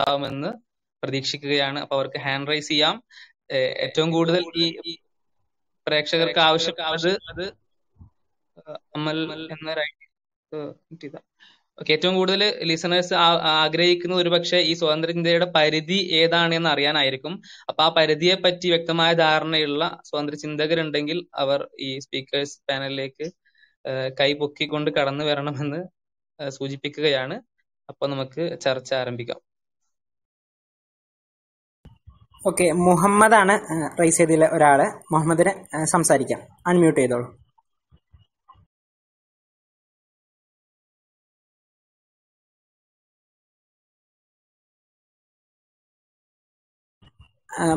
ഉണ്ടാവുമെന്ന് പ്രതീക്ഷിക്കുകയാണ്. അപ്പൊ അവർക്ക് ഹാൻഡ് റൈസ് ചെയ്യാം. ഏറ്റവും കൂടുതൽ ഈ പ്രേക്ഷകർക്ക് ആവശ്യമുള്ളത് അത് അമൽ എന്ന ഓക്കെ ഏറ്റവും കൂടുതൽ ലിസണേഴ്സ് ആഗ്രഹിക്കുന്നത് ഒരുപക്ഷെ ഈ സ്വതന്ത്ര ചിന്തയുടെ പരിധി ഏതാണ് എന്ന് അറിയാനായിരിക്കും. അപ്പൊ ആ പരിധിയെ പറ്റി വ്യക്തമായ ധാരണയുള്ള സ്വതന്ത്ര ചിന്തകരുണ്ടെങ്കിൽ അവർ ഈ സ്പീക്കേഴ്സ് പാനലിലേക്ക് കൈ പൊക്കിക്കൊണ്ട് കടന്നു വരണമെന്ന് സൂചിപ്പിക്കുകയാണ്. അപ്പൊ നമുക്ക് ചർച്ച ആരംഭിക്കാം. ഓക്കെ മുഹമ്മദാണ് റൈസ് ചെയ്തിലെ ഒരാൾ. മുഹമ്മദിന് സംസാരിക്കാം. അൺമ്യൂട്ട് ചെയ്തോളൂ.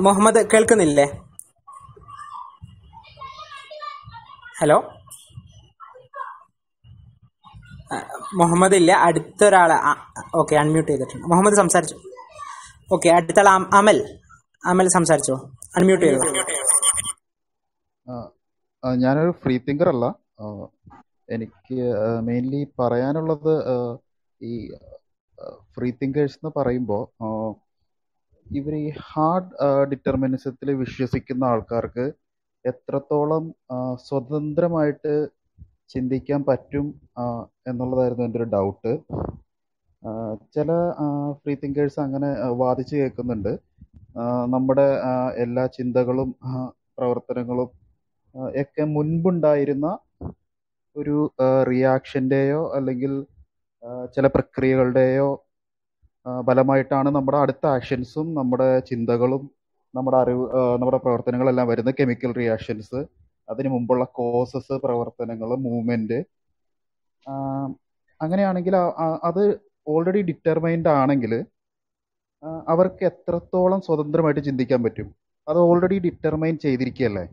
മുഹമ്മദ് കേൾക്കുന്നില്ലേ? ഹലോ? മുഹമ്മദ് ഇല്ല അടുത്തൊരാൾ ഓക്കെ അൺമ്യൂട്ട് ചെയ്തിട്ടുണ്ട്. മുഹമ്മദ് സംസാരിച്ചു. ഓക്കെ അടുത്ത അമൽ. അമൽ സംസാരിച്ചോ? അൺമ്യൂട്ട് ചെയ്തോ? ഞാനൊരു ഫ്രീ തിങ്കർ അല്ല. എനിക്ക് മെയിൻലി പറയാനുള്ളത് ഈ ഫ്രീ തിങ്കേഴ്സ് എന്ന് പറയുമ്പോൾ ഇവർ ഈ ഹാർഡ് ഡിറ്റർമിനിസത്തിൽ വിശ്വസിക്കുന്ന ആൾക്കാർക്ക് എത്രത്തോളം സ്വതന്ത്രമായിട്ട് ചിന്തിക്കാൻ പറ്റും എന്നുള്ളതായിരുന്നു എന്റെ ഒരു ഡൗട്ട് ചില ഫ്രീ തിങ്കേഴ്സ് അങ്ങനെ വാദിച്ചു കേൾക്കുന്നുണ്ട്. നമ്മുടെ എല്ലാ ചിന്തകളും പ്രവർത്തനങ്ങളും ഒക്കെ മുൻപുണ്ടായിരുന്ന ഒരു റിയാക്ഷന്റെയോ അല്ലെങ്കിൽ ചില പ്രക്രിയകളുടെയോ ഫലമായിട്ടാണ് നമ്മുടെ അടുത്ത ആക്ഷൻസും നമ്മുടെ ചിന്തകളും നമ്മുടെ അറിവ് നമ്മുടെ പ്രവർത്തനങ്ങളെല്ലാം വരുന്ന കെമിക്കൽ റിയാക്ഷൻസ് അതിനു മുമ്പുള്ള കോസസ് പ്രവർത്തനങ്ങൾ മൂവ്മെന്റ് അങ്ങനെയാണെങ്കിൽ അത് ഓൾറെഡി ഡിറ്റർമൈൻഡ് ആണെങ്കിൽ അവർക്ക് എത്രത്തോളം സ്വതന്ത്രമായിട്ട് ചിന്തിക്കാൻ പറ്റും? അത് ഓൾറെഡി ഡിറ്റർമൈൻ ചെയ്തിരിക്കുകയല്ലേ?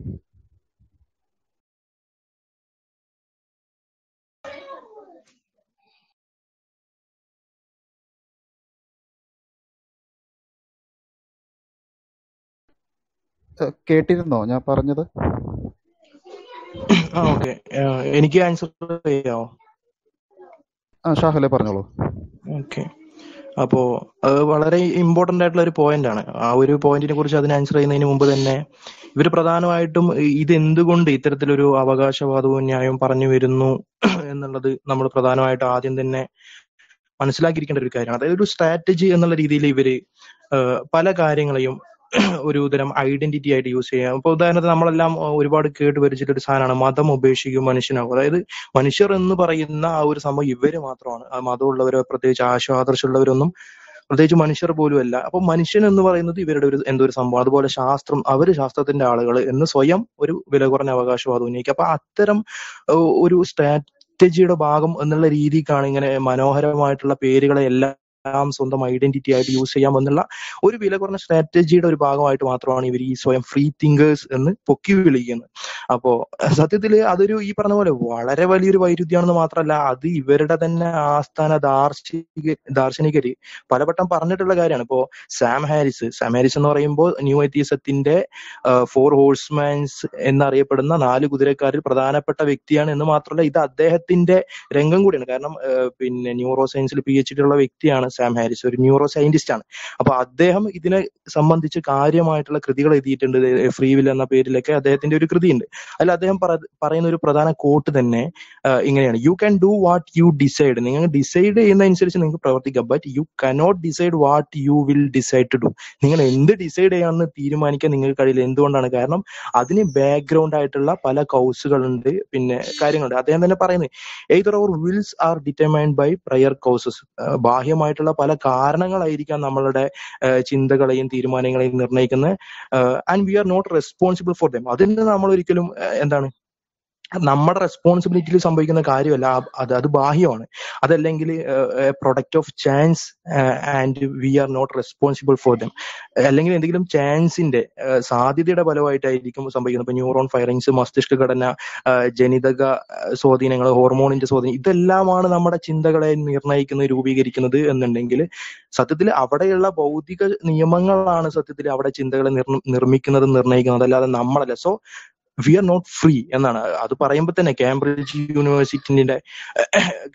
കേട്ടിരുന്നോ ഞാൻ പറഞ്ഞത്? ഓക്കെ എനിക്ക് ആൻസർ ചെയ്യാമോ ആ ഷാഹലെ പറഞ്ഞോളൂ. ഓക്കെ അപ്പോ അത് വളരെ ഇമ്പോർട്ടന്റ് ആയിട്ടുള്ള ഒരു പോയിന്റ് ആണ്. ആ ഒരു പോയിന്റിനെ കുറിച്ച് അതിന് ആൻസർ ചെയ്യുന്നതിന് മുമ്പ് തന്നെ ഇവർ പ്രധാനമായിട്ടും ഇത് എന്തുകൊണ്ട് ഇത്തരത്തിലൊരു അവകാശവാദവും ന്യായവും പറഞ്ഞു വരുന്നു എന്നുള്ളത് നമ്മൾ പ്രധാനമായിട്ട് ആദ്യം തന്നെ മനസ്സിലാക്കിയിരിക്കേണ്ട ഒരു കാര്യമാണ്. അതായത് ഒരു സ്ട്രാറ്റജി എന്നുള്ള രീതിയിൽ ഇവർ പല കാര്യങ്ങളെയും ഒരു തരം ഐഡന്റിറ്റി ആയിട്ട് യൂസ് ചെയ്യാം. ഇപ്പൊ ഉദാഹരണത്തിന് നമ്മളെല്ലാം ഒരുപാട് കേട്ട് പരിചിട്ട ഒരു സാധനമാണ് മതം ഉപേക്ഷിക്കും മനുഷ്യനാകും അതായത് മനുഷ്യർ എന്ന് പറയുന്ന ആ ഒരു സംഭവം ഇവർ മാത്രമാണ്. മതമുള്ളവരോ പ്രത്യേകിച്ച് ആശ്വാദർശമുള്ളവരൊന്നും പ്രത്യേകിച്ച് മനുഷ്യർ പോലും അല്ല. അപ്പൊ മനുഷ്യൻ എന്ന് പറയുന്നത് ഇവരുടെ ഒരു എന്തോ ഒരു സംഭവം. അതുപോലെ ശാസ്ത്രം അവർ ശാസ്ത്രത്തിന്റെ ആളുകൾ എന്ന് സ്വയം ഒരു വില കുറഞ്ഞ അവകാശവാദം ഉന്നയിക്കുക അപ്പൊ അത്തരം ഒരു സ്ട്രാറ്റജിയുടെ ഭാഗം എന്നുള്ള രീതിക്കാണ് ഇങ്ങനെ മനോഹരമായിട്ടുള്ള പേരുകളെ എല്ലാം സ്വന്തം ഐഡന്റിറ്റി ആയിട്ട് യൂസ് ചെയ്യാം എന്നുള്ള ഒരു വില കുറഞ്ഞ സ്ട്രാറ്റജിയുടെ ഒരു ഭാഗമായിട്ട് മാത്രമാണ് ഇവർ ഈ സ്വയം ഫ്രീ തിങ്കേഴ്സ് എന്ന് പൊക്കി വിളിക്കുന്നത്. അപ്പോ സത്യത്തിൽ അതൊരു ഈ പറഞ്ഞ പോലെ വളരെ വലിയൊരു വൈരുദ്ധ്യമാണെന്ന് മാത്രമല്ല അത് ഇവരുടെ തന്നെ ആസ്ഥാന ദാർശനിക ദാർശനികര് പലവട്ടം പറഞ്ഞിട്ടുള്ള കാര്യമാണ്. ഇപ്പോ സാം ഹാരിസ് സാം ഹാരിസ് എന്ന് പറയുമ്പോൾ ന്യൂ എത്തീസത്തിന്റെ ഫോർ ഹോഴ്സ്മാൻസ് എന്നറിയപ്പെടുന്ന നാല് കുതിരക്കാരിൽ പ്രധാനപ്പെട്ട വ്യക്തിയാണ് എന്ന് മാത്രമല്ല ഇത് അദ്ദേഹത്തിന്റെ രംഗം കൂടിയാണ്. കാരണം പിന്നെ ന്യൂറോ സയൻസിൽ പി എച്ച് ഡി ഉള്ള വ്യക്തിയാണ് സാം ഹാരിസ് ഒരു ന്യൂറോ സയന്റിസ്റ്റ് ആണ്. അപ്പൊ അദ്ദേഹം ഇതിനെ സംബന്ധിച്ച് കാര്യമായിട്ടുള്ള കൃതികൾ എഴുതിയിട്ടുണ്ട്. ഫ്രീ വിൽ എന്ന പേരിലൊക്കെ അദ്ദേഹത്തിന്റെ ഒരു കൃതിയുണ്ട്. അതിൽ അദ്ദേഹം പറ- പറയുന്ന ഒരു പ്രധാന കോട്ട് തന്നെ ഇങ്ങനെയാണ്. You can do what you decide നിങ്ങൾ ഡിസൈഡ് ചെയ്യുന്ന അനുസരിച്ച് നിങ്ങൾക്ക് പ്രവർത്തിക്കാം. But you cannot decide what you will decide to do നിങ്ങൾ എന്ത് ഡിസൈഡ് ചെയ്യാമെന്ന് തീരുമാനിക്കാൻ നിങ്ങൾക്ക് കഴിയില്ല. എന്തുകൊണ്ടാണ്? കാരണം അതിന് ബാക്ക്ഗ്രൗണ്ട് ആയിട്ടുള്ള പല കൗസുകളുണ്ട് പിന്നെ കാര്യങ്ങളുണ്ട്. അദ്ദേഹം തന്നെ പറയുന്നത് either our wills are determined by prior causes ബാഹ്യമായിട്ടുള്ള പല കാരണങ്ങളായിരിക്കാം നമ്മളുടെ ചിന്തകളെയും തീരുമാനങ്ങളെയും നിർണയിക്കുന്നത്. And we are not responsible for them അതിന് നമ്മൾ ഒരിക്കലും എന്താണ് നമ്മുടെ റെസ്പോൺസിബിലിറ്റിയിൽ സംഭവിക്കുന്ന കാര്യമല്ല. അത് അത് ബാഹ്യമാണ്. അതല്ലെങ്കിൽ product of chance and we are not responsible for them അല്ലെങ്കിൽ എന്തെങ്കിലും ചാൻസിന്റെ സാധ്യതയുടെ ഫലമായിട്ടായിരിക്കും സംഭവിക്കുന്നത്. ഇപ്പൊ ന്യൂറോൺ ഫയറിങ്സ് മസ്തിഷ്ക ഘടന ജനിതക സ്വാധീനങ്ങൾ ഹോർമോണിന്റെ സ്വാധീനം ഇതെല്ലാമാണ് നമ്മുടെ ചിന്തകളെ നിർണയിക്കുന്നത് രൂപീകരിക്കുന്നത് എന്നുണ്ടെങ്കിൽ സത്യത്തിൽ അവിടെയുള്ള ഭൗതിക നിയമങ്ങളാണ് സത്യത്തിൽ അവിടെ ചിന്തകളെ നിർ നിർമ്മിക്കുന്നത് നിർണയിക്കുന്നത്. അല്ലാതെ നമ്മളല്ല. So we are not free എന്നാണ്. അത് പറയുമ്പോൾ തന്നെ കാംബ്രിഡ്ജ് യൂണിവേഴ്സിറ്റിന്റെ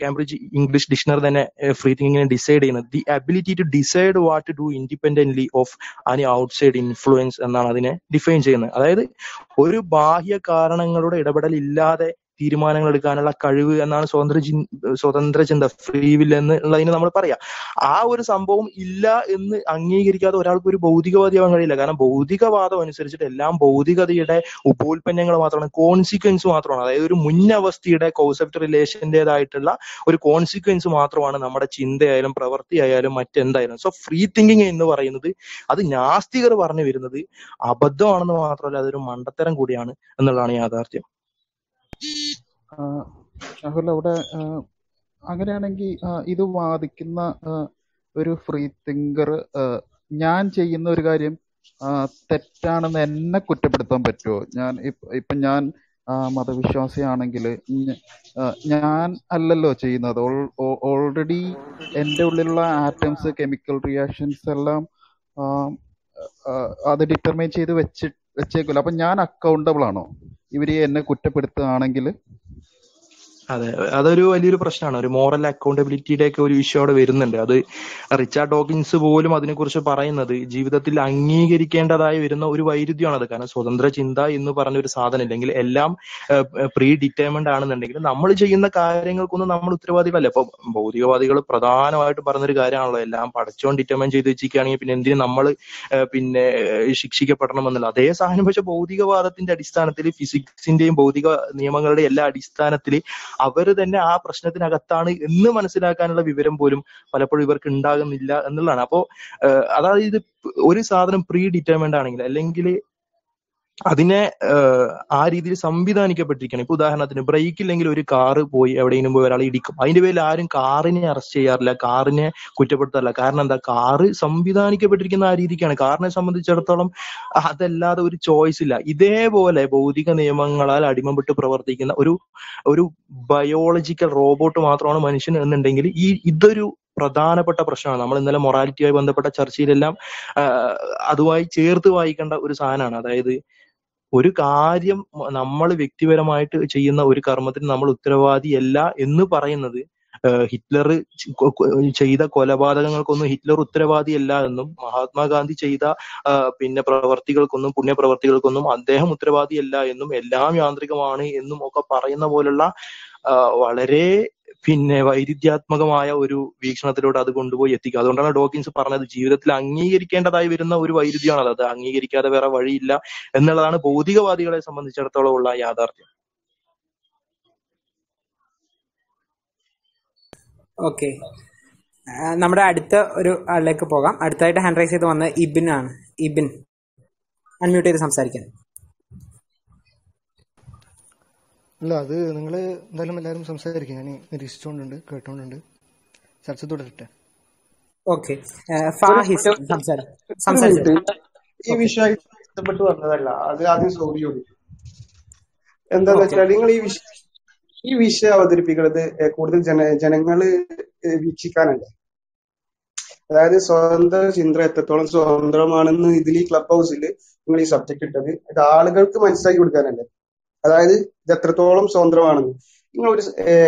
കാംബ്രിഡ്ജ് ഇംഗ്ലീഷ് ഡിക്ഷണറി തന്നെ ഫ്രീ തിങ്കിങ്ങിനെ ഡിസൈഡ് ചെയ്യുന്നത്. The ability to decide what to do independently of any outside influence എന്നാണ് അതിനെ ഡിഫൈൻ ചെയ്യുന്നത്. അതായത് ഒരു ബാഹ്യ കാരണങ്ങളുടെ ഇടപെടൽ ഇല്ലാതെ തീരുമാനങ്ങൾ എടുക്കാനുള്ള കഴിവ് എന്നാണ് സ്വതന്ത്ര ചിന് സ്വതന്ത്ര ചിന്ത. ഫ്രീ എന്നുള്ളതിന് നമ്മൾ പറയാം. ആ ഒരു സംഭവം ഇല്ല എന്ന് അംഗീകരിക്കാതെ ഒരാൾക്ക് ഒരു ഭൗതികവാദിയാവാൻ കഴിയില്ല. കാരണം ഭൗതികവാദം അനുസരിച്ചിട്ട് എല്ലാം ഭൗതികതയുടെ ഉപോൽപ്പന്നങ്ങൾ മാത്രമാണ്. കോൺസിക്വൻസ് മാത്രമാണ്. അതായത് ഒരു മുന്നവസ്ഥയുടെ കോൺസെപ്റ്റ് റിലേഷന്റേതായിട്ടുള്ള ഒരു കോൺസിക്വൻസ് മാത്രമാണ് നമ്മുടെ ചിന്തയായാലും പ്രവൃത്തിയായാലും മറ്റെന്തായാലും. സോ ഫ്രീ തിങ്കിങ് എന്ന് പറയുന്നത് അത് നാസ്തികർ പറഞ്ഞു വരുന്നത് അബദ്ധമാണെന്ന് മാത്രമല്ല അതൊരു മണ്ടത്തരം കൂടിയാണ് എന്നുള്ളതാണ് യാഥാർത്ഥ്യം. ഷാഹുൽ അവിടെ അങ്ങനെയാണെങ്കിൽ ഇത് വാദിക്കുന്ന ഒരു ഫ്രീ തിങ്കർ ഞാൻ ചെയ്യുന്ന ഒരു കാര്യം തെറ്റാണെന്ന് എന്നെ കുറ്റപ്പെടുത്താൻ പറ്റുമോ ഞാൻ ഇപ്പ ഞാൻ മതവിശ്വാസിയാണെങ്കിൽ ഞാൻ അല്ലല്ലോ ചെയ്യുന്നത്. ഓൾറെഡി എന്റെ ഉള്ളിലുള്ള ആറ്റംസ് കെമിക്കൽ റിയാക്ഷൻസ് എല്ലാം അത് ഡിറ്റർമൈൻ ചെയ്ത് വെച്ച് വെച്ചേക്കില്ല അപ്പൊ ഞാൻ അക്കൗണ്ടബിൾ ആണോ? ഇവർ എന്നെ കുറ്റപ്പെടുത്തുകയാണെങ്കിൽ അതെ അതൊരു വലിയൊരു പ്രശ്നമാണ്. ഒരു മോറൽ അക്കൗണ്ടബിലിറ്റിയുടെ ഒക്കെ ഒരു ഇഷ്യൂ അവിടെ വരുന്നുണ്ട്. അത് റിച്ചാർഡ് ഡോക്കിൻസ് പോലും അതിനെക്കുറിച്ച് പറയുന്നത് ജീവിതത്തിൽ അംഗീകരിക്കേണ്ടതായി വരുന്ന ഒരു വൈരുദ്ധ്യമാണത്. കാരണം സ്വതന്ത്ര ചിന്ത എന്ന് പറഞ്ഞ ഒരു സാധനം ഇല്ലെങ്കിൽ എല്ലാം പ്രീ ഡിറ്റർമിൻഡ് ആണെന്നുണ്ടെങ്കിൽ നമ്മൾ ചെയ്യുന്ന കാര്യങ്ങൾക്കൊന്നും നമ്മൾ ഉത്തരവാദികളല്ല. ഇപ്പൊ ഭൗതികവാദികൾ പ്രധാനമായിട്ട് പറഞ്ഞൊരു കാര്യമാണല്ലോ. എല്ലാം പഠിച്ചോണ്ട് ഡിറ്റർമൈൻ ചെയ്ത് വെച്ചിരിക്കുകയാണെങ്കിൽ പിന്നെ എന്തിനു നമ്മൾ പിന്നെ ശിക്ഷിക്കപ്പെടണം എന്നുള്ള അതേ സാധനം പക്ഷെ ഭൗതികവാദത്തിന്റെ അടിസ്ഥാനത്തിൽ ഫിസിക്സിന്റെയും ഭൗതിക നിയമങ്ങളുടെ എല്ലാ അടിസ്ഥാനത്തിൽ അവർ തന്നെ ആ പ്രശ്നത്തിനകത്താണ് എന്ന് മനസ്സിലാക്കാനുള്ള വിവരം പോലും പലപ്പോഴും ഇവർക്ക് ഉണ്ടാകുന്നില്ല എന്നുള്ളതാണ്. അപ്പോ അതായത് ഒരു സാധനം പ്രീ ഡിറ്റർമിൻഡ് ആണെങ്കിൽ അല്ലെങ്കിൽ അതിനെ ആ രീതിയിൽ സംവിധാനിക്കപ്പെട്ടിരിക്കണം. ഇപ്പൊ ഉദാഹരണത്തിന് ബ്രേക്ക് ഇല്ലെങ്കിൽ ഒരു കാറ് പോയി എവിടെയെങ്കിലും പോയി ഒരാൾ ഇടിക്കും. അതിന്റെ പേരിൽ ആരും കാറിനെ അറസ്റ്റ് ചെയ്യാറില്ല കാറിനെ കുറ്റപ്പെടുത്താറില്ല. കാരണം എന്താ? കാറ് സംവിധാനിക്കപ്പെട്ടിരിക്കുന്ന ആ രീതിക്കാണ്. കാറിനെ സംബന്ധിച്ചിടത്തോളം അതല്ലാതെ ഒരു ചോയ്സ് ഇല്ല. ഇതേപോലെ ഭൗതിക നിയമങ്ങളാൽ അടിമപ്പെട്ട് പ്രവർത്തിക്കുന്ന ഒരു ഒരു ബയോളജിക്കൽ റോബോട്ട് മാത്രമാണ് മനുഷ്യൻ എന്നുണ്ടെങ്കിൽ ഈ ഇതൊരു പ്രധാനപ്പെട്ട പ്രശ്നമാണ്. നമ്മൾ ഇന്നലെ മൊറാലിറ്റിയുമായി ബന്ധപ്പെട്ട ചർച്ചയിലെല്ലാം അതുമായി ചേർത്ത് വായിക്കേണ്ട ഒരു സാധനമാണ്. അതായത് ഒരു കാര്യം നമ്മൾ വ്യക്തിപരമായിട്ട് ചെയ്യുന്ന ഒരു കർമ്മത്തിന് നമ്മൾ ഉത്തരവാദിയല്ല എന്ന് പറയുന്നത് ഹിറ്റ്ലർ ചെയ്ത കൊലപാതകങ്ങൾക്കൊന്നും ഹിറ്റ്ലർ ഉത്തരവാദിയല്ല എന്നും മഹാത്മാഗാന്ധി ചെയ്ത പിന്നെ പ്രവർത്തികൾക്കൊന്നും പുണ്യപ്രവർത്തികൾക്കൊന്നും അദ്ദേഹം ഉത്തരവാദിയല്ല എന്നും എല്ലാം യാന്ത്രികമാണ് എന്നും ഒക്കെ പറയുന്ന പോലുള്ള വളരെ പിന്നെ വൈരുദ്ധ്യാത്മകമായ ഒരു വീക്ഷണത്തിലൂടെ അത് കൊണ്ടുപോയി എത്തിക്കുക. അതുകൊണ്ടാണ് ഡോക്കിൻസ് പറഞ്ഞത് ജീവിതത്തിൽ അംഗീകരിക്കേണ്ടതായി വരുന്ന ഒരു വൈരുദ്ധ്യമാണ് അത് അംഗീകരിക്കാതെ വേറെ വഴിയില്ല എന്നുള്ളതാണ് ഭൗതികവാദികളെ സംബന്ധിച്ചിടത്തോളം ഉള്ള യാഥാർത്ഥ്യം. ഓക്കെ. നമ്മുടെ അടുത്ത ഒരു ആളിലേക്ക് പോകാം. അടുത്തായിട്ട് ഹാൻഡ് റൈസ് ചെയ്ത് വന്ന ഇബിൻ ആണ്. ഇബിൻ അൺമ്യൂട്ട് ചെയ്ത് സംസാരിക്കാൻ അല്ല അത് നിങ്ങൾ എന്തായാലും എല്ലാവരും സംസാരിക്കും. ഞാൻ നിരീക്ഷിച്ചുകൊണ്ടുണ്ട് കേട്ടോണ്ടുണ്ട്. ചർച്ച തുടരട്ടെ ഓക്കെ ഈ വിഷയമായിട്ട് വന്നതല്ല. അത് ആദ്യം സൗദിയോട് എന്താന്ന് വെച്ചാൽ നിങ്ങൾ ഈ വിഷയം ഈ വിഷയം അവതരിപ്പിക്കുന്നത് കൂടുതൽ ജന ജനങ്ങൾ വീക്ഷിക്കാനല്ല? അതായത് സ്വതന്ത്ര ചിന്ത എത്രത്തോളം സ്വതന്ത്രമാണെന്ന് ഇതിൽ ഈ ക്ലബ് ഹൗസിൽ നിങ്ങൾ ഈ സബ്ജക്ട് ഇട്ടത്. ഇത് ആളുകൾക്ക് മനസ്സിലാക്കി കൊടുക്കാനല്ലേ? അതായത് ഇത് എത്രത്തോളം സ്വതന്ത്രമാണെന്ന്. നിങ്ങൾ ഒരു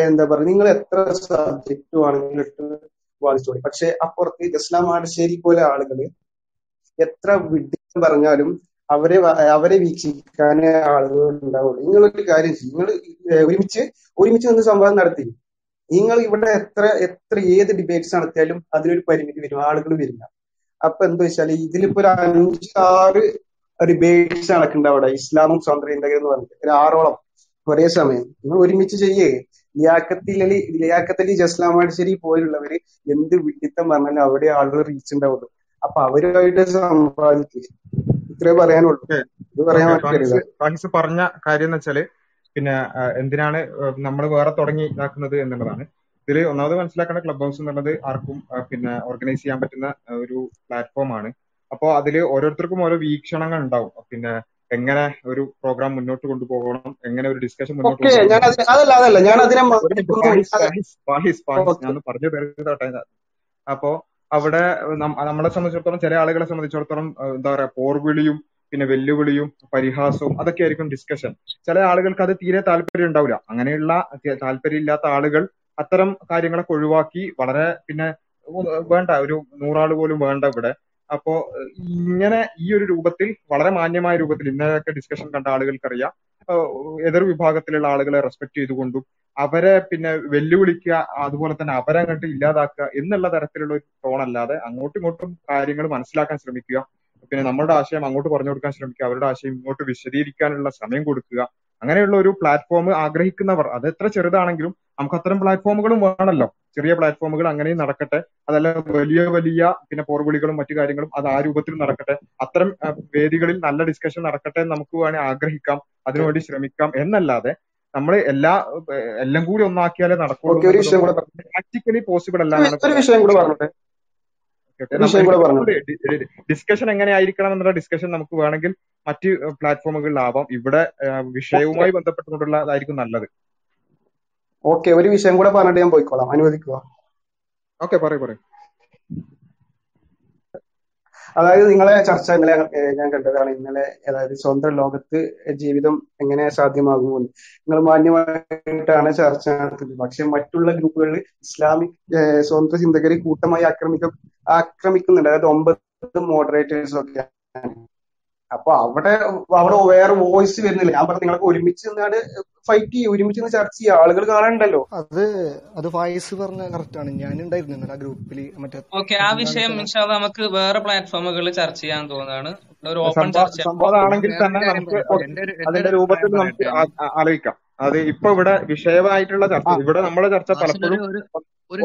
എന്താ പറയുക നിങ്ങൾ എത്ര സബ്ജക്റ്റ് ആണെങ്കിലും ഇട്ട് വാദിച്ചോളി. പക്ഷെ അപ്പുറത്ത് ഇസ്ലാം ആടശ്ശേരി പോലെ ആളുകൾ എത്ര വിഡ്ഢിത്തം പറഞ്ഞാലും അവരെ അവരെ വീക്ഷിക്കാൻ ആളുകൾ ഉണ്ടാവുള്ളൂ. നിങ്ങളൊരു കാര്യം ചെയ്യും. നിങ്ങൾ ഒരുമിച്ച് ഒരുമിച്ച് നിന്ന് സംവാദം നടത്തി. നിങ്ങൾ ഇവിടെ എത്ര എത്ര ഏത് ഡിബേറ്റ്സ് നടത്തിയാലും അതിനൊരു പരിമിതി വരും. ആളുകൾ വരില്ല. അപ്പൊ എന്താ വെച്ചാൽ ഇതിലിപ്പോ ഒരു അഞ്ച് ആറ് ഡിബേറ്റ്സ് നടക്കുന്നുണ്ട് അവിടെ. ഇസ്ലാമും സ്വതന്ത്ര ചിന്തകരും എന്ന് പറഞ്ഞിട്ട്. ഒരു ആറോളം ഒരേ സമയം നിങ്ങൾ ഒരുമിച്ച് ചെയ്യേ. ലിയാക്കത്തിൽ അലി ലിയാക്കത്ത് അലി ജസ്ലാമാശ്ശേരി പോലുള്ളവര് എന്ത് വിഡിത്തം പറഞ്ഞാലും അവിടെ ആളുകൾ റീച്ച് ഉണ്ടാവുള്ളൂ. അപ്പൊ അവരുമായിട്ട് സംവാദിക്കും. ഇത്രേ പറയാനുള്ളൂ. ഇത് പറയാൻ ഫാഹിസ് പറഞ്ഞ കാര്യം എന്ന് വെച്ചാൽ പിന്നെ എന്തിനാണ് നമ്മൾ വേറെ തുടങ്ങി ഇതാക്കുന്നത് എന്നുള്ളതാണ്. ഇതിൽ ഒന്നാമത് മനസ്സിലാക്കേണ്ട ക്ലബ് ഹൗസ് എന്നുള്ളത് ആർക്കും പിന്നെ ഓർഗനൈസ് ചെയ്യാൻ പറ്റുന്ന ഒരു പ്ലാറ്റ്ഫോം ആണ്. അപ്പോൾ അതിൽ ഓരോരുത്തർക്കും ഓരോ വീക്ഷണങ്ങൾ ഉണ്ടാവും. പിന്നെ എങ്ങനെ ഒരു പ്രോഗ്രാം മുന്നോട്ട് കൊണ്ടുപോകണം എങ്ങനെ ഒരു ഡിസ്കഷൻ മുന്നോട്ട് ഞാൻ പറഞ്ഞു തരുന്നതോട്ടെ അപ്പോ അവിടെ നമ്മളെ സംബന്ധിച്ചിടത്തോളം ചില ആളുകളെ സംബന്ധിച്ചിടത്തോളം എന്താ പറയാ പോർവിളിയും പിന്നെ വെല്ലുവിളിയും പരിഹാസവും അതൊക്കെ ആയിരിക്കും ഡിസ്കഷൻ ചില ആളുകൾക്ക് അത് തീരെ താല്പര്യം ഉണ്ടാവില്ല. അങ്ങനെയുള്ള താല്പര്യമില്ലാത്ത ആളുകൾ അത്തരം കാര്യങ്ങളൊക്കെ ഒഴിവാക്കി വളരെ പിന്നെ വേണ്ട ഒരു നൂറാൾ പോലും വേണ്ട ഇവിടെ. അപ്പോ ഇങ്ങനെ ഈ ഒരു രൂപത്തിൽ വളരെ മാന്യമായ രൂപത്തിൽ ഇന്നലെയൊക്കെ ഡിസ്കഷൻ കണ്ട ആളുകൾക്കറിയാം. എതിർ വിഭാഗത്തിലുള്ള ആളുകളെ റെസ്പെക്ട് ചെയ്തുകൊണ്ടും അവരെ പിന്നെ വെല്ലുവിളിക്കുക അതുപോലെ തന്നെ അവരെ അങ്ങോട്ട് ഇല്ലാതാക്കുക എന്നുള്ള തരത്തിലുള്ള ഒരു ടോൺ അല്ലാതെ അങ്ങോട്ടും ഇങ്ങോട്ടും കാര്യങ്ങൾ മനസ്സിലാക്കാൻ ശ്രമിക്കുക. പിന്നെ നമ്മുടെ ആശയം അങ്ങോട്ട് പറഞ്ഞു കൊടുക്കാൻ ശ്രമിക്കുക അവരുടെ ആശയം ഇങ്ങോട്ട് വിശദീകരിക്കാനുള്ള സമയം കൊടുക്കുക. അങ്ങനെയുള്ള ഒരു പ്ലാറ്റ്ഫോം ആഗ്രഹിക്കുന്നവർ അത് എത്ര ചെറുതാണെങ്കിലും നമുക്ക് അത്തരം പ്ലാറ്റ്ഫോമുകളും വേണമല്ലോ. ചെറിയ പ്ലാറ്റ്ഫോമുകൾ അങ്ങനെയും നടക്കട്ടെ. അതല്ല വലിയ വലിയ പിന്നെ പോർവിളികളും മറ്റു കാര്യങ്ങളും അത് ആ രൂപത്തിൽ നടക്കട്ടെ. അത്തരം വേദികളിൽ നല്ല ഡിസ്കഷൻ നടക്കട്ടെ എന്ന് നമുക്ക് വേണേൽ ആഗ്രഹിക്കാം. അതിനുവേണ്ടി ശ്രമിക്കാം. എന്നല്ലാതെ നമ്മൾ എല്ലാ എല്ലാം കൂടി ഒന്നാക്കിയാലേ നടക്കുള്ളൂ പ്രാക്ടിക്കലി പോസിബിൾ അല്ല. ഒരു വിഷയം കൂടെ പറഞ്ഞോട്ടെ? ഡിസ്കഷൻ എങ്ങനെ ആയിരിക്കണം എന്നുള്ള ഡിസ്കഷൻ നമുക്ക് വേണമെങ്കിൽ മറ്റ് പ്ലാറ്റ്ഫോമുകളിലാവാം ഇവിടെ വിഷയവുമായി ബന്ധപ്പെട്ടുകൊണ്ടുള്ളതായിരിക്കും നല്ലത്. ഓക്കെ ഒരു വിഷയം കൂടെ പറഞ്ഞിട്ട് ഞാൻ പോയിക്കോളാം. അനുവദിക്കുക ഓക്കെ പറയൂ പറയൂ. അതായത് നിങ്ങളെ ചർച്ച ഇന്നലെ ഞാൻ കണ്ടതാണ് ഇന്നലെ അതായത് സ്വന്തം ലോകത്ത് ജീവിതം എങ്ങനെ സാധ്യമാകുമെന്ന്. നിങ്ങൾ മാന്യമായിട്ടാണ് ചർച്ച നടത്തുന്നത്. പക്ഷെ മറ്റുള്ള ഗ്രൂപ്പുകളിൽ ഇസ്ലാമിക് സ്വന്തം ചിന്തകരെ കൂട്ടമായി ആക്രമിക്ക ആക്രമിക്കുന്നുണ്ട്. അതായത് ഒമ്പത് മോഡറേറ്റേഴ്സ് ഒക്കെ അപ്പൊ അവിടെ അവിടെ വേറെ വോയിസ് വരുന്നില്ല. ഞാൻ പറഞ്ഞു നിങ്ങൾക്ക് ഒരുമിച്ച് നിന്നാണ് ഫൈറ്റ് ചെയ്യുക ഒരുമിച്ച് നിന്ന് ചർച്ച ചെയ്യുക ആളുകൾ കാണണ്ടല്ലോ അത് അത് വോയിസ് പറഞ്ഞ കറക്റ്റ് ആണ്. ഞാൻ ഉണ്ടായിരുന്നു ഇന്നലെ ആ ഗ്രൂപ്പിൽ മറ്റേ ഓക്കെ ആ വിഷയം നമുക്ക് വേറെ പ്ലാറ്റ്ഫോമുകളിൽ ചർച്ച ചെയ്യാൻ തോന്നുന്നതാണ്. ഒരു ഓപ്പൺ ചർച്ച. സംഭവം ആണെങ്കിൽ തന്നെ നമുക്ക് അതിന്റെ രൂപത്തിൽ നമുക്ക് ആലോചിക്കാം. അത് ഇപ്പൊ ഇവിടെ വിഷയമായിട്ടുള്ള ചർച്ച ഇവിടെ നമ്മുടെ ചർച്ച പലപ്പോഴും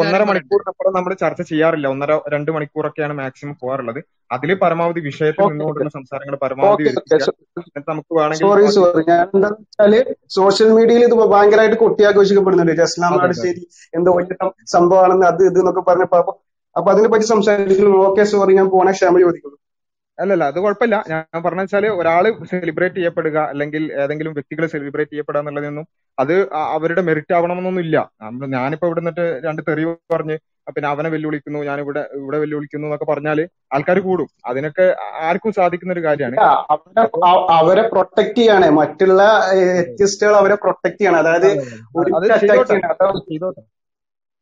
ഒന്നര മണിക്കൂറിനപ്പുറം നമ്മൾ ചർച്ച ചെയ്യാറില്ല. ഒന്നര രണ്ട് മണിക്കൂറൊക്കെയാണ് മാക്സിമം പോകാറുള്ളത്. അതിൽ പരമാവധി വിഷയത്തിൽ നിന്നുകൊണ്ടുള്ള സംസാരങ്ങൾ പരമാവധി നമുക്ക് വേണമെങ്കിൽ സോറി സോറി ഞാൻ എന്താ വെച്ചാൽ സോഷ്യൽ മീഡിയയിൽ ഇത് ഭയങ്കരമായിട്ട് കൊട്ടിയാഘോഷിക്കപ്പെടുന്നുണ്ട് ജസ്ലാം ശരി എന്തോ സംഭവമാണെന്ന് അത് ഇത് എന്നൊക്കെ പറഞ്ഞപ്പോ അപ്പൊ അപ്പൊ അതിനെ പറ്റി സംസാരിക്കുന്നു ഓക്കെ സോറി ഞാൻ പോണ. ക്ഷമ ചോദിക്കുന്നു. അല്ലല്ല അത് കുഴപ്പമില്ല. ഞാൻ പറഞ്ഞ വെച്ചാൽ ഒരാൾ സെലിബ്രേറ്റ് ചെയ്യപ്പെടുക അല്ലെങ്കിൽ ഏതെങ്കിലും വ്യക്തികൾ സെലിബ്രേറ്റ് ചെയ്യപ്പെടുക എന്നുള്ളതൊന്നും അത് അവരുടെ മെറിറ്റ് ആവണമെന്നൊന്നും ഇല്ല ഞാനിപ്പോ ഇവിടെ നിന്നിട്ട് രണ്ട് തെറി പറഞ്ഞ് പിന്നെ അവനെ വെല്ലുവിളിക്കുന്നു ഞാൻ ഇവിടെ ഇവിടെ വെല്ലുവിളിക്കുന്നു എന്നൊക്കെ പറഞ്ഞാൽ ആൾക്കാർ കൂടും. അതിനൊക്കെ ആർക്കും സാധിക്കുന്ന ഒരു കാര്യമാണ്. അവരെ പ്രൊട്ടക്ട് ചെയ്യാണ്. മറ്റുള്ള അവരെ പ്രൊട്ടക്ട് ചെയ്യാണ്. അതായത്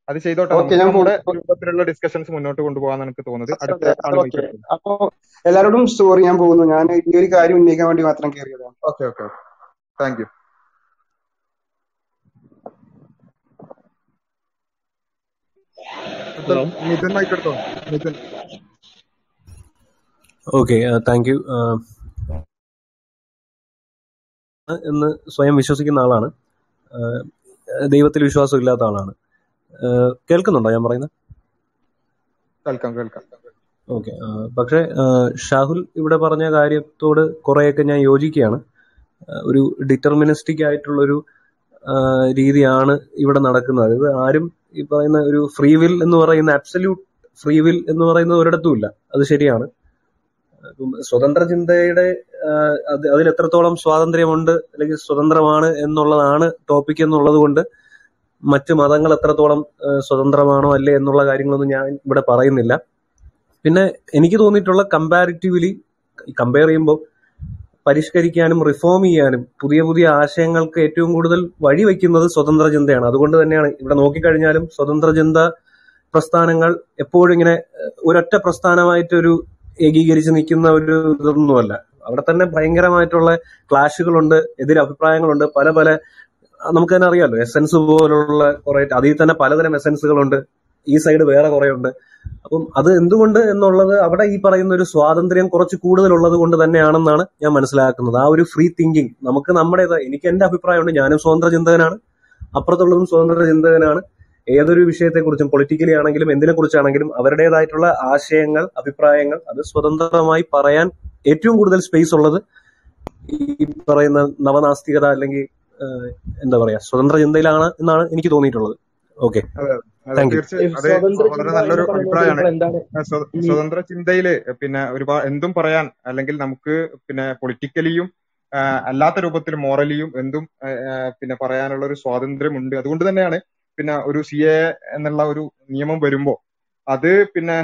അത് ചെയ്തോട്ടെ. നമ്മുടെ രൂപത്തിലുള്ള ഡിസ്കഷൻസ് മുന്നോട്ട് കൊണ്ടുപോകാൻ എനിക്ക് തോന്നുന്നത്. അപ്പോ എല്ലാരോടും സോറി ഞാൻ പോകുന്നു. ഞാൻ ഈ ഒരു കാര്യം ഉന്നയിക്കാൻ വേണ്ടി മാത്രം കയറിയതാണ് okay okay thank you Nithin മൈക്കെടുത്തോ Nithin okay thank you എന്ന് സ്വയം വിശ്വസിക്കുന്ന ആളാണ്. ദൈവത്തിൽ വിശ്വാസം ഇല്ലാത്ത ആളാണ്. കേൾക്കുന്നുണ്ടോ ഞാൻ പറയുന്നത്? കേൾക്കാം കേൾക്കാം. ഓക്കെ പക്ഷേ ഷാഹുൽ ഇവിടെ പറഞ്ഞ കാര്യത്തോട് കുറെയൊക്കെ ഞാൻ യോജിക്കുകയാണ്. ഒരു ഡിറ്റർമിനിസ്റ്റിക് ആയിട്ടുള്ളൊരു രീതിയാണ് ഇവിടെ നടക്കുന്നത്. അതായത് ആരും ഈ പറയുന്ന ഒരു ഫ്രീ വിൽ എന്ന് പറയുന്ന അബ്സല്യൂട്ട് ഫ്രീ വിൽ എന്ന് പറയുന്നത് ഒരിടത്തുമില്ല അത് ശരിയാണ്. സ്വതന്ത്ര ചിന്തയുടെ അതിൽ എത്രത്തോളം സ്വാതന്ത്ര്യമുണ്ട് അല്ലെങ്കിൽ സ്വതന്ത്രമാണ് എന്നുള്ളതാണ് ടോപ്പിക് എന്നുള്ളത് കൊണ്ട് മറ്റ് മതങ്ങൾ എത്രത്തോളം സ്വതന്ത്രമാണോ അല്ലേ എന്നുള്ള കാര്യങ്ങളൊന്നും ഞാൻ ഇവിടെ പറയുന്നില്ല. പിന്നെ എനിക്ക് തോന്നിയിട്ടുള്ള കമ്പാരിറ്റീവ്ലി കമ്പയർ ചെയ്യുമ്പോൾ പരിഷ്കരിക്കാനും റിഫോം ചെയ്യാനും പുതിയ പുതിയ ആശയങ്ങൾക്ക് ഏറ്റവും കൂടുതൽ വഴിവെക്കുന്നത് സ്വതന്ത്ര ചിന്തയാണ്. അതുകൊണ്ട് തന്നെയാണ് ഇവിടെ നോക്കിക്കഴിഞ്ഞാലും സ്വതന്ത്ര ചിന്ത പ്രസ്ഥാനങ്ങൾ എപ്പോഴും ഇങ്ങനെ ഒരൊറ്റ പ്രസ്ഥാനമായിട്ടൊരു ഏകീകരിച്ച് നിൽക്കുന്ന ഒരു ഇതൊന്നുമല്ല. അവിടെ തന്നെ ഭയങ്കരമായിട്ടുള്ള ക്ലാഷുകളുണ്ട് എതിരഭിപ്രായങ്ങളുണ്ട് പല പല നമുക്ക് തന്നെ അറിയാമല്ലോ എസെൻസ് പോലുള്ള കുറെ അതിൽ തന്നെ പലതരം എസെൻസുകളുണ്ട് ഈ സൈഡ് വേറെ കുറെ ഉണ്ട് അപ്പം അത് എന്തുകൊണ്ട് എന്നുള്ളത് അവിടെ ഈ പറയുന്ന ഒരു സ്വാതന്ത്ര്യം കുറച്ച് കൂടുതലുള്ളത് കൊണ്ട് തന്നെയാണെന്നാണ് ഞാൻ മനസ്സിലാക്കുന്നത്. ആ ഒരു ഫ്രീ തിങ്കിങ് നമുക്ക് നമ്മുടേത് എനിക്ക് എന്റെ അഭിപ്രായമുണ്ട് ഞാനും സ്വതന്ത്ര ചിന്തകനാണ് അപ്പുറത്തുള്ളതും സ്വതന്ത്ര ചിന്തകനാണ് ഏതൊരു വിഷയത്തെക്കുറിച്ചും പൊളിറ്റിക്കലി ആണെങ്കിലും എന്തിനെ കുറിച്ചാണെങ്കിലും അവരുടേതായിട്ടുള്ള ആശയങ്ങൾ അഭിപ്രായങ്ങൾ അത് സ്വതന്ത്രമായി പറയാൻ ഏറ്റവും കൂടുതൽ സ്പേസ് ഉള്ളത് ഈ പറയുന്ന നവനാസ്തികത അല്ലെങ്കിൽ എന്താ പറയാ സ്വതന്ത്ര ചിന്തയിലാണ് എന്നാണ് എനിക്ക് തോന്നിയിട്ടുള്ളത്. ഓക്കെ. തീർച്ചയായും. അത് വളരെ നല്ലൊരു അഭിപ്രായമാണ്. സ്വതന്ത്ര ചിന്തയിൽ പിന്നെ ഒരുപാട് എന്തും പറയാൻ അല്ലെങ്കിൽ നമുക്ക് പിന്നെ പൊളിറ്റിക്കലിയും അല്ലാത്ത രൂപത്തിൽ മോറലിയും എന്തും പിന്നെ പറയാനുള്ള ഒരു സ്വാതന്ത്ര്യമുണ്ട്. അതുകൊണ്ട് തന്നെയാണ് പിന്നെ ഒരു സി എ എന്നുള്ള ഒരു നിയമം വരുമ്പോ അത് പിന്നെ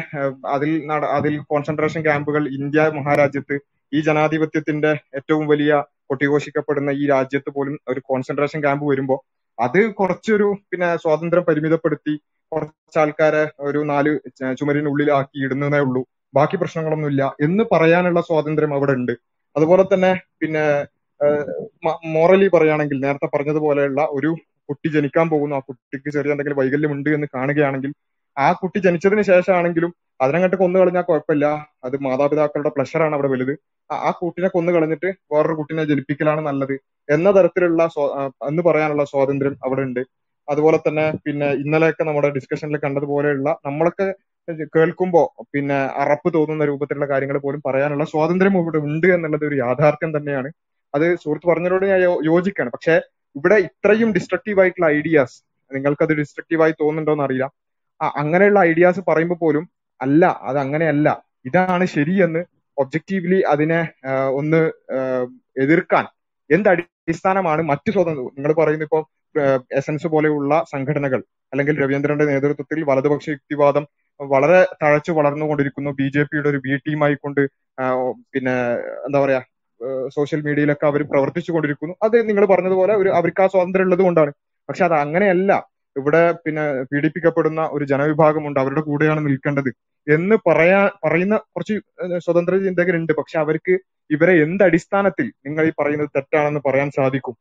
അതിൽ അതിൽ കോൺസെൻട്രേഷൻ ക്യാമ്പുകൾ ഇന്ത്യ മഹാരാജ്യത്ത് ഈ ജനാധിപത്യത്തിന്റെ ഏറ്റവും വലിയ കൊട്ടിഘോഷിക്കപ്പെടുന്ന ഈ രാജ്യത്ത് പോലും ഒരു കോൺസെൻട്രേഷൻ ക്യാമ്പ് വരുമ്പോൾ അത് കുറച്ചൊരു പിന്നെ സ്വാതന്ത്ര്യം പരിമിതപ്പെടുത്തി കുറച്ച് ആൾക്കാരെ ഒരു നാല് ചുമരിനുള്ളിലാക്കി ഇടുന്നതേ ഉള്ളൂ. ബാക്കി പ്രശ്നങ്ങളൊന്നുമില്ല എന്ന് പറയാനുള്ള സ്വാതന്ത്ര്യം അവിടെ ഉണ്ട് അതുപോലെ തന്നെ പിന്നെ മോറലി പറയുകയാണെങ്കിൽ നേരത്തെ പറഞ്ഞതുപോലെയുള്ള ഒരു കുട്ടി ജനിക്കാൻ പോകുന്നു. ആ കുട്ടിക്ക് ചെറിയ എന്തെങ്കിലും വൈകല്യം ഉണ്ട് എന്ന് കാണുകയാണെങ്കിൽ ആ കുട്ടി ജനിച്ചതിന് ശേഷമാണെങ്കിലും അതിനങ്ങോട്ട് കൊന്നു കളഞ്ഞാൽ കുഴപ്പമില്ല അത് മാതാപിതാക്കളുടെ പ്ലഷറാണ് അവിടെ വലുത്. ആ- കുട്ടിനെ കൊന്നു കളഞ്ഞിട്ട് വേറൊരു കുട്ടിനെ ജനിപ്പിക്കലാണ് നല്ലത് എന്ന തരത്തിലുള്ള എന്ന് പറയാനുള്ള സ്വാതന്ത്ര്യം അവിടെ ഉണ്ട്. അതുപോലെ തന്നെ പിന്നെ ഇന്നലെയൊക്കെ നമ്മുടെ ഡിസ്കഷനിൽ കണ്ടതുപോലെയുള്ള നമ്മളൊക്കെ കേൾക്കുമ്പോ പിന്നെ അറപ്പ് തോന്നുന്ന രൂപത്തിലുള്ള കാര്യങ്ങൾ പോലും പറയാനുള്ള സ്വാതന്ത്ര്യം ഇവിടെ ഉണ്ട് എന്നുള്ളത് ഒരു യാഥാർത്ഥ്യം തന്നെയാണ്. അത് സുഹൃത്ത് പറഞ്ഞതിനോട് ഞാൻ യോജിക്കുകയാണ് പക്ഷെ ഇവിടെ ഇത്രയും ഡിസ്ട്രക്റ്റീവ് ആയിട്ടുള്ള ഐഡിയാസ് നിങ്ങൾക്കത് ഡിസ്ട്രക്റ്റീവ് ആയി തോന്നുന്നുണ്ടോ എന്ന് അറിയില്ല. അങ്ങനെയുള്ള ഐഡിയാസ് പറയുമ്പോൾ പോലും അല്ല അത് അങ്ങനെയല്ല. ഇതാണ് ശരിയെന്ന് ഒബ്ജക്റ്റീവ്ലി അതിനെ ഒന്ന് എതിർക്കാൻ. എന്ത് അടിസ്ഥാനമാണ് മറ്റു സ്വതന്ത്ര നിങ്ങൾ പറയുന്ന ഇപ്പോൾ എസൻസ് പോലെയുള്ള സംഘടനകൾ അല്ലെങ്കിൽ രവീന്ദ്രന്റെ നേതൃത്വത്തിൽ വലതുപക്ഷ യുക്തിവാദം വളരെ തഴച്ചു വളർന്നുകൊണ്ടിരിക്കുന്നു ബി ജെ പിയുടെ ഒരു ബി ടീമായിക്കൊണ്ട് കൊണ്ട് പിന്നെ എന്താ പറയാ സോഷ്യൽ മീഡിയയിലൊക്കെ അവർ പ്രവർത്തിച്ചു കൊണ്ടിരിക്കുന്നു. അത് നിങ്ങൾ പറഞ്ഞതുപോലെ ഒരു അവർക്ക് ആ സ്വാതന്ത്ര്യം ഉള്ളത് കൊണ്ടാണ് പക്ഷെ അത് അങ്ങനെയല്ല. ഇവിടെ പിന്നെ പീഡിപ്പിക്കപ്പെടുന്ന ഒരു ജനവിഭാഗമുണ്ട് അവരുടെ കൂടെയാണ് നിൽക്കേണ്ടത് എന്ന് പറയാ പറയുന്ന കുറച്ച് സ്വതന്ത്ര ചിന്തകരുണ്ട്. പക്ഷെ അവർക്ക് ഇവരെ എന്ത് അടിസ്ഥാനത്തിൽ നിങ്ങൾ ഈ പറയുന്നത് തെറ്റാണെന്ന് പറയാൻ സാധിക്കും.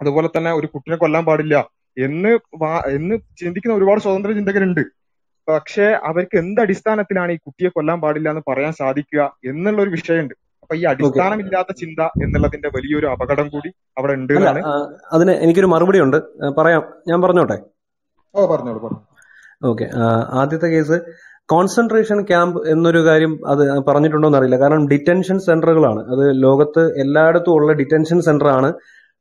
അതുപോലെ തന്നെ ഒരു കുട്ടിനെ കൊല്ലാൻ പാടില്ല എന്ന് വാ- എന്ന് ചിന്തിക്കുന്ന ഒരുപാട് സ്വതന്ത്ര ചിന്തകരുണ്ട്. പക്ഷെ അവർക്ക് എന്ത് അടിസ്ഥാനത്തിലാണ് ഈ കുട്ടിയെ കൊല്ലാൻ പാടില്ല എന്ന് പറയാൻ സാധിക്കുക എന്നുള്ള ഒരു വിഷയമുണ്ട്. അപ്പൊ ഈ അടിസ്ഥാനമില്ലാത്ത ചിന്ത എന്നുള്ളതിന്റെ വലിയൊരു അപകടം കൂടി അവിടെ ഉണ്ട് അതിന് എനിക്കൊരു മറുപടി ഉണ്ട് പറയാം. ഞാൻ പറഞ്ഞോട്ടെ? ഓ പറഞ്ഞോളൂ പറഞ്ഞു ഓക്കെ ആദ്യത്തെ കേസ് കോൺസെൻട്രേഷൻ ക്യാമ്പ് എന്നൊരു കാര്യം അത് പറഞ്ഞിട്ടുണ്ടോ എന്നറിയില്ല. കാരണം ഡിറ്റൻഷൻ സെന്ററുകളാണ് അത് ലോകത്ത് എല്ലായിടത്തും ഉള്ള ഡിറ്റൻഷൻ സെന്റർ ആണ്.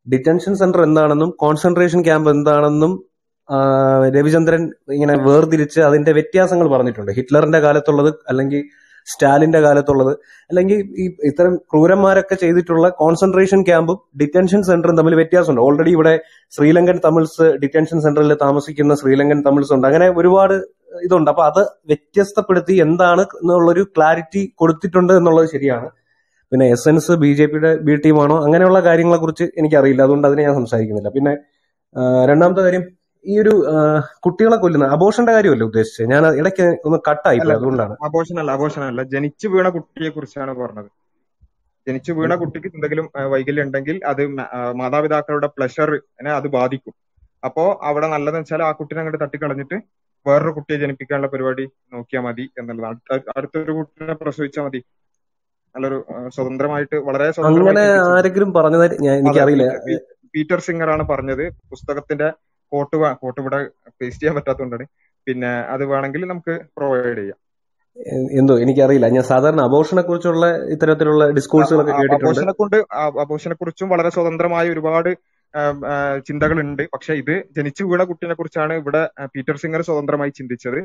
ഡിറ്റൻഷൻ സെന്റർ എന്താണെന്നും കോൺസെൻട്രേഷൻ ക്യാമ്പ് എന്താണെന്നും രവിചന്ദ്രൻ ഇങ്ങനെ വേർതിരിച്ച് അതിന്റെ വ്യത്യാസങ്ങൾ പറഞ്ഞിട്ടുണ്ട്. ഹിറ്റ്ലറിന്റെ കാലത്തുള്ളത് അല്ലെങ്കിൽ സ്റ്റാലിന്റെ കാലത്തുള്ളത്. അല്ലെങ്കിൽ ഈ ഇത്തരം ക്രൂരന്മാരൊക്കെ ചെയ്തിട്ടുള്ള കോൺസെൻട്രേഷൻ ക്യാമ്പും ഡിറ്റൻഷൻ സെന്ററും തമ്മിൽ വ്യത്യാസമുണ്ട്. ഓൾറെഡി ഇവിടെ ശ്രീലങ്കൻ തമിഴ്സ് ഡിറ്റൻഷൻ സെന്ററിൽ താമസിക്കുന്ന ശ്രീലങ്കൻ തമിഴ്സ് ഉണ്ട്. അങ്ങനെ ഒരുപാട് ഇതുണ്ട്. അപ്പൊ അത് വ്യത്യസ്തപ്പെടുത്തി എന്താണ് എന്നുള്ളൊരു ക്ലാരിറ്റി കൊടുത്തിട്ടുണ്ട് എന്നുള്ളത് ശരിയാണ്. പിന്നെ എസെൻസ് ബി ജെ പിയുടെ ബി ടീമാണോ? അങ്ങനെയുള്ള കാര്യങ്ങളെ കുറിച്ച് എനിക്കറിയില്ല. അതുകൊണ്ട് അതിനെ ഞാൻ സംസാരിക്കുന്നില്ല. പിന്നെ രണ്ടാമത്തെ കാര്യം ഈ ഒരു കുട്ടികളെ കൊല്ലുന്ന അബോഷന്റെ കാര്യമല്ല ഉദ്ദേശിച്ചത്? ഞാൻ ഇടയ്ക്ക് ഒന്ന് കട്ടായി അതുകൊണ്ടാണ്. അബോഷനല്ല അബോഷനല്ല ജനിച്ചു വീണ കുട്ടിയെ കുറിച്ചാണ് പറഞ്ഞത്. ജനിച്ചു വീണ കുട്ടിക്ക് എന്തെങ്കിലും വൈകല്യം ഉണ്ടെങ്കിൽ അത് മാതാപിതാക്കളുടെ പ്ലഷറിനെ അത് ബാധിക്കും. അപ്പോ അവിടെ നല്ലതെന്ന് വെച്ചാൽ ആ കുട്ടിനെ അങ്ങോട്ട് തട്ടിക്കളഞ്ഞിട്ട് വേറൊരു കുട്ടിയെ ജനിപ്പിക്കാനുള്ള പരിപാടി നോക്കിയാൽ മതി എന്നുള്ളതാണ്. അടുത്തൊരു കുട്ടിനെ പ്രസവിച്ചാൽ മതി. നല്ലൊരു സ്വതന്ത്രമായിട്ട് വളരെ അങ്ങനെ ആരെങ്കിലും പറഞ്ഞതായിട്ട് ഞാൻ അതെ എനിക്കറിയില്ല. പീറ്റർ പീ- പീറ്റർ സിംഗർ ആണ് പറഞ്ഞത്. പുസ്തകത്തിന്റെ കോട്ട് ഫോട്ടോ കോട്ട് ഇവിടെ പേസ്റ്റ് ചെയ്യാൻ പറ്റാത്തതുകൊണ്ടാണ്. പിന്നെ അത് വേണമെങ്കിൽ നമുക്ക് പ്രൊവൈഡ് ചെയ്യാം. എന്തോ എനിക്കറിയില്ല. ഞാൻ സാധാരണ അബോഷനെ കുറിച്ചുള്ള ഇത്തരത്തിലുള്ള ഡിസ്കോഴ്സുകളൊക്കെ കേട്ടിട്ടുണ്ട്. അബോഷനെ കൊണ്ട് അബോഷനെ കുറിച്ചും വളരെ സ്വതന്ത്രമായ ഒരുപാട് ചിന്തകളുണ്ട്. പക്ഷെ ഇത് ജനിച്ചു വീണ കുട്ടിനെ കുറിച്ചാണ് ഇവിടെ പീറ്റർ സിംഗർ സ്വതന്ത്രമായി ചിന്തിച്ചത്.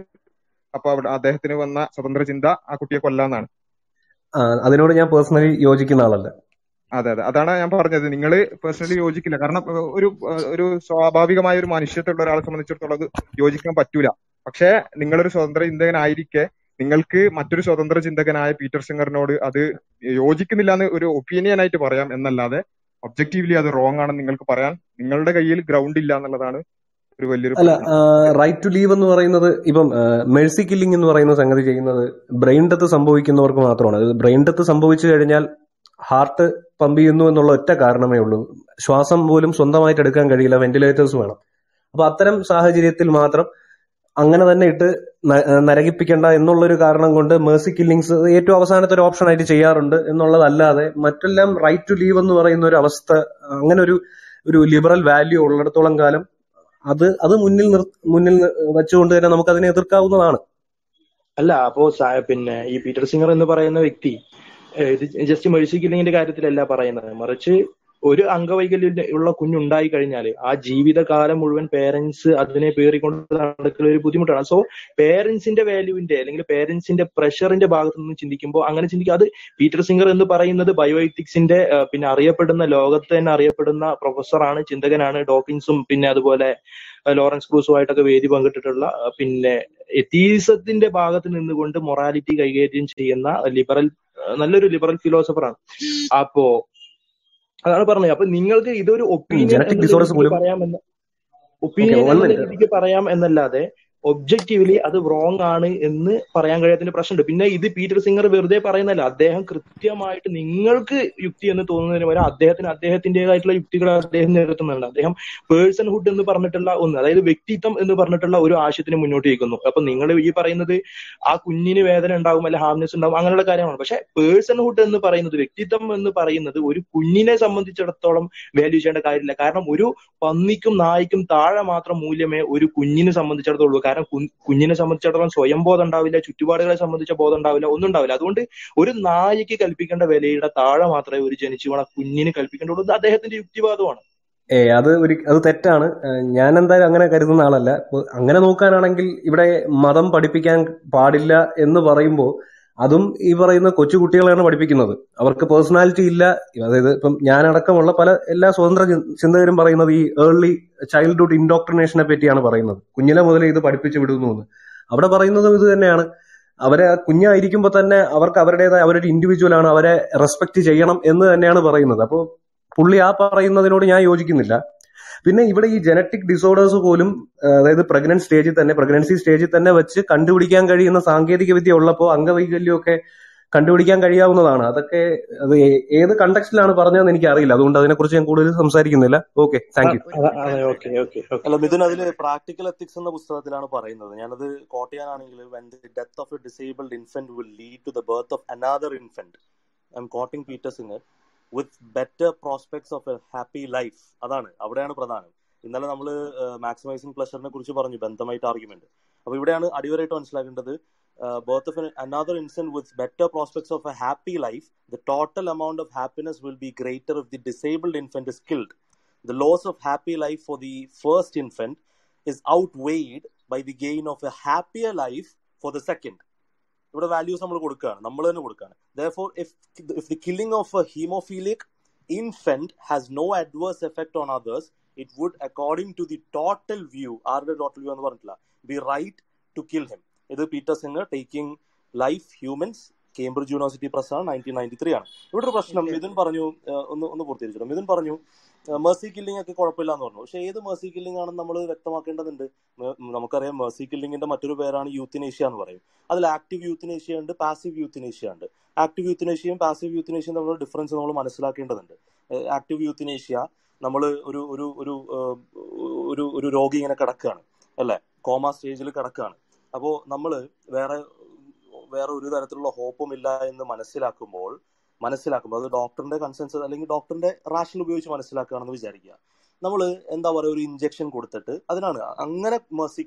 അപ്പൊ അവിടെ അദ്ദേഹത്തിന് വന്ന സ്വതന്ത്ര ചിന്ത ആ കുട്ടിയെ കൊല്ലാന്നാണ്. അതിനോട് ഞാൻ പേഴ്സണലി യോജിക്കുന്ന ആളല്ല. അതെ അതെ. അതാണ് ഞാൻ പറഞ്ഞത്. നിങ്ങൾ പേഴ്സണലി യോജിക്കില്ല. കാരണം ഒരു ഒരു സ്വാഭാവികമായ ഒരു മനുഷ്യത്വമുള്ള ഒരാളെ സംബന്ധിച്ചിടത്തോളം അത് യോജിക്കാൻ പറ്റൂല. പക്ഷേ നിങ്ങളൊരു സ്വതന്ത്ര ചിന്തകനായിരിക്കെ നിങ്ങൾക്ക് മറ്റൊരു സ്വതന്ത്ര ചിന്തകനായ പീറ്റർ സിംഗറിനോട് അത് യോജിക്കുന്നില്ല എന്ന് ഒരു ഒപ്പീനിയൻ ആയിട്ട് പറയാം എന്നല്ലാതെ ഒബ്ജക്റ്റീവ്ലി അത് റോങ് ആണെന്ന് നിങ്ങൾക്ക് പറയാൻ നിങ്ങളുടെ കയ്യിൽ ഗ്രൗണ്ട് ഇല്ല എന്നുള്ളതാണ് ഒരു വലിയൊരു അല്ല റൈറ്റ് ടു ലീവ് എന്ന് പറയുന്നത് ഇപ്പം മെഴ്സി കില്ലിംഗ് എന്ന് പറയുന്ന സംഗതി ചെയ്യുന്നത് ബ്രെയിൻ ഡെത്ത് സംഭവിക്കുന്നവർക്ക് മാത്രമാണ്. ബ്രെയിൻ ഡെത്ത് സംഭവിച്ചു കഴിഞ്ഞാൽ ഹാർട്ട് പമ്പ് ചെയ്യുന്നു എന്നുള്ള ഒറ്റ കാരണമേ ഉള്ളൂ. ശ്വാസം പോലും സ്വന്തമായിട്ട് എടുക്കാൻ കഴിയില്ല വെന്റിലേറ്റേഴ്സ് വേണം. അപ്പൊ അത്തരം സാഹചര്യത്തിൽ മാത്രം അങ്ങനെ തന്നെ ഇട്ട് നരകിപ്പിക്കേണ്ട എന്നുള്ളൊരു കാരണം കൊണ്ട് മേഴ്സി കില്ലിങ്സ് ഏറ്റവും അവസാനത്തെ ഒരു ഓപ്ഷൻ ആയിട്ട് ചെയ്യാറുണ്ട് എന്നുള്ളതല്ലാതെ മറ്റെല്ലാം റൈറ്റ് ടു ലീവ് എന്ന് പറയുന്ന ഒരു അവസ്ഥ അങ്ങനെ ഒരു ഒരു ലിബറൽ വാല്യൂ ഉള്ളിടത്തോളം കാലം അത് അത് മുന്നിൽ മുന്നിൽ വെച്ചുകൊണ്ട് തന്നെ നമുക്ക് അതിനെ എതിർക്കാവുന്നതാണ്. അല്ല അപ്പോ പിന്നെ ഈ പീറ്റർ സിംഗർ എന്ന് പറയുന്ന വ്യക്തി ജസ്റ്റ് മെഴ്സി കില്ലിങ്ങിന്റെ കാര്യത്തിലല്ല പറയുന്നത്. മറിച്ച് ഒരു അംഗവൈകല്യം ഉള്ള കുഞ്ഞുണ്ടായി കഴിഞ്ഞാൽ ആ ജീവിതകാലം മുഴുവൻ പേരൻസ് അതിനെ പേറിക്കൊണ്ട് നടക്കുന്ന ഒരു ബുദ്ധിമുട്ടാണ്. സോ പേരൻസിന്റെ വാല്യൂവിന്റെ അല്ലെങ്കിൽ പേരൻസിന്റെ പ്രഷറിന്റെ ഭാഗത്ത് നിന്ന് ചിന്തിക്കുമ്പോൾ അങ്ങനെ ചിന്തിക്കുക. അത് പീറ്റർ സിംഗർ എന്ന് പറയുന്നത് ബയോഎത്തിക്സിന്റെ പിന്നെ അറിയപ്പെടുന്ന ലോകത്ത് തന്നെ അറിയപ്പെടുന്ന പ്രൊഫസറാണ് ചിന്തകനാണ്. ഡോക്കിൻസും പിന്നെ അതുപോലെ ലോറൻസ് ക്രൂസുമായിട്ടൊക്കെ വേദി പങ്കിട്ടിട്ടുള്ള പിന്നെ എത്തീസത്തിന്റെ ഭാഗത്ത് നിന്നുകൊണ്ട് മൊറാലിറ്റി കൈകാര്യം ചെയ്യുന്ന ലിബറൽ നല്ലൊരു ലിബറൽ ഫിലോസഫറാണ് അപ്പോ അതാണ് പറഞ്ഞത്. അപ്പൊ നിങ്ങൾക്ക് ഇതൊരു ഒപ്പീനിയൻ പറയാമെന്ന് ഒപ്പീനിയൻ രീതിക്ക് പറയാം എന്നല്ലാതെ ഒബ്ജക്റ്റീവ്ലി അത് റോങ് ആണ് എന്ന് പറയാൻ കഴിയാത്തതിന്റെ പ്രശ്നമുണ്ട്. പിന്നെ ഇത് പീറ്റർ സിംഗർ വെറുതെ പറയുന്നതല്ല. അദ്ദേഹം കൃത്യമായിട്ട് നിങ്ങൾക്ക് യുക്തി എന്ന് തോന്നുന്നതിന് പകരം അദ്ദേഹത്തിന് അദ്ദേഹത്തിന്റേതായിട്ടുള്ള യുക്തികൾ അദ്ദേഹം നിരത്തുന്നുണ്ട് അദ്ദേഹം പേഴ്സൺഹുഡ് എന്ന് പറഞ്ഞിട്ടുള്ള ഒന്ന് അതായത് വ്യക്തിത്വം എന്ന് പറഞ്ഞിട്ടുള്ള ഒരു ആശയത്തിന് മുന്നോട്ട് വയ്ക്കുന്നു. അപ്പൊ നിങ്ങൾ ഈ പറയുന്നത് ആ കുഞ്ഞിന് വേദന ഉണ്ടാവും അല്ലെ ഹാർനെസ് ഉണ്ടാവും അങ്ങനെയുള്ള കാര്യമാണ് പക്ഷെ പേഴ്സൺഹുഡ് എന്ന് പറയുന്നത് വ്യക്തിത്വം എന്ന് പറയുന്നത് ഒരു കുഞ്ഞിനെ സംബന്ധിച്ചിടത്തോളം വാല്യൂ ചെയ്യേണ്ട കാര്യമില്ല. കാരണം ഒരു പന്നിക്കും നായ്ക്കും താഴെ മാത്രം മൂല്യമേ ഒരു കുഞ്ഞിനെ സംബന്ധിച്ചിടത്തോളം കാരണം കുഞ്ഞിനെ സംബന്ധിച്ചിടത്തോളം സ്വയം ബോധം ഉണ്ടാവില്ല ചുറ്റുപാടുകളെ സംബന്ധിച്ച ബോധം ഉണ്ടാവില്ല ഒന്നും ഉണ്ടാവില്ല. അതുകൊണ്ട് ഒരു നായയ്ക്ക് കൽപ്പിക്കേണ്ട വിലയുടെ താഴെ മാത്രമേ ഒരു ജനിച്ചു വീണ കുഞ്ഞിന് കൽപ്പിക്കേണ്ടുള്ളൂ. ഇത് അദ്ദേഹത്തിന്റെ യുക്തിവാദമാണ്. ഏ അത് ഒരു അത് തെറ്റാണ്. ഞാൻ എന്തായാലും അങ്ങനെ കരുതുന്ന ആളല്ല. അങ്ങനെ നോക്കാനാണെങ്കിൽ ഇവിടെ മതം പഠിപ്പിക്കാൻ പാടില്ല എന്ന് പറയുമ്പോൾ അതും ഈ പറയുന്ന കൊച്ചു കുട്ടികളെയാണ് പഠിപ്പിക്കുന്നത്. അവർക്ക് പേഴ്സണാലിറ്റി ഇല്ല. അതായത് ഇപ്പം ഞാനടക്കമുള്ള പല എല്ലാ സ്വതന്ത്ര ചിന്തകരും പറയുന്നത് ഈ ഏർലി ചൈൽഡ്ഹുഡ് ഇൻഡോക്ട്രിനേഷനെ പറ്റിയാണ് പറയുന്നത്. കുഞ്ഞിലെ മുതലേ ഇത് പഠിപ്പിച്ചു വിടുന്നു എന്ന്. അവിടെ പറയുന്നതും ഇത് തന്നെയാണ്. അവരെ കുഞ്ഞായിരിക്കുമ്പോൾ തന്നെ അവർക്ക് അവരുടേതായ അവരൊരു ഇൻഡിവിജ്വൽ ആണ്. അവരെ റെസ്പെക്ട് ചെയ്യണം എന്ന് തന്നെയാണ് പറയുന്നത്. അപ്പോൾ പുള്ളി ആ പറയുന്നതിനോട് ഞാൻ യോജിക്കുന്നില്ല. പിന്നെ ഇവിടെ ഈ ജനറ്റിക് ഡിസോർഡേഴ്സ് പോലും അതായത് പ്രഗ്നന്റ് സ്റ്റേജിൽ തന്നെ പ്രഗ്നൻസി സ്റ്റേജിൽ തന്നെ വെച്ച് കണ്ടുപിടിക്കാൻ കഴിയുന്ന സാങ്കേതിക വിദ്യ ഉള്ളപ്പോൾ അംഗവൈകല്യമൊക്കെ കണ്ടുപിടിക്കാൻ കഴിയാവുന്നതാണ്. അതൊക്കെ അത് ഏത് കണ്ടക്സ്റ്റിലാണ് പറഞ്ഞതെന്ന് എനിക്ക് അറിയില്ല അതുകൊണ്ട് അതിനെക്കുറിച്ച് ഞാൻ കൂടുതൽ സംസാരിക്കുന്നില്ല. ഓക്കെ താങ്ക് യു അതെ ഓക്കെ ഓക്കെ ഓക്കെ അല്ല മിഥുൻ അതിൽ പ്രാക്ടിക്കൽ എത്തിക്സ് എന്ന പുസ്തകത്തിലാണ് പറയുന്നത്. ഞാനത് കോട്ട് ചെയ്യാനാണെങ്കിൽ when the death of a disabled infant will lead to the birth of another infant I'm quoting Peter Singer with better prospects of a happy life അതാണ്. അവിടെയാണ് പ്രധാനം. ഇന്നലെ നമ്മൾ മാക്സിമൈസിങ് പ്ലഷറിനെ കുറിച്ച് പറഞ്ഞു ബന്ധമായിട്ട് ആർഗ്യുമെന്റ് അപ്പൊ ഇവിടെയാണ് അടിവരായിട്ട് മനസ്സിലാക്കേണ്ടത്. Birth of another infant with better prospects of a happy life the total amount of happiness will be greater if the disabled infant is killed loss of happy life for the first first is outweighed by the gain of a happier life for the second. ഇവിടെ values നമ്മൾ കൊടുക്കുകയാണ്. നമ്മൾ തന്നെ കൊടുക്കുകയാണ്. If if the killing of a hemophilic infant has no adverse effect on others it would according to the total view ആരുടെ total view എന്ന് പറഞ്ഞിട്ടില്ല be right to kill him ഇത് Peter Singer taking life humans Cambridge University Press ആണ് nineteen ninety three ആണ്. ഇവിടെ ഒരു പ്രശ്നം മിഥുൻ പറഞ്ഞു ഒന്ന് ഒന്ന് പൂർത്തീകരിച്ചിട്ടുണ്ട്. മിഥുൻ പറഞ്ഞു മേഴ്സി കില്ലിംഗ് ഒക്കെ കുഴപ്പമില്ല എന്ന് പറഞ്ഞു. പക്ഷെ ഏത് മേഴ്സി കില്ലിംഗ് ആണെന്ന് നമ്മൾ വ്യക്തമാക്കേണ്ടതുണ്ട്? നമുക്കറിയാം മേഴ്സി കില്ലിംഗിന്റെ മറ്റൊരു പേരാണ് യൂത്തിനേഷ്യ എന്ന് പറയും. അതിൽ ആക്റ്റീവ് യൂത്തിനേഷ്യ ഉണ്ട് പാസീവ് യൂത്തിനേഷ്യ ഉണ്ട്. ആക്റ്റീവ് യൂത്തിനേഷ്യയും പാസീവ് യൂത്തിനേഷ്യയും തമ്മിലുള്ള ഡിഫറൻസ് നമ്മൾ മനസ്സിലാക്കേണ്ടതുണ്ട്. ആക്റ്റീവ് യൂത്തിനേഷ്യ നമ്മൾ ഒരു ഒരു ഒരു ഒരു ഒരു രോഗി ഇങ്ങനെ കിടക്കുകയാണ് അല്ലെ? കോമ സ്റ്റേജിൽ കിടക്കുകയാണ്. അപ്പോൾ നമ്മൾ വേറെ വേറെ ഒരു തരത്തിലുള്ള ഹോപ്പും ഇല്ല എന്ന് മനസ്സിലാക്കുമ്പോൾ മനസ്സിലാക്കുമ്പോൾ അത് ഡോക്ടറിന്റെ കൺസെൻസ് അല്ലെങ്കിൽ ഡോക്ടറിന്റെ റാഷൻ ഉപയോഗിച്ച് മനസ്സിലാക്കുകയാണെന്ന് വിചാരിക്കുക. നമ്മൾ എന്താ പറയുക ഒരു ഇഞ്ചക്ഷൻ കൊടുത്തിട്ട് അതിനാണ്. അങ്ങനെ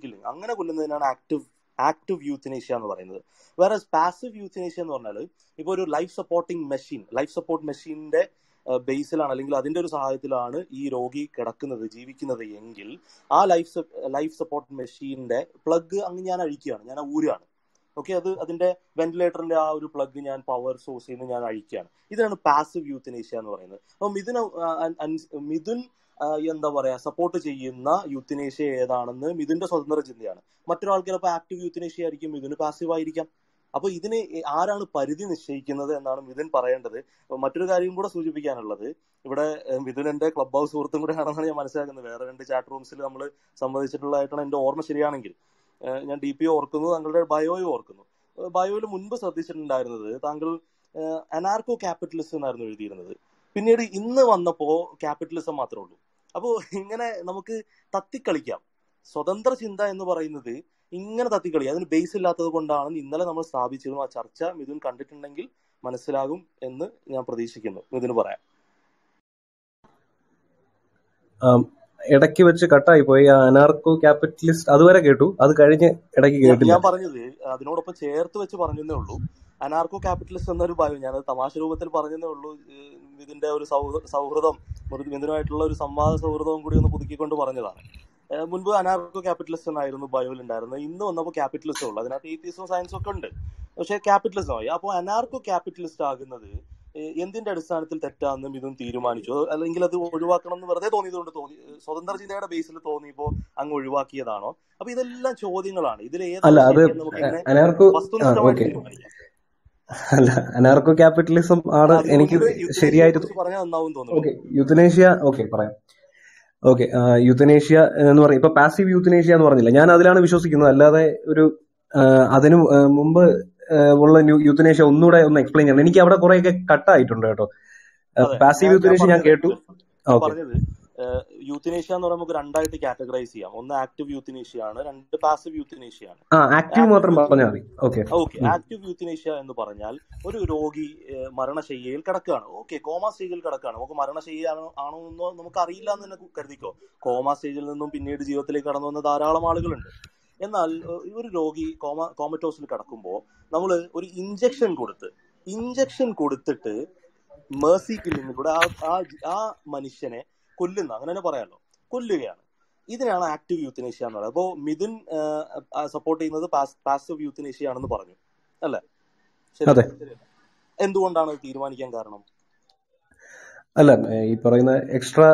killing അങ്ങനെ കൊല്ലുന്നതിനാണ് ആക്റ്റീവ് ആക്റ്റീവ് യൂത്തിനേഷ്യ എന്ന് പറയുന്നത്. വേറെ പാസീവ് യൂത്തിനേഷ്യ എന്ന് പറഞ്ഞാൽ ഇപ്പോൾ ഒരു life supporting machine life support മെഷീനിന്റെ ബേസിലാണ് അല്ലെങ്കിൽ അതിന്റെ ഒരു സഹായത്തിലാണ് ഈ രോഗി കിടക്കുന്നത് ജീവിക്കുന്നത് എങ്കിൽ ആ ലൈഫ് ലൈഫ് സപ്പോർട്ട് മെഷീന്റെ പ്ലഗ് അങ്ങ് ഞാൻ അഴിക്കുകയാണ് ഞാൻ ഊരാണ് ഓക്കെ അത് അതിന്റെ വെന്റിലേറ്ററിന്റെ ആ ഒരു പ്ലഗ് ഞാൻ പവർ സോഴ്സിൽ നിന്ന് ഞാൻ അഴിക്കുകയാണ്. ഇതാണ് പാസീവ് യൂത്തിനേഷ്യ എന്ന് പറയുന്നത്. അപ്പൊ മിഥുൻ മിഥുൻ എന്താ പറയാ സപ്പോർട്ട് ചെയ്യുന്ന യൂത്തിനേഷ്യ ഏതാണെന്ന് മിഥുന്റെ സ്വതന്ത്ര ചിന്തയാണ്. മറ്റൊരാൾക്ക് ചിലപ്പോൾ ആക്റ്റീവ് യൂത്തിനേഷ്യ ആയിരിക്കും മിഥുന് പാസീവ് ആയിരിക്കാം. അപ്പൊ ഇതിന് ആരാണ് പരിധി നിശ്ചയിക്കുന്നത് എന്നാണ് മിഥുൻ പറയേണ്ടത്. മറ്റൊരു കാര്യം കൂടെ സൂചിപ്പിക്കാനുള്ളത്. ഇവിടെ എന്റെ ക്ലബ് ഹൗസ് സുഹൃത്തും കൂടെ ആണെന്നാണ് ഞാൻ മനസ്സിലാക്കുന്നത്. വേറെ രണ്ട് ചാറ്റ് റൂംസിൽ നമ്മൾ സംവദിച്ചിട്ടുള്ളതായിട്ടാണ് എന്റെ ഓർമ്മ ശരിയാണെങ്കിൽ. ഞാൻ ഡി പി ഓർക്കുന്നു താങ്കളുടെ ബയോയും ഓർക്കുന്നു. ബയോയിൽ മുൻപ് ശ്രദ്ധിച്ചിട്ടുണ്ടായിരുന്നത് താങ്കൾ അനാർക്കോ ക്യാപിറ്റലിസം എന്നായിരുന്നു എഴുതിയിരുന്നത്. പിന്നീട് ഇന്ന് വന്നപ്പോ ക്യാപിറ്റലിസം മാത്രമേ ഉള്ളൂ. അപ്പോൾ ഇങ്ങനെ നമുക്ക് തത്തിക്കളിക്കാം. സ്വതന്ത്ര ചിന്ത എന്ന് പറയുന്നത് ഇങ്ങനെ തത്തിക്കളി അതിന് ബേസ് ഇല്ലാത്തത് കൊണ്ടാണ് ഇന്നലെ നമ്മൾ സ്ഥാപിച്ചിരുന്നു. ആ ചർച്ച മിഥുൻ കണ്ടിട്ടുണ്ടെങ്കിൽ മനസ്സിലാകും എന്ന് ഞാൻ പ്രതീക്ഷിക്കുന്നു. മിഥുന് പറയാം. ഇടയ്ക്ക് വെച്ച് കട്ടായി പോയി. ആ അനാർക്കോ ക്യാപിറ്റലിസ്റ്റ് അതുവരെ കേട്ടു. അത് കഴിഞ്ഞ് ഇടയ്ക്ക് കേട്ടു കേട്ടില്ല. ഞാൻ പറഞ്ഞത് അതിനോടൊപ്പം ചേർത്ത് വെച്ച് പറഞ്ഞതേ ഉള്ളൂ. അനാർക്കോ ക്യാപിറ്റലിസ്റ്റ് എന്നൊരു ഭയം ഞാൻ തമാശ രൂപത്തിൽ പറഞ്ഞതേ ഉള്ളൂ. ഇതിന്റെ ഒരു സൗഹൃദം മിഥുനുമായിട്ടുള്ള ഒരു സംവാദ സൗഹൃദവും കൂടി ഒന്ന് പുതുക്കിക്കൊണ്ട് പറഞ്ഞതാണ്. മുൻപ് അനാർക്കോ ക്യാപിറ്റലിസ്റ്റ് എന്നായിരുന്നു ബയോയിൽ ഉണ്ടായിരുന്നത്. ഇന്ന് വന്നപ്പോൾ ക്യാപിറ്റലിസ്റ്റ് ഉള്ളൂ. അതിനകത്ത് ഏത്തീസും സയൻസും ഒക്കെ ഉണ്ട്. പക്ഷേ ക്യാപിറ്റലിസ്റ്റ് ആയി അപ്പോൾ അനാർക്കോ ക്യാപിറ്റലിസ്റ്റ് ആകുന്നത് എന്തിന്റെ അടിസ്ഥാനത്തിൽ തെറ്റാണെന്നും ഇതും തീരുമാനിച്ചു? അല്ലെങ്കിൽ അത് ഒഴിവാക്കണം എന്ന് വെറുതെ തോന്നിയതുകൊണ്ട് തോന്നി സ്വതന്ത്ര ചിന്തയുടെ ബേസിൽ തോന്നിയപ്പോ അങ്ങ് ഒഴിവാക്കിയതാണോ? അപ്പൊ ഇതെല്ലാം ചോദ്യങ്ങളാണ്. ഇതിൽ അല്ല അനാർക്കോ ക്യാപിറ്റലിസം ആണ് എനിക്ക് ശരിയായിട്ട് കുറിച്ച് പറഞ്ഞാൽ നന്നാവും തോന്നുന്നു. ഓക്കെ യുത്തനേഷ്യ ഓക്കെ പറയാം. ഓക്കെ യുദ്ധനേഷ്യ എന്ന് പറയും. ഇപ്പൊ പാസീവ് യുദ്ധനേഷ്യ എന്ന് പറഞ്ഞില്ല? ഞാൻ അതിലാണ് വിശ്വസിക്കുന്നത്. അല്ലാതെ ഒരു അതിനു മുമ്പ് ഉള്ള യുത്തനേഷ്യ ഒന്നുകൂടെ ഒന്ന് എക്സ്പ്ലെയിൻ ചെയ്യണം. എനിക്ക് അവിടെ കുറെയൊക്കെ കട്ടായിട്ടുണ്ട് കേട്ടോ. പാസീവ് ഞാൻ ഞാൻ കേട്ടു. പറഞ്ഞത് യൂത്തിനേഷ്യ എന്ന് പറയുമ്പോൾ രണ്ടായിട്ട് കാറ്റഗറൈസ് ചെയ്യാം. ഒന്ന് ആക്റ്റീവ് യൂത്തിനേഷ്യ ആണ് രണ്ട് പാസീവ് യൂത്തിനേഷ്യ ആണ് ആക്റ്റീവ് മാത്രം പറഞ്ഞാൽ മതി. ഓക്കെ ഓക്കെ ആക്റ്റീവ് യൂത്തിനേഷ്യ എന്ന് പറഞ്ഞാൽ ഒരു രോഗി മരണശൈലിയിൽ മരണശയ്യയിൽ കിടക്കുകയാണ്. ഓക്കെ കോമ സ്റ്റേജിൽ കിടക്കുകയാണ്. നമുക്ക് മരണശയ്യ ആണോ ആണോ എന്നോ നമുക്ക് അറിയില്ല എന്ന് തന്നെ കരുതിക്കോ. കോമ സ്റ്റേജിൽ നിന്നും പിന്നീട് ജീവിതത്തിലേക്ക് കടന്നു വന്ന ധാരാളം ആളുകളുണ്ട്. എന്നാൽ ഒരു രോഗി കോമ കോമറ്റോസിൽ കിടക്കുമ്പോൾ നമ്മൾ ഒരു ഇഞ്ചക്ഷൻ കൊടുത്ത് ഇഞ്ചക്ഷൻ കൊടുത്തിട്ട് മേഴ്സി കില്ലിങ്ങിലൂടെ കൂടെ ആ ആ മനുഷ്യനെ കൊല്ലുന്ന അങ്ങനെ തന്നെ പറയാമല്ലോ കൊല്ലുകയാണ്. ഇതിനാണ് ആക്റ്റീവ് യൂത്തനേഷ്യ എന്ന് പറയുന്നത്. അപ്പോൾ മിഥുൻ സപ്പോർട്ട് ചെയ്യുന്നത് പാസീവ് യൂത്തനേഷ്യ ആണെന്ന് പറഞ്ഞു. അല്ലേ? ശരി എന്തുകൊണ്ടാണ് തീരുമാനിക്കാൻ കാരണം? അല്ല ഈ പറയുന്ന എക്സ്ട്രാ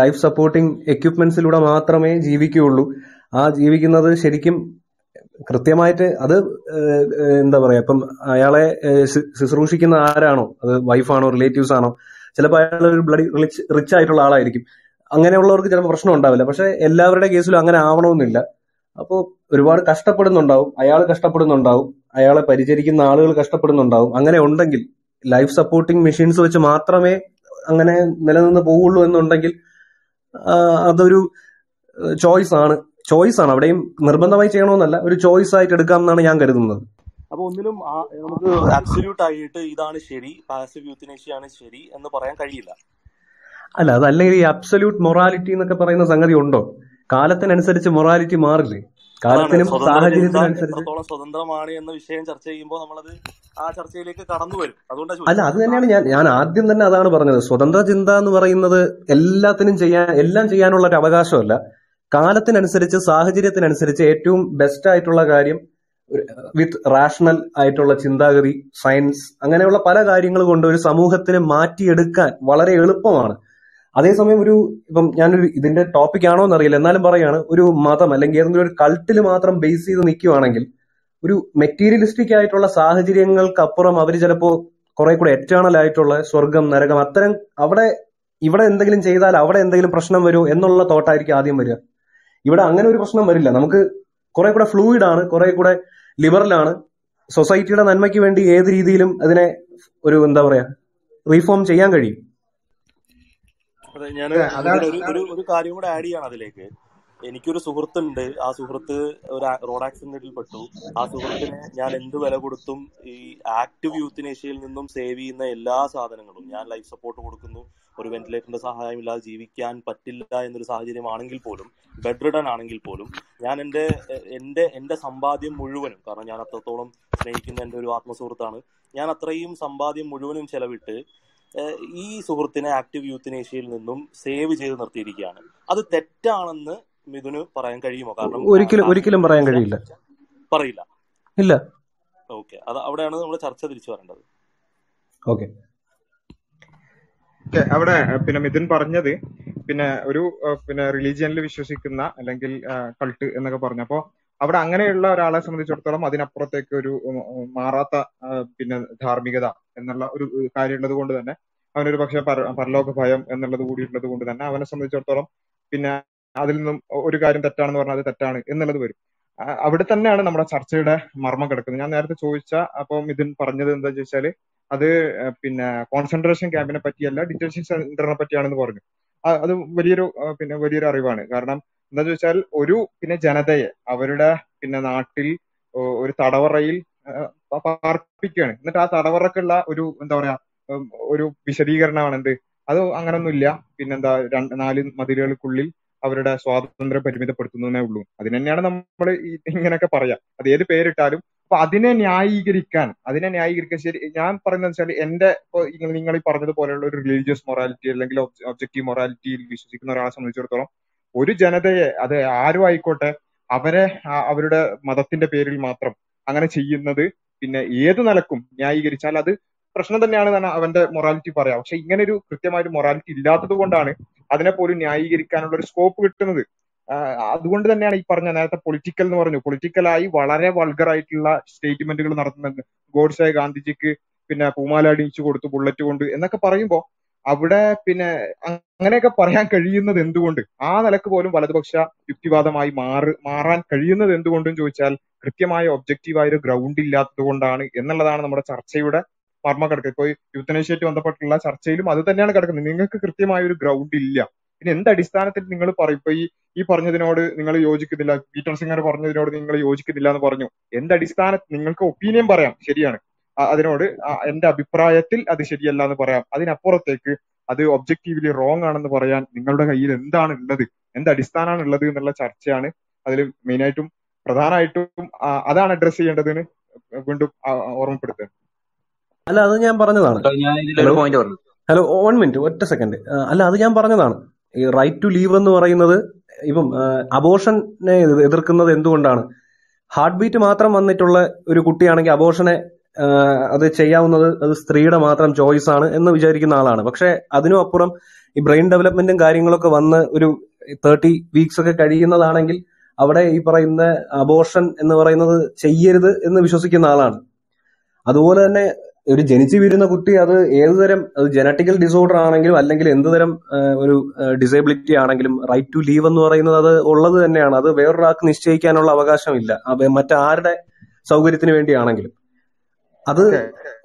ലൈഫ് സപ്പോർട്ടിംഗ് എക്യുപ്മെന്റ്സിലൂടെ മാത്രമേ ജീവിക്കുകയുള്ളൂ. ആ ജീവിക്കുന്നത് ശരിക്കും കൃത്യമായിട്ട് അത് എന്താ പറയാ ഇപ്പം അയാളെ ശുശ്രൂഷിക്കുന്ന ആരാണോ? അത് വൈഫാണോ റിലേറ്റീവ്സ് ആണോ? ചിലപ്പോൾ അയാൾ ഒരു ബ്ലഡി റിച്ച് റിച്ച് ആയിട്ടുള്ള ആളായിരിക്കും. അങ്ങനെയുള്ളവർക്ക് ചിലപ്പോൾ പ്രശ്നം ഉണ്ടാവില്ല. പക്ഷെ എല്ലാവരുടെ കേസിലും അങ്ങനെ ആവണമെന്നില്ല. അപ്പോൾ ഒരുപാട് കഷ്ടപ്പെടുന്നുണ്ടാവും. അയാൾ കഷ്ടപ്പെടുന്നുണ്ടാവും. അയാളെ പരിചരിക്കുന്ന ആളുകൾ കഷ്ടപ്പെടുന്നുണ്ടാവും. അങ്ങനെ ഉണ്ടെങ്കിൽ ലൈഫ് സപ്പോർട്ടിംഗ് മെഷീൻസ് വെച്ച് മാത്രമേ അങ്ങനെ നിലനിന്ന് പോവുള്ളൂ എന്നുണ്ടെങ്കിൽ അതൊരു ചോയ്സ് ആണ്. ചോയ്സ് ആണ്. അവിടെയും നിർബന്ധമായി ചെയ്യണമെന്നല്ല. ഒരു ചോയ്സ് ആയിട്ട് എടുക്കാം എന്നാണ് ഞാൻ കരുതുന്നത്. അപ്പൊ ഒന്നിലും നമുക്ക് അബ്സല്യൂട്ട് ആയിട്ട് ഇതാണ് ശരി. പാസീവ് യൂത്തിനേഷ്യ ശരി എന്ന് പറയാൻ കഴിയില്ല. അല്ല അതല്ലെങ്കിൽ ഈ അബ്സല്യൂട്ട് മൊറാലിറ്റി എന്നൊക്കെ പറയുന്ന സംഗതി ഉണ്ടോ? കാലത്തിനനുസരിച്ച് മൊറാലിറ്റി മാറില്ലേ? കാലത്തിനും സാഹചര്യത്തിനനുസരിച്ച്. സ്വതന്ത്രമാണ് എന്ന വിഷയം ചർച്ച ചെയ്യുമ്പോൾ നമ്മളത് ആ ചർച്ചയിലേക്ക് കടന്നു വരും. അതുകൊണ്ടാണ് അല്ല അത് തന്നെയാണ് ഞാൻ ഞാൻ ആദ്യം തന്നെ അതാണ് പറഞ്ഞത്. സ്വതന്ത്ര ചിന്ത എന്ന് പറയുന്നത് എല്ലാത്തിനും ചെയ്യാൻ എല്ലാം ചെയ്യാനുള്ള ഒരു അവകാശമല്ല. കാലത്തിനനുസരിച്ച് സാഹചര്യത്തിനനുസരിച്ച് ഏറ്റവും ബെസ്റ്റ് ആയിട്ടുള്ള കാര്യം വിത്ത് റാഷണൽ ആയിട്ടുള്ള ചിന്താഗതി സയൻസ് അങ്ങനെയുള്ള പല കാര്യങ്ങൾ കൊണ്ട് ഒരു സമൂഹത്തിനെ മാറ്റിയെടുക്കാൻ വളരെ എളുപ്പമാണ്. അതേസമയം ഒരു ഇപ്പം ഞാനൊരു ഇതിന്റെ ടോപ്പിക് ആണോ എന്നറിയില്ല. എന്നാലും പറയാണ് ഒരു മതം അല്ലെങ്കിൽ ഏതെങ്കിലും ഒരു കൾട്ടിൽ മാത്രം ബേസ് ചെയ്ത് നിൽക്കുകയാണെങ്കിൽ ഒരു മെറ്റീരിയലിസ്റ്റിക് ആയിട്ടുള്ള സാഹചര്യങ്ങൾക്കപ്പുറം അവർ ചിലപ്പോൾ കുറെ കൂടെ എറ്റേണൽ ആയിട്ടുള്ള സ്വർഗം നരകം അത്തരം അവിടെ ഇവിടെ എന്തെങ്കിലും ചെയ്താൽ അവിടെ എന്തെങ്കിലും പ്രശ്നം വരുമോ എന്നുള്ള തോട്ടായിരിക്കും ആദ്യം വരിക. ഇവിടെ അങ്ങനെ ഒരു പ്രശ്നം വരില്ല. നമുക്ക് കുറെ കൂടെ ഫ്ലൂയിഡ് ആണ് കുറെ കൂടെ ലിബറലാണ് സൊസൈറ്റിയുടെ നന്മയ്ക്ക് വേണ്ടി ഏത് രീതിയിലും അതിനെ ഒരു എന്താ പറയാ റീഫോം ചെയ്യാൻ കഴിയും. അതെ ഞാൻ ഒരു കാര്യം കൂടെ ആഡ് ചെയ്യാണ് അതിലേക്ക്. എനിക്കൊരു സുഹൃത്തുണ്ട്. ആ സുഹൃത്ത് ഒരു റോഡ് ആക്സിഡന്റിൽ പെട്ടു. ആ സുഹൃത്തിന് ഞാൻ എന്ത് വില കൊടുത്തും ഈ ആക്റ്റീവ് യൂത്തിനേഷ്യയിൽ നിന്നും സേവ് ചെയ്യുന്ന എല്ലാ സാധനങ്ങളും. ഞാൻ ലൈഫ് സപ്പോർട്ട് കൊടുക്കുന്നു. ഒരു വെന്റിലേറ്ററിന്റെ സഹായം ഇല്ലാതെ ജീവിക്കാൻ പറ്റില്ല എന്നൊരു സാഹചര്യം ആണെങ്കിൽ പോലും ബെഡ് റിഡൺ ആണെങ്കിൽ പോലും ഞാൻ എന്റെ എന്റെ എന്റെ സമ്പാദ്യം മുഴുവനും കാരണം ഞാൻ അത്രത്തോളം സ്നേഹിക്കുന്ന എന്റെ ഒരു ആത്മസുഹൃത്താണ് ഞാൻ അത്രയും സമ്പാദ്യം മുഴുവനും ചെലവിട്ട് ഈ സുഹൃത്തിനെ ആക്റ്റീവ് യൂത്തിനേഷ്യയിൽ നിന്നും സേവ് ചെയ്ത് നിർത്തിയിരിക്കുകയാണ്. അത് തെറ്റാണെന്ന് മിഥുന് പറയാൻ കഴിയുമോ? കാരണം ഒരിക്കലും ഒരിക്കലും പറയാൻ കഴിയില്ല. പറയില്ല. ഇല്ല. ഓക്കെ. അത് അവിടെയാണ് നമ്മൾ ചർച്ച തിരിച്ചു വരേണ്ടത്. ഓക്കെ. അവിടെ പിന്നെ മിഥുൻ പറഞ്ഞത് പിന്നെ ഒരു പിന്നെ റിലീജിയനിൽ വിശ്വസിക്കുന്ന അല്ലെങ്കിൽ കൾട്ട് എന്നൊക്കെ പറഞ്ഞപ്പോ അവിടെ അങ്ങനെയുള്ള ഒരാളെ സംബന്ധിച്ചിടത്തോളം അതിനപ്പുറത്തേക്ക് ഒരു മാറാത്ത പിന്നെ ധാർമ്മികത എന്നുള്ള ഒരു കാര്യം ഉള്ളത് കൊണ്ട് തന്നെ അവനൊരു പക്ഷെ പര- പരലോക ഭയം എന്നുള്ളത് കൂടി ഉള്ളത് കൊണ്ട് തന്നെ അവനെ സംബന്ധിച്ചിടത്തോളം പിന്നെ അതിൽ നിന്നും ഒരു കാര്യം തെറ്റാണെന്ന് പറഞ്ഞാൽ അത് തെറ്റാണ് എന്നുള്ളത് വരും. അവിടെ തന്നെയാണ് നമ്മുടെ ചർച്ചയുടെ മർമ്മം കിടക്കുന്നത്. ഞാൻ നേരത്തെ ചോദിച്ച അപ്പൊ മിഥുൻ പറഞ്ഞത് എന്താ ചോദിച്ചാൽ അത് പിന്നെ കോൺസെൻട്രേഷൻ ക്യാമ്പിനെ പറ്റിയല്ല ഡിറ്റൻഷൻ സെന്ററിനെ പറ്റിയാണെന്ന് പറഞ്ഞു. അത് വലിയൊരു പിന്നെ വലിയൊരു അറിവാണ്. കാരണം എന്താ ചോദിച്ചാൽ ഒരു പിന്നെ ജനതയെ അവരുടെ പിന്നെ നാട്ടിൽ ഒരു തടവറയിൽ പാർപ്പിക്കുകയാണ് എന്നിട്ട് ആ തടവറക്കുള്ള ഒരു എന്താ പറയാ ഒരു വിശദീകരണമാണ് എന്ത്? അത് അങ്ങനൊന്നുമില്ല. പിന്നെന്താ രണ്ട് നാല് മതിലുകൾക്കുള്ളിൽ അവരുടെ സ്വാതന്ത്ര്യം പരിമിതപ്പെടുത്തുന്നതേ ഉള്ളൂ. അതിന് തന്നെയാണ് നമ്മൾ ഇങ്ങനെയൊക്കെ പറയാ. അത് ഏത് പേരിട്ടാലും അപ്പൊ അതിനെ ന്യായീകരിക്കാൻ അതിനെ ന്യായീകരിക്കാൻ ശരി ഞാൻ പറയുന്നത് വെച്ചാൽ എന്റെ നിങ്ങൾ നിങ്ങൾ ഈ പറഞ്ഞതുപോലെയുള്ള ഒരു റിലീജിയസ് മൊറാലിറ്റി അല്ലെങ്കിൽ ഒബ്ജക്റ്റീവ് മൊറാലിറ്റിയിൽ വിശ്വസിക്കുന്ന ഒരാളെ സംബന്ധിച്ചിടത്തോളം ഒരു ജനതയെ അത് ആരും ആയിക്കോട്ടെ അവരെ അവരുടെ മതത്തിന്റെ പേരിൽ മാത്രം അങ്ങനെ ചെയ്യുന്നത് പിന്നെ ഏത് നിലക്കും ന്യായീകരിച്ചാൽ അത് പ്രശ്നം തന്നെയാണ് തന്നെ അവന്റെ മൊറാലിറ്റി പറയാം. പക്ഷെ ഇങ്ങനെ ഒരു കൃത്യമായ ഒരു മൊറാലിറ്റി ഇല്ലാത്തത് കൊണ്ടാണ് അതിനെ പോലും ന്യായീകരിക്കാനുള്ള ഒരു സ്കോപ്പ് കിട്ടുന്നത്. അതുകൊണ്ട് തന്നെയാണ് ഈ പറഞ്ഞ നേരത്തെ പൊളിറ്റിക്കൽ എന്ന് പറഞ്ഞു. പൊളിറ്റിക്കലായി വളരെ വൾഗർ ആയിട്ടുള്ള സ്റ്റേറ്റ്മെന്റുകൾ നടത്തുന്നത് ഗോഡ്സെ ഗാന്ധിജിക്ക് പിന്നെ പൂമാല അടിച്ചു കൊടുത്തു ബുള്ളറ്റ് കൊണ്ട് എന്നൊക്കെ പറയുമ്പോൾ അവിടെ പിന്നെ അങ്ങനെയൊക്കെ പറയാൻ കഴിയുന്നത് എന്തുകൊണ്ട്? ആ നിലയ്ക്ക് പോലും വലതുപക്ഷ യുക്തിവാദമായി മാറ് മാറാൻ കഴിയുന്നത് എന്തുകൊണ്ടും ചോദിച്ചാൽ കൃത്യമായ ഒബ്ജക്റ്റീവായ ഒരു ഗ്രൗണ്ട് ഇല്ലാത്തത് കൊണ്ടാണ് എന്നുള്ളതാണ് നമ്മുടെ ചർച്ചയുടെ മർമ്മ കിടക്കുക ഇപ്പൊ യൂത്തനേഷ്യയായിട്ട് ബന്ധപ്പെട്ടുള്ള ചർച്ചയിലും അത് തന്നെയാണ് കിടക്കുന്നത്. നിങ്ങൾക്ക് കൃത്യമായ ഒരു ഗ്രൗണ്ട് ഇല്ല. പിന്നെ എന്ത് അടിസ്ഥാനത്തിൽ നിങ്ങൾ പറയും? ഇപ്പൊ ഈ ഈ പറഞ്ഞതിനോട് നിങ്ങൾ യോജിക്കുന്നില്ല. പീറ്റർ സിംഗർ പറഞ്ഞതിനോട് നിങ്ങൾ യോജിക്കുന്നില്ല എന്ന് പറഞ്ഞു. എന്ത് അടിസ്ഥാന നിങ്ങൾക്ക് ഒപ്പീനിയൻ പറയാം. ശരിയാണ്. അതിനോട് എന്റെ അഭിപ്രായത്തിൽ അത് ശരിയല്ല എന്ന് പറയാം. അതിനപ്പുറത്തേക്ക് അത് ഒബ്ജക്റ്റീവ്ലി റോങ് ആണെന്ന് പറയാൻ നിങ്ങളുടെ കയ്യിൽ എന്താണ് ഉള്ളത്? എന്ത് അടിസ്ഥാനമാണ് ഉള്ളത് എന്നുള്ള ചർച്ചയാണ് അതിൽ മെയിനായിട്ടും പ്രധാനമായിട്ടും അതാണ് അഡ്രസ് ചെയ്യേണ്ടതെന്ന് വീണ്ടും ഓർമ്മപ്പെടുത്തുക. അല്ല അത് ഞാൻ പറഞ്ഞതാണ്. ഹലോ വൺ മിനിറ്റ് ഒറ്റ സെക്കൻഡ് അല്ല അത് ഞാൻ പറഞ്ഞതാണ്. ഈ റൈറ്റ് ടു ലീവ് എന്ന് പറയുന്നത് ഇപ്പം അബോഷനെ എതിർക്കുന്നത് എന്തുകൊണ്ടാണ്? ഹാർട്ട് ബീറ്റ് മാത്രം വന്നിട്ടുള്ള ഒരു കുട്ടിയാണെങ്കിൽ അബോഷനെ അത് ചെയ്യാവുന്നത് അത് സ്ത്രീയുടെ മാത്രം ചോയ്സ് ആണ് എന്ന് വിചാരിക്കുന്ന ആളാണ്. പക്ഷെ അതിനും അപ്പുറം ഈ ബ്രെയിൻ ഡെവലപ്മെന്റും കാര്യങ്ങളൊക്കെ വന്ന് ഒരു തേർട്ടി വീക്സ് ഒക്കെ കഴിയുന്നതാണെങ്കിൽ അവിടെ ഈ പറയുന്ന അബോഷൻ എന്ന് പറയുന്നത് ചെയ്യരുത് എന്ന് വിശ്വസിക്കുന്ന ആളാണ്. അതുപോലെ തന്നെ ഒരു ജനിച്ചു വീഴുന്ന കുട്ടി അത് ഏതുതരം അത് ജനറ്റിക്കൽ ഡിസോർഡർ ആണെങ്കിലും അല്ലെങ്കിൽ എന്തുതരം ഒരു ഡിസേബിലിറ്റി ആണെങ്കിലും റൈറ്റ് ടു ലീവ് എന്ന് പറയുന്നത് അത് ഉള്ളത് തന്നെയാണ്. അത് വേറൊരാൾക്ക് നിശ്ചയിക്കാനുള്ള അവകാശമില്ല. മറ്റാരുടെ സൗകര്യത്തിന് വേണ്ടിയാണെങ്കിലും. അത്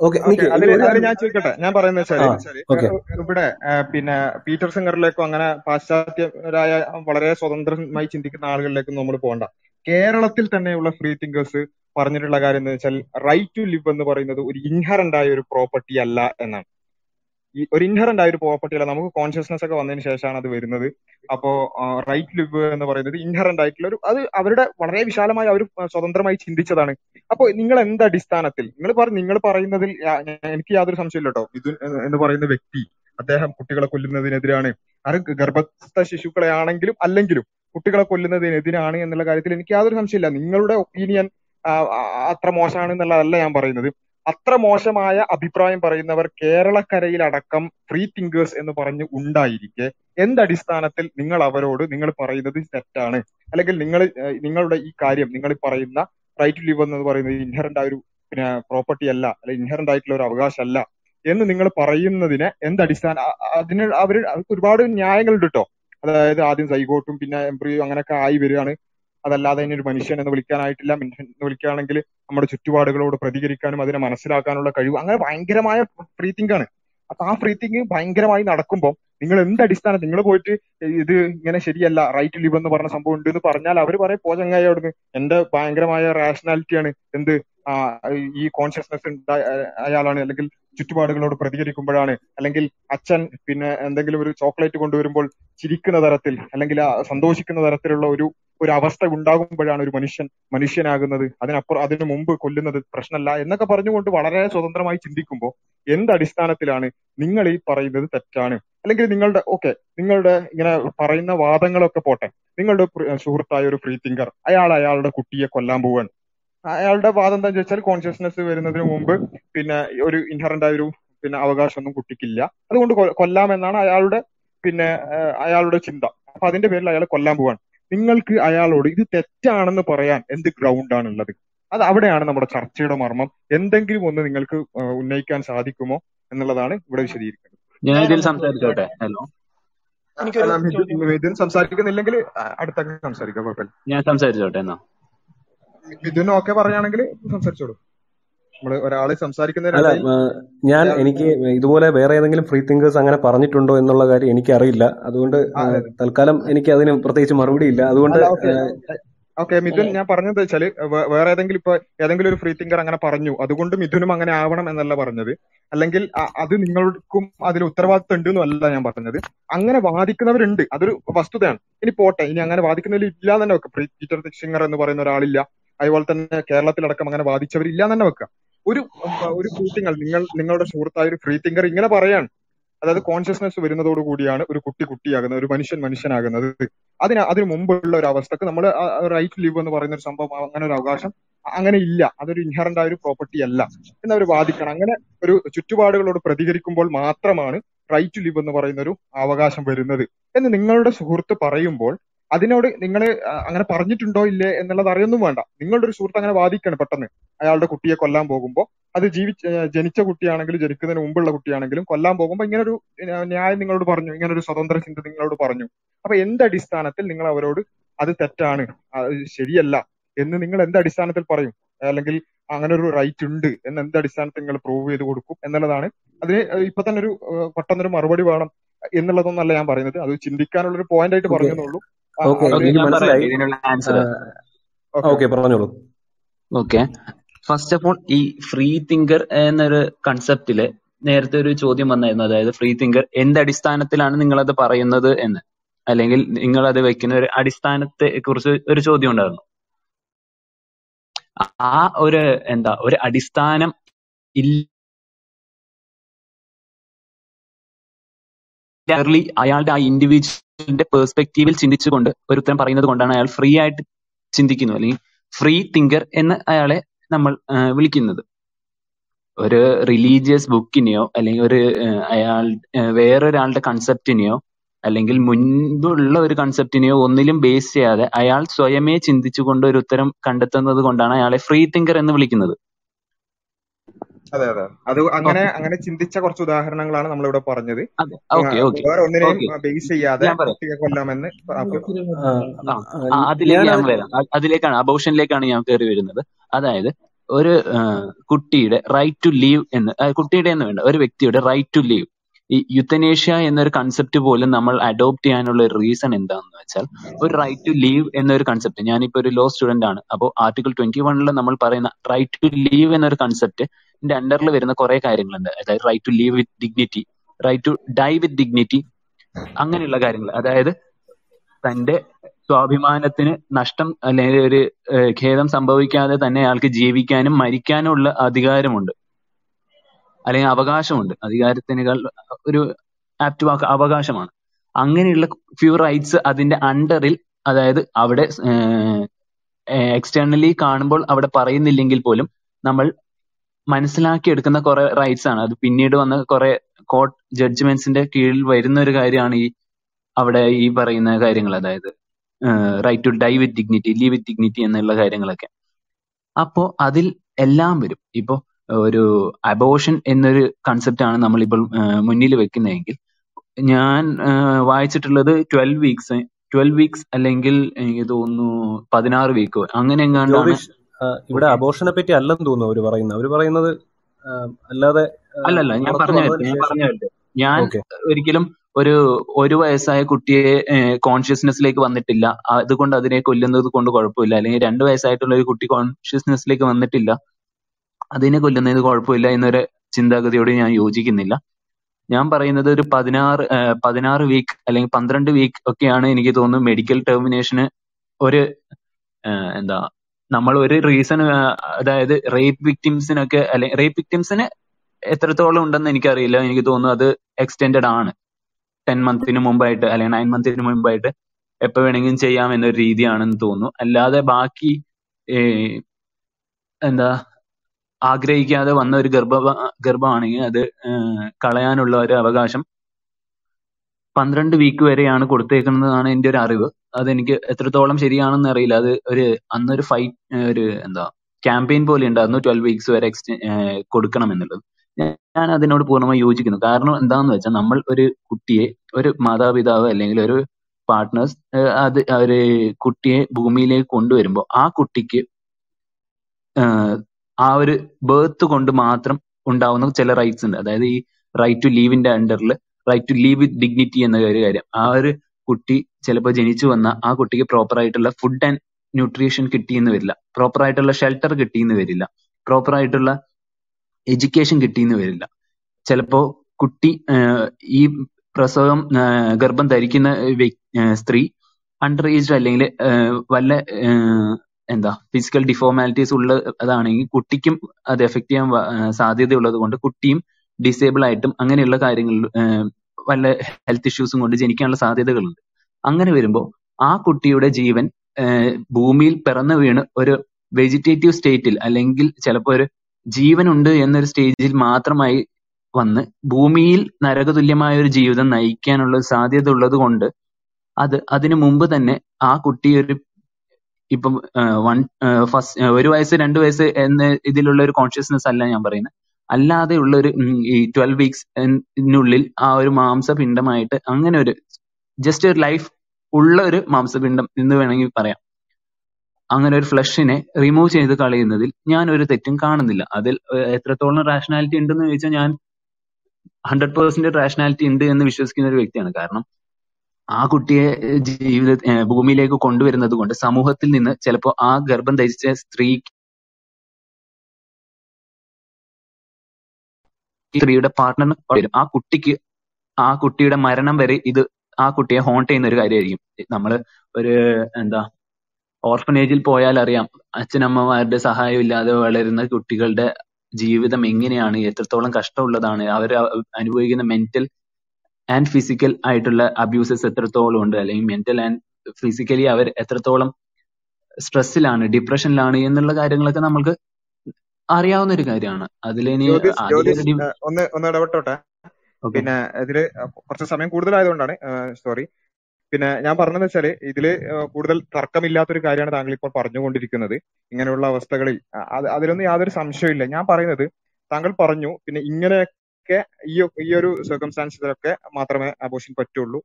ഓക്കെ. ഞാൻ ചോദിക്കട്ടെ. ഞാൻ പറയുന്നത് വെച്ചാൽ ഇവിടെ പിന്നെ പീറ്റർ സിംഗറിലേക്കോ അങ്ങനെ പാശ്ചാത്യരായ വളരെ സ്വതന്ത്രമായി ചിന്തിക്കുന്ന ആളുകളിലേക്കും നമ്മൾ പോകണ്ട കേരളത്തിൽ തന്നെയുള്ള ഫ്രീ തിങ്കേഴ്സ് പറഞ്ഞിട്ടുള്ള കാര്യം എന്ന് വെച്ചാൽ റൈറ്റ് ടു ലിവ് എന്ന് പറയുന്നത് ഒരു ഇൻഹറന്റ് ആയ ഒരു പ്രോപ്പർട്ടി അല്ല എന്നാണ്. ഈ ഒരു ഇൻഹറന്റ് ആയ ഒരു പ്രോപ്പർട്ടി അല്ല. നമുക്ക് കോൺഷ്യസ്നസ് ഒക്കെ വന്നതിന് ശേഷമാണ് അത് വരുന്നത്. അപ്പോ റൈറ്റ് ലിവ് എന്ന് പറയുന്നത് ഇൻഹറന്റ് ആയിട്ടുള്ള ഒരു അത് അവരുടെ വളരെ വിശാലമായി അവർ സ്വതന്ത്രമായി ചിന്തിച്ചതാണ്. അപ്പോ നിങ്ങൾ എന്ത് അടിസ്ഥാനത്തിൽ? നിങ്ങൾ പറഞ്ഞു നിങ്ങൾ പറയുന്നതിൽ എനിക്ക് യാതൊരു സംശയമില്ല കേട്ടോ. മിഥുൻ എന്ന് പറയുന്ന വ്യക്തി അദ്ദേഹം കുട്ടികളെ കൊല്ലുന്നതിനെതിരാണ്. അത് ഗർഭസ്ഥ ശിശുക്കളെ ആണെങ്കിലും അല്ലെങ്കിലും കുട്ടികളെ കൊല്ലുന്നതിനെതിരാണ് എന്നുള്ള കാര്യത്തിൽ എനിക്ക് യാതൊരു സംശയമില്ല നിങ്ങളുടെ ഒപ്പീനിയൻ അത്ര മോശമാണ് എന്നുള്ളതല്ല ഞാൻ പറയുന്നത്. അത്ര മോശമായ അഭിപ്രായം പറയുന്നവർ കേരളക്കരയിലടക്കം ഫ്രീ തിങ്കേഴ്സ് എന്ന് പറഞ്ഞ് ഉണ്ടായിരിക്കെ. എന്തടിസ്ഥാനത്തിൽ നിങ്ങൾ അവരോട് നിങ്ങൾ പറയുന്നത് തെറ്റാണ്? അല്ലെങ്കിൽ നിങ്ങൾ നിങ്ങളുടെ ഈ കാര്യം നിങ്ങൾ പറയുന്ന റൈറ്റ് ടു ലിവ് എന്ന് പറയുന്നത് ഇൻഹറന്റ് ആയ ഒരു പിന്നെ പ്രോപ്പർട്ടി അല്ല അല്ലെങ്കിൽ ഇൻഹറന്റ് ആയിട്ടുള്ള ഒരു അവകാശമല്ല എന്ന് നിങ്ങൾ പറയുന്നതിന് എന്തടിസ്ഥാന അതിന് അവർ ഒരുപാട് ന്യായങ്ങളുണ്ട് കേട്ടോ അതായത് ആദ്യം സൈഗോട്ടും പിന്നെ എംബ്രിയോ അങ്ങനെയൊക്കെ ആയി വരികയാണ്. അതല്ലാതെ ഇനി ഒരു മനുഷ്യൻ എന്ന് വിളിക്കാനായിട്ടില്ല. മനുഷ്യൻ എന്ന് വിളിക്കുകയാണെങ്കിൽ നമ്മുടെ ചുറ്റുപാടുകളോട് പ്രതികരിക്കാനും അതിനെ മനസ്സിലാക്കാനുള്ള കഴിവ്. അങ്ങനെ ഭയങ്കരമായ ഫ്രീ തിങ്ക് ആണ്. അപ്പൊ ആ ഫ്രീ തിങ്ക് ഭയങ്കരമായി നടക്കുമ്പോൾ നിങ്ങൾ എന്ത് അടിസ്ഥാനം നിങ്ങൾ പോയിട്ട് ഇത് ഇങ്ങനെ ശരിയല്ല റൈറ്റ് ലിവ് എന്ന് പറഞ്ഞ സംഭവം ഉണ്ട് എന്ന് പറഞ്ഞാൽ അവർ പറയും പോ ചങ്ങായി അവിടുന്ന്. എന്റെ ഭയങ്കരമായ റാഷണാലിറ്റിയാണ് എന്ത്? ആ, ഈ കോൺഷ്യസ്നെസ് അയാളാണ്. അല്ലെങ്കിൽ ചുറ്റുപാടുകളോട് പ്രതികരിക്കുമ്പോഴാണ്. അല്ലെങ്കിൽ അച്ഛൻ പിന്നെ എന്തെങ്കിലും ഒരു ചോക്ലേറ്റ് കൊണ്ടുവരുമ്പോൾ ചിരിക്കുന്ന തരത്തിൽ അല്ലെങ്കിൽ സന്തോഷിക്കുന്ന തരത്തിലുള്ള ഒരു ഒരു അവസ്ഥ ഉണ്ടാകുമ്പോഴാണ് ഒരു മനുഷ്യൻ മനുഷ്യനാകുന്നത്. അതിനപ്പുറം അതിനു മുമ്പ് കൊല്ലുന്നത് പ്രശ്നമല്ല എന്നൊക്കെ പറഞ്ഞുകൊണ്ട് വളരെ സ്വതന്ത്രമായി ചിന്തിക്കുമ്പോൾ എന്ത് അടിസ്ഥാനത്തിലാണ് നിങ്ങൾ ഈ പറയുന്നത് തെറ്റാണ്? അല്ലെങ്കിൽ നിങ്ങളുടെ ഓക്കെ നിങ്ങളുടെ ഇങ്ങനെ പറയുന്ന വാദങ്ങളൊക്കെ പോട്ടെ. നിങ്ങളുടെ സുഹൃത്തായ ഒരു ഫ്രീ തിങ്കർ അയാൾ അയാളുടെ കുട്ടിയെ കൊല്ലാൻ പോവാണ്. അയാളുടെ വാദം എന്താണെന്ന് വെച്ചാൽ കോൺഷ്യസ്നെസ് വരുന്നതിന് മുമ്പ് പിന്നെ ഒരു ഇൻഹറന്റ് ആയ ഒരു പിന്നെ അവകാശമൊന്നും കുട്ടിക്കില്ല. അതുകൊണ്ട് കൊല്ലാമെന്നാണ് അയാളുടെ പിന്നെ അയാളുടെ ചിന്ത. അപ്പൊ അതിന്റെ പേരിൽ അയാൾ കൊല്ലാൻ പോവാണ്. നിങ്ങൾക്ക് അയാളോട് ഇത് തെറ്റാണെന്ന് പറയാൻ എന്ത് ഗ്രൗണ്ട് ആണുള്ളത്? അത് അവിടെയാണ് നമ്മുടെ ചർച്ചയുടെ മർമ്മം. എന്തെങ്കിലും ഒന്ന് നിങ്ങൾക്ക് ഉന്നയിക്കാൻ സാധിക്കുമോ എന്നുള്ളതാണ് ഇവിടെ വിശദീകരിക്കുന്നത് ഞാൻ ഇതിൽ സംസാരിച്ചോട്ടെ. ഹലോ. മിഥുൻ സംസാരിക്കുന്നില്ലെങ്കിൽ അ- അടുത്തൊക്കെ സംസാരിക്കാം. കുഴപ്പമില്ല. ഞാൻ സംസാരിച്ചോട്ടെ എന്നാ. മിഥുൻ ഓക്കെ പറയുകയാണെങ്കിൽ സംസാരിച്ചോളൂ. ഒരാളെ ഞാൻ എനിക്ക് ഇതുപോലെ വേറെ ഏതെങ്കിലും ഫ്രീ തിങ്കേഴ്സ് അങ്ങനെ പറഞ്ഞിട്ടുണ്ടോ എന്നുള്ള കാര്യം എനിക്കറിയില്ല. അതുകൊണ്ട് തൽക്കാലം എനിക്ക് അതിന് പ്രത്യേകിച്ച് മറുപടി ഇല്ല അതുകൊണ്ട് ഓക്കെ മിഥുൻ ഞാൻ പറഞ്ഞത് വെച്ചാൽ വേറെ ഏതെങ്കിലും ഇപ്പൊ ഏതെങ്കിലും ഒരു ഫ്രീ തിങ്കർ അങ്ങനെ പറഞ്ഞു അതുകൊണ്ട് മിഥുനും അങ്ങനെ ആവണം എന്നല്ല പറഞ്ഞത്. അല്ലെങ്കിൽ അത് നിങ്ങൾക്കും അതിൽ ഉത്തരവാദിത്വം ഉണ്ട് എന്നല്ല ഞാൻ പറഞ്ഞത്. അങ്ങനെ വാദിക്കുന്നവരുണ്ട്. അതൊരു വസ്തുതയാണ്. ഇനി പോട്ടെ ഇനി അങ്ങനെ വാദിക്കുന്നതിൽ ഇല്ല തന്നെ വെക്കാം. പ്രീ- പീറ്റർ സിംഗർ എന്ന് പറയുന്ന ഒരാളില്ല. അതുപോലെ തന്നെ കേരളത്തിലടക്കം അങ്ങനെ വാദിച്ചവരില്ല തന്നെ വെക്കാം. ഒരു ഒരു ഫ്രീ തിങ്കർ നിങ്ങൾ നിങ്ങളുടെ സുഹൃത്തായ ഒരു ഫ്രീ തിങ്കർ ഇങ്ങനെ പറയാണ്. അതായത് കോൺഷ്യസ്നെസ് വരുന്നതോട് കൂടിയാണ് ഒരു കുട്ടി കുട്ടിയാകുന്നത് ഒരു മനുഷ്യൻ മനുഷ്യനാകുന്നത്. അതിന് അതിന് മുമ്പുള്ള ഒരു അവസ്ഥക്ക് നമ്മൾ റൈറ്റ് ലിവ് എന്ന് പറയുന്ന ഒരു സംഭവം അങ്ങനെ ഒരു അവകാശം അങ്ങനെ ഇല്ല. അതൊരു ഇൻഹറന്റ് ആയ ഒരു പ്രോപ്പർട്ടി അല്ല. എന്നവർ വാദിക്കണം. അങ്ങനെ ഒരു ചുറ്റുപാടുകളോട് പ്രതികരിക്കുമ്പോൾ മാത്രമാണ് റൈറ്റ് ടു ലിവ് എന്ന് പറയുന്ന ഒരു അവകാശം വരുന്നത്. എന്ന് നിങ്ങളുടെ സുഹൃത്ത് പറയുമ്പോൾ അതിനോട് നിങ്ങൾ അങ്ങനെ പറഞ്ഞിട്ടുണ്ടോ ഇല്ലേ എന്നുള്ളത് അറിയൊന്നും വേണ്ട. നിങ്ങളുടെ ഒരു സുഹൃത്ത് അങ്ങനെ വാദിക്കാണ് പെട്ടെന്ന്. അയാളുടെ കുട്ടിയെ കൊല്ലാൻ പോകുമ്പോൾ അത് ജീവിച്ച ജനിച്ച കുട്ടിയാണെങ്കിലും ജനിക്കുന്നതിന് മുമ്പുള്ള കുട്ടിയാണെങ്കിലും കൊല്ലാൻ പോകുമ്പോൾ ഇങ്ങനെ ഒരു ന്യായം നിങ്ങളോട് പറഞ്ഞു. ഇങ്ങനെ ഒരു സ്വതന്ത്ര ചിന്ത നിങ്ങളോട് പറഞ്ഞു. അപ്പൊ എന്ത് അടിസ്ഥാനത്തിൽ നിങ്ങൾ അവരോട് അത് തെറ്റാണ് അത് ശരിയല്ല എന്ന് നിങ്ങൾ എന്ത് അടിസ്ഥാനത്തിൽ പറയും? അല്ലെങ്കിൽ അങ്ങനെ ഒരു റൈറ്റ് ഉണ്ട് എന്ന് എന്ത് അടിസ്ഥാനത്തിൽ നിങ്ങൾ പ്രൂവ് ചെയ്ത് കൊടുക്കും എന്നുള്ളതാണ്. അതിന് ഇപ്പൊ തന്നെ ഒരു പെട്ടെന്നൊരു മറുപടി വേണം എന്നുള്ളതൊന്നല്ല ഞാൻ പറയുന്നത്. അത് ചിന്തിക്കാനുള്ള ഒരു പോയിന്റ് ആയിട്ട് പറഞ്ഞെന്നുള്ളൂ മനസ്സിലായി. ഓക്കെ. ഓക്കെ പറഞ്ഞോളൂ. ഓക്കെ. ഫസ്റ്റ് ഓഫ് ഓൾ ഈ ഫ്രീ തിങ്കർ എന്നൊരു കൺസെപ്റ്റിൽ നേരത്തെ ഒരു ചോദ്യം വന്നായിരുന്നു. അതായത് ഫ്രീ തിങ്കർ എന്ത് അടിസ്ഥാനത്തിലാണ് നിങ്ങൾ അത് പറയുന്നത് എന്ന്? അല്ലെങ്കിൽ നിങ്ങൾ അത് വെക്കുന്ന ഒരു അടിസ്ഥാനത്തെ കുറിച്ച് ഒരു ചോദ്യം ഉണ്ടായിരുന്നു. ആ ഒരു എന്താ ഒരു അടിസ്ഥാനം ഇല്ല ക്ലിയർലി അയാളുടെ ആ ഇൻഡിവിജ്വലിന്റെ പേഴ്സ്പെക്റ്റീവിൽ ചിന്തിച്ചുകൊണ്ട് ഒരു ഉത്തരം പറയുന്നത് കൊണ്ടാണ് അയാൾ ഫ്രീ ആയിട്ട് ചിന്തിക്കുന്നു അല്ലെങ്കിൽ ഫ്രീ തിങ്കർ എന്ന് അയാളെ നമ്മൾ വിളിക്കുന്നത്. ഒരു റിലീജിയസ് ബുക്കിനെയോ അല്ലെങ്കിൽ ഒരു അയാൾ വേറൊരാളുടെ കൺസെപ്റ്റിനെയോ അല്ലെങ്കിൽ മുൻപുള്ള ഒരു കൺസെപ്റ്റിനെയോ ഒന്നിലും ബേസ് ചെയ്യാതെ അയാൾ സ്വയമേ ചിന്തിച്ചുകൊണ്ട് ഒരു ഉത്തരം കണ്ടെത്തുന്നത് കൊണ്ടാണ് അയാളെ ഫ്രീ തിങ്കർ എന്ന് വിളിക്കുന്നത്. അതെ അതെ. അത് അങ്ങനെ അങ്ങനെ ചിന്തിച്ച കുറച്ച് ഉദാഹരണങ്ങളാണ് നമ്മൾ ഇവിടെ പറഞ്ഞത്. അതെ. ഓക്കെ ഓക്കെ വേറെ ഒന്നിനെയും ബേസ് ചെയ്യാതെ കുട്ടിയെ കൊല്ലാമെന്ന് അതിലേക്ക് ഞാൻ വരാം. അതിലേക്കാണ് അബോഷനിലേക്കാണ് ഞാൻ കയറി വരുന്നത്. അതായത് ഒരു കുട്ടിയുടെ റൈറ്റ് ടു ലീവ് എന്ന് കുട്ടിയുടെ എന്ന് വേണ്ട ഒരു വ്യക്തിയുടെ റൈറ്റ് ടു ലീവ് ഈ യുത്തനേഷ്യ എന്നൊരു കൺസെപ്റ്റ് പോലും നമ്മൾ അഡോപ്റ്റ് ചെയ്യാനുള്ള ഒരു റീസൺ എന്താണെന്ന് വെച്ചാൽ ഒരു റൈറ്റ് ടു ലീവ് എന്നൊരു കൺസെപ്റ്റ് ഞാനിപ്പോ ഒരു ലോ സ്റ്റുഡന്റ് ആണ്. അപ്പോൾ ആർട്ടിക്കിൾ ട്വന്റി വണ്ണിൽ നമ്മൾ പറയുന്ന റൈറ്റ് ടു ലീവ് എന്നൊരു കൺസെപ്റ്റ് അണ്ടറിൽ വരുന്ന കുറെ കാര്യങ്ങളുണ്ട്. അതായത് right to live with dignity right to die with dignity അങ്ങനെയുള്ള കാര്യങ്ങൾ. അതായത് തന്റെ സ്വാഭിമാനത്തിന് നഷ്ടം അല്ലെങ്കിൽ ഒരു ഖേദം സംഭവിക്കാതെ തന്നെ അയാൾക്ക് ജീവിക്കാനും മരിക്കാനും ഉള്ള അധികാരമുണ്ട്. അല്ലെങ്കിൽ അവകാശമുണ്ട്. അധികാരത്തിനേക്കാൾ ഒരു ആപ്റ്റ് വാക്ക് അവകാശമാണ്. അങ്ങനെയുള്ള ഫ്യൂ റൈറ്റ്സ് അതിന്റെ അണ്ടറിൽ അതായത് അവിടെ എക്സ്റ്റേണലി കാണുമ്പോൾ അവിടെ പറയുന്നില്ലെങ്കിൽ പോലും നമ്മൾ മനസ്സിലാക്കിയെടുക്കുന്ന കുറെ റൈറ്റ്സ് ആണ്. അത് പിന്നീട് വന്ന കുറെ കോർട്ട് ജഡ്ജ്മെന്റ്സിന്റെ കീഴിൽ വരുന്ന ഒരു കാര്യമാണ് ഈ അവിടെ ഈ പറയുന്ന കാര്യങ്ങൾ. അതായത് right to die with dignity live with dignity എന്നുള്ള കാര്യങ്ങളൊക്കെ. അപ്പോ അതിൽ എല്ലാം വരും. ഇപ്പോ ഒരു അബോഷൻ എന്നൊരു കൺസെപ്റ്റ് ആണ് നമ്മളിപ്പോൾ മുന്നിൽ വെക്കുന്നതെങ്കിൽ ഞാൻ വായിച്ചിട്ടുള്ളത് ട്വൽവ് വീക്സ് ട്വൽവ് വീക്സ് അല്ലെങ്കിൽ എനിക്ക് തോന്നുന്നു പതിനാറ് വീക്കോ അങ്ങനെ എങ്ങാണ്ടാണ് ഇവിടെ അബോഷനെ പറ്റി അല്ലെന്ന് തോന്നുന്നു അവർ പറയുന്നത്. അവർ പറയുന്നത് അല്ലാതെ അല്ലല്ല ഞാൻ പറഞ്ഞു ഞാൻ ഒരിക്കലും ഒരു ഒരു വയസ്സായ കുട്ടിയെ കോൺഷ്യസ്നെസ്സിലേക്ക് വന്നിട്ടില്ല. അതുകൊണ്ട് അതിനെ കൊല്ലുന്നത് കൊണ്ട് കുഴപ്പമില്ല. അല്ലെങ്കിൽ രണ്ട് വയസ്സായിട്ടുള്ള ഒരു കുട്ടി കോൺഷ്യസ്നെസ്സിലേക്ക് വന്നിട്ടില്ല. അതിനെ കൊല്ലുന്നത് കുഴപ്പമില്ല എന്നൊരു ചിന്താഗതിയോട് ഞാൻ യോജിക്കുന്നില്ല. ഞാൻ പറയുന്നത് ഒരു പതിനാറ് പതിനാറ് വീക്ക് അല്ലെങ്കിൽ പന്ത്രണ്ട് വീക്ക് ഒക്കെയാണ് എനിക്ക് തോന്നുന്നു മെഡിക്കൽ ടെർമിനേഷന് ഒരു എന്താ നമ്മൾ ഒരു റീസൺ അതായത് റേപ്പ് വിക്ടിംസിനൊക്കെ അല്ലെങ്കിൽ റേപ്പ് വിക്ടിംസിന് എത്രത്തോളം ഉണ്ടെന്ന് എനിക്കറിയില്ല. എനിക്ക് തോന്നുന്നു അത് എക്സ്റ്റെൻഡഡ് ആണ്. ടെൻ മന്തിന് മുമ്പായിട്ട് അല്ലെങ്കിൽ നയൻ മന്തിന് മുമ്പായിട്ട് എപ്പോ വേണമെങ്കിലും ചെയ്യാം എന്നൊരു രീതിയാണെന്ന് തോന്നുന്നു. അല്ലാതെ ബാക്കി എന്താ ആഗ്രഹിക്കാതെ വന്ന ഒരു ഗർഭ ഗർഭമാണെങ്കിൽ അത് കളയാനുള്ള ഒരു അവകാശം പന്ത്രണ്ട് വീക്ക് വരെയാണ് കൊടുത്തേക്കുന്നതാണ് എന്റെ ഒരു അറിവ്. അതെനിക്ക് എത്രത്തോളം ശരിയാണെന്ന് അറിയില്ല. അത് ഒരു അന്നൊരു ഫൈറ്റ് ഒരു എന്താ ക്യാമ്പയിൻ പോലെ ഉണ്ടായിരുന്നു ട്വൽവ് വീക്സ് വരെ കൊടുക്കണം എന്നുള്ളത് ഞാൻ അതിനോട് പൂർണമായി യോജിക്കുന്നു. കാരണം എന്താണെന്ന് വെച്ചാൽ നമ്മൾ ഒരു കുട്ടിയെ ഒരു മാതാപിതാവ് അല്ലെങ്കിൽ ഒരു പാർട്ട്നേഴ്സ് അത് ഒരു കുട്ടിയെ ഭൂമിയിലേക്ക് കൊണ്ടുവരുമ്പോൾ ആ കുട്ടിക്ക് ആ ഒരു ബേർത്ത് കൊണ്ട് മാത്രം ഉണ്ടാവുന്ന ചില റൈറ്റ്സ് ഉണ്ട്. അതായത് ഈ റൈറ്റ് ടു ലീവിന്റെ അണ്ടറിൽ right to live with dignity എന്ന ഒരു കാര്യം. ആ ഒരു കുട്ടി ചിലപ്പോൾ ജനിച്ചു വന്ന ആ കുട്ടിക്ക് പ്രോപ്പർ ആയിട്ടുള്ള ഫുഡ് ആൻഡ് ന്യൂട്രീഷൻ കിട്ടിയെന്ന് വരില്ല. പ്രോപ്പർ ആയിട്ടുള്ള ഷെൽട്ടർ കിട്ടിയെന്ന് വരില്ല. പ്രോപ്പർ ആയിട്ടുള്ള എഡ്യൂക്കേഷൻ കിട്ടിയെന്ന് വരില്ല. ചിലപ്പോ കുട്ടി ഈ പ്രസവം ഗർഭം ധരിക്കുന്ന സ്ത്രീ അണ്ടർ ഏജ്ഡ് അല്ലെങ്കിൽ വല്ല എന്താ ഫിസിക്കൽ ഡിഫോർമാലിറ്റീസ് ഉള്ള അതാണെങ്കിൽ കുട്ടിക്കും അത് എഫക്ട് ചെയ്യാൻ സാധ്യതയുള്ളത് കൊണ്ട് കുട്ടിയും ഡിസേബിൾ ആയിട്ടും അങ്ങനെയുള്ള കാര്യങ്ങളിൽ വല്ല ഹെൽത്ത് ഇഷ്യൂസും കൊണ്ട് ജനിക്കാനുള്ള സാധ്യതകളുണ്ട്. അങ്ങനെ വരുമ്പോൾ ആ കുട്ടിയുടെ ജീവൻ ഭൂമിയിൽ പിറന്നു വീണ് ഒരു വെജിറ്റേറ്റീവ് സ്റ്റേറ്റിൽ അല്ലെങ്കിൽ ചിലപ്പോൾ ഒരു ജീവനുണ്ട് എന്നൊരു സ്റ്റേജിൽ മാത്രമായി വന്ന് ഭൂമിയിൽ നരകതുല്യമായ ഒരു ജീവിതം നയിക്കാനുള്ള സാധ്യത ഉള്ളത് കൊണ്ട് അത് അതിനു മുമ്പ് തന്നെ ആ കുട്ടി ഒരു ഇപ്പം വൺ ഫസ്റ്റ് ഒരു വയസ്സ് രണ്ട് വയസ്സ് എന്ന ഇതിലുള്ള ഒരു കോൺഷ്യസ്നെസ് അല്ല ഞാൻ പറയുന്നത്. അല്ലാതെ ഉള്ള ഒരു ഈ ട്വൽവ് വീക്സിനുള്ളിൽ ആ ഒരു മാംസപിണ്ഡമായിട്ട് അങ്ങനെ ഒരു ജസ്റ്റ് ഒരു ലൈഫ് ഉള്ള ഒരു മാംസപിണ്ഡം എന്ന് വേണമെങ്കിൽ പറയാം. അങ്ങനെ ഒരു ഫ്ലഷിനെ റിമൂവ് ചെയ്ത് കളയുന്നതിൽ ഞാൻ ഒരു തെറ്റും കാണുന്നില്ല. അതിൽ എത്രത്തോളം റാഷണാലിറ്റി ഉണ്ടെന്ന് ചോദിച്ചാൽ ഞാൻ ഹൺഡ്രഡ് പേഴ്സെന്റ് റാഷണാലിറ്റി ഉണ്ട് എന്ന് വിശ്വസിക്കുന്ന ഒരു വ്യക്തിയാണ്. കാരണം ആ കുട്ടിയെ ജീവിത ഭൂമിയിലേക്ക് കൊണ്ടുവരുന്നത് കൊണ്ട് സമൂഹത്തിൽ നിന്ന് ചിലപ്പോൾ ആ ഗർഭം ധരിച്ച സ്ത്രീക്ക് സ്ത്രീയുടെ പാർട്ണർ വരും. ആ കുട്ടിക്ക് ആ കുട്ടിയുടെ മരണം വരെ ഇത് ആ കുട്ടിയെ ഹോണ്ട് ചെയ്യുന്ന ഒരു കാര്യമായിരിക്കും. നമ്മൾ ഒരു എന്താ ഓർഫനേജിൽ പോയാൽ അറിയാം അച്ഛനമ്മമാരുടെ സഹായം ഇല്ലാതെ വളരുന്ന കുട്ടികളുടെ ജീവിതം എങ്ങനെയാണ് എത്രത്തോളം കഷ്ടമുള്ളതാണ് അവർ അനുഭവിക്കുന്ന മെന്റൽ ആൻഡ് ഫിസിക്കൽ ആയിട്ടുള്ള അബ്യൂസസ് എത്രത്തോളം ഉണ്ട് അല്ലെങ്കിൽ മെന്റൽ ആൻഡ് ഫിസിക്കലി അവർ എത്രത്തോളം സ്ട്രെസ്സിലാണ് ഡിപ്രഷനിലാണ് എന്നുള്ള കാര്യങ്ങളൊക്കെ നമ്മൾക്ക് അറിയാവുന്ന ഒരു കാര്യമാണ് അതിലിനി ഒന്ന് ഒന്ന് ഇടപെട്ടോട്ടെ. പിന്നെ ഇതിൽ കുറച്ച് സമയം കൂടുതലായതുകൊണ്ടാണ് സോറി പിന്നെ ഞാൻ പറഞ്ഞതെന്ന് വെച്ചാൽ ഇതിൽ കൂടുതൽ തർക്കമില്ലാത്തൊരു കാര്യമാണ് താങ്കൾ ഇപ്പോൾ പറഞ്ഞുകൊണ്ടിരിക്കുന്നത്. ഇങ്ങനെയുള്ള അവസ്ഥകളിൽ. അതിലൊന്നും യാതൊരു സംശയമില്ല ഞാൻ പറയുന്നത് താങ്കൾ പറഞ്ഞു പിന്നെ ഇങ്ങനെയൊക്കെ ഈ ഈ ഒരു സർക്കംസ്റ്റാൻസിലൊക്കെ മാത്രമേ അബോഷൻ പറ്റുള്ളൂ.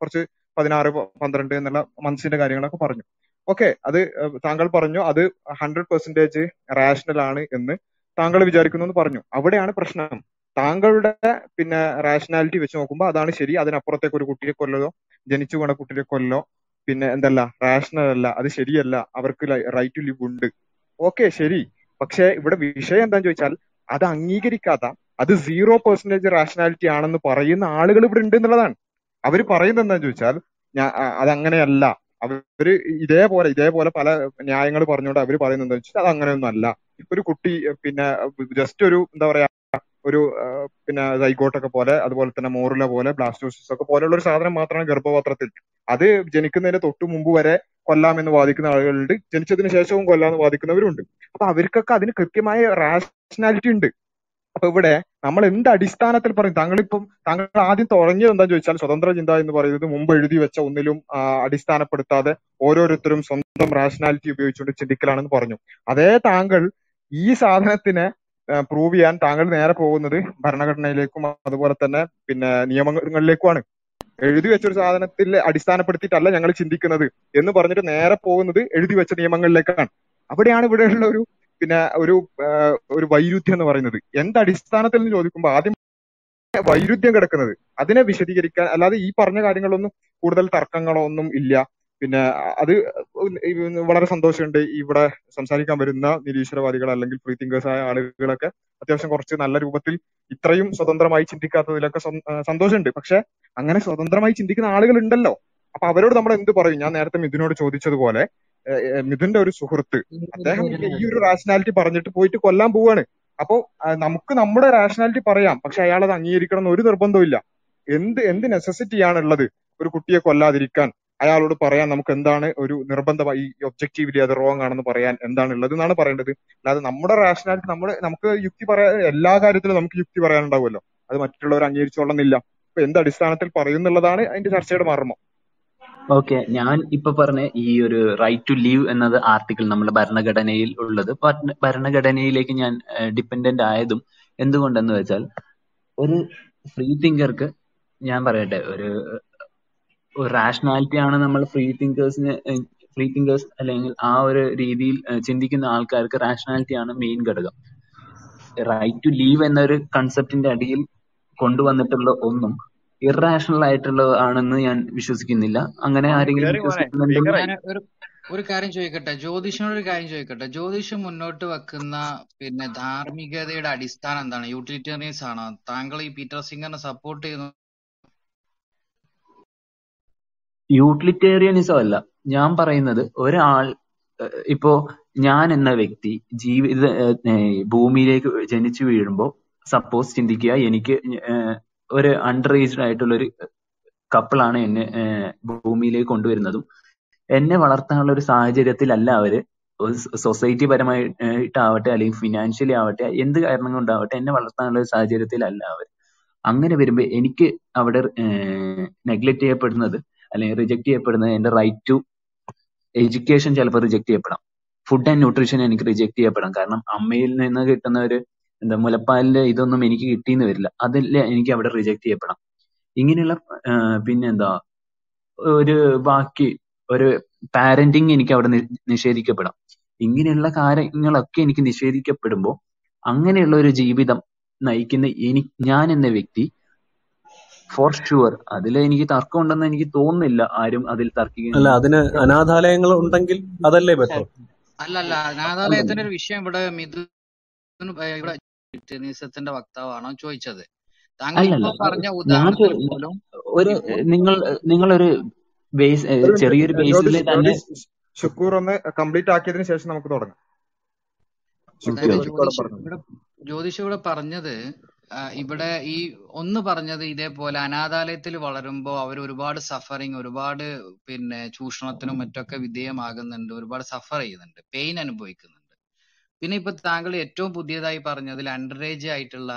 കുറച്ച് പതിനാറ് പന്ത്രണ്ട് എന്നുള്ള മന്ത്സിന്റെ കാര്യങ്ങളൊക്കെ പറഞ്ഞു. ഓക്കെ അത് താങ്കൾ പറഞ്ഞു അത് ഹൺഡ്രഡ് പെർസെന്റേജ് റാഷണൽ ആണ് എന്ന് താങ്കൾ വിചാരിക്കുന്നു എന്ന് പറഞ്ഞു. അവിടെയാണ് പ്രശ്നം. താങ്കളുടെ പിന്നെ റാഷണാലിറ്റി വെച്ച് നോക്കുമ്പോൾ അതാണ് ശരി. അതിനപ്പുറത്തേക്ക് ഒരു കുട്ടിയെ കൊല്ലതോ ജനിച്ചു വീണ കുട്ടിയെ കൊല്ലോ പിന്നെ എന്തല്ല റാഷണൽ അല്ല. അത് ശരിയല്ല. അവർക്ക് റൈറ്റ് ടു ലിവ് ഉണ്ട്. ഓക്കെ ശരി. പക്ഷെ ഇവിടെ വിഷയം എന്താന്ന് ചോദിച്ചാൽ അത് അംഗീകരിക്കാത്ത അത് സീറോ പെർസെന്റേജ് റാഷണാലിറ്റി ആണെന്ന് പറയുന്ന ആളുകൾ ഇവിടെ ഉണ്ട് എന്നുള്ളതാണ്. അവർ പറയുന്നത് എന്താന്ന് ചോദിച്ചാൽ ഞാൻ അതങ്ങനെയല്ല. അവർ ഇതേപോലെ ഇതേപോലെ പല ന്യായങ്ങൾ പറഞ്ഞുകൊണ്ട് അവർ പറയുന്നത് വെച്ചാൽ അത് അങ്ങനെയൊന്നും അല്ല ഒരു കുട്ടി പിന്നെ ജസ്റ്റ് ഒരു എന്താ പറയാ ഒരു പിന്നെ സൈഗോട്ടൊക്കെ പോലെ അതുപോലെ തന്നെ മോറുല പോലെ ബ്ലാസ്റ്റോസിസ് ഒക്കെ പോലെയുള്ള ഒരു സാധനം മാത്രമാണ് ഗർഭപാത്രത്തിൽ. അത് ജനിക്കുന്നതിന് തൊട്ടു മുമ്പ് വരെ കൊല്ലാമെന്ന് വാദിക്കുന്ന ആളുകളുണ്ട്. ജനിച്ചതിന് ശേഷവും കൊല്ലാമെന്ന് വാദിക്കുന്നവരുണ്ട്. അപ്പൊ അവർക്കൊക്കെ അതിന് കൃത്യമായ റാഷണാലിറ്റി ഉണ്ട്. അപ്പൊ ഇവിടെ നമ്മൾ എന്ത് അടിസ്ഥാനത്തിൽ പറയും? താങ്കളിപ്പം താങ്കൾ ആദ്യം തുടങ്ങിയത് എന്താന്ന് ചോദിച്ചാൽ സ്വതന്ത്ര ചിന്ത എന്ന് പറയുന്നത് മുമ്പ് എഴുതി വെച്ച ഒന്നിലും അടിസ്ഥാനപ്പെടുത്താതെ ഓരോരുത്തരും സ്വന്തം റാഷണാലിറ്റി ഉപയോഗിച്ചുകൊണ്ട് ചിന്തിക്കലാണെന്ന് പറഞ്ഞു. അതേ താങ്കൾ ഈ സാധനത്തിനെ പ്രൂവ് ചെയ്യാൻ താങ്കൾ നേരെ പോകുന്നത് ഭരണഘടനയിലേക്കും അതുപോലെ തന്നെ പിന്നെ നിയമങ്ങളിലേക്കുമാണ്. എഴുതി വെച്ചൊരു സാധനത്തിൽ അടിസ്ഥാനപ്പെടുത്തിയിട്ടല്ല ഞങ്ങൾ ചിന്തിക്കുന്നത് എന്ന് പറഞ്ഞിട്ട് നേരെ പോകുന്നത് എഴുതി വെച്ച നിയമങ്ങളിലേക്കാണ്. അവിടെയാണ് ഇവിടെയുള്ള ഒരു പിന്നെ ഒരു ഒരു വൈരുദ്ധ്യം എന്ന് പറയുന്നത്. എന്തടിസ്ഥാനത്തിൽ എന്ന് ചോദിക്കുമ്പോൾ ആദ്യം വൈരുദ്ധ്യം കിടക്കുന്നത്. അതിനെ വിശദീകരിക്കാൻ അല്ലാതെ ഈ പറഞ്ഞ കാര്യങ്ങളൊന്നും കൂടുതൽ തർക്കങ്ങളോ ഒന്നും ഇല്ല. പിന്നെ അത് വളരെ സന്തോഷമുണ്ട് ഇവിടെ സംസാരിക്കാൻ വരുന്ന നിരീശ്വരവാദികൾ അല്ലെങ്കിൽ ഫ്രീ തിങ്കേഴ്സ് ആയ ആളുകളൊക്കെ അത്യാവശ്യം കുറച്ച് നല്ല രൂപത്തിൽ ഇത്രയും സ്വതന്ത്രമായി ചിന്തിക്കാത്തതിലൊക്കെ സന്തോഷമുണ്ട്. പക്ഷെ അങ്ങനെ സ്വതന്ത്രമായി ചിന്തിക്കുന്ന ആളുകൾ ഉണ്ടല്ലോ അപ്പൊ അവരോട് നമ്മൾ എന്ത് പറയും? ഞാൻ നേരത്തെ മിഥുനോട് ചോദിച്ചതുപോലെ മിഥുന്റെ ഒരു സുഹൃത്ത്. അദ്ദേഹം ഈ ഒരു റാഷണാലിറ്റി പറഞ്ഞിട്ട് പോയിട്ട് കൊല്ലാൻ പോവാണ്. അപ്പോ നമുക്ക് നമ്മുടെ റാഷണാലിറ്റി പറയാം. പക്ഷെ അയാൾ അത് അംഗീകരിക്കണം എന്ന് ഒരു നിർബന്ധവും ഇല്ല എന്ത് എന്ത് നെസസിറ്റിയാണ് ഉള്ളത് ഒരു കുട്ടിയെ കൊല്ലാതിരിക്കാൻ? അയാളോട് പറയാൻ നമുക്ക് എന്താണ് ഒരു നിർബന്ധമായി ഈ ഒബ്ജക്റ്റീവ്ലി അത് റോങ് ആണെന്ന് പറയാൻ എന്താണ് ഉള്ളത് എന്നാണ് പറയേണ്ടത്. അല്ലാതെ നമ്മുടെ റാഷണാലിറ്റി നമ്മുടെ നമുക്ക് യുക്തി പറയാ എല്ലാ കാര്യത്തിലും നമുക്ക് യുക്തി പറയാനുണ്ടാവുമല്ലോ. അത് മറ്റുള്ളവർ അംഗീകരിച്ചോളുന്നില്ല. അപ്പൊ എന്ത് അടിസ്ഥാനത്തിൽ പറയുന്നുള്ളതാണ് അതിന്റെ ചർച്ചയുടെ മർമ്മം. ഓക്കെ ഞാൻ ഇപ്പൊ പറഞ്ഞ ഈ ഒരു റൈറ്റ് ടു ലീവ് എന്നത് ആർട്ടിക്കിൾ നമ്മുടെ ഭരണഘടനയിൽ ഉള്ളത്. ഭരണഘടനയിലേക്ക് ഞാൻ ഡിപ്പെൻഡന്റ് ആയതും എന്തുകൊണ്ടെന്ന് വെച്ചാൽ ഒരു ഫ്രീ തിങ്കർക്ക് ഞാൻ പറയട്ടെ ഒരു റാഷണാലിറ്റി ആണ് നമ്മൾ ഫ്രീ തിങ്കേഴ്സിന് ഫ്രീ തിങ്കേഴ്സ് അല്ലെങ്കിൽ ആ ഒരു രീതിയിൽ ചിന്തിക്കുന്ന ആൾക്കാർക്ക് റാഷണാലിറ്റി ആണ് മെയിൻ ഘടകം. റൈറ്റ് ടു ലീവ് എന്നൊരു കൺസെപ്റ്റിന്റെ അടിയിൽ കൊണ്ടുവന്നിട്ടുള്ള ഒന്നും ഇറാഷണൽ ആയിട്ടുള്ളത് ആണെന്ന് ഞാൻ വിശ്വസിക്കുന്നില്ല. അങ്ങനെ ആരെങ്കിലും ഒരു കാര്യം ചോദിക്കട്ടെ? ജ്യോതിഷിനോട് ഒരു കാര്യം ചോദിക്കട്ടെ? ജ്യോതിഷം മുന്നോട്ട് വെക്കുന്ന പിന്നെ ധാർമ്മികതയുടെ അടിസ്ഥാനം എന്താണ്? യൂട്ടിലിറ്റേറിയൻസ് ആണോ? താങ്കൾ ഈ പീറ്റർ സിംഗറിനെ സപ്പോർട്ട് ചെയ്യുന്നു? യൂട്ടിലിറ്റേറിയനിസം അല്ല. ഞാൻ പറയുന്നത് ഒരാൾ ഇപ്പോ ഞാൻ എന്ന വ്യക്തി ജീവിത ഭൂമിയിലേക്ക് ജനിച്ചു വീഴുമ്പോൾ സപ്പോസ് ചിന്തിക്കുക എനിക്ക് ഒരു അണ്ടർ ഏജ്ഡ് ആയിട്ടുള്ള ഒരു കപ്പിളാണ് എന്നെ ഭൂമിയിലേക്ക് കൊണ്ടുവരുന്നതും. എന്നെ വളർത്താനുള്ള ഒരു സാഹചര്യത്തിലല്ല അവർ. സൊസൈറ്റി പരമായിട്ടാവട്ടെ അല്ലെങ്കിൽ ഫിനാൻഷ്യലി ആവട്ടെ എന്ത് കാരണം കൊണ്ടാവട്ടെ എന്നെ വളർത്താനുള്ള ഒരു സാഹചര്യത്തിലല്ല അവർ അങ്ങനെ വരുമ്പോ എനിക്ക് അവിടെ നെഗ്ലക്ട് ചെയ്യപ്പെടുന്നത് അല്ലെങ്കിൽ റിജക്ട് ചെയ്യപ്പെടുന്നത് എന്റെ റൈറ്റ് ടു എഡ്യൂക്കേഷൻ ചിലപ്പോൾ റിജക്ട് ചെയ്യപ്പെടാം. ഫുഡ് ആൻഡ് ന്യൂട്രീഷൻ എനിക്ക് റിജക്ട് ചെയ്യപ്പെടാം. കാരണം അമ്മയിൽ നിന്ന് കിട്ടുന്ന ഒരു എന്താ മുലപ്പാലിന്റെ ഇതൊന്നും എനിക്ക് കിട്ടിയെന്ന് വരില്ല. അതില്ല എനിക്ക് അവിടെ റിജക്ട് ചെയ്യപ്പെടാം. ഇങ്ങനെയുള്ള പിന്നെന്താ ഒരു ബാക്കി ഒരു പാരന്റിങ് എനിക്ക് അവിടെ നിഷേധിക്കപ്പെടാം. ഇങ്ങനെയുള്ള കാര്യങ്ങളൊക്കെ എനിക്ക് നിഷേധിക്കപ്പെടുമ്പോൾ അങ്ങനെയുള്ള ഒരു ജീവിതം നയിക്കുന്ന എനി ഞാൻ എന്ന വ്യക്തി ഫോർ ഷുവർ അതിൽ എനിക്ക് തർക്കം ഉണ്ടെന്ന് എനിക്ക് തോന്നുന്നില്ല ആരും അതിൽ അല്ല തർക്കിക്കുന്നു അതിന് അനാഥാലയങ്ങൾ ഉണ്ടെങ്കിൽ അതല്ലേ ബെറ്റർ? അല്ല അല്ല അനാഥാലയത്തിന്റെ ഒരു വിഷയം ഇവിടെ ഇവിടെ ടെന്നീസത്തിന്റെ വക്താവാണോ ചോദിച്ചത്? താങ്കൾ പറഞ്ഞ ഉദാഹരണം പോലും ഒരു നിങ്ങൾ നിങ്ങളൊരു ബേസ് ഒരു ചെറിയൊരു ബേസിൽ തന്നെ ജ്യോതിഷ് ഷുക്കൂർ ഒന്ന് കംപ്ലീറ്റ് ആക്കിയതിനു ശേഷം നമുക്ക് തുടങ്ങാം. ജ്യോതിഷ് ഇവിടെ പറഞ്ഞത് ഇവിടെ ഈ ഒന്ന് പറഞ്ഞത് ഇതേപോലെ അനാഥാലയത്തിൽ വളരുമ്പോൾ അവർ ഒരുപാട് സഫറിങ് ഒരുപാട് പിന്നെ ചൂഷണത്തിനും മറ്റൊക്കെ വിധേയമാകുന്നുണ്ട് ഒരുപാട് സഫർ ചെയ്യുന്നുണ്ട് പെയിൻ അനുഭവിക്കുന്നുണ്ട്. പിന്നെ ഇപ്പൊ താങ്കൾ ഏറ്റവും പുതിയതായി പറഞ്ഞതിൽ അണ്ടർ ഏജ് ആയിട്ടുള്ള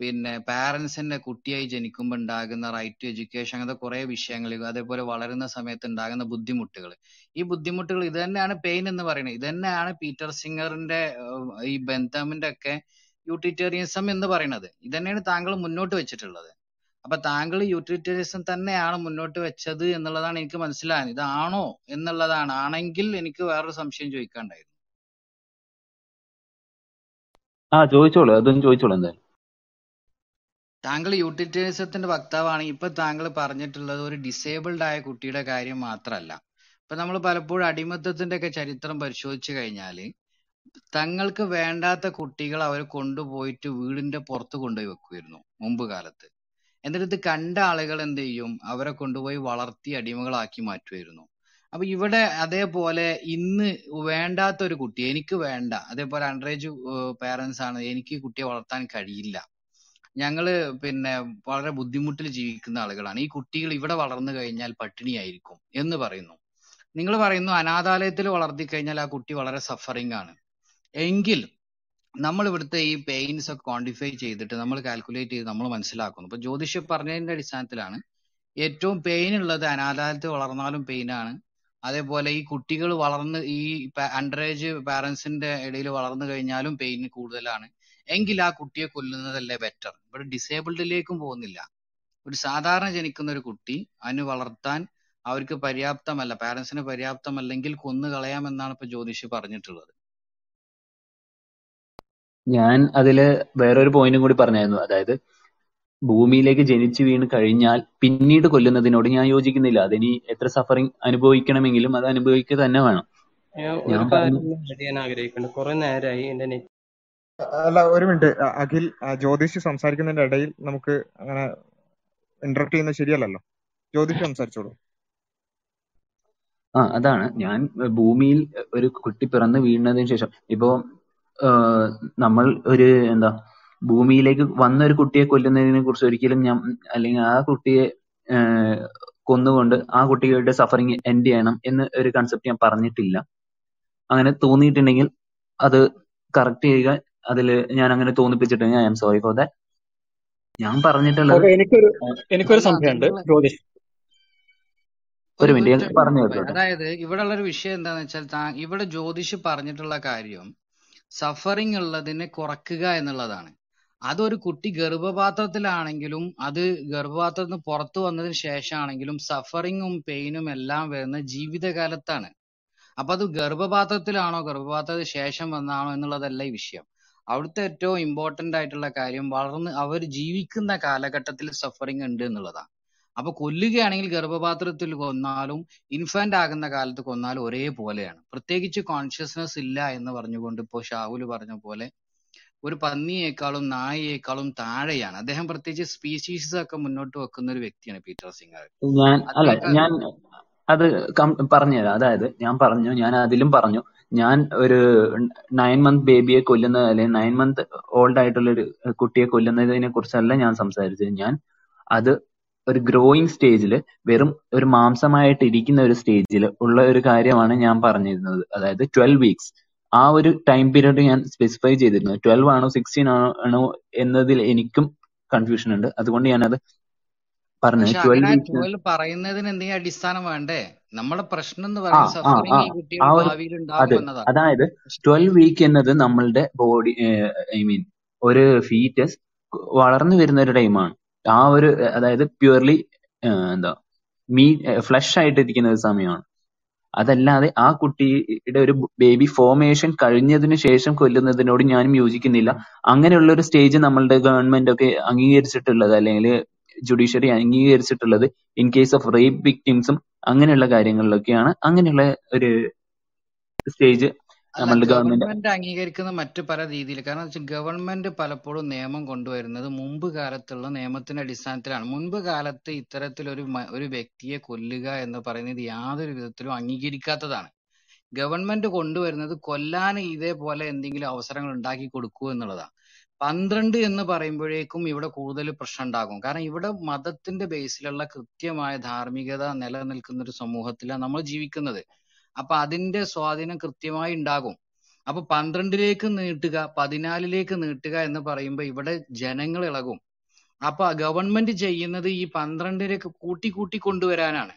പിന്നെ പാരന്റ്സിന്റെ കുട്ടിയായി ജനിക്കുമ്പോൾ ഉണ്ടാകുന്ന റൈറ്റ് ടു എഡ്യൂക്കേഷൻ അങ്ങനത്തെ കുറെ വിഷയങ്ങൾ അതേപോലെ വളരുന്ന സമയത്ത് ഉണ്ടാകുന്ന ബുദ്ധിമുട്ടുകൾ. ഈ ബുദ്ധിമുട്ടുകൾ ഇത് തന്നെയാണ് പെയിൻ എന്ന് പറയുന്നത്. ഇത് തന്നെയാണ് പീറ്റർ സിംഗറിന്റെ ഈ ബെന്തമിന്റെ ഒക്കെ യൂട്ടിലിറ്റേറിയനിസം എന്ന് പറയുന്നത്. ഇത് തന്നെയാണ് താങ്കൾ മുന്നോട്ട് വെച്ചിട്ടുള്ളത്. അപ്പൊ താങ്കൾ യൂട്ടിലിറ്റേറിയനിസം തന്നെയാണ് മുന്നോട്ട് വെച്ചത് എന്നുള്ളതാണ് എനിക്ക് മനസ്സിലായത് ഇതാണോ എന്നുള്ളതാണ്. ആണെങ്കിൽ എനിക്ക് വേറൊരു സംശയം ചോദിക്കാണ്ടായിരുന്നു ആ ചോദിച്ചോളൂ. അതൊന്നും ചോദിച്ചോളൂ എന്തായാലും. താങ്കൾ യൂട്ടിലിറ്റേഴ്സത്തിന്റെ വക്താവാണെങ്കിൽ ഇപ്പൊ താങ്കൾ പറഞ്ഞിട്ടുള്ളത് ഒരു ഡിസേബിൾഡ് ആയ കുട്ടിയുടെ കാര്യം മാത്രമല്ല. ഇപ്പൊ നമ്മൾ പലപ്പോഴും അടിമത്തത്തിന്റെ ഒക്കെ ചരിത്രം പരിശോധിച്ചു കഴിഞ്ഞാൽ തങ്ങൾക്ക് വേണ്ടാത്ത കുട്ടികൾ അവർ കൊണ്ടുപോയിട്ട് വീടിന്റെ പുറത്ത് കൊണ്ടുപോയി വെക്കുമായിരുന്നു മുമ്പ് കാലത്ത്. എന്നിട്ട് ഇത് കണ്ട ആളുകൾ എന്ത് ചെയ്യും? അവരെ കൊണ്ടുപോയി വളർത്തി അടിമകളാക്കി മാറ്റുമായിരുന്നു. അപ്പൊ ഇവിടെ അതേപോലെ ഇന്ന് വേണ്ടാത്ത ഒരു കുട്ടി എനിക്ക് വേണ്ട അതേപോലെ അണ്ടറേജ് പേരൻസ് ആണ് എനിക്ക് കുട്ടിയെ വളർത്താൻ കഴിയില്ല. ഞങ്ങൾ പിന്നെ വളരെ ബുദ്ധിമുട്ടിൽ ജീവിക്കുന്ന ആളുകളാണ്. ഈ കുട്ടികൾ ഇവിടെ വളർന്നു കഴിഞ്ഞാൽ പട്ടിണിയായിരിക്കും എന്ന് പറയുന്നു. നിങ്ങൾ പറയുന്നു അനാഥാലയത്തിൽ വളർത്തി കഴിഞ്ഞാൽ ആ കുട്ടി വളരെ സഫറിങ് ആണ്. എങ്കിൽ നമ്മൾ ഇവിടുത്തെ ഈ പെയിൻസ് ഒക്കെ ക്വാണ്ടിഫൈ ചെയ്തിട്ട് നമ്മൾ കാൽക്കുലേറ്റ് ചെയ്ത് നമ്മൾ മനസ്സിലാക്കുന്നു. ഇപ്പൊ ജ്യോതിഷി പറഞ്ഞതിന്റെ അടിസ്ഥാനത്തിലാണ് ഏറ്റവും പെയിൻ ഉള്ളത് അനാഥാലയത്തിൽ വളർന്നാലും പെയിൻ ആണ്. അതേപോലെ ഈ കുട്ടികൾ വളർന്ന് ഈ അണ്ടർ ഏജ് പാരന്റ്സിന്റെ ഇടയിൽ വളർന്നു കഴിഞ്ഞാലും പെയിൻ കൂടുതലാണ്. എങ്കിൽ ആ കുട്ടിയെ കൊല്ലുന്നതല്ലേ ബെറ്റർ ഇവിടെ ഡിസേബിൾഡിലേക്കും പോകുന്നില്ല. ഒരു സാധാരണ ജനിക്കുന്ന ഒരു കുട്ടി അതിന് വളർത്താൻ അവർക്ക് പര്യാപ്തമല്ല പാരന്റ്സിന് പര്യാപ്തമല്ലെങ്കിൽ കൊന്നു കളയാമെന്നാണ് ഇപ്പൊ ജ്യോതിഷി പറഞ്ഞിട്ടുള്ളത്. ഞാൻ അതിൽ വേറൊരു പോയിന്റും കൂടി പറഞ്ഞായിരുന്നു. അതായത് ഭൂമിയിലേക്ക് ജനിച്ചു വീണ് കഴിഞ്ഞാൽ പിന്നീട് കൊല്ലുന്നതിനോട് ഞാൻ യോജിക്കുന്നില്ല. അതിനി എത്ര സഫറിങ് അനുഭവിക്കണമെങ്കിലും അത് അനുഭവിക്കുക തന്നെ വേണം. ഞാൻ ആഗ്രഹിക്കുന്നുണ്ട്. കുറെ നേരമായി എന്റെ നെറ്റ് അല്ല ഒരു മിനിറ്റ്. അഖിൽ ജ്യോതിഷി ജ്യോതിഷ് സംസാരിക്കുന്നതിന്റെ ഇടയിൽ നമുക്ക് അങ്ങനെ ഇന്ററപ്റ്റ് ചെയ്യുന്നത് ശരിയല്ലല്ലോ? ജ്യോതിഷ് സംസാരിച്ചോളൂ. ആ അതാണ്. ഞാൻ ഭൂമിയിൽ ഒരു കുട്ടി പിറന്നു വീണതിന് ശേഷം. ഇപ്പോ നമ്മൾ ഒരു എന്താ ഭൂമിയിലേക്ക് വന്ന ഒരു കുട്ടിയെ കൊല്ലുന്നതിനെ കുറിച്ച് ഒരിക്കലും ഞാൻ അല്ലെങ്കിൽ ആ കുട്ടിയെ കൊന്നുകൊണ്ട് ആ കുട്ടികളുടെ സഫറിങ് എൻഡ് ചെയ്യണം എന്ന് ഒരു കൺസെപ്റ്റ് ഞാൻ പറഞ്ഞിട്ടില്ല. അങ്ങനെ തോന്നിയിട്ടുണ്ടെങ്കിൽ അത് കറക്റ്റ് ചെയ്യുക. അതിൽ ഞാൻ അങ്ങനെ തോന്നിപ്പിച്ചിട്ടുണ്ടെങ്കിൽ I M sorry for that ഞാൻ പറഞ്ഞിട്ടുള്ളത് എനിക്കൊരു എനിക്കൊരു സംശയമുണ്ട്. ഒരു മിനിറ്റ് ഞാൻ പറഞ്ഞു അതായത് ഇവിടെ ഉള്ള ഒരു വിഷയം എന്താന്ന് വെച്ചാൽ താ ഇവിടെ ജ്യോതിഷ് പറഞ്ഞിട്ടുള്ള കാര്യം സഫറിങ് ഉള്ളതിനെ കുറക്കുക എന്നുള്ളതാണ്. അതൊരു കുട്ടി ഗർഭപാത്രത്തിലാണെങ്കിലും അത് ഗർഭപാത്രത്തിൽ നിന്ന് പുറത്തു വന്നതിന് ശേഷമാണെങ്കിലും സഫറിങ്ങും പെയിനും എല്ലാം വരുന്ന ജീവിതകാലത്താണ്. അപ്പൊ അത് ഗർഭപാത്രത്തിലാണോ ഗർഭപാത്രത്തിന് ശേഷം വന്നാണോ എന്നുള്ളതല്ല ഈ വിഷയം. അവിടുത്തെ ഏറ്റവും ഇമ്പോർട്ടന്റ് ആയിട്ടുള്ള കാര്യം വളർന്ന് അവർ ജീവിക്കുന്ന കാലഘട്ടത്തിൽ സഫറിങ് ഉണ്ട് എന്നുള്ളതാണ്. അപ്പൊ കൊല്ലുകയാണെങ്കിൽ ഗർഭപാത്രത്തിൽ കൊന്നാലും ഇൻഫന്റ് ആകുന്ന കാലത്ത് കൊന്നാലും ഒരേ പോലെയാണ് പ്രത്യേകിച്ച് കോൺഷ്യസ്നസ് ഇല്ല എന്ന് പറഞ്ഞുകൊണ്ട് ഇപ്പോൾ ഷാഹുൽ പറഞ്ഞ പോലെ ഒരു പന്നിയേക്കാളും നായയേക്കാളും താഴെയാണ്. അദ്ദേഹം പ്രത്യേകിച്ച് സ്പീഷീസ് ഒക്കെ മുന്നോട്ട് വെക്കുന്ന ഒരു വ്യക്തിയാണ് പീറ്റർ സിംഗർ. ഞാൻ അല്ല ഞാൻ അത് പറഞ്ഞു പറഞ്ഞുതരാം. അതായത് ഞാൻ പറഞ്ഞു ഞാൻ അതിലും പറഞ്ഞു. ഞാൻ ഒരു നയൻ മന്ത് ബേബിയെ കൊല്ലുന്ന അല്ലെങ്കിൽ നയൻ മന്ത് ഓൾഡ് ആയിട്ടുള്ള ഒരു കുട്ടിയെ കൊല്ലുന്നതിനെ കുറിച്ചല്ല ഞാൻ സംസാരിച്ചത്. ഞാൻ അത് ഒരു ഗ്രോയിങ് സ്റ്റേജിൽ വെറും ഒരു മാംസമായിട്ട് ഇരിക്കുന്ന ഒരു സ്റ്റേജിൽ ഉള്ള ഒരു കാര്യമാണ് ഞാൻ പറഞ്ഞിരുന്നത്. അതായത് ട്വൽവ് വീക്സ് ആ ഒരു ടൈം പീരീഡ് ഞാൻ സ്പെസിഫൈ ചെയ്തിരുന്നു. ട്വൽവ് ആണോ സിക്സ്റ്റീൻ ആണോ എന്നതിൽ എനിക്കും കൺഫ്യൂഷൻ ഉണ്ട്. അതുകൊണ്ട് ഞാനത് പറഞ്ഞു പറയുന്നതിന് എന്തെങ്കിലും അടിസ്ഥാനം വേണ്ടേ? നമ്മുടെ പ്രശ്നം എന്ന് പറയുന്നത് അതായത് ട്വൽവ് വീക്ക് എന്നത് നമ്മളുടെ ബോഡി ഐ മീൻ ഒരു ഫീറ്റസ് വളർന്നു വരുന്ന ഒരു ടൈമാണ് ആ ഒരു അതായത് പ്യുവർലി എന്താ മീ ഫ്ലഷ് ആയിട്ടിരിക്കുന്ന ഒരു സമയമാണ്. അതല്ലാതെ ആ കുട്ടിയുടെ ഒരു ബേബി ഫോർമേഷൻ കഴിഞ്ഞതിന് ശേഷം കൊല്ലുന്നതിനോട് ഞാനും യോജിക്കുന്നില്ല. അങ്ങനെയുള്ള ഒരു സ്റ്റേജ് നമ്മളുടെ ഗവൺമെന്റ് ഒക്കെ അംഗീകരിച്ചിട്ടുള്ളത് അല്ലെങ്കിൽ ജുഡീഷ്യറി അംഗീകരിച്ചിട്ടുള്ളത് ഇൻ കേസ് ഓഫ് റേപ്പ് വിക്ടിംസും അങ്ങനെയുള്ള കാര്യങ്ങളിലൊക്കെയാണ്. അങ്ങനെയുള്ള ഒരു സ്റ്റേജ് നമ്മളുടെ ഗവൺമെന്റ് അംഗീകരിക്കുന്ന മറ്റു പല രീതിയിൽ കാരണം വെച്ചാൽ ഗവൺമെന്റ് പലപ്പോഴും നിയമം കൊണ്ടുവരുന്നത് മുമ്പ് കാലത്തുള്ള നിയമത്തിന്റെ അടിസ്ഥാനത്തിലാണ്. മുൻപ് കാലത്ത് ഇത്തരത്തിലൊരു ഒരു വ്യക്തിയെ കൊല്ലുക എന്ന് പറയുന്നത് യാതൊരു വിധത്തിലും അംഗീകരിക്കാത്തതാണ്. ഗവൺമെന്റ് കൊണ്ടുവരുന്നത് കൊല്ലാൻ ഇതേപോലെ എന്തെങ്കിലും അവസരങ്ങൾ ഉണ്ടാക്കി കൊടുക്കൂ എന്നുള്ളതാണ്. പന്ത്രണ്ട് എന്ന് പറയുമ്പോഴേക്കും ഇവിടെ കൂടുതൽ പ്രശ്നം ഉണ്ടാകും. കാരണം ഇവിടെ മതത്തിന്റെ ബേസിലുള്ള കൃത്യമായ ധാർമ്മികത നിലനിൽക്കുന്ന ഒരു സമൂഹത്തിലാണ് നമ്മൾ ജീവിക്കുന്നത്. അപ്പൊ അതിന്റെ സ്വാധീനം കൃത്യമായി ഉണ്ടാകും. അപ്പൊ പന്ത്രണ്ടിലേക്ക് നീട്ടുക പതിനാലിലേക്ക് നീട്ടുക എന്ന് പറയുമ്പോൾ ഇവിടെ ജനങ്ങൾ ഇളകും. അപ്പൊ ഗവൺമെന്റ് ചെയ്യുന്നത് ഈ പന്ത്രണ്ടിലേക്ക് കൂട്ടി കൂട്ടി കൊണ്ടുവരാനാണ്.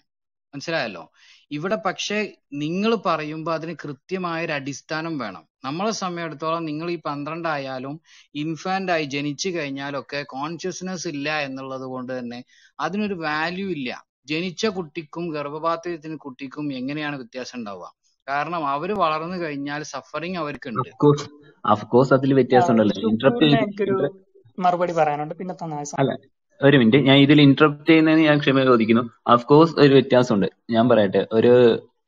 മനസ്സിലായല്ലോ? ഇവിടെ പക്ഷെ നിങ്ങൾ പറയുമ്പോൾ അതിന് കൃത്യമായ ഒരു അടിസ്ഥാനം വേണം. നമ്മളെ സമയത്തോളം നിങ്ങൾ ഈ പന്ത്രണ്ടായാലും ഇൻഫാന്റ് ആയി ജനിച്ചു കഴിഞ്ഞാലൊക്കെ കോൺഷ്യസ്നെസ് ഇല്ല എന്നുള്ളത് കൊണ്ട് തന്നെ അതിനൊരു വാല്യൂ ഇല്ല. ജനിച്ച കുട്ടിക്കും ഗർഭപാത്രത്തിന് കുട്ടിക്കും എങ്ങനെയാണ് വ്യത്യാസം ഉണ്ടാവുക? കാരണം അവർ വളർന്നു കഴിഞ്ഞാൽ സഫറിങ് അവർക്കുണ്ട്. അഫ്കോഴ്സ് അതിൽ വ്യത്യാസം ഉണ്ടല്ലോ മറുപടി പറയാനുണ്ട്. പിന്നെ അല്ല ഒരു മിനിറ്റ് ഞാൻ ഇതിൽ ഇന്റർപ്റ്റ് ചെയ്യുന്നതിന് ഞാൻ ക്ഷമ ചോദിക്കുന്നു. അഫ്കോഴ്സ് ഒരു വ്യത്യാസമുണ്ട്. ഞാൻ പറയട്ടെ ഒരു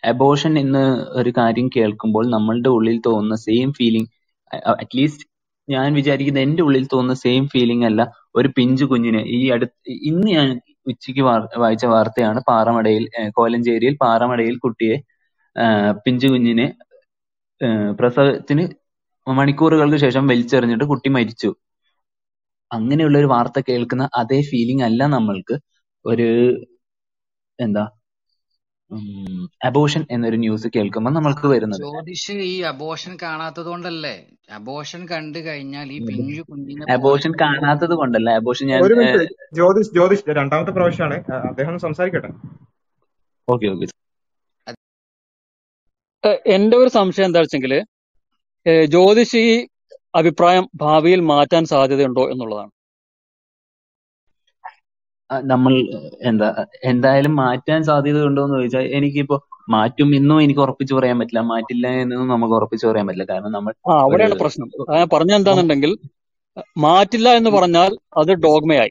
അബോഷൻ എന്ന് ഒരു കാര്യം കേൾക്കുമ്പോൾ നമ്മളുടെ ഉള്ളിൽ തോന്നുന്ന സെയിം ഫീലിംഗ് അറ്റ്ലീസ്റ്റ് ഞാൻ വിചാരിക്കുന്ന എന്റെ ഉള്ളിൽ തോന്നുന്ന സെയിം ഫീലിംഗ് അല്ല ഒരു പിഞ്ചു കുഞ്ഞിന്. ഈ അടുത്ത് ഇന്ന് ഞാൻ ഉച്ചയ്ക്ക് വായിച്ച വാർത്തയാണ് പാറമടയിൽ കോലഞ്ചേരിയിൽ പാറമടയിൽ കുട്ടിയെ പിഞ്ചു കുഞ്ഞിനെ പ്രസവത്തിന് മണിക്കൂറുകൾക്ക് ശേഷം വലിച്ചെറിഞ്ഞിട്ട് കുട്ടി മരിച്ചു. അങ്ങനെയുള്ള ഒരു വാർത്ത കേൾക്കുന്ന അതേ ഫീലിംഗ് അല്ല നമ്മൾക്ക്. ഒരു എന്താ അബോഷൻ എന്നൊരു ന്യൂസ് കേൾക്കുമ്പോൾ നമ്മൾക്ക് വരുന്നത്. ജ്യോതിഷ് ഈ അബോഷൻ കാണാത്തത് കൊണ്ടല്ലേ? അബോഷൻ കണ്ടു കഴിഞ്ഞാൽ ഈ പിഞ്ചു കുഞ്ഞിനെ അബോഷൻ കാണാത്തത് കൊണ്ടല്ല. അബോഷൻ ഞാൻ ജ്യോതിഷ് ജ്യോതിഷ് രണ്ടാമത്തെ പ്രാവശ്യമാണ് അദ്ദേഹം സംസാരിക്കട്ടെ. Okay okay. എന്റെ ഒരു സംശയം എന്താ വെച്ചെങ്കിൽ ജ്യോതിഷ് ഈ അഭിപ്രായം ഭാവിയിൽ മാറ്റാൻ സാധ്യതയുണ്ടോ എന്നുള്ളതാണ്. നമ്മൾ എന്താ എന്തായാലും മാറ്റാൻ സാധ്യത ഉണ്ടോ എന്ന് ചോദിച്ചാൽ എനിക്കിപ്പോ മാറ്റും എന്നും എനിക്ക് ഉറപ്പിച്ചു പറയാൻ പറ്റില്ല. മാറ്റില്ല എന്നും നമുക്ക് ഉറപ്പിച്ചു പറയാൻ പറ്റില്ല. കാരണം നമ്മൾ ആ അവിടെയാണ് പ്രശ്നം. പറഞ്ഞ എന്താണെന്നുണ്ടെങ്കിൽ മാറ്റില്ല എന്ന് പറഞ്ഞാൽ അത് ഡോഗ്മയായി.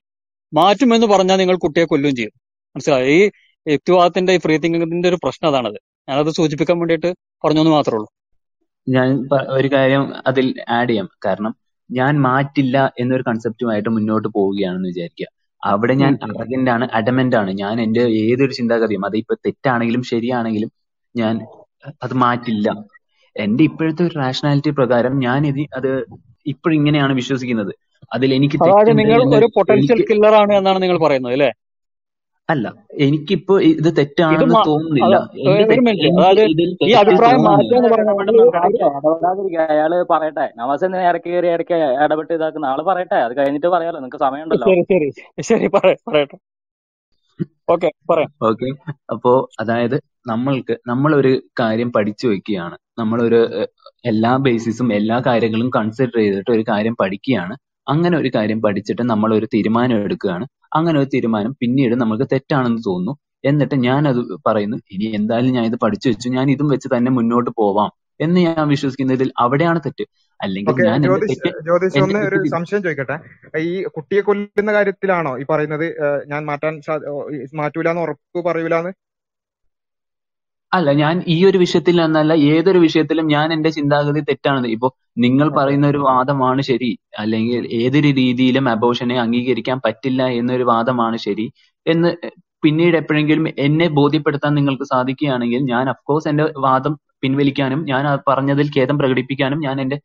മാറ്റും എന്ന് പറഞ്ഞാൽ നിങ്ങൾ കുട്ടിയെ കൊല്ലുകയും ചെയ്യും. മനസ്സിലായി? ഈ യുക്തിവാദത്തിന്റെ ഈ ഫ്രീ തിങ്കിങ്ങിന്റെ ഒരു പ്രശ്നം അതാണത്. ഞാനത് സൂചിപ്പിക്കാൻ വേണ്ടിയിട്ട് പറഞ്ഞെന്ന് മാത്രമേ ഉള്ളൂ. ഞാൻ ഒരു കാര്യം അതിൽ ആഡ് ചെയ്യാം. കാരണം ഞാൻ മാറ്റില്ല എന്നൊരു കൺസെപ്റ്റുമായിട്ട് മുന്നോട്ട് പോവുകയാണെന്ന് വിചാരിക്കുക. അവിടെ ഞാൻ ഉം. ആണ് അഡമന്റ് ആണ് ഞാൻ എന്റെ ഏതൊരു ചിന്താഗതിയും അത് ഇപ്പോ തെറ്റാണെങ്കിലും ശരിയാണെങ്കിലും ഞാൻ അത് മാറ്റില്ല. എന്റെ ഇപ്പോഴത്തെ ഒരു റാഷണാലിറ്റി പ്രകാരം ഞാൻ ഇത് അത് ഇപ്പോഴിങ്ങനെയാണ് വിശ്വസിക്കുന്നത്. അതിൽ എനിക്ക് അതായത് നിങ്ങൾ ഒരു പൊട്ടൻഷ്യൽ കില്ലർ ആണ് എന്നാണ് നിങ്ങൾ പറയുന്നത് അല്ലേ? അല്ല എനിക്കിപ്പോ ഇത് ഇത് തെറ്റാണെന്ന് തോന്നുന്നില്ല. ഒരു ഈ അഭിപ്രായം അയാൾ പറയട്ടെ. നവാസ് എന്ന് ഇടയ്ക്ക് കയറി ഇടയ്ക്ക് ഇടപെട്ട് ഇതാക്കുന്ന? ആൾ പറയട്ടെ. അത് കഴിഞ്ഞിട്ട് പറയാലോ. നിങ്ങൾക്ക് സമയമുണ്ടല്ലോ. ശരി ശരി ശരി. പറയട്ടെ. ഓക്കെ പറയാം. ഓക്കെ. അപ്പോ അതായത് നമ്മൾക്ക് നമ്മളൊരു കാര്യം പഠിച്ചു വെക്കുകയാണ്. നമ്മളൊരു എല്ലാ ബേസിസും എല്ലാ കാര്യങ്ങളും കൺസിഡർ ചെയ്തിട്ട് ഒരു കാര്യം പഠിക്കുകയാണ്. അങ്ങനെ ഒരു കാര്യം പഠിച്ചിട്ട് നമ്മൾ ഒരു തീരുമാനം എടുക്കുകയാണ്. അങ്ങനെ ഒരു തീരുമാനം പിന്നീട് നമുക്ക് തെറ്റാണെന്ന് തോന്നുന്നു. എന്നിട്ട് ഞാൻ അത് പറയുന്നു ഇനി എന്തായാലും ഞാൻ ഇത് പഠിച്ചു വെച്ചു ഞാൻ ഇതും വെച്ച് തന്നെ മുന്നോട്ട് പോവാം എന്ന് ഞാൻ വിശ്വസിക്കുന്നതിൽ അവിടെയാണ് തെറ്റ്. അല്ലെങ്കിൽ ഞാൻ ജ്യോതിഷ് ഒന്ന് ഒരു സംശയം ചോദിക്കട്ടെ. ഈ കുട്ടിയെ കൊല്ലുന്ന കാര്യത്തിലാണോ ഈ പറയുന്നത് ഞാൻ മാറ്റാൻ മാറ്റൂലെന്ന് ഉറപ്പ് പറയൂലെന്ന്? അല്ല ഞാൻ ഈ ഒരു വിഷയത്തിൽ എന്നല്ല ഏതൊരു വിഷയത്തിലും ഞാൻ എന്റെ ചിന്താഗതി തെറ്റാണ്. ഇപ്പോ നിങ്ങൾ പറയുന്ന ഒരു വാദമാണ് ശരി അല്ലെങ്കിൽ ഏതൊരു രീതിയിലും അബോഷനെ അംഗീകരിക്കാൻ പറ്റില്ല എന്നൊരു വാദമാണ് ശരി എന്ന് പിന്നീട് എപ്പോഴെങ്കിലും എന്നെ ബോധ്യപ്പെടുത്താൻ നിങ്ങൾക്ക് സാധിക്കുകയാണെങ്കിൽ ഞാൻ അഫ്കോഴ്സ് എന്റെ വാദം പിൻവലിക്കാനും ഞാൻ പറഞ്ഞതിൽ ഖേദം പ്രകടിപ്പിക്കാനും ഞാൻ എന്റെ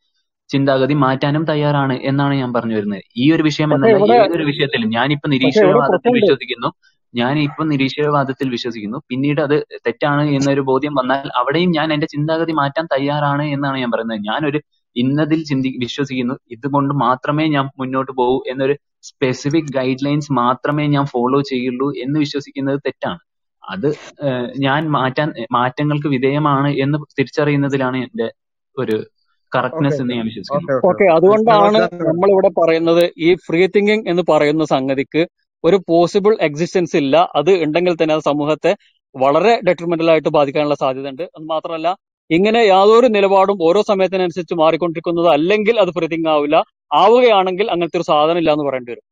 ചിന്താഗതി മാറ്റാനും തയ്യാറാണ് എന്നാണ് ഞാൻ പറഞ്ഞു വരുന്നത്. ഈ ഒരു വിഷയം എന്നല്ല ഏതൊരു വിഷയത്തിലും ഞാനിപ്പോ നിരീശ്വരവാദത്തിൽ വിശ്വസിക്കുന്നു. ഞാൻ ഇപ്പൊ നിരീശ്വരവാദത്തിൽ വിശ്വസിക്കുന്നു. പിന്നീട് അത് തെറ്റാണ് എന്നൊരു ബോധ്യം വന്നാൽ അവിടെയും ഞാൻ എന്റെ ചിന്താഗതി മാറ്റാൻ തയ്യാറാണ് എന്നാണ് ഞാൻ പറയുന്നത്. ഞാനൊരു ഇന്നതിൽ ചിന്തി വിശ്വസിക്കുന്നു. ഇതുകൊണ്ട് മാത്രമേ ഞാൻ മുന്നോട്ട് പോകൂ എന്നൊരു സ്പെസിഫിക് ഗൈഡ് ലൈൻസ് മാത്രമേ ഞാൻ ഫോളോ ചെയ്യുള്ളൂ എന്ന് വിശ്വസിക്കുന്നത് തെറ്റാണ്. അത് ഞാൻ മാറ്റാൻ മാറ്റങ്ങൾക്ക് വിധേയമാണ് എന്ന് തിരിച്ചറിയുന്നതിലാണ് എന്റെ ഒരു കറക്റ്റ്നെസ് എന്ന് ഞാൻ വിശ്വസിക്കുന്നു. ഓക്കെ അതുകൊണ്ടാണ് നമ്മൾ ഇവിടെ പറയുന്നത് ഈ ഫ്രീ തിങ്കിങ് എന്ന് പറയുന്ന സംഗതിക്ക് ഒരു പോസിബിൾ എക്സിസ്റ്റൻസ് ഇല്ല. അത് ഉണ്ടെങ്കിൽ തന്നെ അത് സമൂഹത്തെ വളരെ ഡെട്രിമെന്റൽ ആയിട്ട് ബാധിക്കാനുള്ള സാധ്യത ഉണ്ട് അത് മാത്രമല്ല ഇങ്ങനെ യാതൊരു നിലപാടും ഓരോ സമയത്തിനനുസരിച്ച് മാറിക്കൊണ്ടിരിക്കുന്നത് അല്ലെങ്കിൽ അത് ആവില്ല ആവുകയാണെങ്കിൽ അങ്ങനത്തെ ഒരു സാധനം ഇല്ല എന്ന് പറയേണ്ടി വരും.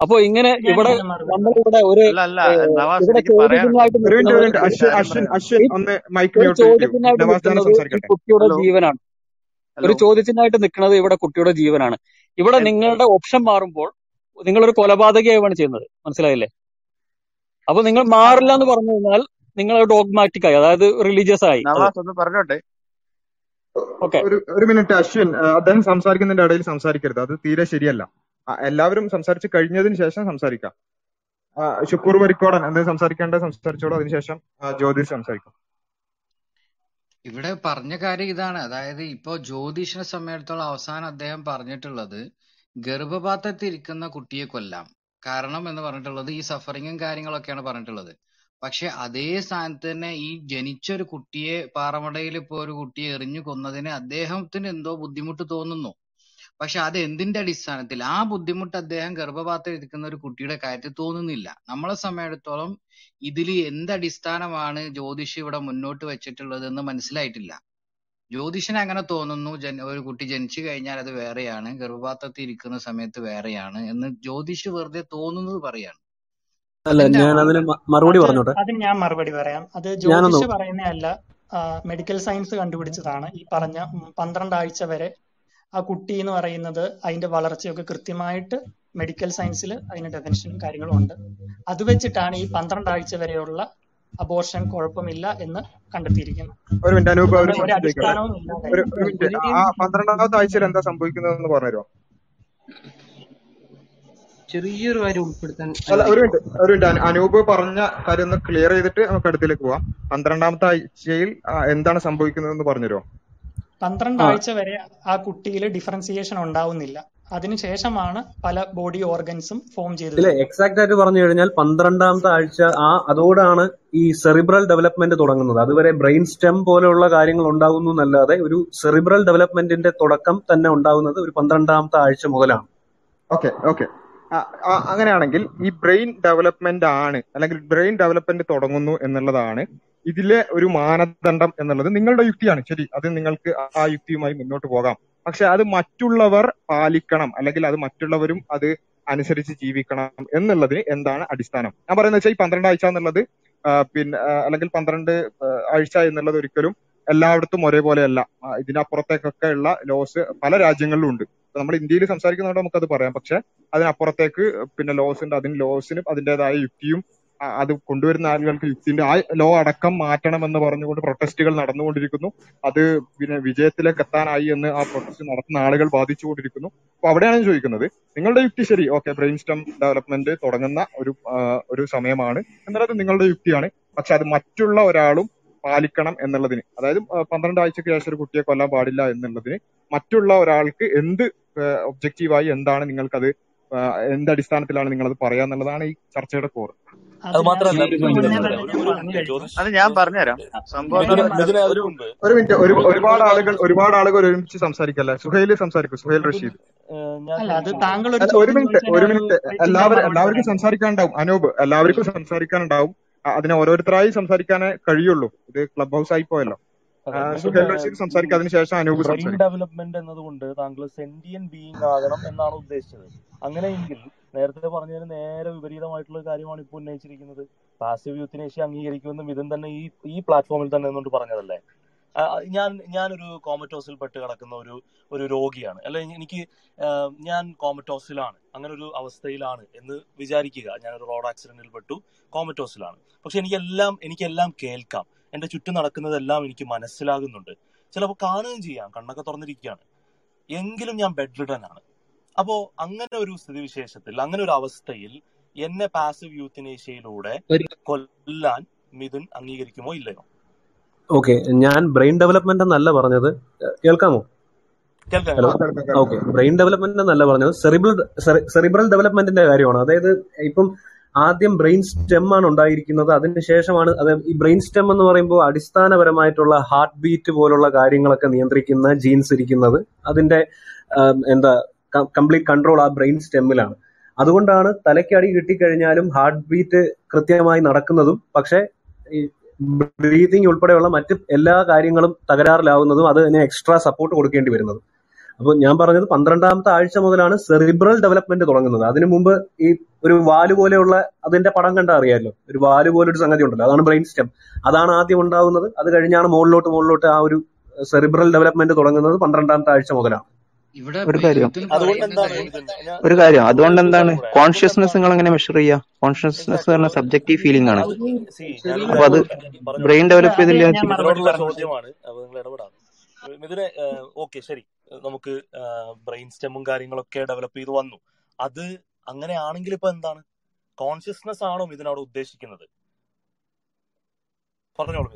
അപ്പൊ ഇങ്ങനെ ഇവിടെ നമ്മളിവിടെ ഒരു ചോദ്യത്തിനായിട്ട് കുട്ടിയുടെ ജീവനാണ്. ഒരു ചോദ്യത്തിനായിട്ട് നിൽക്കുന്നത് ഇവിടെ കുട്ടിയുടെ ജീവനാണ്. ഇവിടെ നിങ്ങളുടെ ഓപ്ഷൻ മാറുമ്പോൾ നിങ്ങൾ ഒരു കൊലപാതകയാവുകയാണ് ചെയ്യുന്നത്. മനസ്സിലായില്ലേ? അപ്പൊ നിങ്ങൾ മാറില്ല എന്ന് പറഞ്ഞു കഴിഞ്ഞാൽ നിങ്ങൾ ഡോഗ്മാറ്റിക് ആയി അതായത് റിലീജിയസ് ആയി. പറഞ്ഞോട്ടെ? ഓക്കെ ഒരു മിനിറ്റ് അശ്വിൻ. അദ്ദേഹം സംസാരിക്കുന്നതിന്റെ ഇടയിൽ സംസാരിക്കരുത്. അത് തീരെ ശരിയല്ല. എല്ലാവരും സംസാരിച്ച് കഴിഞ്ഞതിന് ശേഷം സംസാരിക്കാം. ശുക്കൂർ ഷുക്കൂർ വരിക്കോടൻ എന്തെങ്കിലും സംസാരിക്കേണ്ടത് സംസാരിച്ചോളൂ. അതിനുശേഷം ജ്യോതിഷ് സംസാരിക്കും. ഇവിടെ പറഞ്ഞ കാര്യം ഇതാണ്. അതായത് ഇപ്പോ ജ്യോതിഷിനെ സംബന്ധിച്ചിടത്തോളം അവസാനം അദ്ദേഹം പറഞ്ഞിട്ടുള്ളത് ഗർഭപാത്രത്തിൽ ഇരിക്കുന്ന കുട്ടിയെ കൊല്ലാം. കാരണം എന്ന് പറഞ്ഞിട്ടുള്ളത് ഈ സഫറിങ്ങും കാര്യങ്ങളൊക്കെയാണ് പറഞ്ഞിട്ടുള്ളത്. പക്ഷെ അതേ സ്ഥാനത്ത് തന്നെ ഈ ജനിച്ച ഒരു കുട്ടിയെ പാറമടയിൽ ഇപ്പോ ഒരു കുട്ടിയെ എറിഞ്ഞു കൊന്നതിന് അദ്ദേഹത്തിന് എന്തോ ബുദ്ധിമുട്ട് തോന്നുന്നു. പക്ഷെ അത് എന്തിന്റെ അടിസ്ഥാനത്തിൽ? ആ ബുദ്ധിമുട്ട് അദ്ദേഹം ഗർഭപാത്രത്തിൽ ഇരിക്കുന്ന ഒരു കുട്ടിയുടെ കാര്യത്തിൽ തോന്നുന്നില്ല. നമ്മളെ സമയത്തോളം ഇതിൽ എന്ത് അടിസ്ഥാനമാണ് ജ്യോതിഷി ഇവിടെ മുന്നോട്ട് വെച്ചിട്ടുള്ളത് എന്ന് മനസ്സിലായിട്ടില്ല. ജ്യോതിഷന് അങ്ങനെ തോന്നുന്നു ജൻ ഒരു കുട്ടി ജനിച്ചു കഴിഞ്ഞാൽ അത് വേറെയാണ് ഗർഭപാത്രത്തിൽ ഇരിക്കുന്ന സമയത്ത് വേറെയാണ് എന്ന് ജ്യോതിഷ് വെറുതെ തോന്നുന്നത് പറയാണ്. അല്ല ഞാൻ അതിന് മറുപടി പറഞ്ഞോട്ടെ? അതിന് ഞാൻ മറുപടി പറയാം. അത് ജ്യോതിഷ് പറയുന്നതല്ല മെഡിക്കൽ സയൻസ് കണ്ടുപിടിച്ചതാണ്. ഈ പറഞ്ഞ പന്ത്രണ്ടാഴ്ച പന്ത്രണ്ട് ആഴ്ച വരെ ആ കുട്ടി എന്ന് പറയുന്നത് അതിന്റെ വളർച്ചയൊക്കെ കൃത്യമായിട്ട് മെഡിക്കൽ സയൻസിൽ അതിന് ഡെഫിനിഷനും കാര്യങ്ങളും ഉണ്ട്. അത് വെച്ചിട്ടാണ് ഈ പന്ത്രണ്ട് ആഴ്ച വരെയുള്ള അബോർഷൻ കുഴപ്പമില്ല എന്ന് കണ്ടെത്തിയിരിക്കുന്നു. ഒരു മിനിറ്റ് അനൂപ് ഒരു മിനിറ്റ്. ആ പന്ത്രണ്ടാമത്തെ ആഴ്ചയിൽ എന്താ സംഭവിക്കുന്നതെന്ന് പറഞ്ഞുതരുമോ? ചെറിയൊരു കാര്യം ഉൾപ്പെടുത്താൻ അല്ല ഒരു മിനിറ്റ് ഒരു മിനിറ്റ്. അനൂപ് പറഞ്ഞ കാര്യം ഒന്ന് ക്ലിയർ ചെയ്തിട്ട് നമുക്ക് അടുത്തേക്ക് പോവാം. പന്ത്രണ്ടാമത്തെ ആഴ്ചയിൽ എന്താണ് സംഭവിക്കുന്നതെന്ന് പറഞ്ഞുതരുമോ? പന്ത്രണ്ട് ആഴ്ച വരെ ആ കുട്ടിയിൽ ഡിഫറൻസിയേഷൻ ഉണ്ടാവുന്നില്ല. അതിനുശേഷമാണ് പല ബോഡി ഓർഗൻസും ഫോം ചെയ്തത്. ഇല്ല എക്സാക്ട് ആയിട്ട് പറഞ്ഞു കഴിഞ്ഞാൽ പന്ത്രണ്ടാമത്തെ ആഴ്ച ആ അതോടാണ് ഈ സെറിബ്രൽ ഡെവലപ്മെന്റ് തുടങ്ങുന്നത്. അതുവരെ ബ്രെയിൻ സ്റ്റെം പോലെയുള്ള കാര്യങ്ങൾ ഉണ്ടാകുന്നു എന്നല്ലാതെ ഒരു സെറിബ്രൽ ഡെവലപ്മെന്റിന്റെ തുടക്കം തന്നെ ഉണ്ടാകുന്നത് ഒരു പന്ത്രണ്ടാമത്തെ ആഴ്ച മുതലാണ്. ഓക്കെ ഓക്കെ അങ്ങനെയാണെങ്കിൽ ഈ ബ്രെയിൻ ഡെവലപ്മെന്റ് ആണ് അല്ലെങ്കിൽ ബ്രെയിൻ ഡെവലപ്മെന്റ് തുടങ്ങുന്നു എന്നുള്ളതാണ് ഇതിലെ ഒരു മാനദണ്ഡം എന്നുള്ളത് നിങ്ങളുടെ യുക്തിയാണ്. ശരി അത് നിങ്ങൾക്ക് ആ ആ യുക്തിയുമായി മുന്നോട്ട് പോകാം. പക്ഷെ അത് മറ്റുള്ളവർ പാലിക്കണം. അല്ലെങ്കിൽ അത് മറ്റുള്ളവരും അത് അനുസരിച്ച് ജീവിക്കണം എന്നുള്ളതിന് എന്താണ് അടിസ്ഥാനം? ഞാൻ പറയുന്നത് വെച്ചാൽ ഈ പന്ത്രണ്ട് ആഴ്ച എന്നുള്ളത് പിന്നെ അല്ലെങ്കിൽ പന്ത്രണ്ട് ആഴ്ച എന്നുള്ളത് ഒരിക്കലും എല്ലായിടത്തും ഒരേപോലെയല്ല. ഇതിനപ്പുറത്തേക്കൊക്കെ ഉള്ള ലോസ് പല രാജ്യങ്ങളിലും ഉണ്ട്. നമ്മൾ ഇന്ത്യയിൽ സംസാരിക്കുന്നതുകൊണ്ട് നമുക്കത് പറയാം. പക്ഷെ അതിനപ്പുറത്തേക്ക് പിന്നെ ലോസ് ഉണ്ട്. അതിന് ലോസിന് അതിന്റെതായ യുക്തിയും അത് കൊണ്ടുവരുന്ന ആളുകൾക്ക് യുക്തിന്റെ ആ ലോ അടക്കം മാറ്റണമെന്ന് പറഞ്ഞുകൊണ്ട് പ്രൊട്ടസ്റ്റുകൾ നടന്നുകൊണ്ടിരിക്കുന്നു. അത് പിന്നെ വിജയത്തിലേക്ക് എത്താനായി എന്ന് ആ പ്രൊട്ടസ്റ്റ് നടത്തുന്ന ആളുകൾ ബാധിച്ചുകൊണ്ടിരിക്കുന്നു അപ്പൊ അവിടെയാണ് ചോദിക്കുന്നത്. നിങ്ങളുടെ യുക്തി ശരി ഓക്കെ ബ്രെയിൻ സ്റ്റം ഡെവലപ്മെന്റ് തുടങ്ങുന്ന ഒരു ഒരു സമയമാണ്. എന്നുള്ളത് നിങ്ങളുടെ യുക്തിയാണ്. പക്ഷെ അത് മറ്റുള്ള ഒരാളും പാലിക്കണം എന്നുള്ളതിന് അതായത് പന്ത്രണ്ട് ആഴ്ചയ്ക്ക് ശേഷം ഒരു കുട്ടിയെ കൊല്ലാൻ പാടില്ല എന്നുള്ളതിന് മറ്റുള്ള ഒരാൾക്ക് എന്ത് ഒബ്ജക്റ്റീവായി എന്താണ് നിങ്ങൾക്കത് എന്ത് അടിസ്ഥാനത്തിലാണ് നിങ്ങളത് പറയാന്നുള്ളതാണ് ഈ ചർച്ചയുടെ കോർ. അത് മാത്രമല്ല അത് ഞാൻ പറഞ്ഞുതരാം. സംഭവം ഒരു മിനിറ്റ് ഒരു ഒരു ഒരു ഒരുപാട് ആളുകൾ ഒരുപാട് ആളുകൾ ഒരുമിച്ച് സംസാരിക്കല്ലേ. സുഹൈൽ സംസാരിക്കും. സുഹൈൽ റഷീദ്. ഞാൻ അത് താങ്കൾ ഒരു മിനിറ്റ് ഒരു മിനിറ്റ്. എല്ലാവരും എല്ലാവർക്കും സംസാരിക്കാനുണ്ടാവും. അനൂപ് എല്ലാവർക്കും സംസാരിക്കാനുണ്ടാവും. അതിനെ ഓരോരുത്തരായി സംസാരിക്കാനേ കഴിയുള്ളൂ. ഇത് ക്ലബ് ഹൗസ് ആയി പോയല്ലോ. സംസാരിക്കും. അതിനുശേഷം അനൂപ് ബ്രെയിൻ ഡെവലപ്മെന്റ് എന്നതുകൊണ്ട് താങ്കൾ സെന്റിയൻ ബീയിങ് ആകണം എന്നാണ് ഉദ്ദേശിച്ചത്. അങ്ങനെയെങ്കിൽ നേരത്തെ പറഞ്ഞതിന് നേരെ വിപരീതമായിട്ടുള്ള കാര്യമാണ് ഇപ്പോൾ ഉന്നയിച്ചിരിക്കുന്നത്. പാസീവ് യൂത്തിനേഷ്യ അംഗീകരിക്കുമെന്നും ഇതും തന്നെ ഈ ഈ പ്ലാറ്റ്ഫോമിൽ തന്നെ എന്നുകൊണ്ട് പറഞ്ഞതല്ലേ? ഞാൻ ഞാൻ ഞാനൊരു കോമറ്റോസിൽ പെട്ട് കിടക്കുന്ന ഒരു ഒരു രോഗിയാണ്. അല്ലെ എനിക്ക് ഞാൻ കോമറ്റോസിലാണ് അങ്ങനെ ഒരു അവസ്ഥയിലാണ് എന്ന് വിചാരിക്കുക. ഒരു റോഡ് ആക്സിഡന്റിൽ പെട്ടു കോമറ്റോസിലാണ് പക്ഷെ എനിക്കെല്ലാം എനിക്കെല്ലാം കേൾക്കാം. എന്റെ ചുറ്റും നടക്കുന്നതെല്ലാം എനിക്ക് മനസ്സിലാകുന്നുണ്ട്. ചിലപ്പോൾ കാണുകയും ചെയ്യാം. കണ്ണൊക്കെ തുറന്നിരിക്കുകയാണ്. എങ്കിലും ഞാൻ ബെഡ് റിഡൻ ആണ് അപ്പോ അങ്ങനെ ഒരു സ്ഥിതിവിശേഷത്തിൽ അങ്ങനെ ഒരു അവസ്ഥയിൽ എന്നെ പാസീവ് യൂത്തിനേഷ്യയിലൂടെ കൊല്ലാൻ മിഥുൻ അംഗീകരിക്കുമോ ഇല്ലയോ? ഓക്കെ. ഞാൻ ബ്രെയിൻ ഡെവലപ്മെന്റ് എന്നല്ല പറഞ്ഞത്. കേൾക്കാമോ? ഓക്കെ. ബ്രെയിൻ ഡെവലപ്മെന്റ് എന്നല്ല പറഞ്ഞത്. സെറിബ്രൽ സെറിബ്രൽ ഡെവലപ്മെന്റിന്റെ കാര്യമാണ്. അതായത് ഇപ്പം ആദ്യം ബ്രെയിൻ സ്റ്റെം ആണ് ഉണ്ടായിരിക്കുന്നത്. അതിനുശേഷമാണ് അത് ഈ ബ്രെയിൻ സ്റ്റെം എന്ന് പറയുമ്പോൾ അടിസ്ഥാനപരമായിട്ടുള്ള ഹാർട്ട് ബീറ്റ് പോലുള്ള കാര്യങ്ങളൊക്കെ നിയന്ത്രിക്കുന്ന ജീൻസ് ഇരിക്കുന്നത്. അതിന്റെ എന്താ കംപ്ലീറ്റ് കൺട്രോൾ ആ ബ്രെയിൻ സ്റ്റെമ്മിലാണ്. അതുകൊണ്ടാണ് തലയ്ക്കടി കിട്ടിക്കഴിഞ്ഞാലും ഹാർട്ട് ബീറ്റ് കൃത്യമായി നടക്കുന്നതും പക്ഷെ ബ്രീതിങ് ഉൾപ്പെടെയുള്ള മറ്റ് എല്ലാ കാര്യങ്ങളും തകരാറിലാവുന്നതും അത് എക്സ്ട്രാ സപ്പോർട്ട് കൊടുക്കേണ്ടി വരുന്നത്. അപ്പോൾ ഞാൻ പറഞ്ഞത് പന്ത്രണ്ടാമത്തെ ആഴ്ച മുതലാണ് സെറിബ്രൽ ഡെവലപ്മെന്റ് തുടങ്ങുന്നത്. അതിനു മുമ്പ് ഈ ഒരു വാൽ പോലെയുള്ള അതിന്റെ പടം കണ്ടാൽ അറിയാമല്ലോ ഒരു വാൽ പോലെ ഒരു സംഗതി ഉണ്ടല്ലോ. അതാണ് ബ്രെയിൻ സ്റ്റെം അതാണ് ആദ്യം ഉണ്ടാകുന്നത് അത് കഴിഞ്ഞാണ് മുകളിലോട്ട് മുകളിലോട്ട് ആ ഒരു സെറിബ്രൽ ഡെവലപ്മെന്റ് തുടങ്ങുന്നത് പന്ത്രണ്ടാമത്തെ ആഴ്ച മുതലാണ്. ഇവിടെ ഒരു കാര്യം. ഒരു കാര്യം. അതുകൊണ്ട് എന്താണ് കോൺഷ്യസ്നെസ് നിങ്ങൾ എങ്ങനെ മെഷർ ചെയ്യുക കോൺഷ്യസ്നെസ് പറഞ്ഞ സബ്ജക്റ്റീവ് ഫീലിംഗ് ആണ് അപ്പൊ അത് ബ്രെയിൻ ഡെവലപ്പ് ചെയ്തില്ല? ചോദ്യമാണ്. ഓക്കെ ശരി. നമുക്ക് ബ്രെയിൻ സ്റ്റെമും കാര്യങ്ങളൊക്കെ ഡെവലപ്പ് ചെയ്ത് വന്നു. അത് അങ്ങനെയാണെങ്കിൽ ഇപ്പൊ എന്താണ്? കോൺഷ്യസ്നെസ് ആണോ ഇതിനോട് ഉദ്ദേശിക്കുന്നത്? പറഞ്ഞോളൂ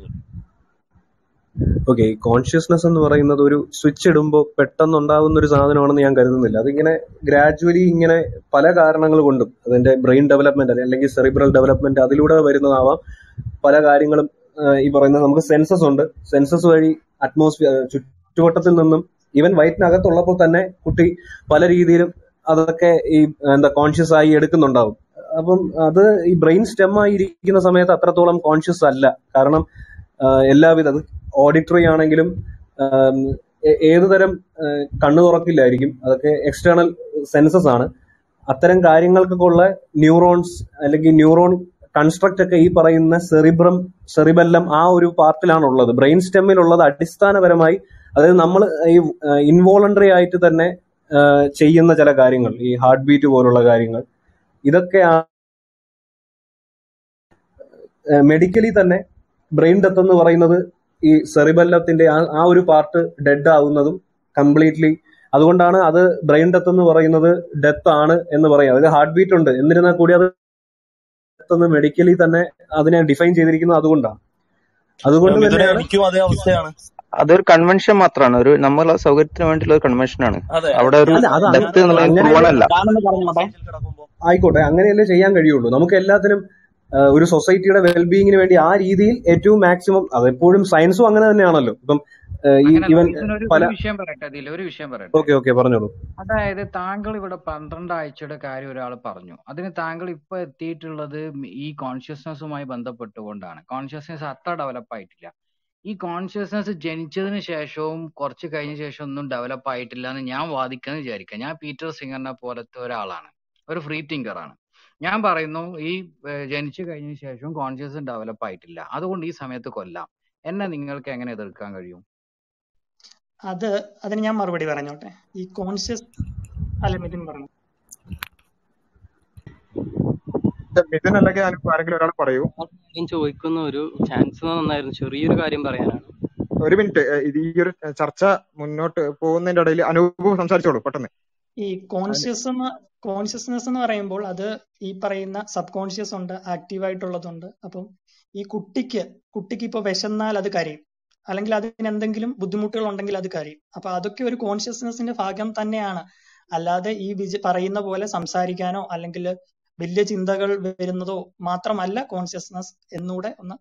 ഓക്കെ കോൺഷ്യസ്നെസ് എന്ന് പറയുന്നത് ഒരു സ്വിച്ച് ഇടുമ്പോൾ പെട്ടെന്ന് ഉണ്ടാകുന്ന ഒരു സാധനമാണെന്ന് ഞാൻ കരുതുന്നില്ല. അതിങ്ങനെ ഗ്രാജുവലി ഇങ്ങനെ പല കാരണങ്ങൾ കൊണ്ടും അതിന്റെ ബ്രെയിൻ ഡെവലപ്മെന്റ് അല്ലെങ്കിൽ സെറിബ്രൽ ഡെവലപ്മെന്റ് അതിലൂടെ വരുന്നതാവാം. പല കാര്യങ്ങളും ഈ പറയുന്ന നമുക്ക് സെൻസസ് ഉണ്ട്. സെൻസസ് വഴി അറ്റ്മോസ്ഫിയർ ചുറ്റുവട്ടത്തിൽ നിന്നും ഈവൻ വയറ്റിനകത്തുള്ളപ്പോൾ തന്നെ കുട്ടി പല രീതിയിലും അതൊക്കെ ഈ എന്താ കോൺഷ്യസ് ആയി എടുക്കുന്നുണ്ടാവും. അപ്പം അത് ഈ ബ്രെയിൻ സ്റ്റെം ആയി ഇരിക്കുന്ന സമയത്ത് അത്രത്തോളം കോൺഷ്യസ് അല്ല. കാരണം എല്ലാവിധ ഓഡിറ്ററി ആണെങ്കിലും ഏതുതരം ഏത് തരം കണ്ണു തുറക്കില്ലായിരിക്കും. അതൊക്കെ എക്സ്റ്റേണൽ സെൻസസ് ആണ്. അത്തരം കാര്യങ്ങൾക്കൊക്കെ ഉള്ള ന്യൂറോൺസ് അല്ലെങ്കിൽ ന്യൂറോൺ കൺസ്ട്രക്റ്റ് ഒക്കെ ഈ പറയുന്ന സെറിബ്രം സെറിബെല്ലം ആ ഒരു പാർട്ടിലാണ് ഉള്ളത് ബ്രെയിൻ സ്റ്റെമ്മിലുള്ളത് അടിസ്ഥാനപരമായി അതായത് നമ്മൾ ഈ ഇൻവോളണ്ടറി ആയിട്ട് തന്നെ ചെയ്യുന്ന ചില കാര്യങ്ങൾ ഈ ഹാർട്ട് ബീറ്റ് പോലുള്ള കാര്യങ്ങൾ ഇതൊക്കെ മെഡിക്കലി തന്നെ ബ്രെയിൻ ഡെത്ത് എന്ന് പറയുന്നത് ഈ സെറിബല്ലത്തിന്റെ ആ ഒരു പാർട്ട് ഡെഡ് ആവുന്നതും കംപ്ലീറ്റ്ലി അതുകൊണ്ടാണ് അത് ബ്രെയിൻ ഡെത്ത് എന്ന് പറയുന്നത് ഡെത്ത് ആണ് എന്ന് പറയാം അതിൽ ഹാർട്ട് ബീറ്റ് ഉണ്ട്. എന്നിരുന്നാൽ കൂടി അത് എന്ന് മെഡിക്കലി തന്നെ അതിനെ ഡിഫൈൻ ചെയ്തിരിക്കുന്നത് അതുകൊണ്ടാണ്. അതുകൊണ്ട് തന്നെയാണ് അതൊരു കൺവെൻഷൻ മാത്രമാണ് ഒരു നമ്മളെ സൗകര്യത്തിന് വേണ്ടിയുള്ള ഒരു കൺവെൻഷനാണ് അവിടെ ഒരു ഡെപ്ത് പറഞ്ഞോട്ടെ? ആയിക്കോട്ടെ അങ്ങനെയല്ലേ ചെയ്യാൻ കഴിയുള്ളൂ. നമുക്ക് എല്ലാത്തിനും ഒരു സൊസൈറ്റിയുടെ വെൽബീങ്ങിന് വേണ്ടി ആ രീതിയിൽ ഏറ്റവും മാക്സിമം അതെപ്പോഴും സയൻസും അങ്ങനെ തന്നെയാണല്ലോ. ഇപ്പം ഈ ഇവൻ ഇതിനൊരു ഒരു വിഷയം പറയട്ടെ അതിൽ ഒരു വിഷയം പറയട്ടെ. ഓക്കെ ഓക്കെ പറഞ്ഞോളൂ. അതായത് താങ്കൾ ഇവിടെ പന്ത്രണ്ട് ആഴ്ചയുടെ കാര്യം ഒരാൾ പറഞ്ഞു. അതിന് താങ്കൾ ഇപ്പൊ എത്തിയിട്ടുള്ളത് ഈ കോൺഷ്യസ്നസ്സുമായി ബന്ധപ്പെട്ടുകൊണ്ടാണ്. കോൺഷ്യസ്നസ് അത്ര ഡെവലപ്പ് ആയിട്ടില്ല. ഈ കോൺഷ്യസ്നസ് ജനിച്ചതിന് ശേഷവും കുറച്ച് കഴിഞ്ഞ ശേഷം ഒന്നും ഡെവലപ്പ് ആയിട്ടില്ല എന്ന് ഞാൻ വാദിക്കുന്നത് വിചാരിക്കാം. ഞാൻ പീറ്റർ സിംഗറിനെ പോലത്തെ ഒരാളാണ്. ഒരു ഫ്രീ തിങ്കർ ആണ്. ഞാൻ പറയുന്നു ഈ ജനിച്ചു കഴിഞ്ഞ ശേഷവും കോൺഷ്യസ് ഡെവലപ്പ് ആയിട്ടില്ല. അതുകൊണ്ട് ഈ സമയത്ത് കൊല്ലാം. എന്നെ നിങ്ങൾക്ക് എങ്ങനെ എതിർക്കാൻ കഴിയും? അത് അതിന് ഞാൻ മറുപടി പറഞ്ഞോട്ടെ. ഈ കോൺഷ്യസ് അല്ല മിഥുൻ പറഞ്ഞു? മിഥുൻ അല്ലെങ്കിൽ അനു- ആരെങ്കിലും ഒരാൾ പറയൂ. ഞാൻ ചോദിക്കുന്ന ഒരു ചാൻസ് നന്നായിരുന്നു ചെറിയൊരു കാര്യം പറയാനാണ്. ഒരു മിനിറ്റ് ഇത് ഈ ഒരു ചർച്ച മുന്നോട്ട് പോകുന്നതിന്റെ ഇടയിൽ അനൂപ് സംസാരിച്ചോളൂ പെട്ടെന്ന്. ഈ കോൺഷ്യസ് എന്ന് കോൺഷ്യസ്നെസ് എന്ന് പറയുമ്പോൾ അത് ഈ പറയുന്ന സബ് കോൺഷ്യസ് ഉണ്ട് ആക്റ്റീവ് ആയിട്ടുള്ളതുണ്ട്. അപ്പം ഈ കുട്ടിക്ക് കുട്ടിക്ക് ഇപ്പൊ വിശന്നാൽ അത് കരയും. അല്ലെങ്കിൽ അതിന് എന്തെങ്കിലും ബുദ്ധിമുട്ടുകൾ ഉണ്ടെങ്കിൽ അത് കരയും. അപ്പൊ അതൊക്കെ ഒരു കോൺഷ്യസ്നെസിന്റെ ഭാഗം തന്നെയാണ്. അല്ലാതെ ഈ വിജ പറയുന്ന പോലെ സംസാരിക്കാനോ അല്ലെങ്കിൽ വലിയ ചിന്തകൾ വരുന്നതോ മാത്രമല്ല കോൺഷ്യസ്നസ് എന്നൂടെ ഒന്ന്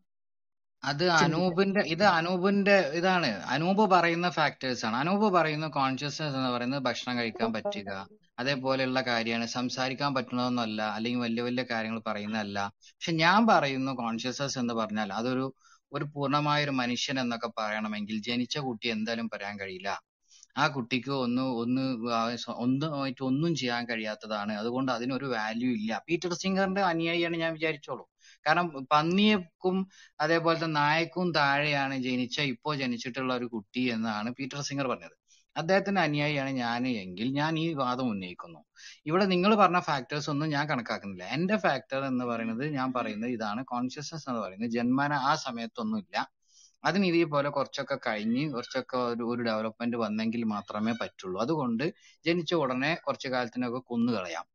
അത് അനൂപിന്റെ ഇത് അനൂപിന്റെ ഇതാണ്. അനൂപ് പറയുന്ന ഫാക്ടേഴ്സ് ആണ്. അനൂപ് പറയുന്ന കോൺഷ്യസ്നസ് എന്ന് പറയുന്നത് ഭക്ഷണം കഴിക്കാൻ പറ്റുക അതേപോലെയുള്ള കാര്യമാണ്. സംസാരിക്കാൻ പറ്റുന്നതൊന്നുമല്ല അല്ലെങ്കിൽ വലിയ വലിയ കാര്യങ്ങൾ പറയുന്നതല്ല. പക്ഷെ ഞാൻ പറയുന്നു കോൺഷ്യസ്നസ് എന്ന് പറഞ്ഞാൽ അതൊരു ഒരു പൂർണമായ ഒരു മനുഷ്യൻ എന്നൊക്കെ പറയണമെങ്കിൽ ജനിച്ച കുട്ടി എന്തായാലും പറയാൻ കഴിയില്ല. ആ കുട്ടിക്ക് ഒന്ന് ഒന്ന് ഒന്നുമായിട്ട് ഒന്നും ചെയ്യാൻ കഴിയാത്തതാണ്. അതുകൊണ്ട് അതിനൊരു വാല്യൂ ഇല്ല. പീറ്റർ സിംഗറിന്റെ അനുയായിയാണ് ഞാൻ വിചാരിച്ചോളൂ. കാരണം പന്നിയക്കും അതേപോലത്തെ നായക്കും താഴെയാണ് ജനിച്ച ഇപ്പോ ജനിച്ചിട്ടുള്ള ഒരു കുട്ടി എന്നാണ് പീറ്റർ സിംഗർ പറഞ്ഞത്. അദ്ദേഹത്തിന്റെ അനുയായിയാണ് ഞാൻ എങ്കിൽ ഞാൻ ഈ വാദം ഉന്നയിക്കുന്നു. ഇവിടെ നിങ്ങൾ പറഞ്ഞ ഫാക്ടേഴ്സ് ഒന്നും ഞാൻ കണക്കാക്കുന്നില്ല. എന്റെ ഫാക്ടർ എന്ന് പറയുന്നത് ഞാൻ പറയുന്നത് ഇതാണ്. കോൺഷ്യസ്നസ് എന്ന് പറയുന്നത്. ജന്മന ആ സമയത്തൊന്നും ഇല്ല അതിന് ഇതേപോലെ കുറച്ചൊക്കെ കഴിഞ്ഞ് കുറച്ചൊക്കെ ഒരു ഒരു ഡെവലപ്മെന്റ് വന്നെങ്കിൽ മാത്രമേ പറ്റുള്ളൂ. അതുകൊണ്ട് ജനിച്ച ഉടനെ കുറച്ചു കാലത്തിനൊക്കെ കൊന്നു കളയാം.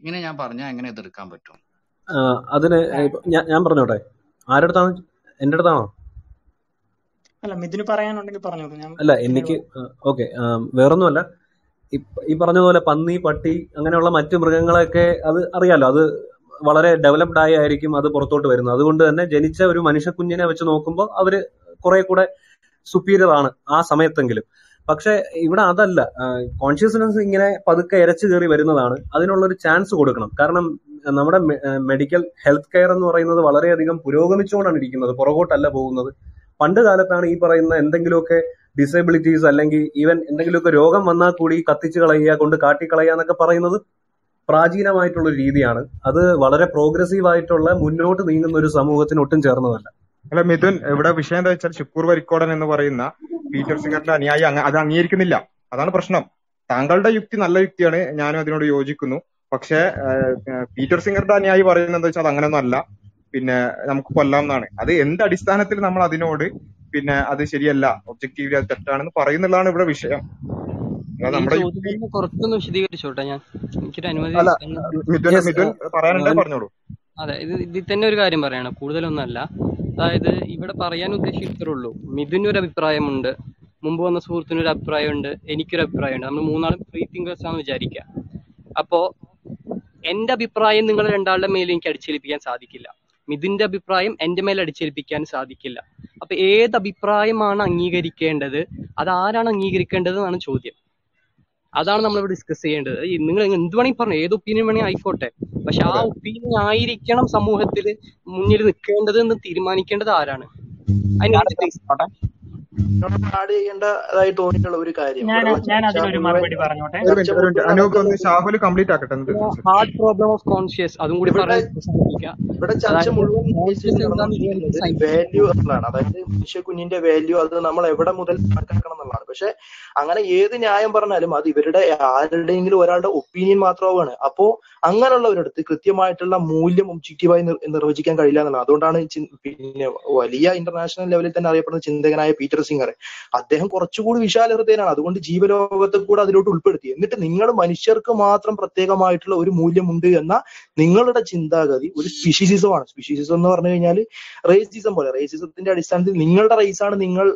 ഇങ്ങനെ ഞാൻ പറഞ്ഞാൽ എങ്ങനെ എതിർക്കാൻ പറ്റും. അതിന് ഞാൻ ഞാൻ പറഞ്ഞോട്ടെ? ആരുടെ അടുത്താണ് എന്റെ അടുത്താണോ അല്ല മിഥുന് പറയാനുണ്ടെങ്കിൽ പറഞ്ഞോളൂ. ഞാൻ അല്ല എനിക്ക് ഓക്കെ വേറൊന്നുമല്ല. ഈ ഈ പറഞ്ഞ പോലെ പന്നി പട്ടി അങ്ങനെയുള്ള മറ്റു മൃഗങ്ങളൊക്കെ അത് അറിയാലോ. അത് വളരെ ഡെവലപ്ഡ് ആയി ആയിരിക്കും അത് പുറത്തോട്ട് വരുന്നത്. അതുകൊണ്ട് തന്നെ ജനിച്ച ഒരു മനുഷ്യ കുഞ്ഞിനെ വെച്ച് നോക്കുമ്പോൾ അവർ കുറെ കൂടെ സുപ്പീരിയർ ആണ് ആ സമയത്തെങ്കിലും. പക്ഷെ ഇവിടെ അതല്ല. കോൺഷ്യസ്നെസ് ഇങ്ങനെ പതുക്കെ ഇരച്ചു കയറി വരുന്നതാണ്. അതിനുള്ള ഒരു ചാൻസ് കൊടുക്കണം. കാരണം നമ്മുടെ മെഡിക്കൽ ഹെൽത്ത് കെയർ എന്ന് പറയുന്നത് വളരെയധികം പുരോഗമിച്ചുകൊണ്ടാണ് ഇരിക്കുന്നത്. പുറകോട്ടല്ല പോകുന്നത്. പണ്ട് കാലത്താണ് ഈ പറയുന്ന എന്തെങ്കിലുമൊക്കെ ഡിസബിലിറ്റീസ് അല്ലെങ്കിൽ ഈവൻ എന്തെങ്കിലുമൊക്കെ രോഗം വന്നാൽ കൂടി കത്തിച്ചു കളയുക കൊണ്ട് കാട്ടിക്കളയുക എന്നൊക്കെ പറയുന്നത് പ്രാചീനമായിട്ടുള്ള രീതിയാണ്. അത് വളരെ പ്രോഗ്രസീവ് ആയിട്ടുള്ള മുന്നോട്ട് നീങ്ങുന്ന ഒരു സമൂഹത്തിന് ഒട്ടും ചേർന്നതല്ല. അല്ല മിഥുൻ ഇവിടെ വിഷയം എന്താ വെച്ചാൽ ശുക്കൂർ വരിക്കോടൻ എന്ന് പറയുന്ന പീറ്റർ സിംഗറിന്റെ അനുയായി അത് അംഗീകരിക്കുന്നില്ല. അതാണ് പ്രശ്നം. താങ്കളുടെ യുക്തി നല്ല യുക്തിയാണ്. ഞാനും അതിനോട് യോജിക്കുന്നു. പക്ഷേ പീറ്റർ സിംഗറിന്റെ അനുയായി പറയുന്നത് എന്താ വെച്ചാൽ അത് അങ്ങനെയൊന്നും അല്ല. പിന്നെ നമുക്ക് കൊല്ലാം എന്നാണ് അത് എന്ത് അടിസ്ഥാനത്തിൽ നമ്മൾ അതിനോട് പിന്നെ അത് ശരിയല്ല ഒബ്ജക്റ്റീവ്ലി അത് തെറ്റാണെന്ന് പറയുന്നുള്ളതാണ് ഇവിടെ വിഷയം. നമ്മുടെ കുറച്ചൊന്ന് വിശദീകരിച്ചോട്ടെ ഞാൻ. എനിക്കൊരു അനുമതി പറഞ്ഞോളൂ. അതെ ഇത് ഇതിൽ തന്നെ ഒരു കാര്യം പറയണം കൂടുതലൊന്നല്ല. അതായത് ഇവിടെ പറയാൻ ഉദ്ദേശിച്ചിട്ടുള്ളൂ മിഥുന് ഒരു അഭിപ്രായമുണ്ട്. മുമ്പ് വന്ന സുഹൃത്തിന് ഒരു അഭിപ്രായമുണ്ട്. എനിക്കൊരു അഭിപ്രായമുണ്ട്. നമ്മൾ മൂന്നാളും ഫ്രീ തിങ്കേഴ്സ് ആണെന്ന് വിചാരിക്കുക. അപ്പോ എന്റെ അഭിപ്രായം നിങ്ങൾ രണ്ടാളുടെ മേലെ എനിക്ക് അടിച്ചേൽപ്പിക്കാൻ സാധിക്കില്ല. മിഥുന്റെ അഭിപ്രായം എന്റെ മേലെ അടിച്ചേൽപ്പിക്കാൻ സാധിക്കില്ല. അപ്പൊ ഏത് അഭിപ്രായമാണ് അംഗീകരിക്കേണ്ടത്? അത് ആരാണ് അംഗീകരിക്കേണ്ടത് എന്നാണ് ചോദ്യം. അതാണ് നമ്മളിവിടെ ഡിസ്കസ് ചെയ്യേണ്ടത്. നിങ്ങൾ എന്ത് വേണമെങ്കിൽ പറഞ്ഞു ഏത് ഒപ്പീനിയൻ വേണമെങ്കിൽ ആയിക്കോട്ടെ. പക്ഷെ ആ ഒപ്പീനിയൻ ആയിരിക്കണം സമൂഹത്തിൽ മുന്നിൽ നിൽക്കേണ്ടത് എന്ന് തീരുമാനിക്കേണ്ടത് ആരാണ്? ആഡ് ചെയ്യേണ്ടതായി തോന്നിയിട്ടുള്ള ഒരു കാര്യം. ഷാഹുൽ കംപ്ലീറ്റ് ആക്കട്ടെ ഹാർഡ് പ്രോബ്ലം ഓഫ് കോൺഷ്യസ് അതും കൂടി ഇവിടെ ചർച്ച മുഴുവൻ വാല്യൂ എന്നുള്ളതാണ്. അതായത് മനുഷ്യ കുഞ്ഞിന്റെ വാല്യൂ അത് നമ്മൾ എവിടെ മുതൽ കണക്കാക്കണം എന്നുള്ളതാണ്. പക്ഷെ അങ്ങനെ ഏത് ന്യായം പറഞ്ഞാലും അത് ഇവരുടെ ആരുടെയെങ്കിലും ഒരാളുടെ ഒപ്പീനിയൻ മാത്രമാണ് അപ്പോ അങ്ങനെയുള്ളവരടുത്ത് കൃത്യമായിട്ടുള്ള മൂല്യം ഒബ്ജക്റ്റീവായി നിർ- നിർവചിക്കാൻ കഴിയില്ല എന്നുള്ളത് അതുകൊണ്ടാണ് പിന്നെ വലിയ ഇന്റർനാഷണൽ ലെവലിൽ തന്നെ അറിയപ്പെടുന്ന ചിന്തകനായ പീറ്റർ സിംഗർ അദ്ദേഹം കുറച്ചുകൂടി വിശാല ഹൃദയനാണ് അതുകൊണ്ട് ജീവലോകത്തെ കൂടെ അതിലോട്ട് ഉൾപ്പെടുത്തി. എന്നിട്ട് നിങ്ങൾ മനുഷ്യർക്ക് മാത്രം പ്രത്യേകമായിട്ടുള്ള ഒരു മൂല്യമുണ്ട് എന്ന നിങ്ങളുടെ ചിന്താഗതി ഒരു സ്പീഷീസിസമാണ് സ്പിഷിസിസം എന്ന് പറഞ്ഞു കഴിഞ്ഞാൽ റേസിസം പോലെ. റേസിസത്തിന്റെ അടിസ്ഥാനത്തിൽ നിങ്ങളുടെ റേസാണ് നിങ്ങൾ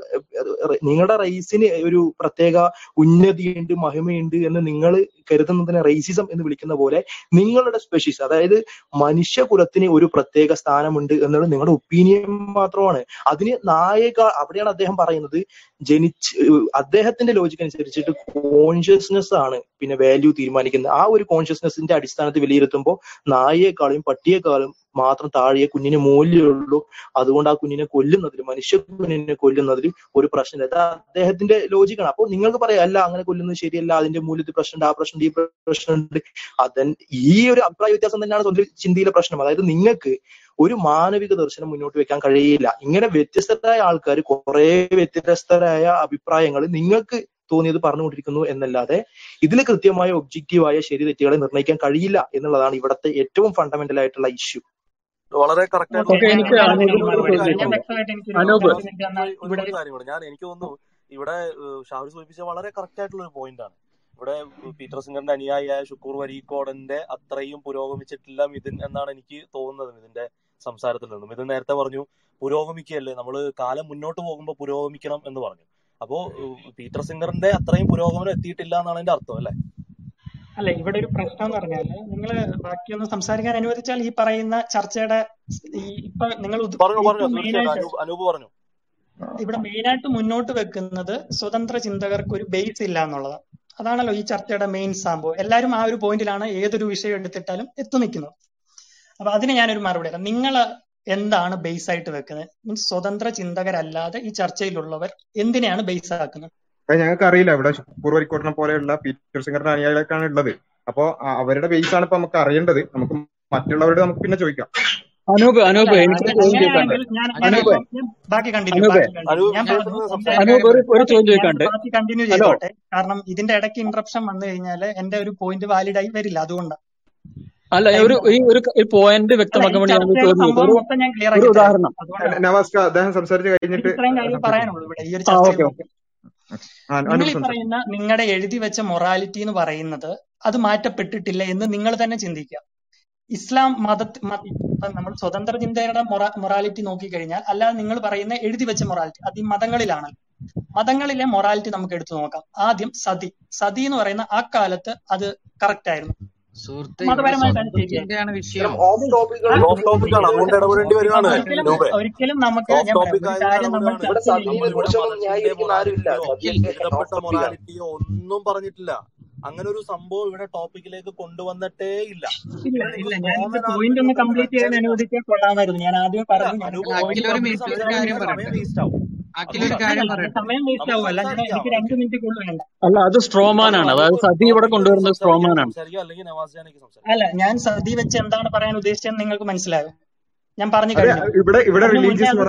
നിങ്ങളുടെ റേസിന് ഒരു പ്രത്യേക ഉന്നതിയുണ്ട് മഹിമയുണ്ട് എന്ന് നിങ്ങൾ കരുതുന്നതിനെ റേസിസം എന്ന് വിളിക്കുന്ന പോലെ നിങ്ങളുടെ സ്പെഷീസ് അതായത് മനുഷ്യകുലത്തിന് ഒരു പ്രത്യേക സ്ഥാനമുണ്ട് എന്നുള്ളത് നിങ്ങളുടെ ഒപ്പീനിയൻ മാത്രമാണ്. അതിന് നായക അവിടെയാണ് അദ്ദേഹം പറയുന്നത് ജനിച്ച് അദ്ദേഹത്തിന്റെ ലോജിക് അനുസരിച്ചിട്ട് കോൺഷ്യസ്നെസ് ആണ് പിന്നെ വാല്യൂ തീരുമാനിക്കുന്നത്. ആ ഒരു കോൺഷ്യസ്നെസിന്റെ അടിസ്ഥാനത്തിൽ വിലയിരുത്തുമ്പോൾ നായയെക്കാളും പട്ടിയെക്കാളും മാത്രം താഴെ കുഞ്ഞിന് മൂല്യമുള്ളൂ അതുകൊണ്ട് ആ കുഞ്ഞിനെ കൊല്ലുന്നതിൽ മനുഷ്യ കുഞ്ഞിനെ കൊല്ലുന്നതിൽ ഒരു പ്രശ്നമില്ല. അത് അദ്ദേഹത്തിന്റെ ലോജിക്കാണ് അപ്പോൾ നിങ്ങൾക്ക് പറയാം അല്ല അങ്ങനെ കൊല്ലുന്നത് ശരിയല്ല അതിന്റെ മൂല്യത്തിൽ പ്രശ്നമുണ്ട് ആ പ്രശ്നം ഈ പ്രശ്നമുണ്ട്. അതൻ ഈ ഒരു അഭിപ്രായ വ്യത്യാസം തന്നെയാണ് സ്വന്തം ചിന്തയിലെ പ്രശ്നം. അതായത് നിങ്ങൾക്ക് ഒരു മാനവിക ദർശനം മുന്നോട്ട് വെക്കാൻ കഴിയില്ല. ഇങ്ങനെ വ്യത്യസ്തരായ ആൾക്കാർ കുറെ വ്യത്യസ്തരായ അഭിപ്രായങ്ങൾ നിങ്ങൾക്ക് തോന്നിയത് പറഞ്ഞുകൊണ്ടിരിക്കുന്നു എന്നല്ലാതെ ഇതിൽ കൃത്യമായ ഒബ്ജക്റ്റീവായ ശരി തെറ്റുകളെ നിർണയിക്കാൻ കഴിയില്ല എന്നുള്ളതാണ് ഇവിടുത്തെ ഏറ്റവും ഫണ്ടമെന്റൽ ആയിട്ടുള്ള ഇഷ്യൂ വളരെ കറക്റ്റ് ഞാൻ എനിക്ക് തോന്നുന്നു ഇവിടെ ഷാഹുൽ സൂചിപ്പിച്ച വളരെ കറക്റ്റ് ആയിട്ടുള്ള ഒരു പോയിന്റ് ആണ്. ഇവിടെ പീറ്റർ സിംഗറിന്റെ അനുയായിയായ ഷുക്കൂർ വരീക്കോടന്റെ അത്രയും പുരോഗമിച്ചിട്ടില്ല മിഥുൻ എന്നാണ് എനിക്ക് തോന്നുന്നത് മിഥുന്റെ സംസാരത്തിൽ നിന്നും. മിഥുൻ നേരത്തെ പറഞ്ഞു പുരോഗമിക്കുകയല്ലേ? നമ്മൾ കാലം മുന്നോട്ട് പോകുമ്പോൾ പുരോഗമിക്കണം എന്ന് പറഞ്ഞു. അപ്പോ പീറ്റർ സിംഗറിന്റെ അത്രയും പുരോഗമനം എത്തിയിട്ടില്ല എന്നാണ് എന്റെ അർത്ഥം അല്ലെ? അല്ല ഇവിടെ ഒരു പ്രശ്നം എന്ന് പറഞ്ഞാൽ നിങ്ങൾ ബാക്കിയൊന്ന് സംസാരിക്കാൻ അനുവദിച്ചാൽ ഈ പറയുന്ന ചർച്ചയുടെ ഈ ഇപ്പൊ നിങ്ങൾ പറഞ്ഞു ഇവിടെ മെയിൻ ആയിട്ട് മുന്നോട്ട് വെക്കുന്നത് സ്വതന്ത്ര ചിന്തകർക്ക് ഒരു ബേസ് ഇല്ല എന്നുള്ളതാണ് അതാണല്ലോ ഈ ചർച്ചയുടെ മെയിൻ സംഭവം. എല്ലാവരും ആ ഒരു പോയിന്റിലാണ് ഏതൊരു വിഷയം എടുത്തിട്ടാലും എത്തു നിൽക്കുന്നത്. അപ്പൊ അതിന് ഞാനൊരു മറുപടി തരാം. നിങ്ങൾ എന്താണ് ബേസ് ആയിട്ട് വെക്കുന്നത്? മീൻസ് സ്വതന്ത്ര ചിന്തകരല്ലാതെ ഈ ചർച്ചയിലുള്ളവർ എന്തിനെയാണ് ബേസ് ആക്കുന്നത്? ഞങ്ങൾക്ക് അറിയില്ല. ഇവിടെ ശുക്കൂർ വരിക്കോട്ടിനെ പോലെയുള്ള പീറ്റർ സിംഗറിന്റെ അനുയായികളൊക്കെയാണ് ഉള്ളത്. അപ്പോ അവരുടെ ബേസ് ആണ് ഇപ്പൊ നമുക്ക് അറിയേണ്ടത്. നമുക്ക് മറ്റുള്ളവരോട് നമുക്ക് പിന്നെ ചോദിക്കാം. അനൂപ് അനൂപ് ഞാൻ അനൂപ് ബാക്കി കണ്ടിന്യൂ അനൂപ് ഒരു ചോദ്യം ചോദിക്കാണ്ട്. ബാക്കി കണ്ടിന്യൂ ചെയ്തോട്ടെ. കാരണം ഇതിന്റെ ഇടയ്ക്ക് ഇന്ററപ്ഷൻ വന്നു കഴിഞ്ഞാൽ എന്റെ ഒരു പോയിന്റ് വാലിഡ് ആയി വരില്ല. അതുകൊണ്ടാണ് അല്ല ഒരു ഈ ഒരു പോയിന്റ് വ്യക്തമാക്കാൻ വേണ്ടി ഞാൻ ഒരു ഉദാഹരണം. നമസ്കാരം നവാസ്ക അദ്ദേഹം സംസാരിച്ചു കഴിഞ്ഞിട്ട് ഇത്രയും കാര്യം പറയാനുള്ളൂ ഇവിടെ. ഈ ഒരു നിങ്ങൾ അനൂപ് ഈ പറയുന്ന നിങ്ങളുടെ എഴുതി വെച്ച മൊറാലിറ്റി എന്ന് പറയുന്നത് അത് മാറ്റപ്പെട്ടിട്ടില്ല എന്ന് നിങ്ങൾ തന്നെ ചിന്തിക്കുക. ഇസ്ലാം മത നമ്മൾ സ്വതന്ത്ര ചിന്തയുടെ മൊറാലിറ്റി നോക്കിക്കഴിഞ്ഞാൽ അല്ലാതെ നിങ്ങൾ പറയുന്ന എഴുതി വെച്ച മൊറാലിറ്റി അത് ഈ മതങ്ങളിലാണ്. മതങ്ങളിലെ മൊറാലിറ്റി നമുക്ക് എടുത്തു നോക്കാം. ആദ്യം സതി. സതി എന്ന് പറയുന്ന ആ കാലത്ത് അത് കറക്റ്റ് ആയിരുന്നു. ഒരിക്കലും നമുക്ക് ഒന്നും പറഞ്ഞിട്ടില്ല. അങ്ങനെ ഒരു സംഭവം ഇവിടെ ടോപ്പിക്കിലേക്ക് കൊണ്ടുവന്നിട്ടേ ഇല്ല. പോയിന്റ് ഒന്ന് കംപ്ലീറ്റ് ചെയ്യാൻ അനുവദിച്ചാൽ കൊള്ളാമായിരുന്നു ഞാൻ ആദ്യം അല്ല പറഞ്ഞു അല്ല അത് സ്ട്രോമാൻ ആണ് അതായത് സതി ഇവിടെ കൊണ്ടുവരുന്നത് സ്ട്രോമാനാണ്. അല്ല ഞാൻ സതി വെച്ച് എന്താണ് പറയാൻ ഉദ്ദേശിച്ചതെന്ന് നിങ്ങൾക്ക് മനസ്സിലായോ? ഞാൻ പറഞ്ഞു കഴിഞ്ഞു. ഇവിടെ ഇവിടെ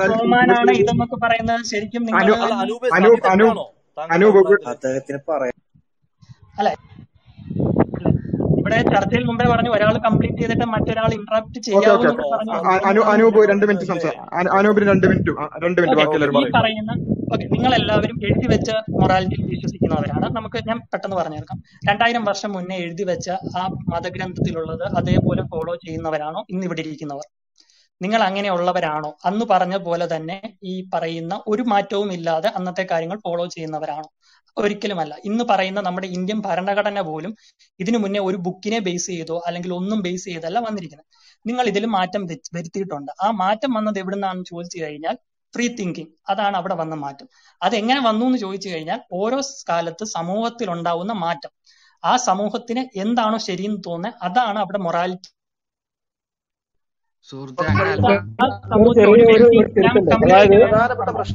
സ്ട്രോമാനാണ് ഇതെന്നൊക്കെ പറയുന്നത് ശരിക്കും നിങ്ങൾ അദ്ദേഹത്തിന് പറയാം. അല്ല. ഇവിടെ ചർച്ചയിൽ മുമ്പേ പറഞ്ഞു ഒരാൾ കംപ്ലീറ്റ് ചെയ്തിട്ട് മറ്റൊരാൾ ഇന്ററപ്റ്റ് ഓക്കെ ഓക്കെ. ചെയ്യാവൂ എന്നൊക്കെ പറഞ്ഞു. അനു അതുകൊണ്ടാണ് അനൂപ് രണ്ട് മിനിറ്റ് രണ്ട് മിനിറ്റ് രണ്ട് മിനിറ്റ് പറയുന്ന ഓക്കെ നിങ്ങൾ എല്ലാവരും എഴുതി വെച്ച മൊറാലിറ്റിയിൽ വിശ്വസിക്കുന്നവരാണ്. നമുക്ക് ഞാൻ പെട്ടെന്ന് പറഞ്ഞു തീർക്കാം രണ്ടായിരം വർഷം മുന്നേ എഴുതി വെച്ച ആ മതഗ്രന്ഥത്തിലുള്ളത് അതേപോലെ ഫോളോ ചെയ്യുന്നവരാണോ? ഇന്ന് ഇവിടെ ഇരിക്കുന്നവർ. നിങ്ങൾ അങ്ങനെയുള്ളവരാണോ അന്ന് പറഞ്ഞ പോലെ തന്നെ ഈ പറയുന്ന ഒരു മാറ്റവും ഇല്ലാതെ അന്നത്തെ കാര്യങ്ങൾ ഫോളോ ചെയ്യുന്നവരാണോ? ഒരിക്കലുമല്ല. ഇന്ന് പറയുന്ന നമ്മുടെ ഇന്ത്യൻ ഭരണഘടന പോലും ഇതിനു മുന്നേ ഒരു ബുക്കിനെ ബേസ് ചെയ്തോ അല്ലെങ്കിൽ ഒന്നും ബേസ് ചെയ്തല്ല വന്നിരിക്കുന്നത്. നിങ്ങൾ ഇതിൽ മാറ്റം വരുത്തിയിട്ടുണ്ട്. ആ മാറ്റം വന്നത് എവിടുന്നാണെന്ന് ചോദിച്ചു കഴിഞ്ഞാൽ ഫ്രീ തിങ്കിങ് അതാണ് അവിടെ വന്ന മാറ്റം. അത് എങ്ങനെ വന്നു എന്ന് ചോദിച്ചു കഴിഞ്ഞാൽ ഓരോ കാലത്ത് സമൂഹത്തിൽ ഉണ്ടാവുന്ന മാറ്റം. ആ സമൂഹത്തിന് എന്താണോ ശരിയെന്ന് തോന്നുന്നത് അതാണ് അവിടെ മൊറാലിറ്റി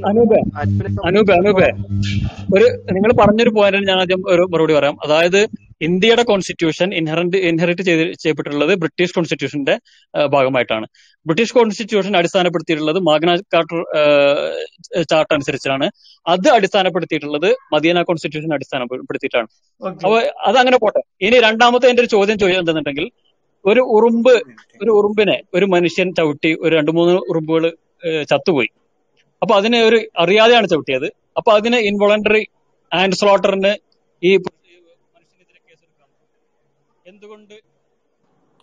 അനൂപ് അനൂപ് അനൂപ്. ഒരു നിങ്ങൾ പറഞ്ഞൊരു പോയിന്റ് ഞാൻ ആദ്യം ഒരു മറുപടി പറയാം. അതായത് ഇന്ത്യയുടെ കോൺസ്റ്റിറ്റ്യൂഷൻ ഇൻഹറന്റ് ഇൻഹെറിറ്റ് ചെയ്ത് ചെയ്യപ്പെട്ടിട്ടുള്ളത് ബ്രിട്ടീഷ് കോൺസ്റ്റിറ്റ്യൂഷന്റെ ഭാഗമായിട്ടാണ്. ബ്രിട്ടീഷ് കോൺസ്റ്റിറ്റ്യൂഷൻ അടിസ്ഥാനപ്പെടുത്തിയിട്ടുള്ളത് മാഗ്ന കാർട്ടർ ചാർട്ട് അനുസരിച്ചാണ്. അത് അടിസ്ഥാനപ്പെടുത്തിയിട്ടുള്ളത് മദീന കോൺസ്റ്റിറ്റ്യൂഷൻ അടിസ്ഥാനപ്പെടുത്തിയിട്ടാണ്. അപ്പൊ അത് അങ്ങനെ പോട്ടെ. ഇനി രണ്ടാമത്തെ എന്റെ ഒരു ചോദ്യം എന്തെന്നുണ്ടെങ്കിൽ ഒരു ഉറുമ്പ് ഒരു ഉറുമ്പിനെ ഒരു മനുഷ്യൻ ചവിട്ടി ഒരു രണ്ട് മൂന്ന് ഉറുമ്പുകൾ ചത്തുപോയി. അപ്പൊ അതിനെ ഒരു അറിയാതെയാണ് ചവിട്ടിയത്. അപ്പൊ അതിനെ ഇൻവോളണ്ടറി ആൻഡ് സ്ലോട്ടറിന് ഈ മനുഷ്യനെതിരെ കേസെടുക്കാം എന്തുകൊണ്ട്?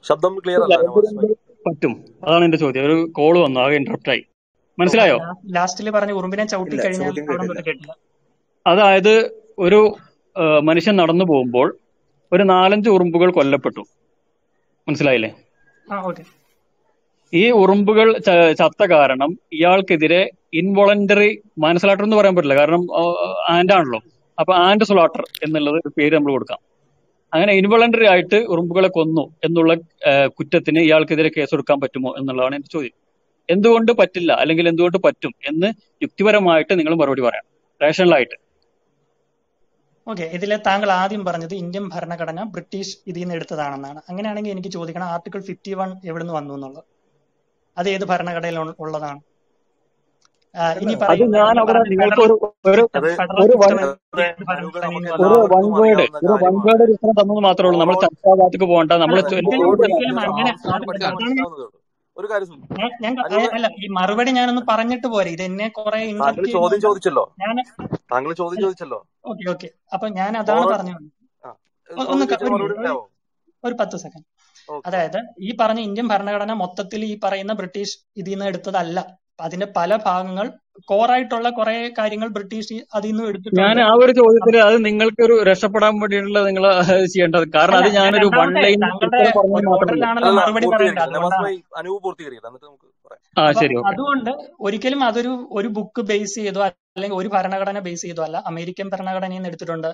ശബ്ദം ക്ലിയർ പറ്റും? അതാണ് എന്റെ ചോദ്യം. ഒരു കോൾ വന്നു ആകെ ഇന്ററപ്റ്റ് ആയി. മനസ്സിലായോ? ലാസ്റ്റിൽ പറഞ്ഞ ഉറുമ്പിനെ ചവിട്ടി കഴിഞ്ഞാൽ അതായത് ഒരു മനുഷ്യൻ നടന്നു പോകുമ്പോൾ ഒരു നാലഞ്ച് ഉറുമ്പുകൾ കൊല്ലപ്പെട്ടു. മനസ്സിലായില്ലേ? ഈ ഉറുമ്പുകൾ ചത്ത കാരണം ഇയാൾക്കെതിരെ ഇൻവോളണ്ടറി മനസ്സിലാട്ടർ എന്ന് പറയാൻ പറ്റില്ല. കാരണം ആൻഡ് ആണല്ലോ അപ്പൊ ആന്റ് സ്ലോട്ടർ എന്നുള്ളത് പേര് നമ്മൾ കൊടുക്കാം. അങ്ങനെ ഇൻവോളണ്ടറി ആയിട്ട് ഉറുമ്പുകളെ കൊന്നു എന്നുള്ള കുറ്റത്തിന് ഇയാൾക്കെതിരെ കേസെടുക്കാൻ പറ്റുമോ എന്നുള്ളതാണ് എന്റെ ചോദ്യം. എന്തുകൊണ്ട് പറ്റില്ല? അല്ലെങ്കിൽ എന്തുകൊണ്ട് പറ്റും എന്ന് യുക്തിപരമായിട്ട് നിങ്ങൾ മറുപടി പറയാം. റേഷണലായിട്ട് ഓക്കെ ഇതിലെ താങ്കൾ ആദ്യം പറഞ്ഞത് ഇന്ത്യൻ ഭരണഘടന ബ്രിട്ടീഷ് ഇതിൽ നിന്ന് എടുത്തതാണെന്നാണ്. അങ്ങനെയാണെങ്കിൽ എനിക്ക് ചോദിക്കണം ആർട്ടിക്കിൾ ഫിഫ്റ്റി വൺ എവിടെ നിന്ന് വന്നു എന്നുള്ളത്? അത് ഏത് ഭരണഘടനയിൽ ഉള്ളതാണ്? ഇനി അത് ഞാൻ അവിടെ നിങ്ങൾക്ക് ഒരു ഒരു ഒരു വൺ ഒരു വൺ വേർഡ് ഒരു വൺ വേർഡ് ഒരു ഉത്തരം തന്നത് മാത്രമേ ഉള്ളൂ. നമ്മൾ ചർച്ചാ ഭാഗത്തേക്ക് പോകണ്ട. നമ്മൾ ഒരു കാര്യം അല്ല ഈ മറുപടി ഞാനൊന്ന് പറഞ്ഞിട്ട് പോരെ. ഇത് എന്നെ കുറെ താങ്കൾ ചോദ്യം ചോദിച്ചല്ലോ. ഞാൻ താങ്കൾ ചോദ്യം ചോദിച്ചല്ലോ. Okay okay. അപ്പൊ ഞാൻ അതാണ് പറഞ്ഞു പറഞ്ഞത്. ഒന്ന് ഒരു പത്ത് സെക്കൻഡ്. അതായത് ഈ പറഞ്ഞ ഇന്ത്യൻ ഭരണഘടന മൊത്തത്തിൽ ഈ പറയുന്ന ബ്രിട്ടീഷ് ഇതിൽ നിന്ന് എടുത്തതല്ല. അതിന്റെ പല ഭാഗങ്ങൾ കോറായിട്ടുള്ള കുറെ കാര്യങ്ങൾ ബ്രിട്ടീഷ് അതിൽ എടുത്തു ഞാൻ ആ ഒരു ചോദ്യത്തിൽ അത് നിങ്ങൾക്ക് ഒരു രക്ഷപ്പെടാൻ വേണ്ടിയിട്ടുള്ള നിങ്ങൾ ചെയ്യേണ്ടത്. കാരണം അത് ഞാൻ ഞാനൊരു വൺ ലൈൻ അതുകൊണ്ട് ഒരിക്കലും അതൊരു ഒരു ബുക്ക് ബേസ് ചെയ്തോ അല്ലെങ്കിൽ ഒരു ഭരണഘടന ബേസ് ചെയ്തോ അല്ല അമേരിക്കൻ ഭരണഘടനയിൽ നിന്ന് എടുത്തിട്ടുണ്ട്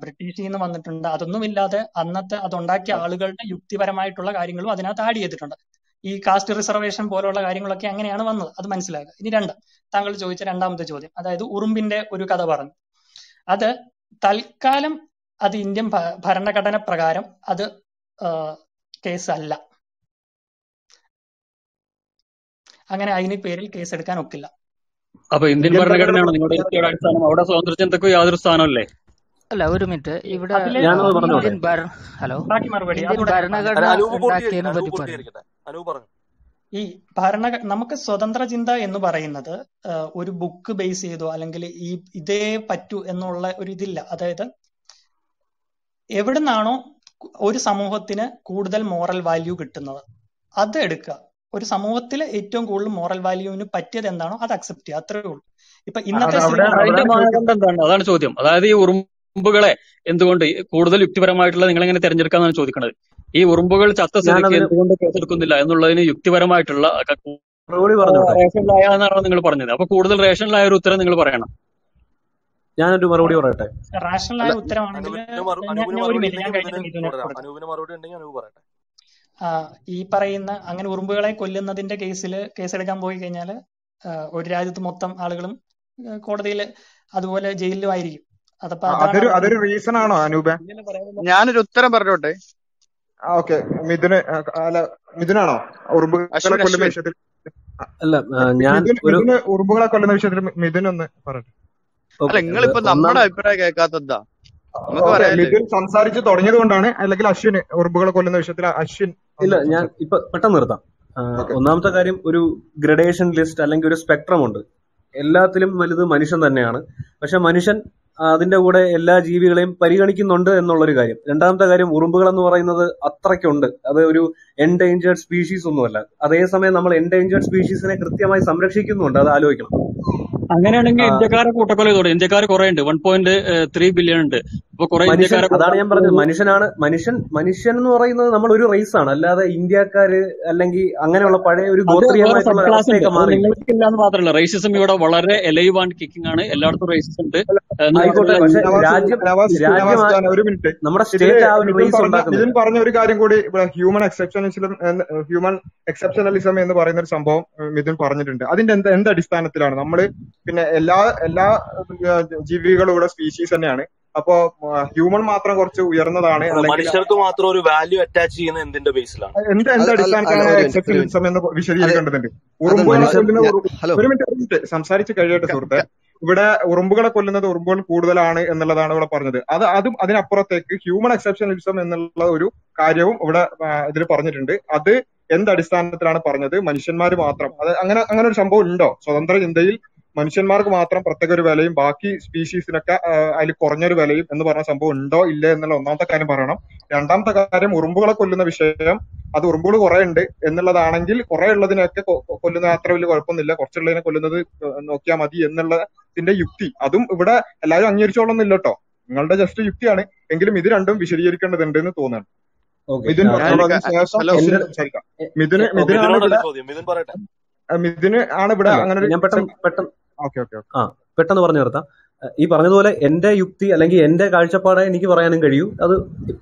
ബ്രിട്ടീഷിൽ നിന്ന് വന്നിട്ടുണ്ട്. അതൊന്നുമില്ലാതെ അന്നത്തെ അതുണ്ടാക്കിയ ആളുകളുടെ യുക്തിപരമായിട്ടുള്ള കാര്യങ്ങളും അതിനകത്ത് ആഡ് ചെയ്തിട്ടുണ്ട്. ഈ കാസ്റ്റ് റിസർവേഷൻ പോലുള്ള കാര്യങ്ങളൊക്കെ അങ്ങനെയാണ് വന്നത്. അത് മനസ്സിലാക്കുക. ഇനി രണ്ട്. താങ്കൾ ചോദിച്ച രണ്ടാമത്തെ ചോദ്യം. അതായത് ഉറുമ്പിന്റെ ഒരു കഥ പറഞ്ഞു. അത് തൽക്കാലം അത് ഇന്ത്യൻ ഭരണഘടന പ്രകാരം അത് കേസ് അല്ല അങ്ങനെ അതിന് പേരിൽ കേസ് എടുക്കാൻ ഒക്കില്ല. അപ്പൊ ഇന്ത്യൻ ഇന്ത്യൻ ഭരണഘടന ഭരണഘടനയാണ് നിങ്ങളുടെ അടിസ്ഥാനം? അവിടെ സ്വാതന്ത്ര്യ ചിന്തക്കോ യാതൊരു സ്ഥാനമല്ലേ അല്ല ഒരു മിനിറ്റ്. ഇവിടെ ഹലോ. ഭരണഘടന ഉണ്ടാക്കിയതിനെ പറ്റി പറഞ്ഞു അനൂപ് പറഞ്ഞു. ഈ ഭരണ നമുക്ക് സ്വതന്ത്ര ചിന്ത എന്ന് പറയുന്നത് ഒരു ബുക്ക് ബേസ് ചെയ്തോ അല്ലെങ്കിൽ ഈ ഇതേ പറ്റൂ എന്നുള്ള ഒരു ഇതില്ല. അതായത് എവിടുന്നാണോ ഒരു സമൂഹത്തിന് കൂടുതൽ മോറൽ വാല്യൂ കിട്ടുന്നത് അത് എടുക്കുക. ഒരു സമൂഹത്തിൽ ഏറ്റവും കൂടുതൽ മോറൽ വാല്യൂവിന് പറ്റിയത് എന്താണോ അത് അക്സെപ്റ്റ് ചെയ്യുക. അത്രേ ഉള്ളൂ. ഇപ്പൊ ഇന്നത്തെ അതാണ് ചോദ്യം. അതായത് ഈ ഉറുമ്പുകളെ എന്തുകൊണ്ട് കൂടുതൽ യുക്തിപരമായിട്ടുള്ള നിങ്ങൾ എങ്ങനെ തിരഞ്ഞെടുക്കാന്നാണ് ചോദിക്കുന്നത് ഈ ഉറുമ്പുകൾ ചത്ത സ്ഥിതിക്ക് എന്തുകൊണ്ട് കേസെടുക്കുന്നില്ല എന്നുള്ളതിന് യുക്തിപരമായിട്ടുള്ള റേഷനിലായ എന്നാണ് നിങ്ങൾ പറഞ്ഞത്. അപ്പൊ കൂടുതൽ റേഷനിലായ ഒരു ഉത്തരം നിങ്ങൾ പറയണം. ഞാനൊരു മറുപടി പറയട്ടെ. റേഷണലായ ഉത്തരമാണെങ്കിൽ പറയട്ടെ. ആ, ഈ പറയുന്ന അങ്ങനെ ഉറുമ്പുകളെ കൊല്ലുന്നതിന്റെ കേസിൽ കേസെടുക്കാൻ പോയി കഴിഞ്ഞാൽ ഒരു രാജ്യത്ത് മൊത്തം ആളുകളും കോടതിയിൽ അതുപോലെ ജയിലിലും ആയിരിക്കും. അതപ്പോ അതൊരു അതൊരു റീസൺ ആണോ അനൂപ? ഞാനൊരു ഉത്തരം പറഞ്ഞോട്ടെ. ഓക്കെ. മിഥുന് അല്ല മിഥുനാണോ? ഉറുമ്പുകളെ കൊല്ലുന്ന വിഷയത്തിൽ അല്ല ഞാൻ ഒരു മിഥുന് ഉറുമ്പുകളെ കൊല്ലുന്ന വിഷയത്തിൽ മിഥുൻ ഒന്ന് പറഞ്ഞു അല്ല ഓക്കെ നിങ്ങളിപ്പോ നമ്മുടെ അഭിപ്രായം കേൾക്കാത്തതാ നമുക്ക് പറയാല്ലേ? മിഥുൻ സംസാരിച്ച് തുടങ്ങിയത് കൊണ്ടാണ് അല്ലെങ്കിൽ അശ്വിൻ ഉറുമ്പുകളെ കൊല്ലുന്ന വിഷയത്തിൽ അശ്വിൻ ഇല്ല ഞാൻ ഇപ്പൊ പെട്ടെന്ന് നിർത്താം. ഒന്നാമത്തെ കാര്യം ഒരു ഗ്രഡേഷൻ ലിസ്റ്റ് അല്ലെങ്കിൽ ഒരു സ്പെക്ട്രം ഉണ്ട്. എല്ലാത്തിലും വലുത് മനുഷ്യൻ തന്നെയാണ്. പക്ഷെ മനുഷ്യൻ അതിന്റെ കൂടെ എല്ലാ ജീവികളെയും പരിഗണിക്കുന്നുണ്ട് എന്നുള്ളൊരു കാര്യം. രണ്ടാമത്തെ കാര്യം ഉറുമ്പുകൾ എന്ന് പറയുന്നത് അത്രയ്ക്കുണ്ട്. അത് ഒരു എൻഡേഞ്ചേർഡ് സ്പീഷീസ് ഒന്നുമല്ല. അതേസമയം നമ്മൾ എൻഡേഞ്ചേർഡ് സ്പീഷീസിനെ കൃത്യമായി സംരക്ഷിക്കുന്നുണ്ട്. അത് ആലോചിക്കണം. അങ്ങനെയാണെങ്കിൽ ഇന്ത്യക്കാരെ കൂട്ടക്കൊല ചെയ്തോടെ ഇന്ത്യക്കാർ കുറെ ഉണ്ട് വൺ പോയിന്റ് ത്രീ ബില്യൺ ഉണ്ട്. അപ്പൊ കുറെ മനുഷ്യൻ ഇന്ത്യക്കാരെ അതാണ് ഞാൻ പറഞ്ഞത്. മനുഷ്യനാണ് മനുഷ്യൻ മനുഷ്യൻ എന്ന് പറയുന്നത് നമ്മൾ ഒരു റേസ് ആണ്. അല്ലാതെ ഇന്ത്യക്കാര് അല്ലെങ്കിൽ അങ്ങനെയുള്ള പഴയ ഒരു ഗോത്രീയമായിട്ടുള്ള മാത്രമല്ല. റേസിസം ഇവിടെ വളരെ എലൈവ് ആൻഡ് കിക്കിംഗ് ആണ്. എല്ലായിടത്തും റേസിസം ഉണ്ട്. ആയിക്കോട്ടെ. പക്ഷെ രാജ്യം നമ്മുടെ സ്റ്റേറ്റ് ആ ഒരു റേസ് പറഞ്ഞ ഉണ്ടാക്കുന്നില്ല. പറഞ്ഞ ഒരു കാര്യം കൂടി human human exceptionism human exceptionalism എന്ന് പറയുന്ന ഒരു സംഭവം മിഥുൻ പറഞ്ഞിട്ടുണ്ട്. അതിന്റെ എന്ത് എന്ത് അടിസ്ഥാനത്തിലാണ്? നമ്മൾ പിന്നെ എല്ലാ എല്ലാ ജീവികളും ഇവിടെ സ്പീഷീസ് തന്നെയാണ്. അപ്പോ ഹ്യൂമൻ മാത്രം കുറച്ച് ഉയർന്നതാണ് അല്ല, മനുഷ്യർക്ക് മാത്രം ഒരു വാല്യൂ അറ്റാച്ച് ചെയ്യുന്ന എന്തിന്റെ ബേസിലാണ് എന്ത് എന്ത് അടിസ്ഥാനത്തിലാണ് ഒരു എന്ന് വിശദീകരിക്കേണ്ടതുണ്ട്? ഒരു മിനിറ്റ് സംസാരിച്ച് കഴിയട്ടെ സുഹൃത്തെ. ഇവിടെ ഉറുമ്പുകളെ കൊല്ലുന്നത് ഉറുമ്പുകൾ കൂടുതലാണ് എന്നുള്ളതാണ് ഇവിടെ പറഞ്ഞത്. അത് അതും അതിനപ്പുറത്തേക്ക് ഹ്യൂമൻ എക്സെപ്ഷനലിസം എന്നുള്ള ഒരു കാര്യവും ഇവിടെ ഇതിൽ പറഞ്ഞിട്ടുണ്ട്. അത് എന്ത് അടിസ്ഥാനത്തിലാണ് പറഞ്ഞത്? മനുഷ്യന്മാർ മാത്രം. അത് അങ്ങനെ അങ്ങനെ ഒരു സംഭവം ഉണ്ടോ? സ്വതന്ത്ര ചിന്തയിൽ മനുഷ്യന്മാർക്ക് മാത്രം പ്രത്യേക ഒരു വിലയും ബാക്കി സ്പീഷീസിനൊക്കെ അതിൽ കുറഞ്ഞൊരു വിലയും എന്ന് പറഞ്ഞ സംഭവം ഉണ്ടോ ഇല്ല എന്നുള്ള ഒന്നാമത്തെ കാര്യം പറയണം. രണ്ടാമത്തെ കാര്യം ഉറുമ്പുകളെ കൊല്ലുന്ന വിഷയം. അത് ഉറുമ്പുകൾ കുറെ ഉണ്ട് എന്നുള്ളതാണെങ്കിൽ കുറെ ഉള്ളതിനൊക്കെ കൊല്ലുന്ന അത്ര വലിയ കുഴപ്പമൊന്നുമില്ല. കുറച്ചുള്ളതിനെ കൊല്ലുന്നത് നോക്കിയാൽ മതി എന്നുള്ളതിന്റെ യുക്തി. അതും ഇവിടെ എല്ലാവരും അംഗീകരിച്ചോളൊന്നില്ല കേട്ടോ. നിങ്ങളുടെ ജസ്റ്റ് യുക്തിയാണ്. എങ്കിലും ഇത് രണ്ടും വിശദീകരിക്കേണ്ടതുണ്ട് എന്ന് തോന്നുന്നു. ഓക്കെ മിഥുൻ മിഥുന് മിഥുനാണ് ഇവിടെ മിഥുൻ പറയട്ടെ. ആ, മിഥുന് ആണ് ഇവിടെ അങ്ങനെ ഞാൻ പെട്ടെന്ന് പെട്ടെന്ന് ആ പെട്ടെന്ന് പറഞ്ഞു നിർത്താം. ഈ പറഞ്ഞതുപോലെ എന്റെ യുക്തി അല്ലെങ്കിൽ എന്റെ കാഴ്ചപ്പാടെ എനിക്ക് പറയാനും കഴിയൂ. അത്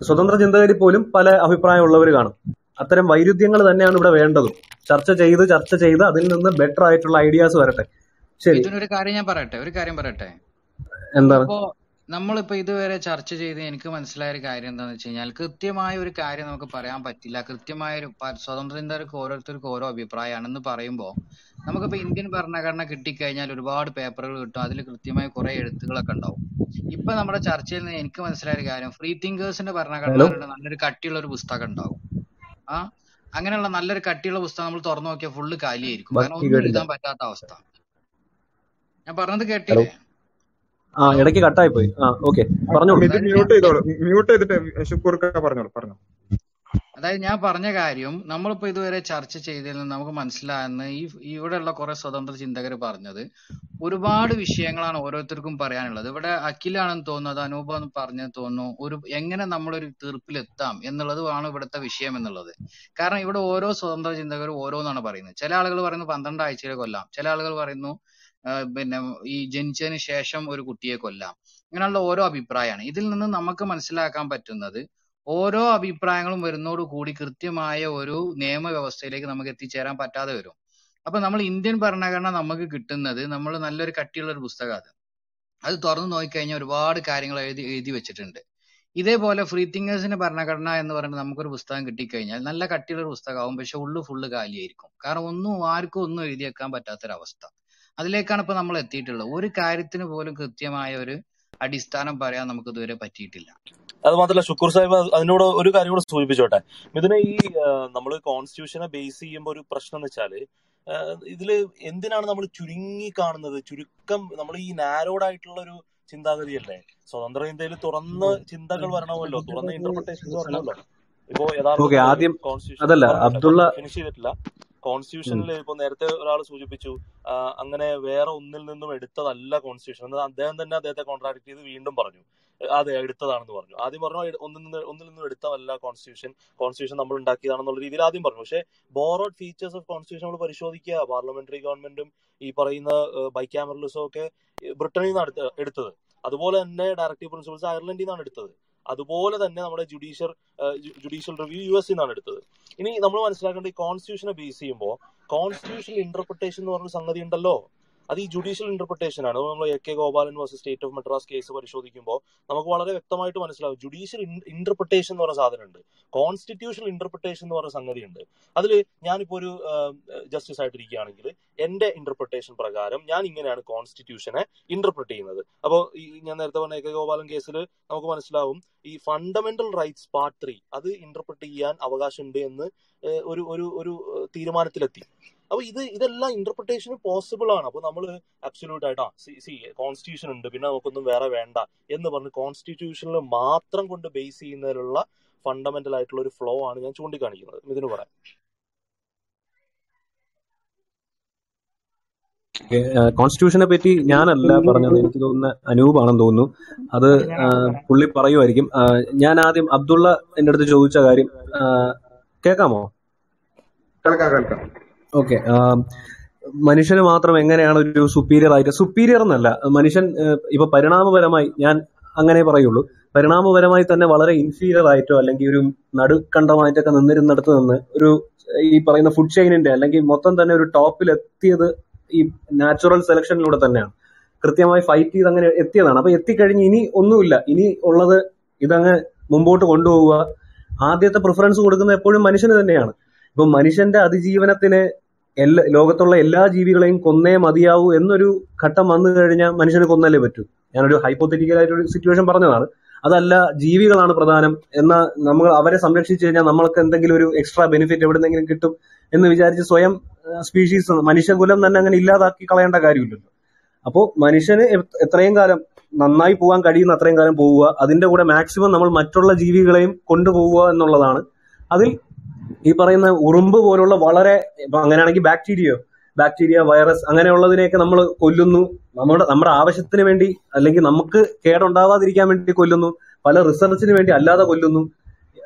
സ്വതന്ത്ര ചിന്തകരിൽ പോലും പല അഭിപ്രായമുള്ളവർ കാണും. അത്തരം വൈരുദ്ധ്യങ്ങൾ തന്നെയാണ് ഇവിടെ വേണ്ടതും. ചർച്ച ചെയ്ത് ചർച്ച ചെയ്ത് അതിൽ നിന്ന് ബെറ്റർ ആയിട്ടുള്ള ഐഡിയാസ് വരട്ടെ. ശരി. ഇതിനൊരു കാര്യം ഞാൻ പറയട്ടെ? ഒരു കാര്യം പറയട്ടെ? എന്താണ്? ഇപ്പോ നമ്മളിപ്പോ ഇതുവരെ ചർച്ച ചെയ്ത് എനിക്ക് മനസ്സിലായ ഒരു കാര്യം എന്താണെന്ന് വെച്ച് കഴിഞ്ഞാൽ കൃത്യമായ ഒരു കാര്യം നമുക്ക് പറയാൻ പറ്റില്ല. കൃത്യമായ ഒരു പ- സ്വതന്ത്ര ചിന്തകർക്ക് ഓരോരുത്തർക്കും ഓരോ അഭിപ്രായമാണെന്ന് പറയുമ്പോൾ നമുക്കിപ്പോ ഇന്ത്യൻ ഭരണഘടന കിട്ടിക്കഴിഞ്ഞാൽ ഒരുപാട് പേപ്പറുകൾ കിട്ടും. അതിൽ കൃത്യമായ കുറെ എഴുത്തുകളൊക്കെ ഉണ്ടാവും. ഇപ്പൊ നമ്മുടെ ചർച്ചയിൽ നിന്ന് എനിക്ക് മനസ്സിലായ ഒരു കാര്യം ഫ്രീ തിങ്കേഴ്സിന്റെ ഭരണഘടന നല്ലൊരു കട്ടിയുള്ള ഒരു പുസ്തകം ഉണ്ടാവും. ആ? അങ്ങനെയുള്ള നല്ലൊരു കട്ടിയുള്ള പുസ്തകം നമ്മൾ തുറന്നു നോക്കിയാൽ ഫുള്ള് കാലിയായിരിക്കും. കാരണം ഒന്നും എഴുതാൻ പറ്റാത്ത അവസ്ഥ. ഞാൻ പറഞ്ഞത് കേട്ടില്ലേ? ആ ഇടയ്ക്ക് കട്ടായി പോയി ആ ഓക്കെ. പറഞ്ഞോളൂ. അതായത് ഞാൻ മ്യൂട്ട് ചെയ്തോളൂ. മ്യൂട്ട് ചെയ്തിട്ട് പറഞ്ഞോളൂ പറഞ്ഞു അതായത് ഞാൻ പറഞ്ഞ കാര്യം നമ്മളിപ്പോ ഇതുവരെ ചർച്ച ചെയ്തതിൽ നിന്ന് നമുക്ക് മനസ്സിലാകുന്ന ഈ ഇവിടെയുള്ള കുറെ സ്വതന്ത്ര ചിന്തകർ പറഞ്ഞത് ഒരുപാട് വിഷയങ്ങളാണ് ഓരോരുത്തർക്കും പറയാനുള്ളത്. ഇവിടെ അഖിലാണെന്ന് തോന്നുന്നത് അനൂപം എന്ന് പറഞ്ഞത് തോന്നുന്നു ഒരു എങ്ങനെ നമ്മളൊരു തീർപ്പിലെത്താം എന്നുള്ളത് ആണ് ഇവിടുത്തെ വിഷയം എന്നുള്ളത്. കാരണം ഇവിടെ ഓരോ സ്വതന്ത്ര ചിന്തകരും ഓരോന്നാണ് പറയുന്നത്. ചില ആളുകൾ പറയുന്നു പന്ത്രണ്ട് ആഴ്ചയിൽ കൊല്ലാം ചില ആളുകൾ പറയുന്നു പിന്നെ ഈ ജനിച്ചതിന് ശേഷം ഒരു കുട്ടിയെ കൊല്ലാം. ഇങ്ങനെയുള്ള ഓരോ അഭിപ്രായമാണ്. ഇതിൽ നിന്ന് നമുക്ക് മനസ്സിലാക്കാൻ പറ്റുന്നത് ഓരോ അഭിപ്രായങ്ങളും വരുന്നതോട് കൂടി കൃത്യമായ ഒരു നിയമവ്യവസ്ഥയിലേക്ക് നമുക്ക് എത്തിച്ചേരാൻ പറ്റാതെ വരും. അപ്പൊ നമ്മൾ ഇന്ത്യൻ ഭരണഘടന നമുക്ക് കിട്ടുന്നത് നമ്മൾ നല്ലൊരു കട്ടിയുള്ള ഒരു പുസ്തകമാണ് അത്. തുറന്നു നോക്കിക്കഴിഞ്ഞാൽ ഒരുപാട് കാര്യങ്ങൾ എഴുതി എഴുതി വെച്ചിട്ടുണ്ട്. ഇതേപോലെ ഫ്രീ തിങ്കേഴ്സിന്റെ ഭരണഘടന എന്ന് പറഞ്ഞാൽ നമുക്കൊരു പുസ്തകം കിട്ടിക്കഴിഞ്ഞാൽ നല്ല കട്ടിയുള്ള ഒരു പുസ്തകമാവും. പക്ഷെ ഉള്ളു ഫുള്ള് കാലിയായിരിക്കും. കാരണം ഒന്നും ആർക്കും ഒന്നും എഴുതിയേക്കാൻ പറ്റാത്തൊരവസ്ഥ. അതിലേക്കാണ് ഇപ്പൊ നമ്മൾ എത്തിയിട്ടുള്ളത്. ഒരു കാര്യത്തിന് പോലും കൃത്യമായ ഒരു അടിസ്ഥാനം പറയാൻ നമുക്ക് ഇതുവരെ പറ്റിയിട്ടില്ല. അത് മാത്രമല്ല ഷുക്കൂർ സാഹിബ് അത് അതിനോട് ഒരു കാര്യം കൂടെ സൂചിപ്പിച്ചോട്ടെ. ഇതിന് ഈ നമ്മൾ കോൺസ്റ്റിറ്റ്യൂഷനെ ബേസ് ചെയ്യുമ്പോൾ ഒരു പ്രശ്നം എന്ന് വെച്ചാൽ ഇതിൽ എന്തിനാണ് നമ്മൾ ചുരുങ്ങി കാണുന്നത്? ചുരുക്കം നമ്മൾ ഈ നാരോഡ് ആയിട്ടുള്ള ഒരു ചിന്താഗതിയല്ലേ? സ്വതന്ത്ര ഇന്ത്യയിൽ തുറന്ന ചിന്തകൾ വരണമല്ലോ തുറന്ന ഇന്റർപ്രിട്ടേഷൻസ് വരണമല്ലോ ഇപ്പോ ഓക്കെ യഥാർത്ഥത്തിൽ ആദ്യം കോൺസ്റ്റിറ്റ്യൂഷൻ അതല്ല അബ്ദുള്ള ഫിനിഷ് ചെയ്തിട്ടില്ല. കോൺസ്റ്റിറ്റ്യൂഷനിൽ ഇപ്പൊ നേരത്തെ ഒരാൾ സൂചിപ്പിച്ചു അങ്ങനെ വേറെ ഒന്നിൽ നിന്നും എടുത്തതല്ല കോൺസ്റ്റിറ്റ്യൂഷൻ എന്ന് അദ്ദേഹം തന്നെ അദ്ദേഹത്തെ കോൺട്രാക്ട് ചെയ്ത് വീണ്ടും പറഞ്ഞു. അതെ എടുത്തതാണെന്ന് പറഞ്ഞു. ആദ്യം പറഞ്ഞു ഒന്നിൽ നിന്ന് ഒന്നിൽ നിന്നും എടുത്തതല്ല കോൺസ്റ്റിറ്റ്യൂഷൻ കോൺസ്റ്റിറ്റ്യൂഷൻ നമ്മൾ ഉണ്ടാക്കിയതാണെന്നുള്ള രീതിയിൽ ആദ്യം പറഞ്ഞു. പക്ഷേ ബോറോഡ് ഫീച്ചേഴ്സ് ഓഫ് കോൺസ്റ്റിറ്റ്യൂഷൻ നമ്മൾ പരിശോധിക്കുക. പാർലമെന്ററി ഗവൺമെന്റും ഈ പറയുന്ന ബൈക്യാമറലിസും ഒക്കെ ബ്രിട്ടനിൽ നിന്നാണ് എടുത്ത- എടുത്തത്. അതുപോലെ തന്നെ ഡയറക്റ്റീവ് പ്രിൻസിപ്പിൾസ് അയർലൻഡിൽ നിന്നാണ് എടുത്തത്. അതുപോലെ തന്നെ നമ്മുടെ judicial judicial review U S നിന്നാണ് എടുത്തത്. ഇനി നമ്മൾ മനസ്സിലാക്കേണ്ട ഈ കോൺസ്റ്റിറ്റ്യൂഷനെ ബേസ് ചെയ്യുമ്പോൾ കോൺസ്റ്റിറ്റ്യൂഷണൽ ഇന്റർപ്രിട്ടേഷൻ എന്ന് പറഞ്ഞ സംഗതി ഉണ്ടല്ലോ. അത് ഈ ജുഡീഷ്യൽ ഇന്റർപ്രിട്ടേഷൻ ആണ്. നമ്മൾ A K Gopalan versus state of Madras case പരിശോധിക്കുമ്പോൾ നമുക്ക് വളരെ വ്യക്തമായിട്ട് മനസ്സിലാവും. ജുഡീഷ്യൽ ഇന്റർപ്രിട്ടേഷൻ എന്ന് പറഞ്ഞ സാധനമുണ്ട്. കോൺസ്റ്റിറ്റ്യൂഷണൽ ഇന്റർപ്രിട്ടേഷൻ എന്ന് പറഞ്ഞ സംഗതിയുണ്ട്. അതിൽ ഞാനിപ്പോ ഒരു ജസ്റ്റിസ് ആയിട്ടിരിക്കുകയാണെങ്കിൽ എന്റെ ഇന്റർപ്രിട്ടേഷൻ പ്രകാരം ഞാൻ ഇങ്ങനെയാണ് കോൺസ്റ്റിറ്റ്യൂഷനെ ഇന്റർപ്രിറ്റ് ചെയ്യുന്നത്. അപ്പോൾ ഈ ഞാൻ നേരത്തെ പറഞ്ഞ എ കെ ഗോപാലൻ കേസിൽ നമുക്ക് മനസ്സിലാവും. ഈ ഫണ്ടമെന്റൽ റൈറ്റ്സ് പാർട്ട് ത്രീ അത് ഇന്റർപ്രിറ്റ് ചെയ്യാൻ അവകാശമുണ്ട് എന്ന് ഒരു ഒരു ഒരു തീരുമാനത്തിലെത്തി. അപ്പൊ ഇത് ഇതെല്ലാം ഇന്റർപ്രിട്ടേഷന് പോസിബിൾ ആണ്. അപ്പൊ നമ്മൾ അബ്സല്യൂട്ട് ആയിട്ടാ സി സി കോൺസ്റ്റിറ്റ്യൂഷൻ ഉണ്ട്. പിന്നെ നമുക്കൊന്നും വേറെ വേണ്ട എന്ന് പറഞ്ഞ് കോൺസ്റ്റിറ്റ്യൂഷനിൽ മാത്രം കൊണ്ട് ബേസ് ചെയ്യുന്നതിലുള്ള ഫണ്ടമെന്റൽ ആയിട്ടുള്ള ഒരു ഫ്ലോ ആണ് ഞാൻ ചൂണ്ടിക്കാണിക്കുന്നത്. ഇതിന് പറയാം കോൺസ്റ്റിറ്റ്യൂഷനെ പറ്റി ഞാനല്ല പറഞ്ഞത്. എനിക്ക് തോന്നുന്ന അനൂപാണെന്ന് തോന്നുന്നു. അത് പുള്ളി പറയുമായിരിക്കും. ഞാൻ ആദ്യം അബ്ദുള്ള എന്റെ അടുത്ത് ചോദിച്ച കാര്യം ആ, കേൾക്കാമോ? കേൾക്കാം കേൾക്കാം. ഓക്കെ മനുഷ്യന് മാത്രം എങ്ങനെയാണ് ഒരു സുപ്പീരിയർ ആയിട്ട് സുപ്പീരിയർ എന്നല്ല മനുഷ്യൻ ഇപ്പൊ പരിണാമപരമായി ഞാൻ അങ്ങനെ പറയുള്ളൂ. പരിണാമപരമായി തന്നെ വളരെ ഇൻഫീരിയർ ആയിട്ടോ അല്ലെങ്കിൽ ഒരു നടുക്കണ്ടമായിട്ടൊക്കെ നിന്നിരുന്നിടത്ത് നിന്ന് ഒരു ഈ പറയുന്ന ഫുഡ് ചെയിനിന്റെ അല്ലെങ്കിൽ മൊത്തം തന്നെ ഒരു ടോപ്പിൽ എത്തിയത് ഈ നാച്ചുറൽ സെലക്ഷനിലൂടെ തന്നെയാണ്. കൃത്യമായി ഫൈറ്റ് ചെയ്ത് അങ്ങനെ എത്തിയതാണ്. അപ്പൊ എത്തിക്കഴിഞ്ഞ് ഇനി ഒന്നുമില്ല. ഇനി ഉള്ളത് ഇതങ്ങ് മുമ്പോട്ട് കൊണ്ടുപോവുക. ആദ്യത്തെ പ്രിഫറൻസ് കൊടുക്കുന്നത് എപ്പോഴും മനുഷ്യന് തന്നെയാണ്. ഇപ്പൊ മനുഷ്യന്റെ അതിജീവനത്തിന് എല്ലാ ലോകത്തുള്ള എല്ലാ ജീവികളെയും കൊന്നേ മതിയാവൂ എന്നൊരു ഘട്ടം വന്നു കഴിഞ്ഞാൽ മനുഷ്യന് കൊന്നല്ലേ പറ്റൂ? ഞാനൊരു ഹൈപ്പോത്തറ്റിക്കൽ ആയിട്ടൊരു സിറ്റുവേഷൻ പറഞ്ഞതാണ്. അതല്ല ജീവികളാണ് പ്രധാനം എന്ന നമ്മൾ അവരെ സംരക്ഷിച്ചു കഴിഞ്ഞാൽ നമ്മൾക്ക് എന്തെങ്കിലും ഒരു എക്സ്ട്രാ ബെനിഫിറ്റ് എവിടെന്നെങ്കിലും കിട്ടും എന്ന് വിചാരിച്ച് സ്വയം സ്പീഷീസ് മനുഷ്യകുലം തന്നെ അങ്ങനെ ഇല്ലാതാക്കി കളയേണ്ട കാര്യമില്ലല്ലോ. അപ്പോൾ മനുഷ്യന് എത്രയും കാലം നന്നായി പോകാൻ കഴിയുന്ന അത്രയും കാലം പോവുക അതിന്റെ കൂടെ മാക്സിമം നമ്മൾ മറ്റുള്ള ജീവികളെയും കൊണ്ടുപോവുക എന്നുള്ളതാണ്. അതിൽ ഈ പറയുന്ന ഉറുമ്പ് പോലുള്ള വളരെ അങ്ങനെയാണെങ്കിൽ ബാക്ടീരിയോ ബാക്ടീരിയ വൈറസ് അങ്ങനെയുള്ളതിനെയൊക്കെ നമ്മൾ കൊല്ലുന്നു. നമ്മുടെ നമ്മുടെ ആവശ്യത്തിന് വേണ്ടി അല്ലെങ്കിൽ നമുക്ക് കേടുണ്ടാവാതിരിക്കാൻ വേണ്ടി കൊല്ലുന്നു. പല റിസർച്ചിന് വേണ്ടി അല്ലാതെ കൊല്ലുന്നു.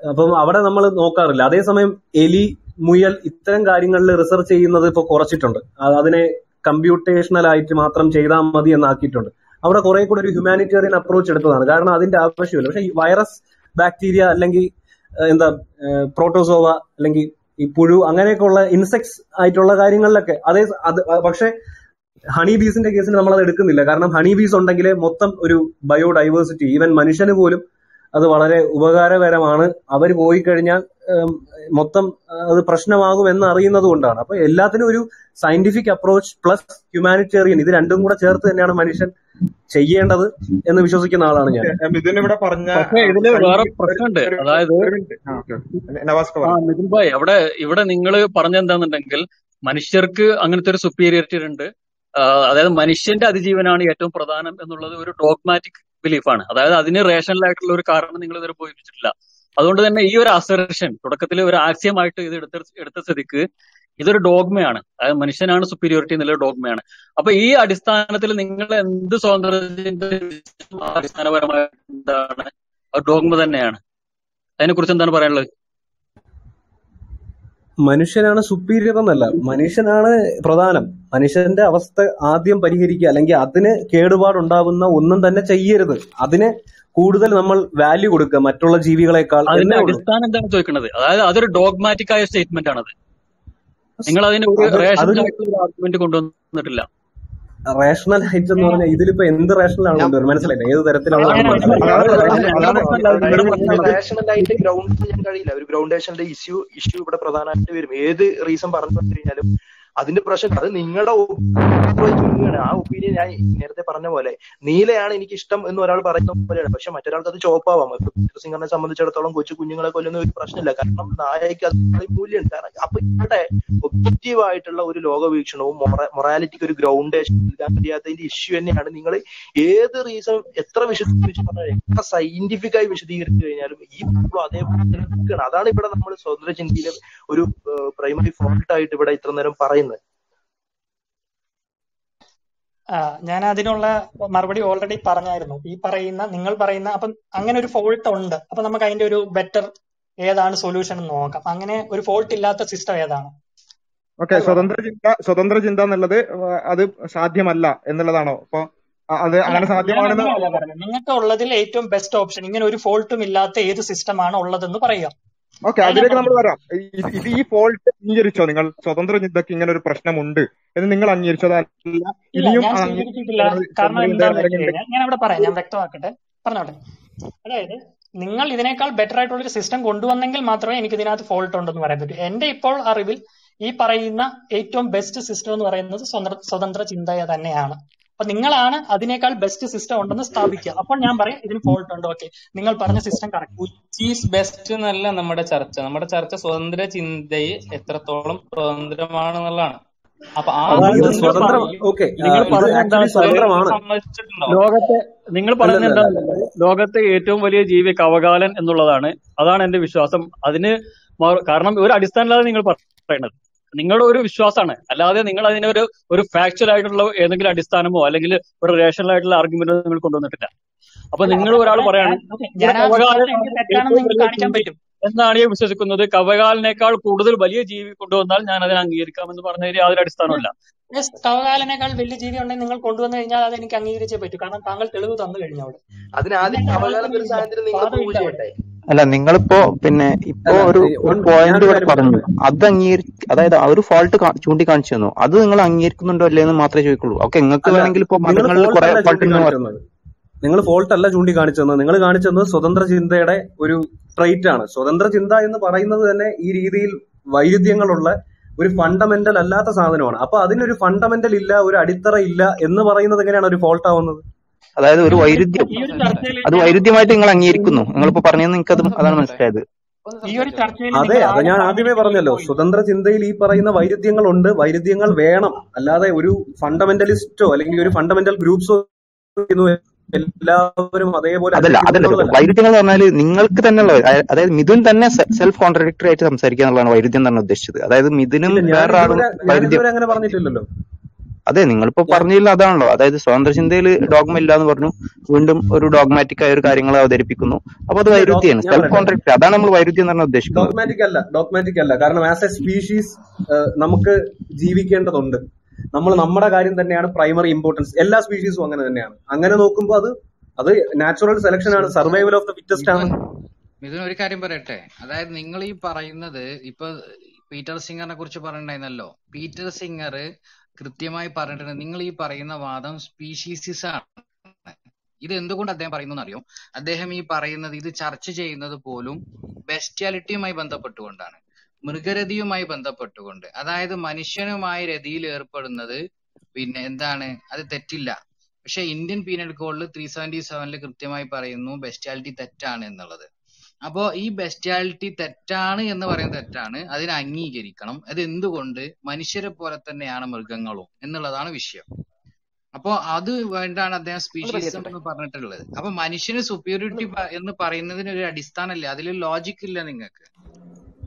അപ്പം അവിടെ നമ്മൾ നോക്കാറില്ല. അതേസമയം എലി മുയൽ ഇത്തരം കാര്യങ്ങളിൽ റിസർച്ച് ചെയ്യുന്നത് ഇപ്പൊ കുറച്ചിട്ടുണ്ട്. അതിനെ കമ്പ്യൂട്ടേഷണൽ ആയിട്ട് മാത്രം ചെയ്താൽ മതി എന്നാക്കിയിട്ടുണ്ട്. അവിടെ കുറെ കൂടെ ഒരു ഹ്യൂമാനിറ്റേറിയൻ അപ്രോച്ച് എടുത്തതാണ്. കാരണം അതിന്റെ ആവശ്യമില്ല. പക്ഷെ വൈറസ് ബാക്ടീരിയ അല്ലെങ്കിൽ എന്താ പ്രോട്ടോസോവ അല്ലെങ്കിൽ ഈ പുഴു അങ്ങനെയൊക്കെ ഉള്ള ഇൻസെക്ട്സ് ആയിട്ടുള്ള കാര്യങ്ങളിലൊക്കെ അതേ അത് പക്ഷെ ഹണി ബീസിന്റെ കേസിൽ നമ്മൾ അത് എടുക്കുന്നില്ല. കാരണം ഹണി ബീസ് ഉണ്ടെങ്കിൽ മൊത്തം ഒരു ബയോഡൈവേഴ്സിറ്റി ഈവൻ മനുഷ്യന് പോലും അത് വളരെ ഉപകാരകരമാണ്. അവർ പോയി കഴിഞ്ഞാൽ മൊത്തം അത് പ്രശ്നമാകും എന്ന് അറിയുന്നത് കൊണ്ടാണ്. അപ്പൊ എല്ലാത്തിനും ഒരു സയന്റിഫിക് അപ്രോച്ച് പ്ലസ് ഹ്യൂമാനിറ്റേറിയൻ ഇത് രണ്ടും കൂടെ ചേർത്ത് തന്നെയാണ് മനുഷ്യൻ ചെയ്യേണ്ടത് എന്ന് വിശ്വസിക്കുന്ന ആളാണ് ഞാൻ. മിഥുൻ ഇവിടെ പറഞ്ഞ ഇതിൽ വേറെ പ്രശ്നമുണ്ട്. അതായത് മിഥുൻ ഭായ് അവിടെ ഇവിടെ നിങ്ങൾ പറഞ്ഞെന്താണെന്നുണ്ടെങ്കിൽ മനുഷ്യർക്ക് അങ്ങനത്തെ ഒരു സുപ്പീരിയറിറ്റി ഉണ്ട്. അതായത് മനുഷ്യന്റെ അതിജീവനാണ് ഏറ്റവും പ്രധാനം എന്നുള്ളത് ഒരു ഡോഗ്മാറ്റിക് ബിലീഫാണ് അതായത് അതിന് റേഷണൽ ആയിട്ടുള്ള ഒരു കാരണം നിങ്ങൾ ഇതുവരെ ബോധിപ്പിച്ചിട്ടില്ല. അതുകൊണ്ട് തന്നെ ഈ ഒരു അസർഷൻ തുടക്കത്തിൽ ഒരു ആശയമായിട്ട് ഇത് എടുത്ത എടുത്ത സ്ഥിതിക്ക് ഇതൊരു ഡോഗ്മയാണ്. അതായത് മനുഷ്യനാണ് സുപ്പീരിയോറിറ്റി എന്നുള്ള ഡോഗ്മയാണ്. അപ്പൊ ഈ അടിസ്ഥാനത്തിൽ നിങ്ങൾ എന്ത് സ്വാതന്ത്ര്യത്തിന്റെ അടിസ്ഥാനപരമായ എന്താണ് ഡോഗ്മ തന്നെയാണ്. അതിനെക്കുറിച്ച് എന്താണ് പറയാനുള്ളത്? മനുഷ്യനാണ് സുപ്പീരിയർ എന്നല്ല. മനുഷ്യനാണ് പ്രധാനം. മനുഷ്യന്റെ അവസ്ഥ ആദ്യം പരിഹരിക്കുക. അല്ലെങ്കിൽ അതിന് കേടുപാടുണ്ടാവുന്ന ഒന്നും തന്നെ ചെയ്യരുത്. അതിന് കൂടുതൽ നമ്മൾ വാല്യൂ കൊടുക്കുക. മറ്റുള്ള ജീവികളെക്കാൾ അതിന്റെ അടിസ്ഥാനം എന്താണ് ചോദിക്കുന്നത്? അതായത് അതൊരു ഡോഗ്മാറ്റിക് ആയ സ്റ്റേറ്റ്മെന്റ് ആണത്. നിങ്ങൾ അതിന് ഒരു റേഷണൽ ആർഗ്യുമെന്റ് കൊണ്ടുവന്നിട്ടില്ല. റേഷണൽ ആയിട്ട് എന്ന് പറഞ്ഞാൽ ഇതിലിപ്പോ എന്ത് റേഷണൽ ആണ് കൊണ്ടുവരും മനസ്സിലായില്ല? ഏത് തരത്തിലാണ് അതാണ് റേഷണൽ ആയിട്ട് ഗ്രൗണ്ട് ചെയ്യാൻ കഴിയില്ല. ഒരു ഗ്രൗണ്ടേഷന്റെ ഇഷ്യൂ ഇഷ്യൂ ഇവിടെ പ്രധാനമായിട്ട് വരും. ഏത് റീസൺ പറഞ്ഞു കഴിഞ്ഞാലും അതിന്റെ പ്രശ്നം അത് നിങ്ങളുടെ ചുരുങ്ങാണ് ആ ഒപ്പീനിയൻ ഞാൻ നേരത്തെ പറഞ്ഞ പോലെ നീലയാണ് എനിക്ക് ഇഷ്ടം എന്ന് ഒരാൾ പറയുന്ന പോലെയാണ്. പക്ഷെ മറ്റൊരാൾക്ക് അത് ചോപ്പാവാം സിംഗറിനെ സംബന്ധിച്ചിടത്തോളം കൊച്ചു കുഞ്ഞുങ്ങളെ കൊല്ലുന്ന ഒരു പ്രശ്നമില്ല. കാരണം നായക്ക് അത് മൂല്യമുണ്ട്. കാരണം അപ്പൊ ഇവിടെ ഒബ്ജക്റ്റീവ് ആയിട്ടുള്ള ഒരു ലോകവീക്ഷണവും മൊറാലിറ്റിക്ക് ഒരു ഗ്രൗണ്ടേഷൻ നൽകാൻ കഴിയാത്തതിന്റെ ഇഷ്യൂ തന്നെയാണ്. നിങ്ങൾ ഏത് റീസൺ എത്ര വിശദീകരിച്ച് പറഞ്ഞാലും എത്ര സയന്റിഫിക് ആയി വിശദീകരിച്ചു കഴിഞ്ഞാലും ഈ പ്രോബ്ലം അതേപോലെ നിൽക്കുകയാണ്. അതാണ് ഇവിടെ നമ്മൾ സ്വതന്ത്ര ചിന്തയിലെ ഒരു പ്രൈമറി ഫോൾട്ട് ആയിട്ട് ഇവിടെ ഇത്ര നേരം പറയുന്നത് ആ, ഞാൻ അതിനുള്ള മറുപടി ഓൾറെഡി പറഞ്ഞായിരുന്നു. ഈ പറയുന്ന നിങ്ങൾ പറയുന്ന അപ്പം അങ്ങനെ ഒരു ഫോൾട്ട് ഉണ്ട്. അപ്പൊ നമുക്ക് അതിന്റെ ഒരു ബെറ്റർ ഏതാണ് സൊല്യൂഷൻ എന്ന് നോക്കാം. അങ്ങനെ ഒരു ഫോൾട്ട് ഇല്ലാത്ത സിസ്റ്റം ഏതാണ്? ഓക്കെ സ്വതന്ത്ര ചിന്ത സ്വതന്ത്ര ചിന്ത എന്നുള്ളത് അത് സാധ്യമല്ല എന്നുള്ളതാണോ? അപ്പൊ അത് അങ്ങനെ സാധ്യമാണെന്ന് നിങ്ങൾക്ക് ഉള്ളതിൽ ഏറ്റവും ബെസ്റ്റ് ഓപ്ഷൻ ഇങ്ങനെ ഒരു ഫോൾട്ടും ഇല്ലാത്ത ഏത് സിസ്റ്റമാണ് ഉള്ളതെന്ന് പറയുക. ഓക്കെ അതിലേക്ക് നമ്മൾ വരാം. ഇത് ഈ ഫോൾട്ട് അംഗീകരിച്ചോ നിങ്ങൾ? സ്വതന്ത്ര ചിന്തക്ക് ഇങ്ങനെ ഒരു പ്രശ്നമുണ്ട് എന്ന് നിങ്ങൾ അംഗീകരിച്ചോ അതല്ല ഇല്ല ഇനിയും കാരണം ഞാൻ അവിടെ പറയാം ഞാൻ വ്യക്തമാക്കട്ടെ. പറഞ്ഞോട്ടെ. അതായത് നിങ്ങൾ ഇതിനേക്കാൾ ബെറ്റർ ആയിട്ടുള്ള ഒരു സിസ്റ്റം കൊണ്ടുവന്നെങ്കിൽ മാത്രമേ എനിക്ക് ഇതിനകത്ത് ഫോൾട്ട് ഉണ്ടെന്ന് പറയാൻ പറ്റൂ. എന്റെ ഇപ്പോൾ അറിവിൽ ഈ പറയുന്ന ഏറ്റവും ബെസ്റ്റ് സിസ്റ്റം എന്ന് പറയുന്നത് സ്വതന്ത്ര സ്വതന്ത്ര ചിന്ത തന്നെയാണ്. അപ്പൊ നിങ്ങളാണ് അതിനേക്കാൾ ബെസ്റ്റ് സിസ്റ്റം ഉണ്ടെന്ന് സ്ഥാപിക്കുക. അപ്പോൾ ഞാൻ പറയും ഇതിന് ഫോൾട്ട് ഉണ്ട്. ഓക്കെ നിങ്ങൾ പറഞ്ഞ സിസ്റ്റം കറക്റ്റ് ഈസ് ബെസ്റ്റ് എന്നല്ല നമ്മുടെ ചർച്ച. നമ്മുടെ ചർച്ച സ്വതന്ത്ര ചിന്തയെ എത്രത്തോളം സ്വതന്ത്രമാണെന്നുള്ളതാണ്. അപ്പൊ ആ ലോകത്തെ നിങ്ങൾ പറയുന്നത് ലോകത്തെ ഏറ്റവും വലിയ ജീവി കവകാലൻ എന്നുള്ളതാണ്. അതാണ് എന്റെ വിശ്വാസം. അതിന് കാരണം ഒരു അടിസ്ഥാനമില്ലാതെ നിങ്ങൾ പറയുന്നത് നിങ്ങളുടെ ഒരു വിശ്വാസമാണ്. അല്ലാതെ നിങ്ങൾ അതിനെ ഒരു ഒരു ഫാക്ച്വൽ ആയിട്ടുള്ള ഏതെങ്കിലും അടിസ്ഥാനമോ അല്ലെങ്കിൽ ഒരു റേഷണൽ ആയിട്ടുള്ള ആർഗ്യുമെന്റോ നിങ്ങൾ കൊണ്ടുവന്നിട്ടില്ല. അപ്പൊ നിങ്ങൾ ഒരാൾ പറയാണ് എന്നാണ് ഞാൻ വിശ്വസിക്കുന്നത്. കവകാലിനേക്കാൾ കൂടുതൽ വലിയ ജീവി കൊണ്ടുവന്നാൽ ഞാൻ അതിനെ അംഗീകരിക്കാമെന്ന് പറഞ്ഞതിൽ യാതൊരു അടിസ്ഥാനമില്ല കവകാലനേക്കാൾ വലിയ ജീവി ഉണ്ടെങ്കിൽ നിങ്ങൾ കൊണ്ടുവന്നു കഴിഞ്ഞാൽ അത് എനിക്ക് അംഗീകരിച്ചേ പറ്റൂ. കാരണം താങ്കൾ തെളിവ് തന്നു കഴിഞ്ഞു അവിടെ. കവകാലം ഒരു നിങ്ങൾ പ്രൂവ് ചെയ്യട്ടെ അല്ല നിങ്ങളിപ്പോ പിന്നെ ഇപ്പോ ഒരു പോയിന്റ് ഇവിടെ പറഞ്ഞു. അത് അംഗീകരി അതായത് ആ ഒരു ഫോൾട്ട് ചൂണ്ടിക്കാണിച്ചു തന്നു. അത് നിങ്ങൾ അംഗീകരിക്കുന്നുണ്ടോ അല്ലേ എന്ന് മാത്രമേ ചോദിക്കുള്ളൂ. ഓക്കെ നിങ്ങൾക്ക് വേണമെങ്കിൽ ഇപ്പോ നിങ്ങൾ മതങ്ങളിൽ ഫോൾട്ട് കുറെ ഫോൾട്ട് നിങ്ങൾ ഫോൾട്ട് അല്ല ചൂണ്ടിക്കാണിച്ചു തന്നത് നിങ്ങൾ കാണിച്ചു തന്നത് സ്വതന്ത്ര ചിന്തയുടെ ഒരു ട്രൈറ്റ് ആണ്. സ്വതന്ത്ര ചിന്ത എന്ന് പറയുന്നത് തന്നെ ഈ രീതിയിൽ വൈരുദ്ധ്യങ്ങളുള്ള ഒരു ഫണ്ടമെന്റൽ അല്ലാത്ത സാധനമാണ്. അപ്പൊ അതിനൊരു ഫണ്ടമെന്റൽ ഇല്ല ഒരു അടിത്തറ ഇല്ല എന്ന് പറയുന്നത് എങ്ങനെയാണ് ഒരു ഫോൾട്ട് ആവുന്നത്? അതായത് ഒരു വൈരുദ്ധ്യം. അത് വൈരുദ്ധ്യമായിട്ട് നിങ്ങൾ അംഗീകരിക്കുന്നു. നിങ്ങളിപ്പോ പറഞ്ഞത് നിങ്ങൾക്ക് അത് അതാണ് മനസ്സിലായത്. അതെ അത് ഞാൻ ആദ്യമേ പറഞ്ഞല്ലോ. സ്വതന്ത്ര ചിന്തയിൽ ഈ പറയുന്ന വൈരുദ്ധ്യങ്ങൾ ഉണ്ട് വൈരുദ്ധ്യങ്ങൾ വേണം. അല്ലാതെ ഒരു ഫണ്ടമെന്റലിസ്റ്റോ അല്ലെങ്കിൽ ഒരു ഫണ്ടമെന്റൽ ഗ്രൂപ്പ്സോ എല്ലാവരും അതേപോലെ അതല്ല അതല്ല വൈരുദ്ധ്യങ്ങൾ എന്ന് പറഞ്ഞാൽ നിങ്ങൾക്ക് തന്നെ ഉള്ള അതായത് മിഥുൻ തന്നെ സെൽഫ് കോൺട്രഡിക്ടറി ആയിട്ട് സംസാരിക്കുക എന്നുള്ളതാണ് വൈരുദ്ധ്യം എന്നാണ് ഉദ്ദേശിച്ചത്. അതായത് മിഥുനും വേറൊരാളും വൈരുദ്ധ്യം അങ്ങനെ പറഞ്ഞിട്ടില്ലല്ലോ. അതെ നിങ്ങളിപ്പോ പറഞ്ഞില്ല അതാണല്ലോ. അതായത് സ്വതന്ത്ര ചിന്തയിൽ ഡോഗ്മ ഇല്ല എന്ന് പറഞ്ഞു വീണ്ടും ഒരു ഡോഗ്മാറ്റിക് ആയ ഒരു കാര്യങ്ങൾ അവതരിപ്പിക്കുന്നു. അപ്പൊ അത് വൈരുദ്ധ്യമാണ് സെൽഫ് കോൺട്രാക്ട് കോൺട്രഡിക്ടറി അതാണ് നമ്മൾ വൈരുദ്ധ്യം എന്ന് ഉദ്ദേശിക്കുന്നത്. ഡോഗ്മാറ്റിക് അല്ല ഡോഗ്മാറ്റിക് അല്ല. കാരണം ആസ് എ സ്പീഷീസ് നമുക്ക് ജീവിക്കേണ്ടതുണ്ട്. നമ്മൾ നമ്മുടെ കാര്യം തന്നെയാണ് പ്രൈമറി ഇമ്പോർട്ടൻസ് എല്ലാ സ്പീഷീസും അങ്ങനെ തന്നെയാണ്. അങ്ങനെ നോക്കുമ്പോൾ അത് അത് നാച്ചുറൽ സെലക്ഷൻ ആണ്. സർവൈവൽ ഓഫ് ദ ഫിറ്റസ്റ്റ് ആണ്. മിഥുൻ ഒരു കാര്യം പറയട്ടെ? അതായത് നിങ്ങൾ ഈ പറയുന്നത് ഇപ്പൊ പീറ്റർ സിംഗറിനെ കുറിച്ച് പറഞ്ഞിട്ടുണ്ടായിരുന്നല്ലോ പീറ്റർ സിംഗർ കൃത്യമായി പറഞ്ഞിട്ടുണ്ട്. നിങ്ങൾ ഈ പറയുന്ന വാദം സ്പീഷീസിസ് ആണ്. ഇത് എന്തുകൊണ്ട് അദ്ദേഹം പറയുന്നു അറിയോ? അദ്ദേഹം ഈ പറയുന്നത് ഇത് ചർച്ച ചെയ്യുന്നത് പോലും ബെസ്റ്റാലിറ്റിയുമായി ബന്ധപ്പെട്ടുകൊണ്ടാണ്. മൃഗരതിയുമായി ബന്ധപ്പെട്ടുകൊണ്ട്. അതായത് മനുഷ്യനുമായി രതിയിൽ ഏർപ്പെടുന്നത് പിന്നെ എന്താണ്? അത് തെറ്റില്ല. പക്ഷെ ഇന്ത്യൻ പീനൽ കോഡിൽ ത്രീ സെവന്റി സെവനിൽ കൃത്യമായി പറയുന്നു ബെസ്റ്റാലിറ്റി തെറ്റാണ് എന്നുള്ളത്. അപ്പോ ഈ ബെസ്റ്റാലിറ്റി തെറ്റാണ് എന്ന് പറയുന്നത് തെറ്റാണ്. അതിനെ അംഗീകരിക്കണം. അത് എന്തുകൊണ്ട്? മനുഷ്യരെ പോലെ തന്നെയാണ് മൃഗങ്ങളും എന്നുള്ളതാണ് വിഷയം. അപ്പോ അത് വേണ്ടാണ് അദ്ദേഹം സ്പീഷീസം എന്ന് പറഞ്ഞിട്ടുള്ളത്. അപ്പൊ മനുഷ്യന് സുപ്പീരിയോറിറ്റി എന്ന് പറയുന്നതിന് ഒരു അടിസ്ഥാനമില്ല. അതിൽ ലോജിക് ഇല്ല നിങ്ങൾക്ക്.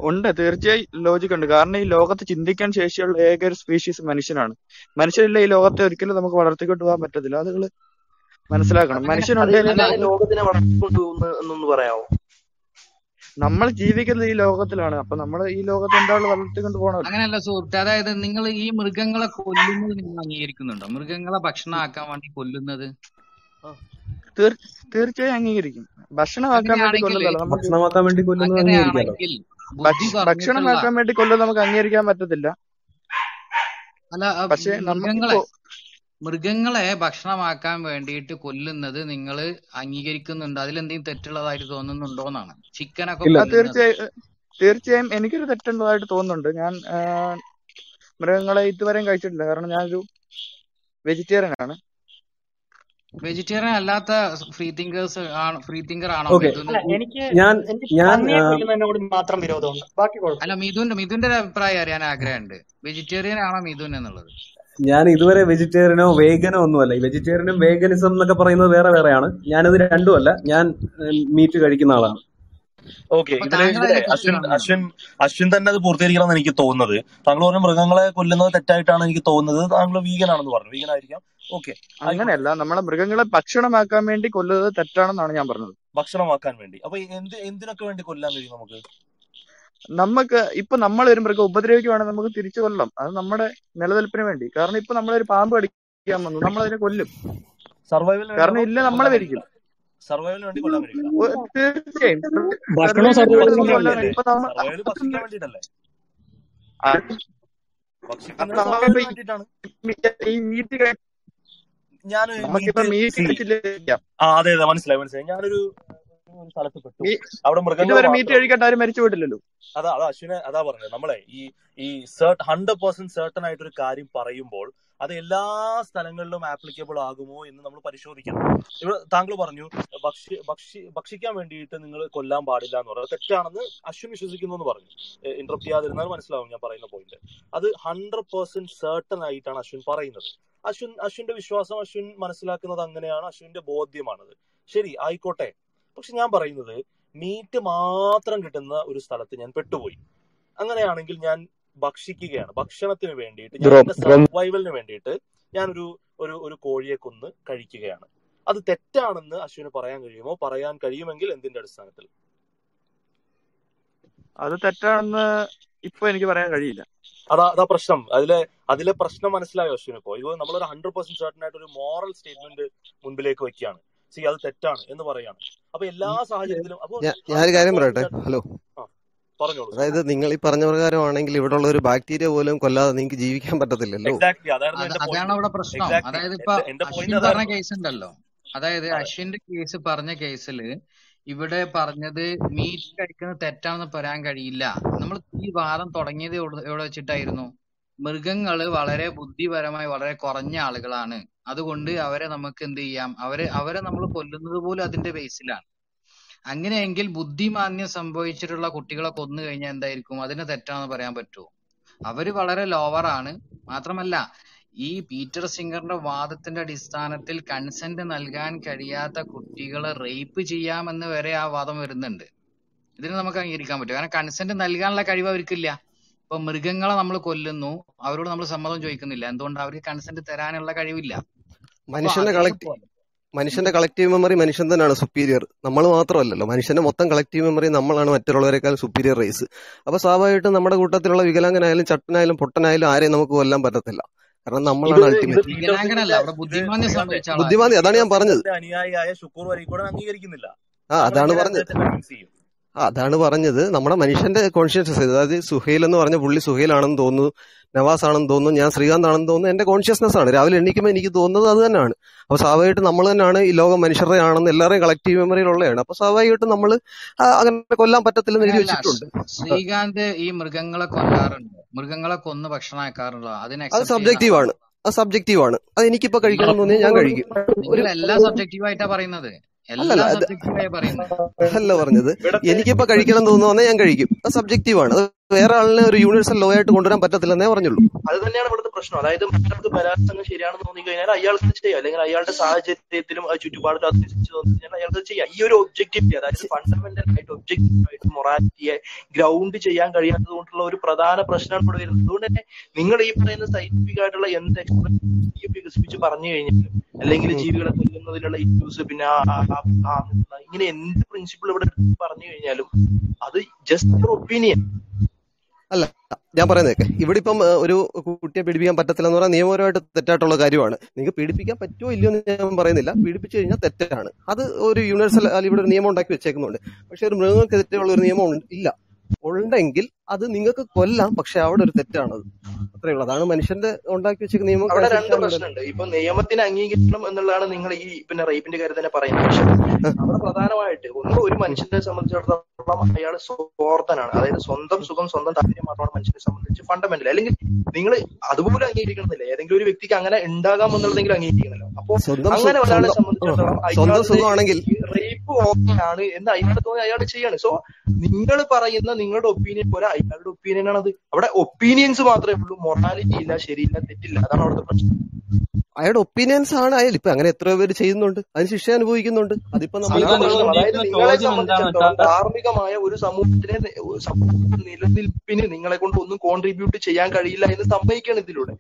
ഉണ്ട്. തീർച്ചയായും ലോജിക് ഉണ്ട്. കാരണം ഈ ലോകത്ത് ചിന്തിക്കാൻ ശേഷിയുള്ള ഏക ഒരു സ്പീഷീസ് മനുഷ്യനാണ്. മനുഷ്യരില്ല ഈ ലോകത്തെ ഒരിക്കലും നമുക്ക് വളർത്തിക്കൊണ്ട് പോകാൻ പറ്റത്തില്ല. അത് നിങ്ങൾ മനസ്സിലാക്കണം. മനുഷ്യൻ മനുഷ്യനുണ്ടെങ്കിൽ ലോകത്തിനെ പറയാമോ നമ്മൾ ജീവിക്കുന്നത് ഈ ലോകത്തിലാണ്. അപ്പൊ നമ്മൾ ഈ ലോകത്ത് എന്തായാലും വളർത്തിക്കൊണ്ട് പോകണം അങ്ങനെയല്ല സുഹൃത്തെ. അതായത് നിങ്ങൾ ഈ മൃഗങ്ങളെ കൊല്ലുന്നത് നിങ്ങൾ അംഗീകരിക്കുന്നുണ്ടോ? മൃഗങ്ങളെ ഭക്ഷണമാക്കാൻ വേണ്ടി കൊല്ലുന്നത്? തീർ- തീർച്ചയായും അംഗീകരിക്കും. ഭക്ഷണമാക്കാൻ വേണ്ടി കൊല്ലുന്നതല്ല ഭക്ഷണമാക്കാൻ വേണ്ടി കൊല്ലുന്നത് ഭക്ഷണമാക്കാൻ വേണ്ടി കൊല്ലുന്നത് നമുക്ക് അംഗീകരിക്കാൻ പറ്റത്തില്ല. അല്ല പക്ഷെ മൃഗങ്ങളെ മൃഗങ്ങളെ ഭക്ഷണമാക്കാൻ വേണ്ടിയിട്ട് കൊല്ലുന്നത് നിങ്ങൾ അംഗീകരിക്കുന്നുണ്ട്. അതിലെന്തെങ്കിലും തെറ്റുള്ളതായിട്ട് തോന്നുന്നുണ്ടോ എന്നാണ്. ചിക്കനൊക്കെ തീർച്ചയായും തീർച്ചയായും എനിക്കൊരു തെറ്റുള്ളതായിട്ട് തോന്നുന്നുണ്ട്. ഞാൻ മൃഗങ്ങളെ ഇതുവരെയും കഴിച്ചിട്ടില്ല. കാരണം ഞാനൊരു വെജിറ്റേറിയൻ ആണ്. വെജിറ്റേറിയൻ അല്ലാത്ത ഫ്രീ തിങ്കേഴ്സ് ആണ് ഫ്രീ തിങ്കർ ആണോ എനിക്ക് ഞാൻ മാത്രം വിരോധമുണ്ട്. ബാക്കി അല്ല മിഥുൻ മിഥുന്റെ ഒരു അഭിപ്രായം അറിയാൻ ആഗ്രഹമുണ്ട്. വെജിറ്റേറിയൻ ആണോ മിഥുൻ എന്നുള്ളത്? ഞാൻ ഇതുവരെ വെജിറ്റേറിയനോ വേഗനോ ഒന്നുമല്ല. ഈ വെജിറ്റേറിയനും വേഗനിസം എന്നൊക്കെ പറയുന്നത് വേറെ വേറെയാണ്. ഞാനത് രണ്ടുമല്ല. ഞാൻ മീറ്റ് കഴിക്കുന്ന ആളാണ്. ഓക്കെ അശ്വിൻ അശ്വിൻ അശ്വിൻ തന്നെ അത് പൂർത്തീകരിക്കണം എനിക്ക് തോന്നുന്നത്. താങ്കൾ പറഞ്ഞ മൃഗങ്ങളെ കൊല്ലുന്നത് തെറ്റായിട്ടാണ് എനിക്ക് തോന്നുന്നത്. താങ്കൾ വീഗൻ ആണെന്ന് പറഞ്ഞു. വീഗൻ ആയിരിക്കാം ഓക്കെ അങ്ങനെയല്ല നമ്മളെ മൃഗങ്ങളെ ഭക്ഷണമാക്കാൻ വേണ്ടി കൊല്ലുന്നത് തെറ്റാണെന്നാണ് ഞാൻ പറഞ്ഞത്. ഭക്ഷണമാക്കാൻ വേണ്ടി. അപ്പൊ എന്ത് എന്തിനൊക്കെ വേണ്ടി കൊല്ലാൻ കഴിയും നമുക്ക്? നമുക്ക് ഇപ്പൊ നമ്മൾ ഒരു മൃഗം ഉപദ്രവിക്കുവാണെങ്കിൽ നമുക്ക് തിരിച്ചു കൊല്ലാം അത് നമ്മുടെ നിലനിൽപ്പിന് വേണ്ടി. കാരണം ഇപ്പൊ നമ്മളൊരു പാമ്പ് കടിക്കാൻ വന്നു. നമ്മൾ അതിനെ കൊല്ലും സർവൈവൽ കാരണം ഇല്ല നമ്മളെ കഴിയില്ല. സർവൈവലിന് വേണ്ടി കൊല്ലാൻ കഴിയില്ല തീർച്ചയായും. സർവൈവൽ ഭക്ഷിക്കാൻ വേണ്ടിട്ടല്ലേ ഞാൻ അതെ അതെ മനസ്സിലായി മനസ്സിലായി. ഞാനൊരു ഒരു സ്ഥലത്ത് പെട്ടു. അവിടെ മൃഗങ്ങൾ മീറ്റ് മാത്രമേ ആരും മരിച്ചു പോയിട്ടില്ലല്ലോ? അതാ അതാ അശ്വിനെ അതാ പറഞ്ഞത്. നമ്മളെ ഈ ഈ സെർട്ട് ഹൺഡ്രഡ് പെർസെന്റ് സെർട്ടൺ ആയിട്ടൊരു കാര്യം പറയുമ്പോൾ അത് എല്ലാ സ്ഥലങ്ങളിലും ആപ്ലിക്കബിൾ ആകുമോ എന്ന് നമ്മൾ പരിശോധിക്കണം. ഇവിടെ താങ്കൾ പറഞ്ഞു ഭക്ഷ്യ ഭക്ഷി ഭക്ഷിക്കാൻ വേണ്ടിയിട്ട് നിങ്ങൾ കൊല്ലാൻ പാടില്ല എന്ന് പറയുന്നത് തെറ്റാണെന്ന് അശ്വിൻ വിശ്വസിക്കുന്നു എന്ന് പറഞ്ഞു. ഇന്റർപ്റ്റ് ചെയ്യാതിരുന്നാൽ മനസ്സിലാവും ഞാൻ പറയുന്ന പോയിന്റ് അത് ഹൺഡ്രഡ് പെർസെന്റ് സെർട്ടൺ ആയിട്ടാണ് അശ്വിൻ പറയുന്നത്. അശ്വിൻ അശ്വിന്റെ വിശ്വാസം അശ്വിൻ മനസ്സിലാക്കുന്നത് അങ്ങനെയാണ്. അശ്വിന്റെ ബോധ്യമാണത്. ശരി ആയിക്കോട്ടെ. പക്ഷെ ഞാൻ പറയുന്നത് മീറ്റ് മാത്രം കിട്ടുന്ന ഒരു സ്ഥലത്ത് ഞാൻ പെട്ടുപോയി. അങ്ങനെയാണെങ്കിൽ ഞാൻ ഭക്ഷിക്കുകയാണ്. ഭക്ഷണത്തിന് വേണ്ടിയിട്ട് ഞാൻ സർവൈവലിന് വേണ്ടിയിട്ട് ഞാനൊരു ഒരു ഒരു കോഴിയെ കൊന്ന് കഴിക്കുകയാണ്. അത് തെറ്റാണെന്ന് അശ്വിന് പറയാൻ കഴിയുമോ? പറയാൻ കഴിയുമെങ്കിൽ എന്തിന്റെ അടിസ്ഥാനത്തിൽ? അത് തെറ്റാണെന്ന് ഇപ്പൊ എനിക്ക് പറയാൻ കഴിയില്ല. അതാ അതാ പ്രശ്നം. അതിലെ അതിലെ പ്രശ്നം മനസ്സിലായോ അശ്വിന് ഇപ്പോ ഇത് നമ്മളൊരു ഹൺഡ്രഡ് പെർസെന്റ് സർട്ടൻ ആയിട്ട് ഒരു മോറൽ സ്റ്റേറ്റ്മെന്റ് മുൻപിലേക്ക് വെക്കുകയാണ് സി അത് തെറ്റാണ് എന്ന് പറയാണ് അപ്പൊ എല്ലാ സാഹചര്യത്തിലും അപ്പൊ ഞാനൊരു കാര്യം പറയട്ടെ? ഹലോ. അതായത് നിങ്ങൾ ഈ പറഞ്ഞ പ്രകാരമാണെങ്കിൽ ഇവിടെ ഉള്ള ഒരു ബാക്ടീരിയ പോലും കൊല്ലാതെ നിങ്ങൾക്ക് ജീവിക്കാൻ പറ്റത്തില്ലല്ലോ. അതാണ് അവിടെ പ്രശ്നം. അതായത് ഇപ്പൊ പറഞ്ഞ കേസ് ഉണ്ടല്ലോ. അതായത് അതെ. അശ്വിന്റെ കേസ് പറഞ്ഞ കേസിൽ ഇവിടെ പറഞ്ഞത് മീറ്റ് കഴിക്കുന്നത് തെറ്റാണെന്ന് പറയാൻ കഴിയില്ല. നമ്മൾ ഈ വാദം തുടങ്ങിയത് എവിടെ എവിടെ വെച്ചിട്ടായിരുന്നു? മൃഗങ്ങൾ വളരെ ബുദ്ധിപരമായി വളരെ കുറഞ്ഞ ആളുകളാണ്. അതുകൊണ്ട് അവരെ നമുക്ക് എന്ത് ചെയ്യാം? അവരെ അവരെ നമ്മൾ കൊല്ലുന്നത് പോലും അതിന്റെ ബേസിലാണ്. അങ്ങനെയെങ്കിൽ ബുദ്ധിമാന്യം സംഭവിച്ചിട്ടുള്ള കുട്ടികളെ കൊന്നു കഴിഞ്ഞാൽ എന്തായിരിക്കും? അതിനെ തെറ്റാണെന്ന് പറയാൻ പറ്റുമോ? അവർ വളരെ ലോവറാണ് മാത്രമല്ല ഈ പീറ്റർ സിംഗറിന്റെ വാദത്തിന്റെ അടിസ്ഥാനത്തിൽ കൺസെന്റ് നൽകാൻ കഴിയാത്ത കുട്ടികളെ റേപ്പ് ചെയ്യാമെന്ന് വരെ ആ വാദം വരുന്നുണ്ട്. ഇതിന് നമുക്ക് അംഗീകരിക്കാൻ പറ്റും. കാരണം കൺസെന്റ് നൽകാനുള്ള കഴിവ് അവർക്കില്ല. ഇപ്പൊ മൃഗങ്ങളെ നമ്മൾ കൊല്ലുന്നു അവരോട് നമ്മൾ സമ്മതം ചോദിക്കുന്നില്ല. എന്തുകൊണ്ട് അവർക്ക് കൺസെന്റ് തരാനുള്ള കഴിവില്ല? മനുഷ്യന്റെ മനുഷ്യന്റെ കളക്റ്റീവ് മെമ്മറി മനുഷ്യൻ തന്നെയാണ് സുപ്പീരിയർ നമ്മൾ മാത്രമല്ലല്ലോ. മനുഷ്യന്റെ മൊത്തം കളക്റ്റീവ് മെമ്മറി നമ്മളാണ് മറ്റുള്ളവരെക്കാൾ സുപ്പീരിയർ റേസ് അപ്പൊ സ്വാഭാവികമായിട്ടും നമ്മുടെ കൂട്ടത്തിലുള്ള വികലാംഗനായാലും ചട്ടനായാലും പൊട്ടനായാലും ആരെയും നമുക്ക് കൊല്ലാൻ പറ്റത്തില്ല. കാരണം നമ്മളാണ് അൾട്ടിമേറ്റ് ബുദ്ധിമാന്തി അതാണ് ഞാൻ പറഞ്ഞത്. സിംഗറിന്റെ അനുയായിയായ ശുക്കൂർ വരീക്കോടൻ അംഗീകരിക്കുന്നില്ല. ആ അതാണ് പറഞ്ഞത്. അതാണ് പറഞ്ഞത്. നമ്മുടെ മനുഷ്യന്റെ കോൺഷ്യസ്നസ് അതായത് സുഹൈൽ എന്ന് പറഞ്ഞ പുള്ളി സുഹൈലാണെന്ന് തോന്നുന്നു നവാസ് ആണെന്ന് തോന്നുന്നു ഞാൻ ശ്രീകാന്ത് ആണെന്ന് തോന്നുന്നു എന്റെ കോൺഷ്യസ്നസ് ആണ്. രാവിലെ എണ്ണിക്കുമ്പോൾ എനിക്ക് തോന്നുന്നത് അത് തന്നെയാണ്. അപ്പൊ സ്വാഭാവികമായിട്ട് നമ്മൾ തന്നെയാണ് ഈ ലോകം മനുഷ്യരുടെ ആണെന്ന് എല്ലാവരെയും കളക്റ്റീവ് മെമ്മറിയിലുള്ളതാണ് അപ്പൊ സ്വാഭാവികമായിട്ട് നമ്മൾ അങ്ങനെ കൊല്ലാൻ പറ്റത്തില്ലെന്ന് എഴുതി വെച്ചിട്ടുണ്ട്. ശ്രീകാന്ത് ഈ മൃഗങ്ങളെ കൊല്ലാറുണ്ട്. മൃഗങ്ങളെ കൊന്ന് ഭക്ഷണമാക്കാറുണ്ടോ അതിനെ അത് സബ്ജക്റ്റീവ് ആണ്. അത് സബ്ജക്റ്റീവ് ആണ്. അത് എനിക്കിപ്പോ കഴിക്കണം എന്ന് തോന്നിയാൽ ഞാൻ കഴിക്കും. എല്ലാം സബ്ജക്റ്റീവ് ആയിട്ടാ പറയുന്നത്. അല്ലല്ല അതല്ല പറഞ്ഞത്. എനിക്കിപ്പോ കഴിക്കണം എന്ന് ഞാൻ കഴിക്കും. അത് സബ്ജക്റ്റീവ് ആണ്. വേറെ ആളിനെ ഒരു യൂണിവേഴ്സൽ ലോ ആയിട്ട് കൊണ്ടുവരാൻ പറ്റത്തില്ലെന്നേ പറഞ്ഞുള്ളൂ. അത് തന്നെയാണ് ഇവിടുത്തെ പ്രശ്നം. അതായത് മറ്റൊരാൾക്ക് ബലാത്സംഗം ശരിയാണെന്ന് തോന്നി കഴിഞ്ഞാൽ അയാൾക്ക് ചെയ്യാം? അല്ലെങ്കിൽ അയാളുടെ സാഹചര്യത്തിലും ആ ചുറ്റുപാടിലും അനുസരിച്ച് തോന്നി കഴിഞ്ഞാൽ അയാൾക്ക് ചെയ്യാം? ഈ ഒരു ഒബ്ജക്റ്റീവ് അതായത് ഫണ്ടമെന്റൽ ആയിട്ട് ഒബ്ജക്റ്റീവ് ആയിട്ട് മൊറാലിറ്റിയെ ഗ്രൗണ്ട് ചെയ്യാൻ കഴിയാത്തത് കൊണ്ടുള്ള ഒരു പ്രധാന പ്രശ്നമാണ് ഇവിടെ വരുന്നത്. അതുകൊണ്ട് തന്നെ നിങ്ങൾ ഈ പറയുന്ന സയന്റിഫിക് ആയിട്ടുള്ള എന്ത് എക്സ്പെർട്ട് വികസിപ്പിച്ച് പറഞ്ഞു കഴിഞ്ഞാലും അല്ലെങ്കിൽ. ജീവികളെ കൊല്ലുന്നതിലുള്ള ഇഷ്യൂസ് പിന്നെ ഇങ്ങനെ എന്ത് പ്രിൻസിപ്പിൾ ഇവിടെ പറഞ്ഞു കഴിഞ്ഞാലും അത് ജസ്റ്റ് ഒപ്പീനിയൻ അല്ല ഞാൻ പറയുന്നേക്കെ ഇവിടെ ഇപ്പം ഒരു കുട്ടിയെ പീഡിപ്പിക്കാൻ പറ്റത്തില്ല എന്ന് പറഞ്ഞാൽ നിയമപരമായിട്ട് തെറ്റായിട്ടുള്ള കാര്യമാണ്. നിങ്ങൾക്ക് പീഡിപ്പിക്കാൻ പറ്റുമോ ഇല്ലയോ എന്ന് ഞാൻ പറയുന്നില്ല. പീഡിപ്പിച്ചു കഴിഞ്ഞാൽ തെറ്റാണ്. അത് ഒരു യൂണിവേഴ്സൽ അല്ലെങ്കിൽ ഇവിടെ ഒരു നിയമം ഉണ്ടാക്കി വെച്ചേക്കുന്നുണ്ട്. പക്ഷെ ഒരു മൃഗങ്ങൾക്കെതിരെയുള്ള ഒരു നിയമം ഇല്ല. ഉണ്ടെങ്കിൽ അത് നിങ്ങൾക്ക് കൊല്ലാം പക്ഷെ അവിടെ ഒരു തെറ്റാണത്. അത്രേ ഉള്ളൂ. അതാണ് മനുഷ്യന്റെ ഉണ്ടാക്കി വെച്ചിരിക്കുന്ന നിയമം. അവിടെ രണ്ട് പ്രശ്നമുണ്ട്. ഇപ്പൊ നിയമത്തിന് അംഗീകരിക്കണം എന്നുള്ളതാണ് നിങ്ങൾ ഈ പിന്നെ റേപ്പിന്റെ കാര്യം തന്നെ പറയുന്നത്. പക്ഷെ അവിടെ പ്രധാനമായിട്ട് ഒന്ന് ഒരു മനുഷ്യനെ സംബന്ധിച്ചിടത്തോളം അയാൾ സ്വാർത്ഥനാണ്. അതായത് സ്വന്തം സുഖം സ്വന്തം താല്പര്യം മാത്രമാണ് മനുഷ്യനെ സംബന്ധിച്ച് ഫണ്ടമെന്റൽ അല്ലെങ്കിൽ നിങ്ങൾ അതുപോലെ അംഗീകരിക്കണമെന്നില്ല. ഏതെങ്കിലും ഒരു വ്യക്തിക്ക് അങ്ങനെ ഉണ്ടാകാം എന്നുള്ളതെങ്കിലും അംഗീകരിക്കണമല്ലോ. അപ്പൊ അങ്ങനെ ഒരാളെ സംബന്ധിച്ചിടത്തോളം റേപ്പ് ഓക്കെ ആണ് എന്ന് അയാൾ തോന്നി അയാൾ ചെയ്യാണ്. സോ നിങ്ങൾ പറയുന്ന നിങ്ങളുടെ ഒപ്പീനിയൻ പോലെ അയാളുടെ ഒപ്പീനിയൻ ആണത്. അവിടെ ഒപ്പീനിയൻസ് മാത്രമേ ഉള്ളൂ. മൊറാലിറ്റി ഇല്ല ശരിയില്ല തെറ്റില്ല. അതാണ് അവിടുത്തെ പ്രശ്നം. അയാളുടെ ഒപ്പീനിയൻസ് ആണ് അയാൾ. ഇപ്പൊ അങ്ങനെ എത്ര പേര് ചെയ്യുന്നുണ്ട്. അതിന് ശിക്ഷ അനുഭവിക്കുന്നുണ്ട്. അതിപ്പോ നമ്മൾ അതായത് നിങ്ങളെ സംബന്ധിച്ചിടത്തോളം ധാർമ്മികമായ ഒരു സമൂഹത്തിനെ സമൂഹത്തിന്റെ നിലനിൽപ്പിന് നിങ്ങളെ കൊണ്ട് ഒന്നും കോൺട്രിബ്യൂട്ട് ചെയ്യാൻ കഴിയില്ല എന്ന് സമ്മതിക്കണം ഇതിലൂടെ.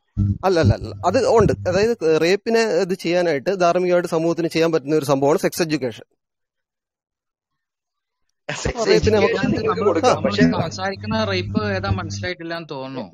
അല്ല അല്ല അല്ല അത് ഉണ്ട്. അതായത് റേപ്പിനെ ഇത് ചെയ്യാനായിട്ട് ധാർമ്മികമായിട്ട് സമൂഹത്തിന് ചെയ്യാൻ പറ്റുന്ന ഒരു സംഭവമാണ് സെക്സ് എഡ്യൂക്കേഷൻ സെക്സ് റേപ്പിനെ നമുക്ക് എഡ്യൂക്കേഷൻ നിങ്ങൾക്ക് നമ്മൾ കൊടുക്കാം നമ്മൾ പക്ഷെ സംസാരിക്കുന്ന റേപ്പ് ഏതാ മനസ്സിലായിട്ടില്ല എന്ന് തോന്നുന്നു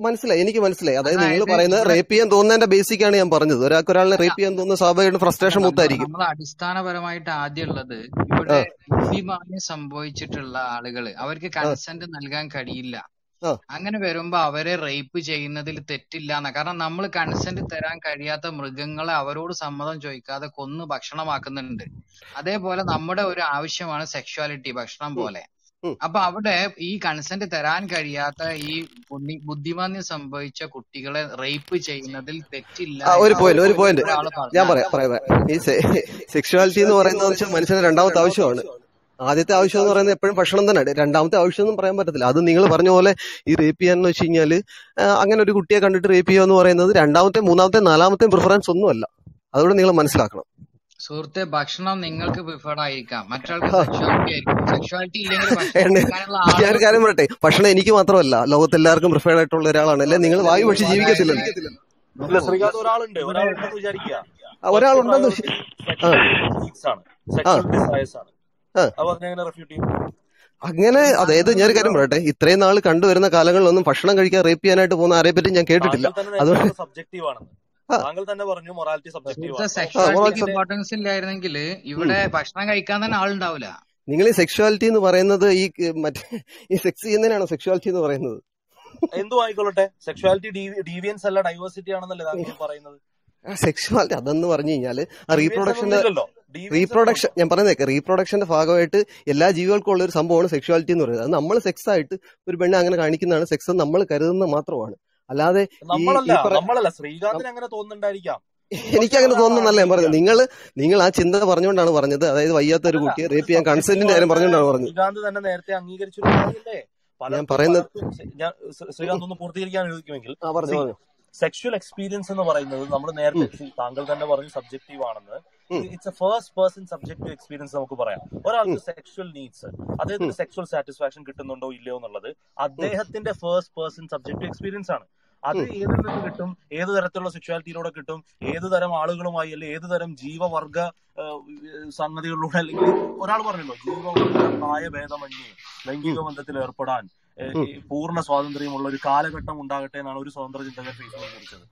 മനസ്സിലായി. എനിക്ക് മനസ്സിലായി. അതായത് നിങ്ങൾ പറയുന്നത് റേപ്പ് ചെയ്യാൻ തോന്നുന്നതിന്റെ ബേസിക് ആണ് ഞാൻ പറഞ്ഞത്. ഒരാൾക്ക് ഒരാളെ റേപ്പ് ചെയ്യാൻ തോന്നുന്ന സ്വാഭാവികമായിട്ട് ഫ്രസ്ട്രേഷൻ മൊത്തമായിരിക്കും നമ്മൾ അടിസ്ഥാനപരമായിട്ട് ആദ്യം ഉള്ളത് ഇവിടെ സംഭവിച്ചിട്ടുള്ള ആളുകൾ അവർക്ക് കൺസെന്റ് നൽകാൻ കഴിയില്ല. അങ്ങനെ വരുമ്പോ അവരെ റേപ്പ് ചെയ്യുന്നതിൽ തെറ്റില്ല കാരണം നമ്മൾ കൺസെന്റ് തരാൻ കഴിയാത്ത മൃഗങ്ങളെ അവരോട് സമ്മതം ചോദിക്കാതെ കൊന്ന് ഭക്ഷണമാക്കുന്നുണ്ട്. അതേപോലെ നമ്മുടെ ഒരു ആവശ്യമാണ് സെക്ഷുവാലിറ്റി ഭക്ഷണം പോലെ. അപ്പൊ അവിടെ ഈ കൺസെന്റ് തരാൻ കഴിയാത്ത ഈ ബുദ്ധിമാന്യം സംഭവിച്ച കുട്ടികളെ റേപ്പ് ചെയ്യുന്നതിൽ തെറ്റില്ല ഒരു പോയിന്റ് ഒരു പോയിന്റ് ഞാൻ പറയാം പറയാം പറയാം. ഈ സെക്ഷുവാലിറ്റി എന്ന് പറയുന്നത് മനുഷ്യന്റെ രണ്ടാമത്തെ ആവശ്യമാണ്. ആദ്യത്തെ ആവശ്യം എന്ന് പറയുന്നത് എപ്പോഴും ഭക്ഷണം തന്നെ രണ്ടാമത്തെ ആവശ്യം ഒന്നും പറയാൻ പറ്റത്തില്ല. അത് നിങ്ങൾ പറഞ്ഞ പോലെ ഈ റേപ്പ് ചെയ്യാന്ന് വെച്ച് കഴിഞ്ഞാൽ അങ്ങനെ ഒരു കുട്ടിയെ കണ്ടിട്ട് റേപ്പ് ചെയ്യുക എന്ന് പറയുന്നത് രണ്ടാമത്തെ മൂന്നാമത്തെ നാലാമത്തെ പ്രിഫറൻസ് ഒന്നുമല്ല അതുകൊണ്ട് നിങ്ങൾ മനസ്സിലാക്കണം. സുഹൃത്തെ ഭക്ഷണം നിങ്ങൾക്ക് പ്രിഫേർഡ് ആയിരിക്കാം. മറ്റൊരാൾക്ക്. സെക്ഷുവാലിറ്റി ആയിരിക്കും. സെക്ഷുവാലിറ്റി ഇല്ലെങ്കിൽ ആളുകൾ കാര്യം പറയട്ടെ. ഭക്ഷണം എനിക്ക് മാത്രമല്ല. ലോകത്തെല്ലാവർക്കും പ്രിഫേർഡ് ആയിട്ടുള്ള ഒരാളാണ്. അല്ലെ? നിങ്ങൾ വായു പക്ഷി ജീവിക്കത്തില്ല ഒരാളുണ്ട്. ഒരാളുണ്ടെന്ന് വിചാരിക്കുക. ഒരാളുണ്ടെന്ന് ആണ്. അപ്പൊ അതിനെങ്ങനെ റെഫ്യൂട്ട് ചെയ്യും. അങ്ങനെ അതായത് ഞാനൊരു കാര്യം പറയട്ടെ. ഇത്രയും നാൾ കണ്ടുവരുന്ന കാലങ്ങളിലൊന്നും ഭക്ഷണം കഴിക്കാൻ റേപ്പ് ചെയ്യാനായിട്ട് പോകുന്ന ആരെ പറ്റി ഞാൻ കേട്ടിട്ടില്ല. അതുകൊണ്ട് സബ്ജക്റ്റീവ് താങ്കൾ തന്നെ പറഞ്ഞു മൊറാലിറ്റി സബ്ജക്റ്റീവ് ആണ്. ഇമ്പോർട്ടൻസ് ഇല്ലായിരുന്നെങ്കിൽ ഇവിടെ ഭക്ഷണം കഴിക്കാൻ തന്നെ ആളുണ്ടാവില്ല. നിങ്ങൾ ഈ സെക്ഷുവാലിറ്റി എന്ന് പറയുന്നത് ഈ മറ്റേ ഈ സെക്സ് ചെയ്യുന്നതിനാണോ സെക്ഷുവാലിറ്റി എന്ന് പറയുന്നത്? എന്തു ആയിക്കൊള്ളട്ടെ. സെക്ഷുവാലിറ്റി ഡീവിയൻസ് അല്ല ഡൈവേഴ്സിറ്റി ആണെന്നല്ലേ താങ്കൾ പറയുന്നത്. സെക്ഷുവാലിറ്റി അതെന്ന് പറഞ്ഞു കഴിഞ്ഞാൽ ആ റീപ്രൊഡക്ഷന്റെ റീപ്രൊഡക്ഷൻ ഞാൻ പറയുന്നേക്കെ റീപ്രൊഡക്ഷന്റെ ഭാഗമായിട്ട് എല്ലാ ജീവികൾക്കും ഉള്ള ഒരു സംഭവമാണ് സെക്ഷുവാലിറ്റി എന്ന് പറയുന്നത്. അത് നമ്മൾ സെക്സ് ആയിട്ട് ഒരു പെണ്ണ് അങ്ങനെ കാണിക്കുന്നതാണ് സെക്സ് നമ്മൾ കരുതുന്ന മാത്രമാണ്. അല്ലാതെ എനിക്ക് അങ്ങനെ തോന്നുന്നല്ല ഞാൻ പറഞ്ഞത്. നിങ്ങൾ നിങ്ങൾ ആ ചിന്ത പറഞ്ഞുകൊണ്ടാണ് പറഞ്ഞത്. അതായത് വയ്യാത്ത ഒരു കുട്ടി കുട്ടിയെ റേപ്പ് ചെയ്യാൻ കൺസെന്റിന്റെ കാര്യം പറഞ്ഞുകൊണ്ടാണ് പറഞ്ഞത്. തന്നെ നേരത്തെ അംഗീകരിച്ചു ഞാൻ പറയുന്നത് ശ്രീകാന്ത് ഒന്ന് പൂർത്തീകരിക്കാൻ അനുവദിക്കുമെങ്കിൽ. ആ പറഞ്ഞു സി പറഞ്ഞു സെക്ഷുവൽ എക്സ്പീരിയൻസ് എന്ന് പറയുന്നത് നമ്മൾ നേരത്തെ താങ്കൾ തന്നെ പറഞ്ഞ സബ്ജക്റ്റീവ് ആണെന്ന്. It's a first person subjective experience നമുക്ക് പറയാം. ഒരാൾക്ക് സെക്ഷൽ നീഡ്സ് അദ്ദേഹത്തിന് സെക്ഷൽ സാറ്റിസ്ഫാക്ഷൻ കിട്ടുന്നുണ്ടോ ഇല്ലയോ എന്നുള്ളത് അദ്ദേഹത്തിന്റെ ഫസ്റ്റ് പേഴ്സൺ സബ്ജക്റ്റീവ് എക്സ്പീരിയൻസ് ആണ്. അത് ഏത് ഏതിൽ നിന്ന് കിട്ടും? ഏത് തരത്തിലുള്ള സെക്ഷുവാലിറ്റിയിലൂടെ കിട്ടും? ഏത് തരം ആളുകളുമായി അല്ലെങ്കിൽ ഏത് തരം ജീവവർഗ സംഗതികളിലൂടെ അല്ലെങ്കിൽ ഒരാൾ പറഞ്ഞല്ലോ ജീവവർഗ ഭേദമന്യേ ലൈംഗിക ബന്ധത്തിൽ ഏർപ്പെടാൻ. പൂർണ സ്വാതന്ത്ര്യമുള്ള ഒരു കാലഘട്ടം ഉണ്ടാകട്ടെ എന്നാണ് ഒരു സ്വതന്ത്ര ചിന്തകൻ ഫേസ്ബുക്കിൽ കുറിച്ചത്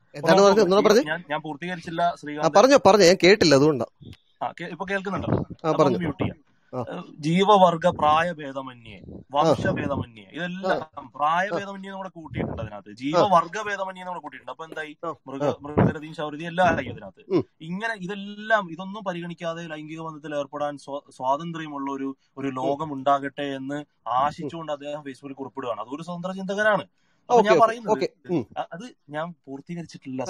ഞാൻ ഞാൻ പൂർത്തീകരിച്ചില്ല ശ്രീകാന്ത്. പറഞ്ഞോ പറഞ്ഞോ. ഞാൻ കേട്ടില്ല അതുകൊണ്ടാണ് ഇപ്പൊ കേൾക്കുന്നുണ്ടോ? മ്യൂട്ട് ചെയ്യാം. ജീവവർഗ പ്രായഭേദമന്യേ ആ. വംശഭേദമന്യേ ഇതെല്ലാം പ്രായഭേദമന്യെന്ന് പ്രായഭേദമന്യേ നമ്മുടെ കൂട്ടിയിട്ടുണ്ട് അതിനകത്ത്. ജീവവർഗ ഭേദമന്യേ നമ്മുടെ കൂട്ടിയിട്ടുണ്ട്. അപ്പൊ എന്തായി? മൃഗ മൃഗരതിയും ശൗരതി എല്ലാം ആയി അതിനകത്ത്. ഇങ്ങനെ ഇതെല്ലാം ഇതൊന്നും പരിഗണിക്കാതെ ലൈംഗിക ബന്ധത്തിൽ ഏർപ്പെടാൻ സ്വാതന്ത്ര്യമുള്ള ഒരു ഒരു. ലോകം ഉണ്ടാകട്ടെ എന്ന്. ആശിച്ചുകൊണ്ട് അദ്ദേഹം ഫേസ്ബുക്കിൽ കുറിപ്പിടുകയാണ്. അതൊരു സ്വതന്ത്ര ചിന്തകനാണ്. ഞാൻ പറയുന്നത് അത് ഞാൻ പൂർത്തീകരിച്ചിട്ടില്ല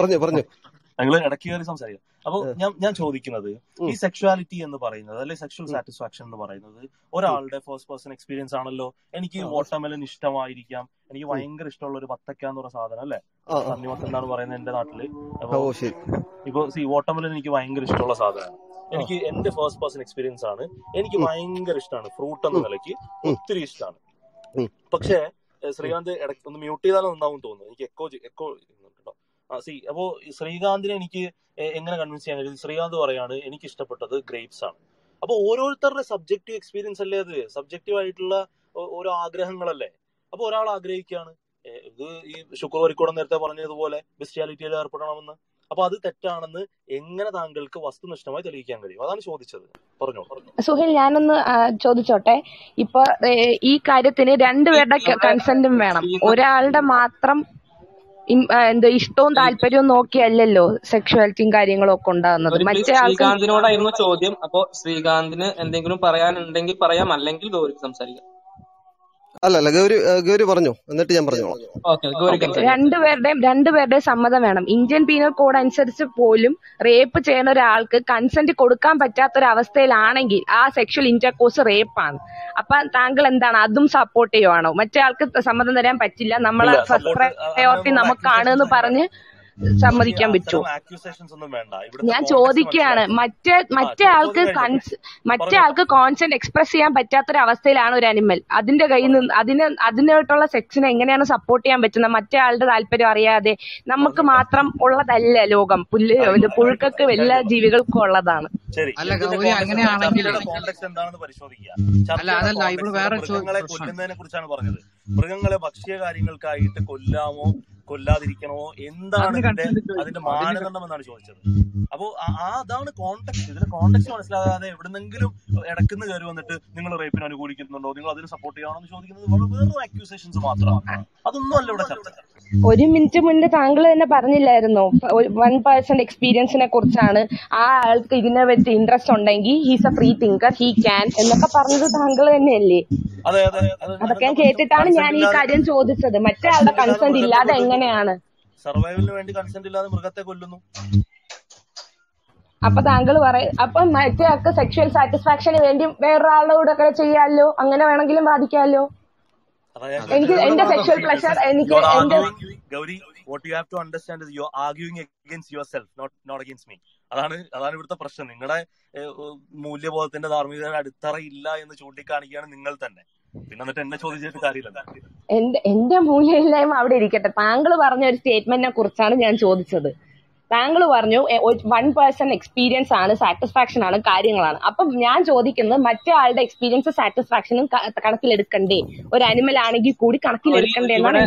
പറഞ്ഞു പറഞ്ഞു. ഞങ്ങൾ ഇടയ്ക്ക് കയറി സംസാരിക്കാം. അപ്പൊ ഞാൻ ഞാൻ ചോദിക്കുന്നത് ഈ സെക്ഷുവാലിറ്റി എന്ന് പറയുന്നത് അല്ലെ സെക്ഷൽ സാറ്റിസ്ഫാക്ഷൻ എന്ന് പറയുന്നത് ഒരാളുടെ ഫസ്റ്റ് പേഴ്സൺ എക്സ്പീരിയൻസ് ആണല്ലോ? എനിക്ക് വാട്ടർമെലൻ ഇഷ്ടമായിരിക്കാം. എനിക്ക്. ഭയങ്കര ഇഷ്ടമുള്ള ഒരു വത്തക്ക എന്ന് പറയുന്ന സാധനം അല്ലെ? തണ്ണിമത്തൻ എന്നാണ് പറയുന്നത് എന്റെ നാട്ടിൽ. അപ്പൊ ഇപ്പൊ സി വാട്ടർമെലൻ എനിക്ക് ഭയങ്കര ഇഷ്ടമുള്ള സാധനമാണ്. എനിക്ക് എന്റെ ഫസ്റ്റ് പേഴ്സൺ എക്സ്പീരിയൻസ് ആണ്. എനിക്ക് ഭയങ്കര ഇഷ്ടമാണ്. ഫ്രൂട്ട് എന്ന നിലയ്ക്ക് ഒത്തിരി ഇഷ്ടമാണ്. പക്ഷേ. ശ്രീകാന്ത് ഇടയ്ക്ക് ഒന്ന് മ്യൂട്ട് ചെയ്താലും നന്നാവും തോന്നുന്നു. എനിക്ക് എക്കോ എക്കോ സി അപ്പോ ശ്രീകാന്തിനെ എനിക്ക് എങ്ങനെ കൺവിൻസ് ചെയ്യാൻ കഴിയും? ശ്രീകാന്ത് പറയാണ് എനിക്ക് ഇഷ്ടപ്പെട്ടത് ഗ്രേപ്സ് ആണ്. അപ്പൊ ഓരോരുത്തരുടെ സബ്ജക്റ്റീവ് എക്സ്പീരിയൻസ് അല്ലേ അത്? സബ്ജക്റ്റീവ് ആയിട്ടുള്ള ഓരോ ആഗ്രഹങ്ങളല്ലേ? അപ്പൊ ഒരാൾ ആഗ്രഹിക്കുകയാണ് ഇത് ഈ ശുക്ർ വരിക്കൂടം നേരത്തെ പറഞ്ഞതുപോലെ ബിസ്റ്റിയാലിറ്റിയിൽ ഏർപ്പെടണമെന്ന്. അപ്പൊ അത് തെറ്റാണെന്ന് എങ്ങനെ താങ്കൾക്ക് വസ്തുനിഷ്ഠമായി തെളിയിക്കാൻ കഴിയും? അതാണ് ചോദിച്ചത്. പറഞ്ഞു സുഹേൽ ഞാനൊന്ന് ചോദിച്ചോട്ടെ? ഇപ്പൊ ഈ കാര്യത്തിന് രണ്ടുപേരുടെ കൺസെന്റും വേണം. ഒരാളുടെ മാത്രം എന്താ ഇഷ്ടവും താല്പര്യവും നോക്കിയല്ലല്ലോ സെക്ഷുവാലിറ്റിയും കാര്യങ്ങളും ഒക്കെ ഉണ്ടാകുന്നത് മറ്റേ ആൾക്കും ശ്രീകാന്തിനോടായിരുന്നു ചോദ്യം. അപ്പൊ ശ്രീകാന്തിന് എന്തെങ്കിലും പറയാനുണ്ടെങ്കിൽ പറയാം അല്ലെങ്കിൽ ഗൗരിക്ക് സംസാരിക്കാം. അല്ല അല്ല ഗൗരി ഗൗരി പറഞ്ഞു. എന്നിട്ട് ഞാൻ പറഞ്ഞോളാം. രണ്ടുപേരുടെയും രണ്ടുപേരുടെയും സമ്മതം വേണം. ഇന്ത്യൻ പീനൽ കോഡ് അനുസരിച്ച് പോലും റേപ്പ് ചെയ്യുന്ന ഒരാൾക്ക് കൺസെന്റ് കൊടുക്കാൻ പറ്റാത്ത ഒരു അവസ്ഥയിലാണെങ്കിൽ ആ സെക്ഷൽ ഇന്റർകോഴ്സ് റേപ്പാണ് അപ്പൊ താങ്കൾ എന്താണ്? അതും സപ്പോർട്ട് ചെയ്യുവാണോ? മറ്റേ ആൾക്ക് സമ്മതം തരാൻ പറ്റില്ല. നമ്മൾ ഫസ്റ്റ് പ്രയോറിറ്റി നമുക്കാണ് എന്ന് പറഞ്ഞ് സമ്മതിക്കാൻ പറ്റുമോ? അത്തരം ഒന്നും വേണ്ട. ഞാൻ ചോദിക്കുകയാണ്. മറ്റേ മറ്റേ ആൾക്ക് കൺസ് മറ്റേ ആൾക്ക് കോൺസെന്റ് എക്സ്പ്രസ് ചെയ്യാൻ പറ്റാത്തൊരവസ്ഥയിലാണ് ഒരു അനിമൽ അതിന്റെ കയ്യിൽ നിന്ന് അതിന് അതിനായിട്ടുള്ള സെക്സിനെ എങ്ങനെയാണ് സപ്പോർട്ട് ചെയ്യാൻ പറ്റുന്നത്? മറ്റേ ആളുടെ താല്പര്യം അറിയാതെ നമുക്ക് മാത്രം ഉള്ളതല്ല ലോകം? പുല്ല് പുഴുക്കൾക്ക് എല്ലാ ജീവികൾക്കും ഉള്ളതാണ്. അല്ല ഗൗരി അങ്ങനെയാണെങ്കിൽ അല്ല ചർച്ചയുടെ അതല്ല ഇവിടെ വേറെ ചോ- മൃഗങ്ങളെ കൊല്ലുന്നതിനെ കുറിച്ചാണ് പറഞ്ഞത്. മൃഗങ്ങളെ ഭക്ഷ്യ കാര്യങ്ങൾക്കായിട്ട് കൊല്ലാമോ? കൊല്ലാതിരിക്കണമോ എന്താണ് അതിന് അതിന്റെ അതിന്റെ മാനദണ്ഡം എന്നാണ് ചോദിച്ചത്. അപ്പോ ആ- അതാണ് കോണ്ടക്സ്റ്റ് ഇതിന്റെ കോണ്ടക്സ്റ്റ് മനസ്സിലാകാതെ എവിടെന്നെങ്കിലും ഇടക്കുന്ന കയറി വന്നിട്ട് നിങ്ങൾ റേപ്പിന് അനുകൂലിക്കുന്നുണ്ടോ? നിങ്ങൾ അതിന് സപ്പോർട്ട് ചെയ്യണോ എന്ന് ചോദിക്കുന്നത് വളരെ വെറും അക്യൂസേഷൻസ് മാത്രമാണ്. അതൊന്നും അല്ല ഇവിടെ ചർച്ച. ഒരു മിനിറ്റ് മുന്നേ താങ്കൾ തന്നെ പറഞ്ഞില്ലായിരുന്നോ? വൺ പേഴ്സൺ എക്സ്പീരിയൻസിനെ കുറിച്ചാണ്. ആ ആൾക്ക് ഇതിനെ പറ്റി ഇൻട്രസ്റ്റ് ഉണ്ടെങ്കിൽ he's a free thinker he can എന്നൊക്കെ പറഞ്ഞത് താങ്കൾ തന്നെയല്ലേ? അതെ അതെ അതൊക്കെ കേട്ടിട്ടാണ് ഞാൻ ഈ കാര്യം ചോദിച്ചത്. മറ്റേ ആളുടെ കൺസെന്റ് ഇല്ലാതെ കൊല്ലുന്നു എങ്ങനെയാണ് സർവൈവലിന് വേണ്ടി കൺസെന്റ് ഇല്ലാതെ മൃഗത്തെ കൊല്ലുന്നു. അപ്പൊ താങ്കൾ പറയും അപ്പൊ മറ്റേ ആൾക്ക് സെക്ഷൽ സാറ്റിസ്ഫാക്ഷന് വേണ്ടി വേറൊരാളോട് ഒക്കെ ചെയ്യാമല്ലോ അങ്ങനെ വേണമെങ്കിലും ബാധിക്കാമല്ലോ എനിക്ക് എന്റെ സെക്ഷൽ പ്ലഷർ എനിക്ക് എന്റെ Gauri what you have to understand you are arguing against yourself not not against me അതാണ് അതാണ് ഇവിടുത്തെ പ്രശ്നം. നിങ്ങളുടെ മൂല്യബോധത്തിന്റെ ധാർമ്മികതയുടെ അടിത്തറ ഇല്ല എന്ന് ചൂണ്ടിക്കാണിക്കുകയാണ് നിങ്ങൾ തന്നെ. പിന്നെ എന്നെ ചോദിച്ചിട്ട് കാര്യമില്ല എന്റെ എന്റെ മൂല്യമില്ലായ്മ അവിടെ ഇരിക്കട്ടെ. താങ്കൾ പറഞ്ഞ ഒരു സ്റ്റേറ്റ്മെന്റിനെ കുറിച്ചാണ് ഞാൻ ചോദിച്ചത്. താങ്കൾ പറഞ്ഞു വൺ പേഴ്സൺ എക്സ്പീരിയൻസ് ആണ് സാറ്റിസ്ഫാക്ഷൻ ആണ് കാര്യങ്ങളാണ്. അപ്പം ഞാൻ ചോദിക്കുന്നത് മറ്റേ ആളുടെ എക്സ്പീരിയൻസ് സാറ്റിസ്ഫാക്ഷനും കണക്കിലെടുക്കണ്ടേ? ഒരു അനിമൽ ആണെങ്കിൽ കൂടി കണക്കിലെടുക്കണ്ടേ എന്നാണ്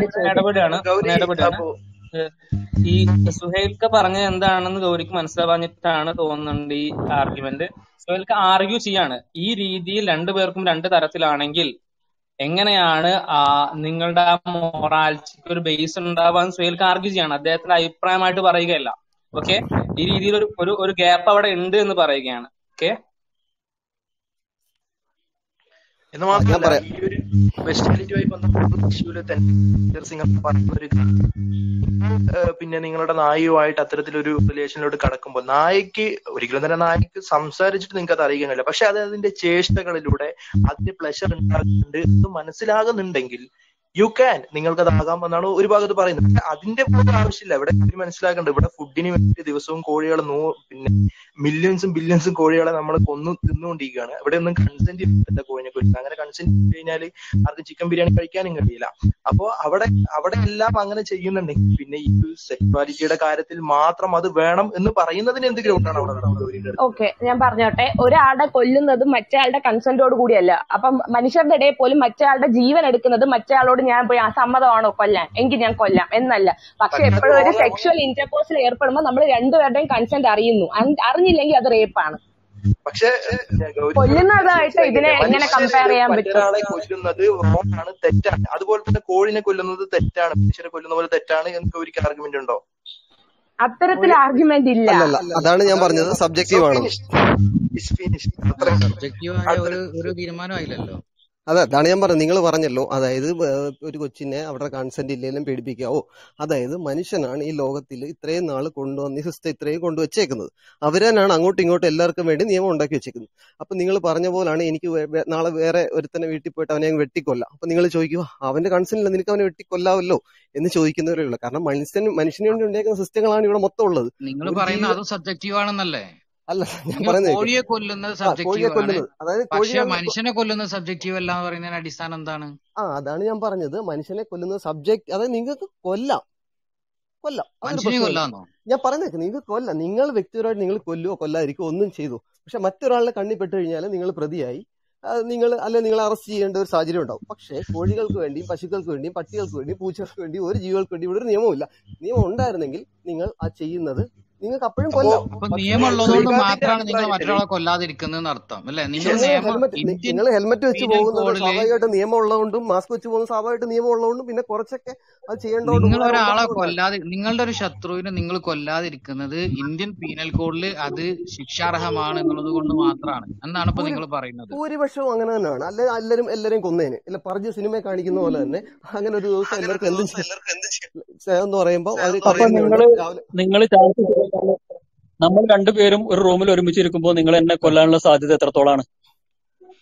ഈ സുഹേൽക്ക പറഞ്ഞ എന്താണെന്ന് ഗൗരിക്ക് മനസ്സിലാവാഞ്ഞിട്ടാണ് തോന്നുന്നുണ്ട് ഈ ആർഗ്യുമെന്റ് സുഹേൽക്ക് ആർഗ്യൂ ചെയ്യാണ്. ഈ രീതിയിൽ രണ്ടുപേർക്കും രണ്ട് തരത്തിലാണെങ്കിൽ എങ്ങനെയാണ് ആ നിങ്ങളുടെ ആ മൊറാലിറ്റിക്ക് ഒരു ബേസ് ഉണ്ടാവാൻ സുഹേൽക്ക് ആർഗ്യൂ ചെയ്യാണ്. അദ്ദേഹത്തിന്റെ അഭിപ്രായമായിട്ട് പറയുകയല്ല. ഓക്കെ ഈ രീതിയിൽ ഒരു ഒരു ഗ്യാപ്പ് അവിടെ ഉണ്ട് എന്ന് പറയുകയാണ്. ഓക്കെ എന്ന് മാത്രമല്ല ഈ ഒരു ബന്ധപ്പെട്ട ഇഷ്യൂൽ തന്നെ സിംഗർ പിന്നെ നിങ്ങളുടെ നായയുമായിട്ട് അത്തരത്തിലൊരു റിലേഷനിലോട്ട് കടക്കുമ്പോൾ നായക്ക് ഒരിക്കലും തന്നെ നായക്ക് സംസാരിച്ചിട്ട് നിങ്ങൾക്ക് അത് അറിയിക്കാൻ കഴിയില്ല. പക്ഷെ അത് അതിന്റെ ചേഷ്ടകളിലൂടെ അതിന്റെ പ്ലഷർ ഉണ്ടാകുന്നുണ്ട് എന്ന് മനസ്സിലാകുന്നുണ്ടെങ്കിൽ യു ക്യാൻ നിങ്ങൾക്ക് അതാകാം എന്നാണ് ഒരു ഭാഗത്ത് പറയുന്നത്. പക്ഷെ അതിന്റെ പോലും ആവശ്യമില്ല. ഇവിടെ മനസ്സിലാക്കേണ്ടത് ഇവിടെ ഫുഡിന് വേണ്ടി ദിവസവും കോഴികൾ നൂ പിന്നെ മില്യൺസും ബില്യൺസും കോഴികളെ നമ്മൾ കൊന്നു തിന്നുകൊണ്ടിരിക്കുകയാണ്. ഇവിടെ ഒന്നും കൺസെന്റ് ഇല്ല കോഴിനെ കുറിച്ച് അങ്ങനെ കൺസെന്റ് കഴിഞ്ഞാൽ ആർക്കും ചിക്കൻ ബിരിയാണി കഴിക്കാനും കഴിയില്ല. അപ്പോ അവിടെ അവിടെ എല്ലാം അങ്ങനെ ചെയ്യുന്നുണ്ടെങ്കിൽ പിന്നെ ഈ സെക്വാലിറ്റിയുടെ കാര്യത്തിൽ മാത്രം അത് വേണം എന്ന് പറയുന്നതിന് എന്ത് ഗ്രൗണ്ടാണ് അവിടെ ഓക്കെ ഞാൻ പറഞ്ഞോട്ടെ. ഒരാളെ കൊല്ലുന്നത് മറ്റേയാളുടെ കൺസെന്റോട് കൂടിയല്ല. അപ്പം മനുഷ്യരുടെ ഇടയിൽ പോലും മറ്റേയാളുടെ ജീവൻ എടുക്കുന്നത് മറ്റേയാളോട് ഞാൻ പോയി ആ സമ്മതമാണോ കൊല്ലാൻ? എങ്കിൽ ഞാൻ കൊല്ലാം. എന്നല്ല. പക്ഷെ എപ്പോഴും ഒരു സെക്ഷൽ ഇന്റർപോസിൽ ഏർപ്പെടുമ്പോൾ നമ്മൾ രണ്ടുപേരുടെയും കൺസെന്റ് അറിയുന്നു. അൻ- അറിഞ്ഞില്ലെങ്കിൽ അത് റേപ്പാണ് പക്ഷെ കൊല്ലുന്നതായിട്ട് ഇതിനെ എങ്ങനെ കമ്പയർ ചെയ്യാൻ പറ്റും? കൊല്ലുന്നത് റോങ്ങാണ് തെറ്റാണ്. അതുപോലെ തന്നെ കോഴിനെ കൊല്ലുന്നത് തെറ്റാണ്. മനുഷ്യരെ കൊല്ലുന്ന പോലെ തെറ്റാണ് എന്ന് ഗൗരിക്ക് ആർഗ്യുമെന്റ് ഉണ്ടോ? അത്തരത്തിൽ ആർഗ്യുമെന്റ് ഇല്ല. അതാണ് ഞാൻ പറഞ്ഞത്. സബ്ജക്റ്റീവ് ആണ്. ഒരു തീരുമാനമായില്ലല്ലോ. അതെ അതാണ് ഞാൻ പറഞ്ഞത്. നിങ്ങൾ പറഞ്ഞല്ലോ അതായത് ഒരു കൊച്ചിനെ അവരുടെ കൺസെന്റ് ഇല്ലെങ്കിലും പേടിപ്പിക്കാവോ അതായത് മനുഷ്യനാണ് ഈ ലോകത്തിൽ ഇത്രയും നാൾ കൊണ്ടുവന്ന് ഈ സിസ്റ്റം ഇത്രയും കൊണ്ടുവച്ചേക്കുന്നത് അവരാണ് അങ്ങോട്ടും ഇങ്ങോട്ടും എല്ലാവർക്കും വേണ്ടി നിയമം ഉണ്ടാക്കി വെച്ചേക്കുന്നത്. അപ്പൊ നിങ്ങൾ പറഞ്ഞ പോലാണ് എനിക്ക് നാളെ വേറെ ഒരുത്തനെ വീട്ടിൽ പോയിട്ട് അവനെ വെട്ടിക്കൊല്ല. അപ്പൊ നിങ്ങൾ ചോദിക്കുക അവന്റെ കൺസെന്റ് ഇല്ല നിനക്ക് അവനെ വെട്ടിക്കൊല്ലാവല്ലോ എന്ന് ചോദിക്കുന്നവരേ ഉള്ളൂ. കാരണം മനുഷ്യൻ മനുഷ്യന് വേണ്ടി ഉണ്ടാക്കുന്ന സിസ്റ്റങ്ങളാണ് ഇവിടെ മൊത്തം ഉള്ളത്. നിങ്ങൾ പറയുന്നത് സബ്ജക്റ്റീവ് ആണെന്നല്ലേ? അല്ല ഞാൻ പറയുന്നത്. കോഴിയെ കൊല്ലുന്നത് കോഴിയെ സബ്ജക്റ്റീവ് കൊല്ലുന്നത്. അതായത് പക്ഷെ മനുഷ്യനെ കൊല്ലുന്ന സബ്ജക്റ്റീവ് അല്ല എന്ന് പറയുന്നതിന് അടിസ്ഥാനം എന്താണ്? ആ അതാണ് ഞാൻ പറഞ്ഞത്. മനുഷ്യനെ കൊല്ലുന്ന സബ്ജക്ട് അതായത് നിങ്ങൾക്ക് കൊല്ലാം. കൊല്ലാം. ഞാൻ പറഞ്ഞേ നിങ്ങൾക്ക് കൊല്ല. നിങ്ങൾ വ്യക്തിപരമായിട്ട് നിങ്ങൾ കൊല്ലുവോ കൊല്ലാതിരിക്കോ ഒന്നും ചെയ്തു. പക്ഷെ മറ്റൊരാളുടെ കണ്ണിൽ പെട്ട് കഴിഞ്ഞാൽ നിങ്ങൾ പ്രതിയായി. നിങ്ങൾ അല്ലെ നിങ്ങൾ അറസ്റ്റ് ചെയ്യേണ്ട ഒരു സാഹചര്യം ഉണ്ടാവും. പക്ഷേ കോഴികൾക്ക് വേണ്ടിയും പശുക്കൾക്ക് വേണ്ടിയും പട്ടികൾക്ക് വേണ്ടിയും പൂച്ചകൾക്ക് വേണ്ടിയും ഒരു ജീവികൾക്ക് വേണ്ടി ഇവിടെ ഒരു നിയമമില്ല നിയമം ഉണ്ടായിരുന്നെങ്കിൽ നിങ്ങൾ ആ ചെയ്യുന്നത് നിങ്ങൾക്ക് അപ്പോഴും അപ്പൊ കൊല്ലാം. അപ്പൊ പക്ഷേ നിയമം ഉള്ളതുകൊണ്ട് ശ്രീകാന്തിന്റെ മാത്രമാണ് നിങ്ങൾ മറ്റൊരാളെ കൊല്ലാതിരിക്കുന്നതെന്ന് അർത്ഥം അല്ലെ? നിങ്ങൾ ഹെൽമെറ്റ് നിങ്ങൾ ഹെൽമെറ്റ് വെച്ച് പോകുന്നത് സ്വാഭാവികമായിട്ട് നിയമം ഉള്ളതുകൊണ്ടും മാസ്ക് വെച്ച് പോകുന്നത് സ്വാഭാവികമായിട്ട് നിയമം ഉള്ളതുകൊണ്ടും പിന്നെ കുറച്ചൊക്കെ അത് ചെയ്യേണ്ടതുകൊണ്ട് നിങ്ങൾ ഒരാളെ കൊല്ലാതെ നിങ്ങളുടെ ഒരു ശത്രുവിനെ നിങ്ങൾ കൊല്ലാതിരിക്കുന്നത് ഇന്ത്യൻ പീനൽ കോഡിൽ അത് ശിക്ഷാർഹമാണ് എന്നുള്ളത് കൊണ്ട് മാത്രമാണ്. എന്നാണ് ഇപ്പൊ നിങ്ങൾ പറയുന്നത്. ഭൂരിപക്ഷവും അങ്ങനെ തന്നെയാണ്. അല്ലെ എല്ലാരും എല്ലാരെയും കൊന്നേന്. അല്ല പറഞ്ഞു സിനിമ കാണിക്കുന്ന പോലെ തന്നെ അങ്ങനെ ഒരു ദിവസം എല്ലാവർക്കും എന്ത് ചെയ്യാം. എന്ന് പറയുമ്പോൾ നിങ്ങൾ ചാൻസ് നമ്മൾ രണ്ടുപേരും ഒരു റൂമിൽ ഒരുമിച്ചിരിക്കുമ്പോൾ നിങ്ങൾ എന്നെ കൊല്ലാനുള്ള സാധ്യത എത്രത്തോളാണ്?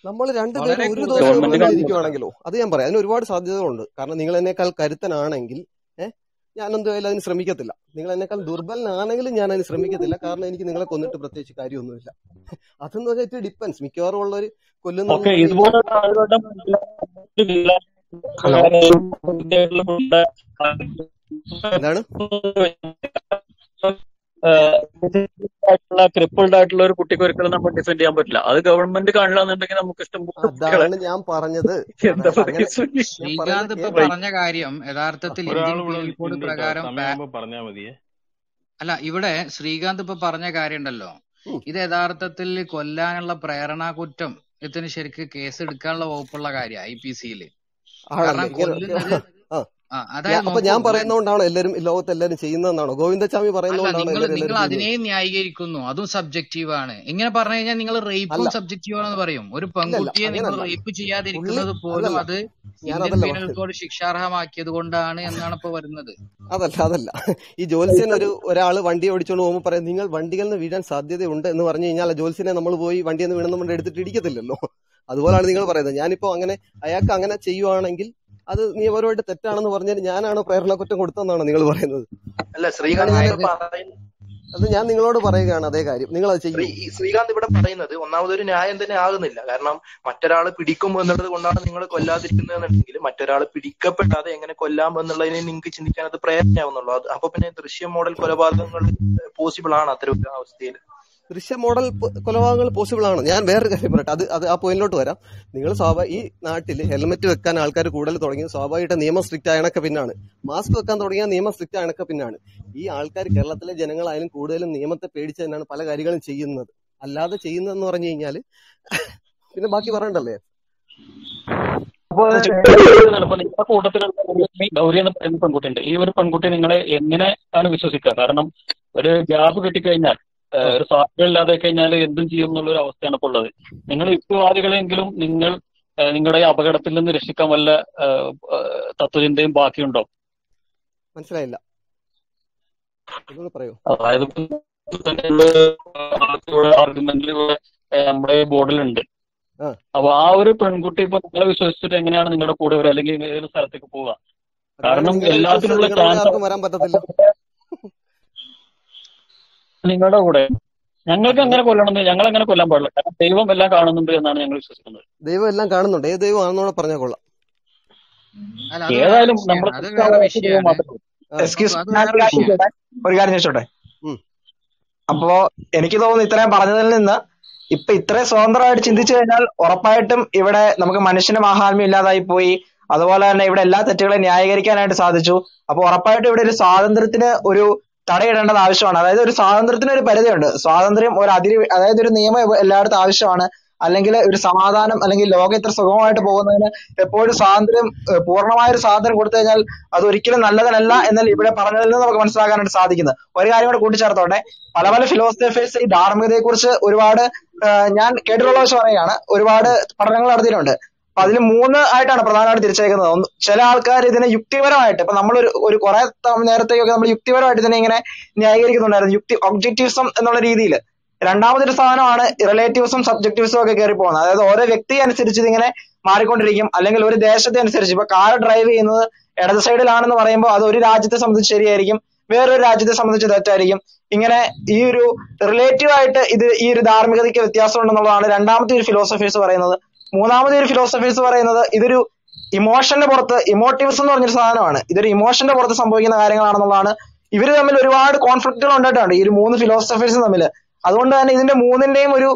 നമ്മൾ രണ്ടുപേരും ഒരു ദിവസം ഇരിക്കുവാണെങ്കിലോ? അത് ഞാൻ പറയാം. അതിന് ഒരുപാട് സാധ്യതകളുണ്ട്. കാരണം നിങ്ങൾ എന്നെക്കാൾ കരുത്തനാണെങ്കിൽ ഏഹ് ഞാൻ എന്തായാലും അതിന് ശ്രമിക്കത്തില്ല. നിങ്ങൾ എന്നെക്കാൾ ദുർബലനാണെങ്കിലും ഞാൻ അതിന് ശ്രമിക്കത്തില്ല. കാരണം എനിക്ക് നിങ്ങളെ കൊന്നിട്ട് പ്രത്യേകിച്ച് കാര്യമൊന്നുമില്ല. അതെന്ന് പറഞ്ഞാൽ ഇറ്റ് ഡിപ്പെൻസ്. മിക്കവാറും ഉള്ളവർ കൊല്ലുന്ന ഓക്കെ എന്താണ് ക്രിപ്പിൾഡ് ആയിട്ടുള്ള ഒരു കുട്ടിക്ക് ഒരിക്കലും നമ്മൾ ഡിഫെൻഡ് ചെയ്യാൻ പറ്റില്ല. അത് ഗവൺമെന്റ് കാണില്ല എന്നുണ്ടെങ്കിൽ നമുക്ക് അതാണ് ഞാൻ പറഞ്ഞത്. ശ്രീകാന്ത് ഇപ്പൊ പറഞ്ഞ കാര്യം യഥാർത്ഥത്തിൽ പ്രകാരം പാ- മതിയേ. അല്ല ഇവിടെ ശ്രീകാന്ത് ഇപ്പൊ പറഞ്ഞ കാര്യം ഉണ്ടല്ലോ ഇത് യഥാർത്ഥത്തിൽ കൊല്ലാനുള്ള പ്രേരണാ കുറ്റം ഇതിന് ശരിക്ക് കേസ് എടുക്കാനുള്ള വകുപ്പുള്ള കാര്യ ഐ പി സിയിൽ കാരണം കൊല്ലുന്നത് അപ്പൊ ഞാൻ പറയുന്നോണ്ടാണ് പറയുന്നതുകൊണ്ടാണോ എല്ലാരും ലോകത്ത് എല്ലാരും ചെയ്യുന്നതെന്നാണ്? ഗോവിന്ദസ്വാമി പറയുന്നതുകൊണ്ടാണോ നിങ്ങൾ ചെയ്യുന്നത്? ന്യായീകരിക്കുന്നു. അതും സബ്ജക്റ്റീവ് ആണ്. ഇങ്ങനെ പറഞ്ഞു കഴിഞ്ഞാൽ നിങ്ങൾ റേപ്പും സബ്ജക്റ്റീവ് ആണെന്ന് പറയും. ഒരു പെൺകുട്ടിയെ നിങ്ങൾ റേപ്പ് ചെയ്യാതിരിക്കുന്നത് പോലും അതല്ല അത് ഇന്ത്യൻ അതല്ല പീനൽ കോഡ് ശിക്ഷാർഹമാക്കിയത് കൊണ്ടാണ് എന്നാണ് ഇപ്പൊ വരുന്നത്. അതല്ല അതല്ല. ഈ ജോത്സ്യൻ ഒരു ഒരാൾ വണ്ടി ഓടിച്ചോണ്ട് പോകുമ്പോൾ പറയും നിങ്ങൾ വണ്ടികളിൽ നിന്ന് വീഴാൻ സാധ്യതയുണ്ട് എന്ന് പറഞ്ഞു കഴിഞ്ഞാൽ ജോത്സ്യനെ നമ്മൾ പോയി വണ്ടിയിൽ നിന്ന് വീണെന്ന് കൊണ്ട് എടുത്തിട്ട് ഇടിക്കത്തില്ലല്ലോ. അതുപോലാണ് നിങ്ങൾ പറയുന്നത്. ഞാനിപ്പോ അങ്ങനെ അയാൾക്ക് അങ്ങനെ ചെയ്യുവാണെങ്കിൽ അത് നിയമപരമായിട്ട് തെറ്റാണെന്ന് പറഞ്ഞാൽ ഞാനാണ് പ്രേരണ കുറ്റം കൊടുത്തതെന്നാണ് നിങ്ങൾ പറയുന്നത്. അല്ല ശ്രീകാന്ത് അത് ഞാൻ നിങ്ങളോട് പറയുകയാണ് അതേ കാര്യം. നിങ്ങൾ അത് ചെയ്യും. ശ്രീ ശ്രീകാന്ത് ഇവിടെ പറയുന്നത് ഒന്നാമതൊരു ന്യായം തന്നെ ആകുന്നില്ല. കാരണം മറ്റൊരാൾ പിടിക്കും എന്നുള്ളത് കൊണ്ടാണ് നിങ്ങൾ കൊല്ലാതിരിക്കുന്നതെന്നുണ്ടെങ്കിൽ മറ്റൊരാൾ പിടിക്കപ്പെടാതെ എങ്ങനെ കൊല്ലാം എന്നുള്ളതിനെ നിങ്ങൾക്ക് ചിന്തിക്കാൻ അത് പ്രേരണയാവുന്നുള്ളൂ. അത് അപ്പൊ പിന്നെ ദൃശ്യ മോഡൽ കൊലപാതകങ്ങൾ പോസിബിൾ ആണ് അത്തരം ഒരു അവസ്ഥയിൽ. ദൃശ്യ മോഡൽ കൊലപാതകങ്ങൾ പോസിബിൾ ആണ്? ഞാൻ വേറൊരു കാര്യം പറയട്ടെ. അത് അത് ആ പോയിന്റിലോട്ട് വരാം. നിങ്ങൾ സ്വാഭാവിക ഈ നാട്ടിൽ ഹെൽമെറ്റ് വെക്കാൻ ആൾക്കാർ കൂടുതൽ തുടങ്ങി സ്വാഭാവികമായിട്ട് നിയമം സ്ട്രിക്റ്റ് ആയണൊക്കെ പിന്നാണ്. മാസ്ക് വെക്കാൻ തുടങ്ങിയ നിയമം സ്ട്രിക്റ്റ് ആയണൊക്കെ പിന്നാണ്. ഈ ആൾക്കാർ കേരളത്തിലെ ജനങ്ങളായാലും കൂടുതലും നിയമത്തെ പേടിച്ച് തന്നെയാണ് പല കാര്യങ്ങളും ചെയ്യുന്നത്. അല്ലാതെ ചെയ്യുന്നതെന്ന് പറഞ്ഞു കഴിഞ്ഞാൽ പിന്നെ ബാക്കി പറയണ്ടല്ലേ? പെൺകുട്ടിയുണ്ട്. ഈ ഒരു പെൺകുട്ടി നിങ്ങളെ എങ്ങനെ ആണ് വിശ്വസിക്കുക? കാരണം ഒരു ഗ്യാപ് കിട്ടിക്കഴിഞ്ഞാൽ ഒരു സാധ്യത ഇല്ലാതെ കഴിഞ്ഞാൽ എന്തും ചെയ്യും എന്നുള്ള ഒരു അവസ്ഥയാണ് ഇപ്പോൾ ഉള്ളത്. നിങ്ങൾ യുക്തിവാദികളെങ്കിലും നിങ്ങൾ നിങ്ങളുടെ ഈ അപകടത്തിൽ നിന്ന് രക്ഷിക്കാൻ വല്ല തത്വചിന്തയും ബാക്കിയുണ്ടോ? മനസ്സിലായില്ല. പറയൂ. അതായത് ആർഗ്യുമെന്റിലൂടെ നമ്മുടെ ബോർഡിലുണ്ട്. അപ്പൊ ആ ഒരു പെൺകുട്ടി ഇപ്പൊ നിങ്ങളെ വിശ്വസിച്ചിട്ട് എങ്ങനെയാണ് നിങ്ങളുടെ കൂടെ വരിക? അല്ലെങ്കിൽ ഏതെങ്കിലും സ്ഥലത്തേക്ക് പോവുക? കാരണം എല്ലാത്തിനുള്ള ചാൻസ് നിങ്ങളുടെ കൂടെ. ഞങ്ങൾക്ക് അങ്ങനെ കൊല്ലണം ഞങ്ങൾ അങ്ങനെ കൊല്ലാൻ പാടില്ല. കാരണം ദൈവം എല്ലാം കാണുന്നുണ്ട് എന്നാണ് ഞങ്ങൾ വിശ്വസിക്കുന്നത്. ദൈവം എല്ലാം കാണുന്നുണ്ട്. ഏത് ദൈവം ആണെന്നോടെ പറഞ്ഞാൽ കൊള്ളാം. ഏതായാലും വിഷയമാണ്. നമ്മൾ ഒരു കാര്യം ചോദിച്ചോട്ടെ. അപ്പോ എനിക്ക് തോന്നുന്നു ഇത്രയും പറഞ്ഞതിൽ നിന്ന് ഇപ്പൊ ഇത്രയും സ്വതന്ത്രമായിട്ട് ചിന്തിച്ചു കഴിഞ്ഞാൽ ഉറപ്പായിട്ടും ഇവിടെ നമുക്ക് മനുഷ്യന് മഹാത്മ്യം ഇല്ലാതായി പോയി. അതുപോലെ തന്നെ ഇവിടെ എല്ലാ തെറ്റുകളെയും ന്യായീകരിക്കാനായിട്ട് സാധിച്ചു. അപ്പൊ ഉറപ്പായിട്ടും ഇവിടെ ഒരു സ്വാതന്ത്ര്യത്തിന് ഒരു തടയിടേണ്ടത് ആവശ്യമാണ്. അതായത് ഒരു സ്വാതന്ത്ര്യത്തിന് ഒരു പരിധിയുണ്ട്. സ്വാതന്ത്ര്യം ഒരു അതിര് അതായത് ഒരു നിയമം എല്ലായിടത്തും ആവശ്യമാണ്. അല്ലെങ്കിൽ ഒരു സമാധാനം അല്ലെങ്കിൽ ലോകം ഇത്ര സുഖമായിട്ട് പോകുന്നതിന് എപ്പോഴും സ്വാതന്ത്ര്യം പൂർണമായ ഒരു സ്വാതന്ത്ര്യം കൊടുത്തു കഴിഞ്ഞാൽ അത് ഒരിക്കലും നല്ലതല്ല എന്നാൽ ഇവിടെ പറഞ്ഞതിൽ നിന്ന് നമുക്ക് മനസ്സിലാക്കാനായിട്ട് സാധിക്കുന്നത് ഒരു കാര്യം കൂടെ കൂട്ടിച്ചേർത്തോട്ടെ. പല പല ഫിലോസഫേഴ്സ് ഈ ധാർമ്മികതയെ കുറിച്ച് ഒരുപാട് ഞാൻ കേട്ടിട്ടുള്ള വെച്ച് പറയുകയാണ് ഒരുപാട് പഠനങ്ങൾ നടത്തിയിട്ടുണ്ട്. അപ്പൊ അതിൽ മൂന്ന് ആയിട്ടാണ് പ്രധാനമായിട്ട് തിരിച്ചേക്കുന്നത് ഒന്ന് ചില ആൾക്കാർ ഇതിനെ യുക്തിപരമായിട്ട് ഇപ്പൊ നമ്മളൊരു ഒരു കുറെ നേരത്തേക്കൊക്കെ നമ്മൾ യുക്തിപരമായിട്ട് ഇതിനെ ഇങ്ങനെ ന്യായീകരിക്കുന്നുണ്ടായിരുന്നു. യുക്തി ഒബ്ജക്റ്റീവ്സം എന്നുള്ള രീതിയിൽ. രണ്ടാമതൊരു സാധനമാണ് റിലേറ്റീവ്സും സബ്ജക്റ്റീവ്സും ഒക്കെ കയറി പോകുന്നത്. അതായത് ഓരോ വ്യക്തി അനുസരിച്ച് ഇതിങ്ങനെ മാറിക്കൊണ്ടിരിക്കും. അല്ലെങ്കിൽ ഒരു ദേശത്തെ അനുസരിച്ച്. ഇപ്പൊ കാർ ഡ്രൈവ് ചെയ്യുന്നത് ഇടത് സൈഡിലാണെന്ന് പറയുമ്പോൾ അത് ഒരു രാജ്യത്തെ സംബന്ധിച്ച് ശരിയായിരിക്കും. വേറൊരു രാജ്യത്തെ സംബന്ധിച്ച് തെറ്റായിരിക്കും. ഇങ്ങനെ ഈ ഒരു റിലേറ്റീവ് ആയിട്ട് ഇത് ഈ ഒരു ധാർമ്മികതയ്ക്ക് വ്യത്യാസം ഉണ്ടെന്നുള്ളതാണ് രണ്ടാമത്തെ ഒരു ഫിലോസഫീസ് പറയുന്നത്. മൂന്നാമത്തെ ഒരു ഫിലോസഫീസ് പറയുന്നത് ഇതൊരു ഇമോഷന്റെ പുറത്ത് ഇമോട്ടീവ്സ് എന്ന് പറഞ്ഞൊരു സാധനമാണ്. ഇതൊരു ഇമോഷന്റെ പുറത്ത് സംഭവിക്കുന്ന കാര്യങ്ങളാണെന്നുള്ളതാണ്. ഇവർ തമ്മിൽ ഒരുപാട് കോൺഫ്ലിക്റ്റുകൾ ഉണ്ടായിട്ടുണ്ട് ഈ ഒരു മൂന്ന് ഫിലോസഫീസ് തമ്മിൽ. അതുകൊണ്ട് തന്നെ ഇതിന്റെ മൂന്നിന്റെയും ഒരു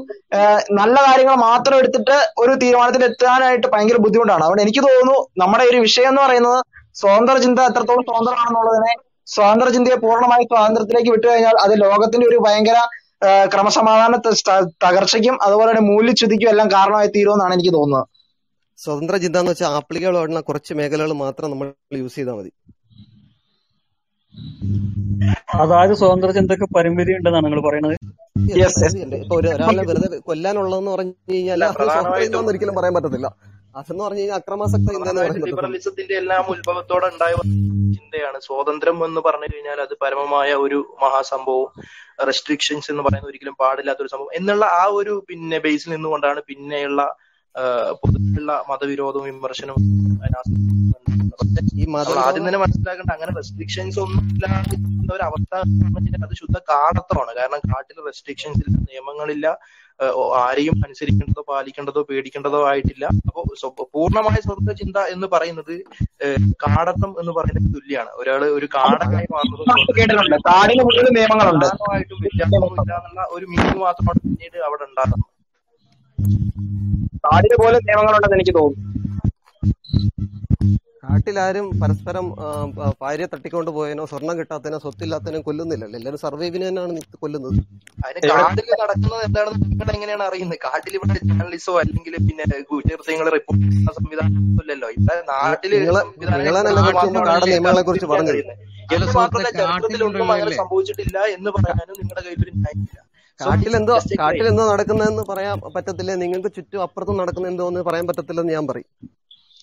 നല്ല കാര്യങ്ങൾ മാത്രം എടുത്തിട്ട് ഒരു തീരുമാനത്തിൽ എത്താനായിട്ട് ഭയങ്കര ബുദ്ധിമുട്ടാണ്. അതുകൊണ്ട് എനിക്ക് തോന്നുന്നു നമ്മുടെ ഒരു വിഷയം എന്ന് പറയുന്നത് സ്വതന്ത്ര ചിന്ത എത്രത്തോളം സ്വതന്ത്രമാണെന്നുള്ളതിനെ സ്വതന്ത്ര ചിന്തയെ പൂർണമായി സ്വാതന്ത്ര്യത്തിലേക്ക് വിട്ടുകഴിഞ്ഞാൽ അത് ലോകത്തിന്റെ ഒരു ഭയങ്കര ക്രമസമാധാന ത- ത- തകർച്ചയ്ക്കും അതുപോലെ തന്നെ മൂല്യച്യുതിക്കും എല്ലാം കാരണമായി തീരുമെന്നാണ് എനിക്ക് തോന്നുന്നത്. സ്വതന്ത്ര ചിന്ത എന്ന് വെച്ചാൽ ആപ്ലിക്കബിൾ കുറച്ച് മേഖലകൾ മാത്രം നമ്മൾ യൂസ് ചെയ്താൽ മതി. അതായത് സ്വതന്ത്ര ചിന്തക്ക് പരിമിതി ഉണ്ടെന്നാണ് നിങ്ങൾ പറയുന്നത്. ഇപ്പൊ ഒരു ഒരാളെ വെറുതെ കൊല്ലാനുള്ളതെന്ന് പറഞ്ഞു കഴിഞ്ഞാൽ ഒരിക്കലും പറയാൻ പറ്റത്തില്ല. അതെന്ന് പറഞ്ഞു കഴിഞ്ഞാൽ അക്രമാസക്ത ലിബറലിസത്തിന്റെ എല്ലാം ഉത്ഭവത്തോടെ ഉണ്ടായ ചിന്തയാണ്. സ്വാതന്ത്ര്യം എന്ന് പറഞ്ഞു കഴിഞ്ഞാൽ അത് പരമമായ ഒരു മഹാസംഭവം റെസ്ട്രിക്ഷൻസ് എന്ന് പറയുന്ന ഒരിക്കലും പാടില്ലാത്ത ഒരു സംഭവം എന്നുള്ള ആ ഒരു പിന്നെ ബേസിൽ നിന്നുകൊണ്ടാണ് പിന്നെയുള്ള ആ, പൊതുവെയുള്ള മതവിരോധവും വിമർശനവും ആദ്യം തന്നെ മനസ്സിലാക്കേണ്ട അങ്ങനെ റെസ്ട്രിക്ഷൻസ് ഒന്നും ഇല്ലാതെ ഒരു അവസ്ഥ അത് ശുദ്ധ കാടത്തമാണ് കാരണം കാട്ടിൽ റെസ്ട്രിക്ഷൻസ് ഇല്ല നിയമങ്ങളില്ല ആരെയും അനുസരിക്കേണ്ടതോ പാലിക്കേണ്ടതോ പേടിക്കേണ്ടതോ ആയിട്ടില്ല. അപ്പോ സ്വ- പൂർണമായ സ്വതന്ത്ര ചിന്ത എന്ന് പറയുന്നത് കാടത്തം എന്ന് പറയുന്നത് തുല്യാണ്. ഒരാൾ ഒരു കാടനായി മാറുന്നത് കാടിന് മുഴുവൻ നിയമങ്ങളുണ്ട്. എന്നുള്ള ഒരു മീനിങ് മാത്രമാണ് പിന്നീട് അവിടെ ഉണ്ടാകുന്നത് കാടിന് പോലെ നിയമങ്ങളുണ്ടെന്ന് എനിക്ക് തോന്നുന്നു. കാട്ടിലാരും പരസ്പരം ഭാര്യ തട്ടിക്കൊണ്ട് പോയതിനോ സ്വർണം കിട്ടാത്തതിനോ സ്വത്തില്ലാത്തതിനോ കൊല്ലുന്നില്ലല്ലോ. എല്ലാരും സർവൈവിന് തന്നെയാണ് കൊല്ലുന്നത്. അതിന് കാട്ടിൽ നടക്കുന്നത് എന്താണെന്ന് നിങ്ങൾ എങ്ങനെയാണ് അറിയുന്നത്? കാട്ടിൽ ഇവിടെ ജേർണലിസോ അല്ലെങ്കിൽ പിന്നെ കുറ്റകൃത്യങ്ങൾ റിപ്പോർട്ട് ചെയ്യുന്ന സംവിധാനം ഇല്ലല്ലോ ഇവിടെ നാട്ടിൽ കാട നിയമങ്ങളെ കുറിച്ച് പറഞ്ഞത് എന്ന് മാത്രമല്ല ചരിത്രത്തിലൊന്നും അങ്ങനെ സംഭവിച്ചിട്ടില്ല എന്ന് പറയാനും നിങ്ങളുടെ കയ്യിൽ ഒരു ന്യായമില്ല കാട്ടിലെന്തോ. കാട്ടിലെന്തോ നടക്കുന്നതെന്ന് പറയാൻ പറ്റത്തില്ല? നിങ്ങൾക്ക് ചുറ്റും അപ്പുറത്തും നടക്കുന്ന എന്തോ എന്ന് പറയാൻ പറ്റത്തില്ലെന്ന് ഞാൻ പറയും.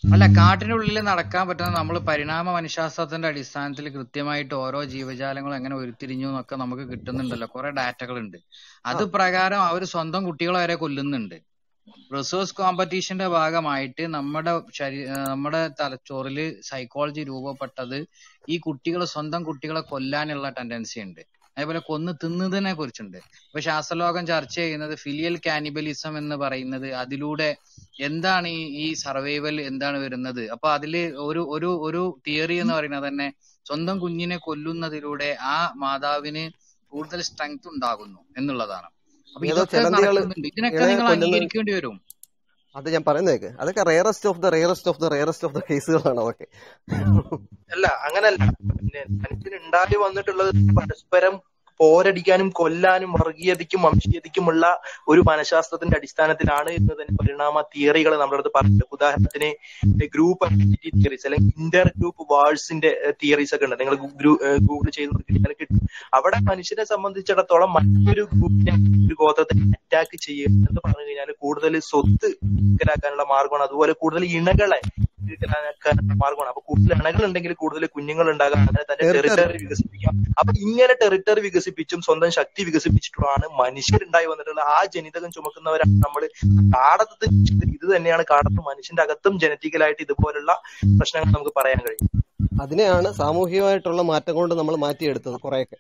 അല്ല കാട്ടിനുള്ളിൽ നടക്കാൻ പറ്റുന്ന നമ്മൾ പരിണാമ മനുഷ്യാസ്ത്രത്തിന്റെ അടിസ്ഥാനത്തിൽ കൃത്യമായിട്ട് ഓരോ ജീവജാലങ്ങളും എങ്ങനെ ഉരുത്തിരിഞ്ഞു എന്നൊക്കെ നമുക്ക് കിട്ടുന്നുണ്ടല്ലോ. കുറെ ഡാറ്റകൾ ഉണ്ട് അത് പ്രകാരം അവർ സ്വന്തം കുട്ടികളെ വരെ കൊല്ലുന്നുണ്ട്. റിസോഴ്സ് കോമ്പറ്റീഷന്റെ ഭാഗമായിട്ട് നമ്മുടെ ശരീ നമ്മുടെ തലച്ചോറിൽ സൈക്കോളജി രൂപപ്പെട്ടത് ഈ കുട്ടികളെ സ്വന്തം കുട്ടികളെ കൊല്ലാനുള്ള ടെൻഡൻസി ഉണ്ട്. അതേപോലെ കൊന്ന് തിന്നതിനെ കുറിച്ചുണ്ട്. ഇപ്പൊ ശാസ്ത്രലോകം ചർച്ച ചെയ്യുന്നത് ഫിലിയൽ കാനിബലിസം എന്ന് പറയുന്നത് അതിലൂടെ എന്താണ് ഈ ഈ സർവൈവൽ എന്താണ് വരുന്നത്? അപ്പൊ അതിൽ ഒരു ഒരു ഒരു തിയറി എന്ന് പറയുന്നത് തന്നെ സ്വന്തം കുഞ്ഞിനെ കൊല്ലുന്നതിലൂടെ ആ മാതാവിന് കൂടുതൽ സ്ട്രെങ്ത് ഉണ്ടാകുന്നു എന്നുള്ളതാണ്. അപ്പൊ ഇതൊക്കെ നടക്കുന്നുണ്ട്. ഇതിനൊക്കെ നിങ്ങൾ അംഗീകരിക്കേണ്ടി വരും. അത് ഞാൻ പറയുന്നേക്ക് അതൊക്കെ rarest of the rarest of the rarest of the കേസുകളാണ് അതൊക്കെ. അല്ല അങ്ങനല്ല. പിന്നെ മനുഷ്യന് ഉണ്ടായി വന്നിട്ടുള്ളത് പരസ്പരം പോരടിക്കാനും കൊല്ലാനും വർഗീയതയ്ക്കും വംശീയതയ്ക്കുമുള്ള ഒരു മനഃശാസ്ത്രത്തിന്റെ അടിസ്ഥാനത്തിലാണ് എന്ന് തന്നെ പരിണാമ തിയറികൾ നമ്മുടെ അടുത്ത് പറഞ്ഞിട്ടുണ്ട്. ഉദാഹരണത്തിന് ഗ്രൂപ്പ് ഐഡന്റിറ്റി തിയറീസ് അല്ലെങ്കിൽ ഇന്റർ ഗ്രൂപ്പ് വാഴ്സിന്റെ തിയറീസ് ഒക്കെ ഉണ്ട്. നിങ്ങൾ ഗൂഗിൾ ചെയ്ത് നോക്കിയാൽ കിട്ടും. അവിടെ മനുഷ്യനെ സംബന്ധിച്ചിടത്തോളം മറ്റൊരു ഗ്രൂപ്പിനെ ഒരു ഗോത്രത്തെ അറ്റാക്ക് ചെയ്യുക എന്ന് പറഞ്ഞു കഴിഞ്ഞാൽ കൂടുതൽ സ്വത്ത് കൈക്കലാക്കാനുള്ള മാർഗമാണ് അതുപോലെ കൂടുതൽ ഇണകളെ മാർഗമാണ് അപ്പൊ കൂടുതൽ ഇണകൾ ഉണ്ടെങ്കിൽ കൂടുതൽ കുഞ്ഞുങ്ങൾ ഉണ്ടാകാം അങ്ങനെ തന്നെ. ടെറിട്ടറി വികസിപ്പിക്കാം. അപ്പൊ ഇങ്ങനെ ടെറിട്ടറി വികസിപ്പിച്ചും സ്വന്തം ശക്തി വികസിപ്പിച്ചിട്ടുമാണ് മനുഷ്യരുണ്ടായി വന്നിട്ടുള്ള ആ ജനിതകം ചുമക്കുന്നവരാണ് നമ്മൾ കാടത്തത്തിൽ ഇത് തന്നെയാണ് കാടത്ത് മനുഷ്യന്റെ അകത്തും ജനറ്റിക്കലായിട്ട് ഇതുപോലുള്ള പ്രശ്നങ്ങൾ നമുക്ക് പറയാൻ കഴിയും. അതിനെയാണ് സാമൂഹികമായിട്ടുള്ള മാറ്റം കൊണ്ട് നമ്മൾ മാറ്റിയെടുത്തത് കുറെയൊക്കെ.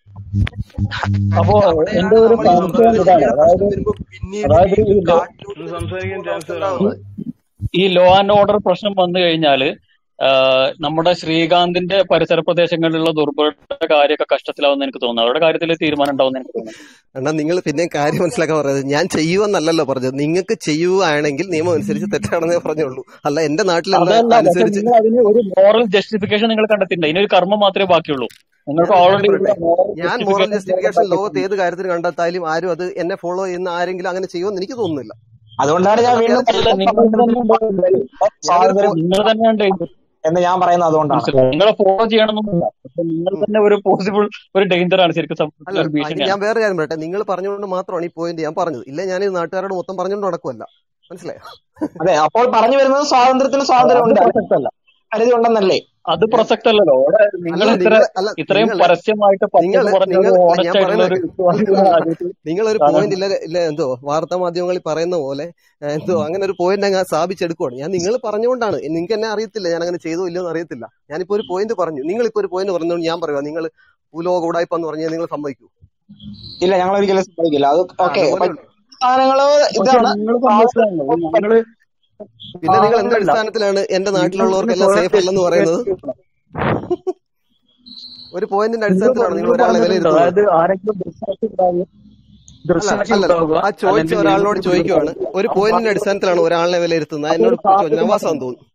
അപ്പോ എന്റെ ഒരു സംശയം ഈ ലോ- സംസാരിക്കാൻ ചാൻസ് ഈ ലോ ആൻഡ് ഓർഡർ പ്രശ്നം വന്നു കഴിഞ്ഞാൽ നമ്മുടെ ശ്രീകാന്തിന്റെ പരിസര പ്രദേശങ്ങളിലുള്ള ദുർബലരുടെ കാര്യമൊക്കെ കഷ്ടത്തിലാവുന്ന എനിക്ക് തോന്നുന്നു. അവരുടെ കാര്യത്തിൽ തീരുമാനം ഉണ്ടാവുന്ന എനിക്ക് തോന്നുന്നു. എന്നാ നിങ്ങൾ പിന്നെ കാര്യം മനസ്സിലാക്കാൻ പറയുന്നത് ഞാൻ ചെയ്യുമെന്നല്ലല്ലോ പറഞ്ഞത്. നിങ്ങൾക്ക് ചെയ്യുവാണെങ്കിൽ നിയമം അനുസരിച്ച് തെറ്റാണെന്നേ പറഞ്ഞുള്ളൂ. അല്ല എന്റെ നാട്ടിൽ അതിന് ഒരു മോറൽ ജസ്റ്റിഫിക്കേഷൻ നിങ്ങൾ കണ്ടെത്തിയിട്ടുണ്ട് ഇതിനൊരു കർമ്മം മാത്രമേ ബാക്കിയുള്ളൂ. ഞാൻ മോറൽ ജസ്റ്റിഫിക്കേഷൻ ലോകത്ത് ഏത് കാര്യത്തിൽ കണ്ടെത്തായാലും ആരും അത് എന്നെ ഫോളോ ചെയ്യുന്ന ആരെങ്കിലും അങ്ങനെ ചെയ്യുമെന്ന് എനിക്ക് തോന്നുന്നില്ല. അതുകൊണ്ടാണ് ഞാൻ വീണ്ടും നിങ്ങൾ തന്നെയാണ് എന്ന് ഞാൻ പറയുന്നത് അതുകൊണ്ടാണ്. നിങ്ങളെ ഫോളോ ചെയ്യണമെന്നില്ല നിങ്ങൾ തന്നെ ഒരു പോസിബിൾ ഒരു ഡേഞ്ചർ ആണ് ശരിക്കും ഞാൻ വേറെ കാര്യം പറയട്ടെ. നിങ്ങൾ പറഞ്ഞുകൊണ്ട് മാത്രമാണ് ഈ പോയിന്റ് ഞാൻ പറഞ്ഞത്. ഇല്ല ഞാൻ ഈ നാട്ടുകാരോട് മൊത്തം പറഞ്ഞുകൊണ്ട് നടക്കുമല്ല മനസ്സിലായോ? അതെ അപ്പോൾ പറഞ്ഞു വരുന്നത് സ്വാതന്ത്ര്യത്തിന് സ്വാതന്ത്ര്യം ഉണ്ട് അല്ല പരിധി ഉണ്ടെന്നല്ലേ? അത് പ്രസക്തല്ലല്ലോ. അവിടെ നിങ്ങൾ ഇത്ര ഇത്രയും പരസ്യമായിട്ട് നിങ്ങൾ ഒരു നിങ്ങളൊരു പോയിന്റ് ഇല്ല ഇല്ല എന്തോ വാർത്താ മാധ്യമങ്ങളിൽ പറയുന്ന പോലെ എന്തോ അങ്ങനെ ഒരു പോയിന്റ് അങ്ങ് സ്ഥാപിച്ചെടുക്കുവാണ്. ഞാൻ നിങ്ങൾ പറഞ്ഞുകൊണ്ടാണ്. നിങ്ങൾക്ക് എന്നെ അറിയത്തില്ല ഞാൻ അങ്ങനെ ചെയ്തോ ഇല്ലയോ എന്ന് അറിയത്തില്ല. ഞാനിപ്പോ ഒരു പോയിന്റ് പറഞ്ഞു. നിങ്ങൾ ഇപ്പൊ ഒരു പോയിന്റ് പറഞ്ഞുകൊണ്ട് ഞാൻ പറയുക നിങ്ങൾ ഭൂലോക ഉടായ്പെന്ന് പറഞ്ഞാൽ നിങ്ങൾ സമ്മതിക്കൂ. ഇല്ല ഞങ്ങൾ ഒരിക്കലും സമ്മതിക്കില്ല. അത് ഓക്കെ. സാധനങ്ങൾ ഇതാണ്. പിന്നെ നിങ്ങൾ എന്ത് അടിസ്ഥാനത്തിലാണ് എന്റെ നാട്ടിലുള്ളവർക്കെല്ലാം സേഫ് അല്ലെന്ന് പറയുന്നത്? ഒരു പോയിന്റിന്റെ അടിസ്ഥാനത്തിലാണ് നിങ്ങൾ ഒരാളെ വിലയിരുത്തുന്നത്. ആ ചോദിച്ച ഒരാളിനോട് ചോദിക്കുവാണ്. ഒരു പോയിന്റിന്റെ അടിസ്ഥാനത്തിലാണ് ഒരാളിനെ വിലയിരുത്തുന്നത്. എന്നോട് നവാസാന്ന് തോന്നുന്നു